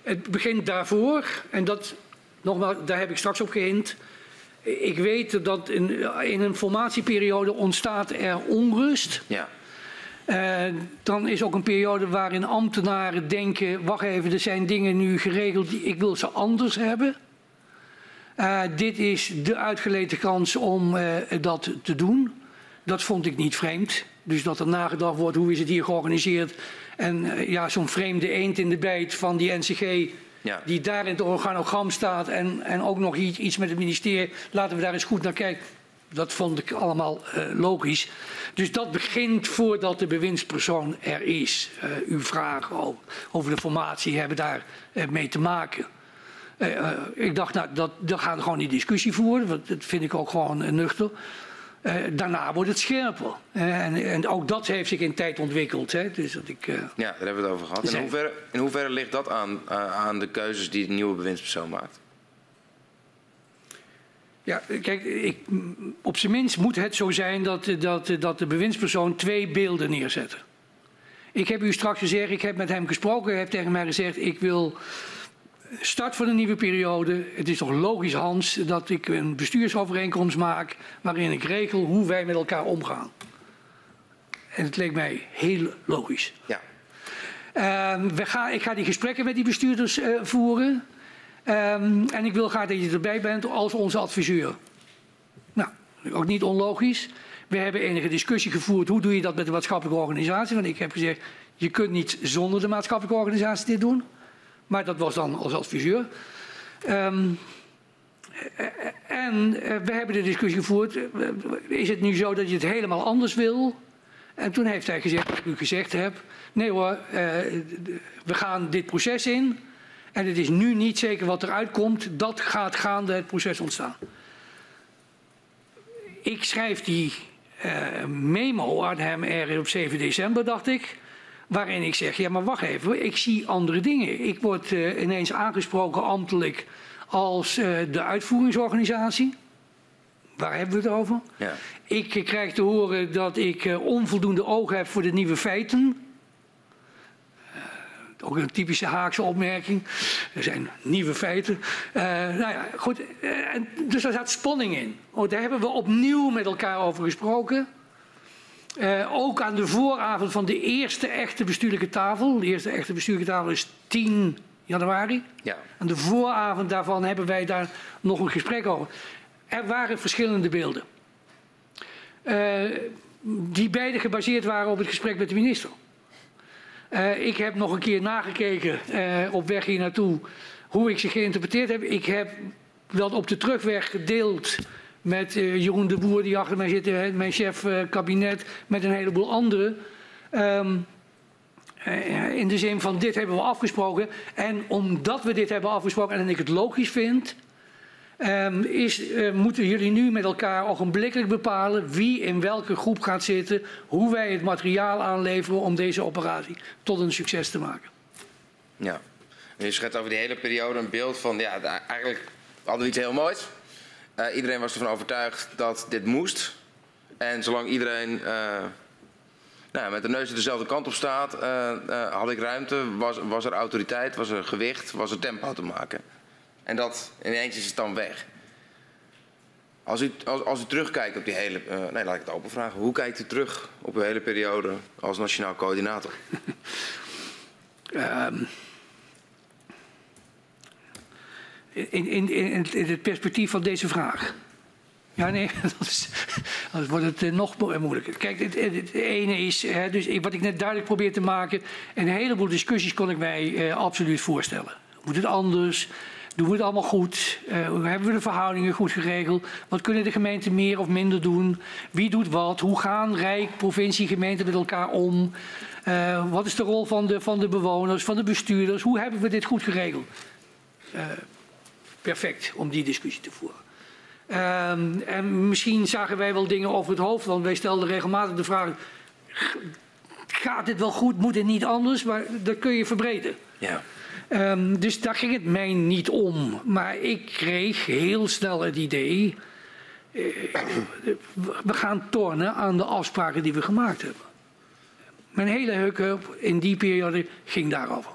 Het begint daarvoor, en dat, nogmaals, daar heb ik straks op gehind. Ik weet dat in, in een formatieperiode ontstaat er onrust. Ja. Uh, dan is ook een periode waarin ambtenaren denken: wacht even, er zijn dingen nu geregeld, die, ik wil ze anders hebben. Uh, dit is de uitgeleten kans om uh, dat te doen. Dat vond ik niet vreemd. Dus dat er nagedacht wordt hoe is het hier georganiseerd. En uh, ja, zo'n vreemde eend in de bijt van die NCG. Ja. Die daar in het organogram staat. En, en ook nog iets, iets met het ministerie. Laten we daar eens goed naar kijken. Dat vond ik allemaal logisch. Dus dat begint voordat de bewindspersoon er is. uw vragen over de formatie hebben daar mee te maken. Uh, ik dacht, nou, dat, dat gaan we gewoon die discussie voeren. Want dat vind ik ook gewoon uh, nuchter. Uh, daarna wordt het scherper. En, en, ook dat heeft zich in tijd ontwikkeld. Hè. Dus dat ik, ja, daar hebben we het over gehad. In hoeverre, in hoeverre ligt dat aan, aan de keuzes die de nieuwe bewindspersoon maakt? Ja, kijk, ik, op zijn minst moet het zo zijn dat, dat, dat de bewindspersoon twee beelden neerzet. Ik heb u straks gezegd, ik heb met hem gesproken, hij heeft tegen mij gezegd, ik wil start van een nieuwe periode. Het is toch logisch, Hans, dat ik een bestuursovereenkomst maak waarin ik regel hoe wij met elkaar omgaan. En het leek mij heel logisch. Ja. Uh, we ik ga die gesprekken met die bestuurders uh, voeren. Um, en ik wil graag dat je erbij bent als onze adviseur. Nou, ook niet onlogisch. We hebben enige discussie gevoerd. Hoe doe je dat met de maatschappelijke organisatie? Want ik heb gezegd, je kunt niet zonder de maatschappelijke organisatie dit doen. Maar dat was dan als adviseur. Um, en eh, we hebben de discussie gevoerd. Eh, is het nu zo dat je het helemaal anders wil? En toen heeft hij gezegd, wat ik u gezegd heb. Nee hoor, uh, we gaan dit proces in. En het is nu niet zeker wat eruit komt. Dat gaat gaande het proces ontstaan. Ik schrijf die uh, memo aan hem er op 7 december, dacht ik. Waarin ik zeg, ja maar wacht even, ik zie andere dingen. Ik word uh, ineens aangesproken ambtelijk als uh, de uitvoeringsorganisatie. Waar hebben we het over? Ja. Ik uh, krijg te horen dat ik onvoldoende oog heb voor de nieuwe feiten. ook een typische Haakse opmerking. Er zijn nieuwe feiten. nou ja, goed. dus daar zat spanning in. Oh, daar hebben we opnieuw met elkaar over gesproken. Uh, ook aan de vooravond van de eerste echte bestuurlijke tafel. De eerste echte bestuurlijke tafel is 10 januari. Ja. Aan de vooravond daarvan hebben wij daar nog een gesprek over. Er waren verschillende beelden. Uh, die beide gebaseerd waren op het gesprek met de minister. Uh, ik heb nog een keer nagekeken op weg hier naartoe hoe ik ze geïnterpreteerd heb. Ik heb dat op de terugweg gedeeld met uh, Jeroen de Boer die achter mij zit, mijn chef uh, kabinet, met een heleboel anderen. Um, uh, in de zin van dit hebben we afgesproken. En omdat we dit hebben afgesproken en ik het logisch vind, um, is, moeten jullie nu met elkaar ogenblikkelijk bepalen wie in welke groep gaat zitten, hoe wij het materiaal aanleveren om deze operatie tot een succes te maken. Ja, en je schetst over die hele periode een beeld van, ja, eigenlijk hadden we iets heel moois. Uh, iedereen was ervan overtuigd dat dit moest. En zolang iedereen nou, met de neus dezelfde kant op staat, had ik ruimte, was, was er autoriteit, was er gewicht, was er tempo te maken. En dat ineens is het dan weg. Als u, als, als u terugkijkt op die hele... Nee, laat ik het open vragen. Hoe kijkt u terug op uw hele periode als nationaal coördinator? um, in, in, in, het perspectief van deze vraag. Ja, nee, dan wordt het uh, nog moeilijker. Kijk, het, het, ene is, hè, dus wat ik net duidelijk probeer te maken... een heleboel discussies kon ik mij uh, absoluut voorstellen. Moet het anders? Doen we het allemaal goed? Uh, hebben we de verhoudingen goed geregeld? Wat kunnen de gemeenten meer of minder doen? Wie doet wat? Hoe gaan Rijk, provincie, gemeenten met elkaar om? Uh, wat is de rol van de, van de bewoners, van de bestuurders? Hoe hebben we dit goed geregeld? Uh, perfect om die discussie te voeren. Uh, en misschien zagen wij wel dingen over het hoofd, want wij stelden regelmatig de vraag: gaat dit wel goed? Moet het niet anders? Maar dat kun je verbreden. Ja. Um, dus daar ging het mij niet om. Maar ik kreeg heel snel het idee. Uh, we gaan tornen aan de afspraken die we gemaakt hebben. Mijn hele heukup in die periode ging daarover.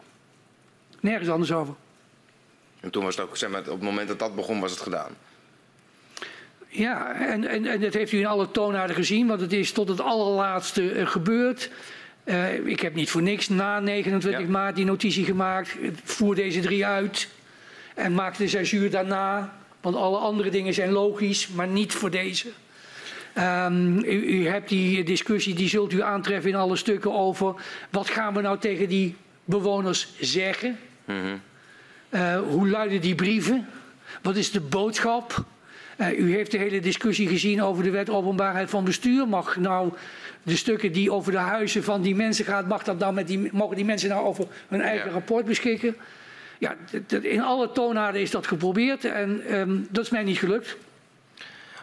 Nergens anders over. En toen was het ook, zeg maar, op het moment dat dat begon, was het gedaan. Ja, en, en, en dat heeft u in alle toonaarden gezien, want het is tot het allerlaatste uh, gebeurd. Uh, ik heb niet voor niks na 29 ja. maart die notitie gemaakt. Voer deze drie uit en maak de censuur daarna. Want alle andere dingen zijn logisch, maar niet voor deze. Um, u, u, hebt die discussie, die zult u aantreffen in alle stukken over... wat gaan we nou tegen die bewoners zeggen? Mm -hmm. Uh, hoe luiden die brieven? Wat is de boodschap? Uh, u heeft de hele discussie gezien over de wet openbaarheid van bestuur. Mag nou de stukken die over de huizen van die mensen gaat, mag dat dan met die, mogen die mensen nou over hun eigen ja. rapport beschikken? Ja, in alle toonaarden is dat geprobeerd en um, dat is mij niet gelukt.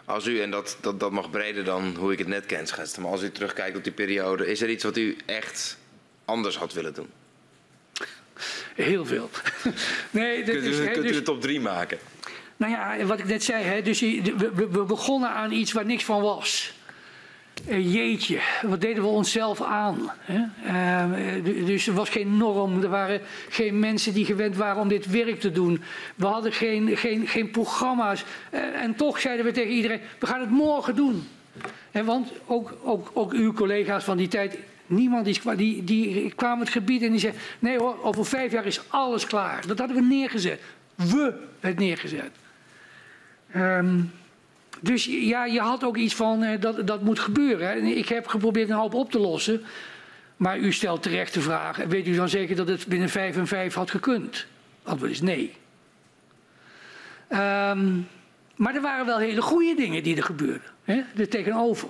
Als u, en dat, dat, dat mag breder dan hoe ik het net ken schetste, maar als u terugkijkt op die periode, is er iets wat u echt anders had willen doen? Heel veel. nee, kunt u, is, kunt dus, u de top drie maken? Nou ja, wat ik net zei, hè, dus we, we begonnen aan iets waar niks van was. Uh, jeetje, wat deden we onszelf aan? Hè? Uh, dus er was geen norm, er waren geen mensen die gewend waren om dit werk te doen. We hadden geen, geen, geen programma's. Uh, en toch zeiden we tegen iedereen, we gaan het morgen doen. En want ook, ook, ook uw collega's van die tijd, niemand die, die, kwam het gebied en die zei, nee hoor, over vijf jaar is alles klaar. Dat hadden we neergezet. We het neergezet. Um, dus ja, je had ook iets van uh, dat dat moet gebeuren. Ik heb geprobeerd een hoop op te lossen. Maar u stelt terecht de vraag: weet u dan zeker dat het binnen vijf en vijf had gekund? Antwoord is nee. Um, maar er waren wel hele goede dingen die er gebeurden. Hè? Er tegenover.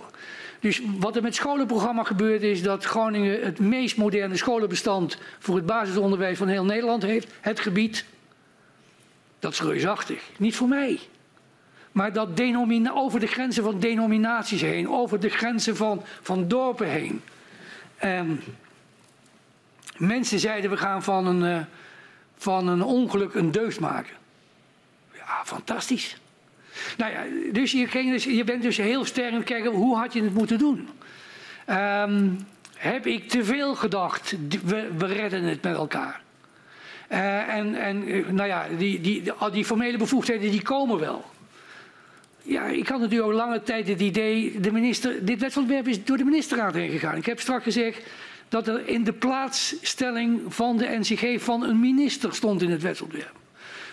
Dus wat er met het scholenprogramma gebeurde is dat Groningen het meest moderne scholenbestand voor het basisonderwijs van heel Nederland heeft. Het gebied. Dat is reusachtig. Niet voor mij. Maar dat over de grenzen van denominaties heen, over de grenzen van, van dorpen heen. Um, mensen zeiden we gaan van een, uh, van een ongeluk een deugd maken. Ja, fantastisch. Nou ja, dus je, dus, je bent dus heel sterk aan het kijken hoe had je het moeten doen. Um, heb ik te veel gedacht, we, redden het met elkaar. Uh, en, en nou ja, die, die, die, die formele bevoegdheden die komen wel. Ja, ik had natuurlijk al lange tijd het idee, de minister, dit wetsontwerp is door de ministerraad heen gegaan. Ik heb straks gezegd dat er in de plaatsstelling van de NCG van een minister stond in het wetsontwerp.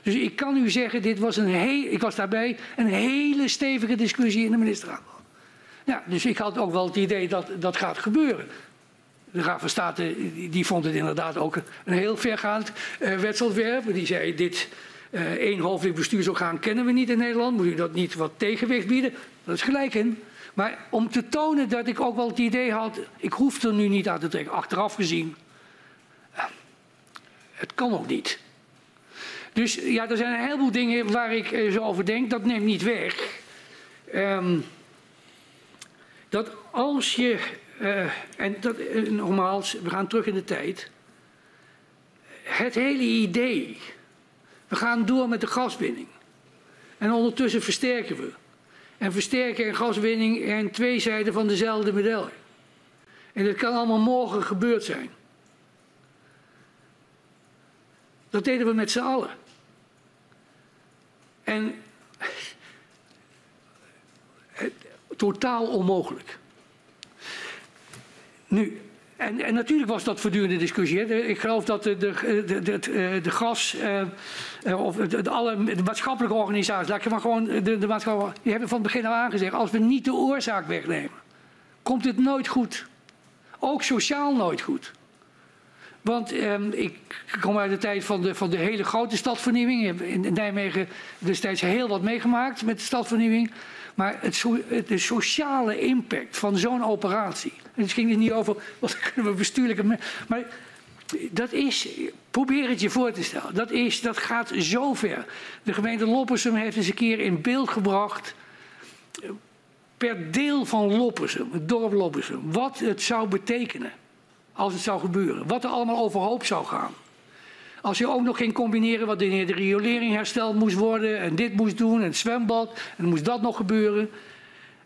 Dus ik kan u zeggen, dit was een heel, ik was daarbij, een hele stevige discussie in de ministerraad. Ja, dus ik had ook wel het idee dat dat gaat gebeuren. De Raad van State die vond het inderdaad ook een heel vergaand uh, wetsontwerp. Die zei, dit, uh, één hoofdelijk bestuursorgaan kennen we niet in Nederland. Moet u dat niet wat tegenwicht bieden? Dat is gelijk in. Maar om te tonen dat ik ook wel het idee had, ik hoef er nu niet aan te trekken, achteraf gezien. Uh, het kan ook niet. Dus ja, er zijn een heleboel dingen waar ik uh, zo over denk. Dat neemt niet weg. Um, dat als je, uh, en dat, nogmaals, we gaan terug in de tijd. Het hele idee we gaan door met de gaswinning. En ondertussen versterken we. En versterken en gaswinning zijn twee zijden van dezelfde medaille. En dat kan allemaal morgen gebeurd zijn. Dat deden we met z'n allen. En totaal onmogelijk. Nu, en, en, natuurlijk was dat voortdurende discussie. Hè. Ik geloof dat de, de, de, de gas, uh, of de, alle maatschappelijke organisaties, laat ik maar gewoon de, de maatschappelijke, die hebben van het begin af aan gezegd, als we niet de oorzaak wegnemen, komt het nooit goed. Ook sociaal nooit goed. Want um, ik kom uit de tijd van de, van de hele grote stadvernieuwing. In Nijmegen destijds heel wat meegemaakt met de stadvernieuwing. Maar het, de sociale impact van zo'n operatie. En het ging er niet over wat kunnen we bestuurlijke. Maar dat is, probeer het je voor te stellen. Dat, is, dat gaat zo ver. De gemeente Loppersum heeft eens een keer in beeld gebracht. per deel van Loppersum, het dorp Loppersum, wat het zou betekenen als het zou gebeuren. Wat er allemaal overhoop zou gaan. Als je ook nog ging combineren wat de riolering hersteld moest worden en dit moest doen en het zwembad en moest dat nog gebeuren.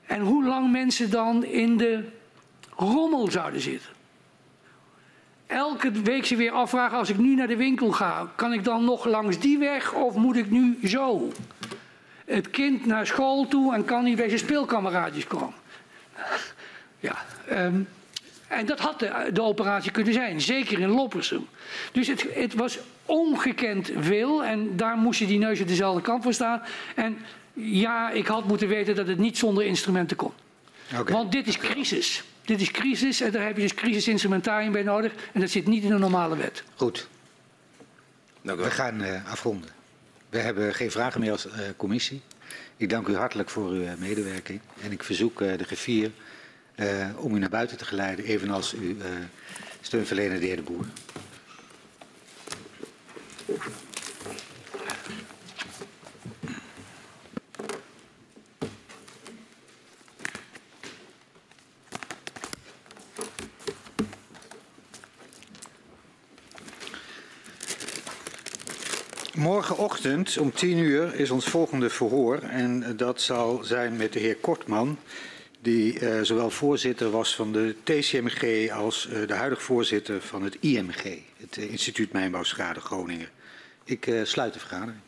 En hoe lang mensen dan in de rommel zouden zitten. Elke week ze weer afvragen, als ik nu naar de winkel ga, kan ik dan nog langs die weg of moet ik nu zo? Het kind naar school toe en kan niet bij zijn speelkameraadjes komen. Ja, um, en dat had de, de, operatie kunnen zijn, zeker in Loppersum. Dus het, het, was ongekend veel en daar moest je die neus op dezelfde kant voor staan. En ja, ik had moeten weten dat het niet zonder instrumenten kon. Okay. Want dit is crisis. Dit is crisis en daar heb je dus crisisinstrumentarium bij nodig. En dat zit niet in de normale wet. Goed. We gaan uh, afronden. We hebben geen vragen meer als uh, commissie. Ik dank u hartelijk voor uw uh, medewerking. En ik verzoek de griffier om u naar buiten te geleiden, evenals uw steunverlener de heer De Boer. Morgenochtend om 10 uur is ons volgende verhoor en dat zal zijn met de heer Kortman, die uh, zowel voorzitter was van de TCMG als uh, de huidige voorzitter van het IMG, het uh, Instituut Mijnbouwschade Groningen. Ik sluit de vergadering.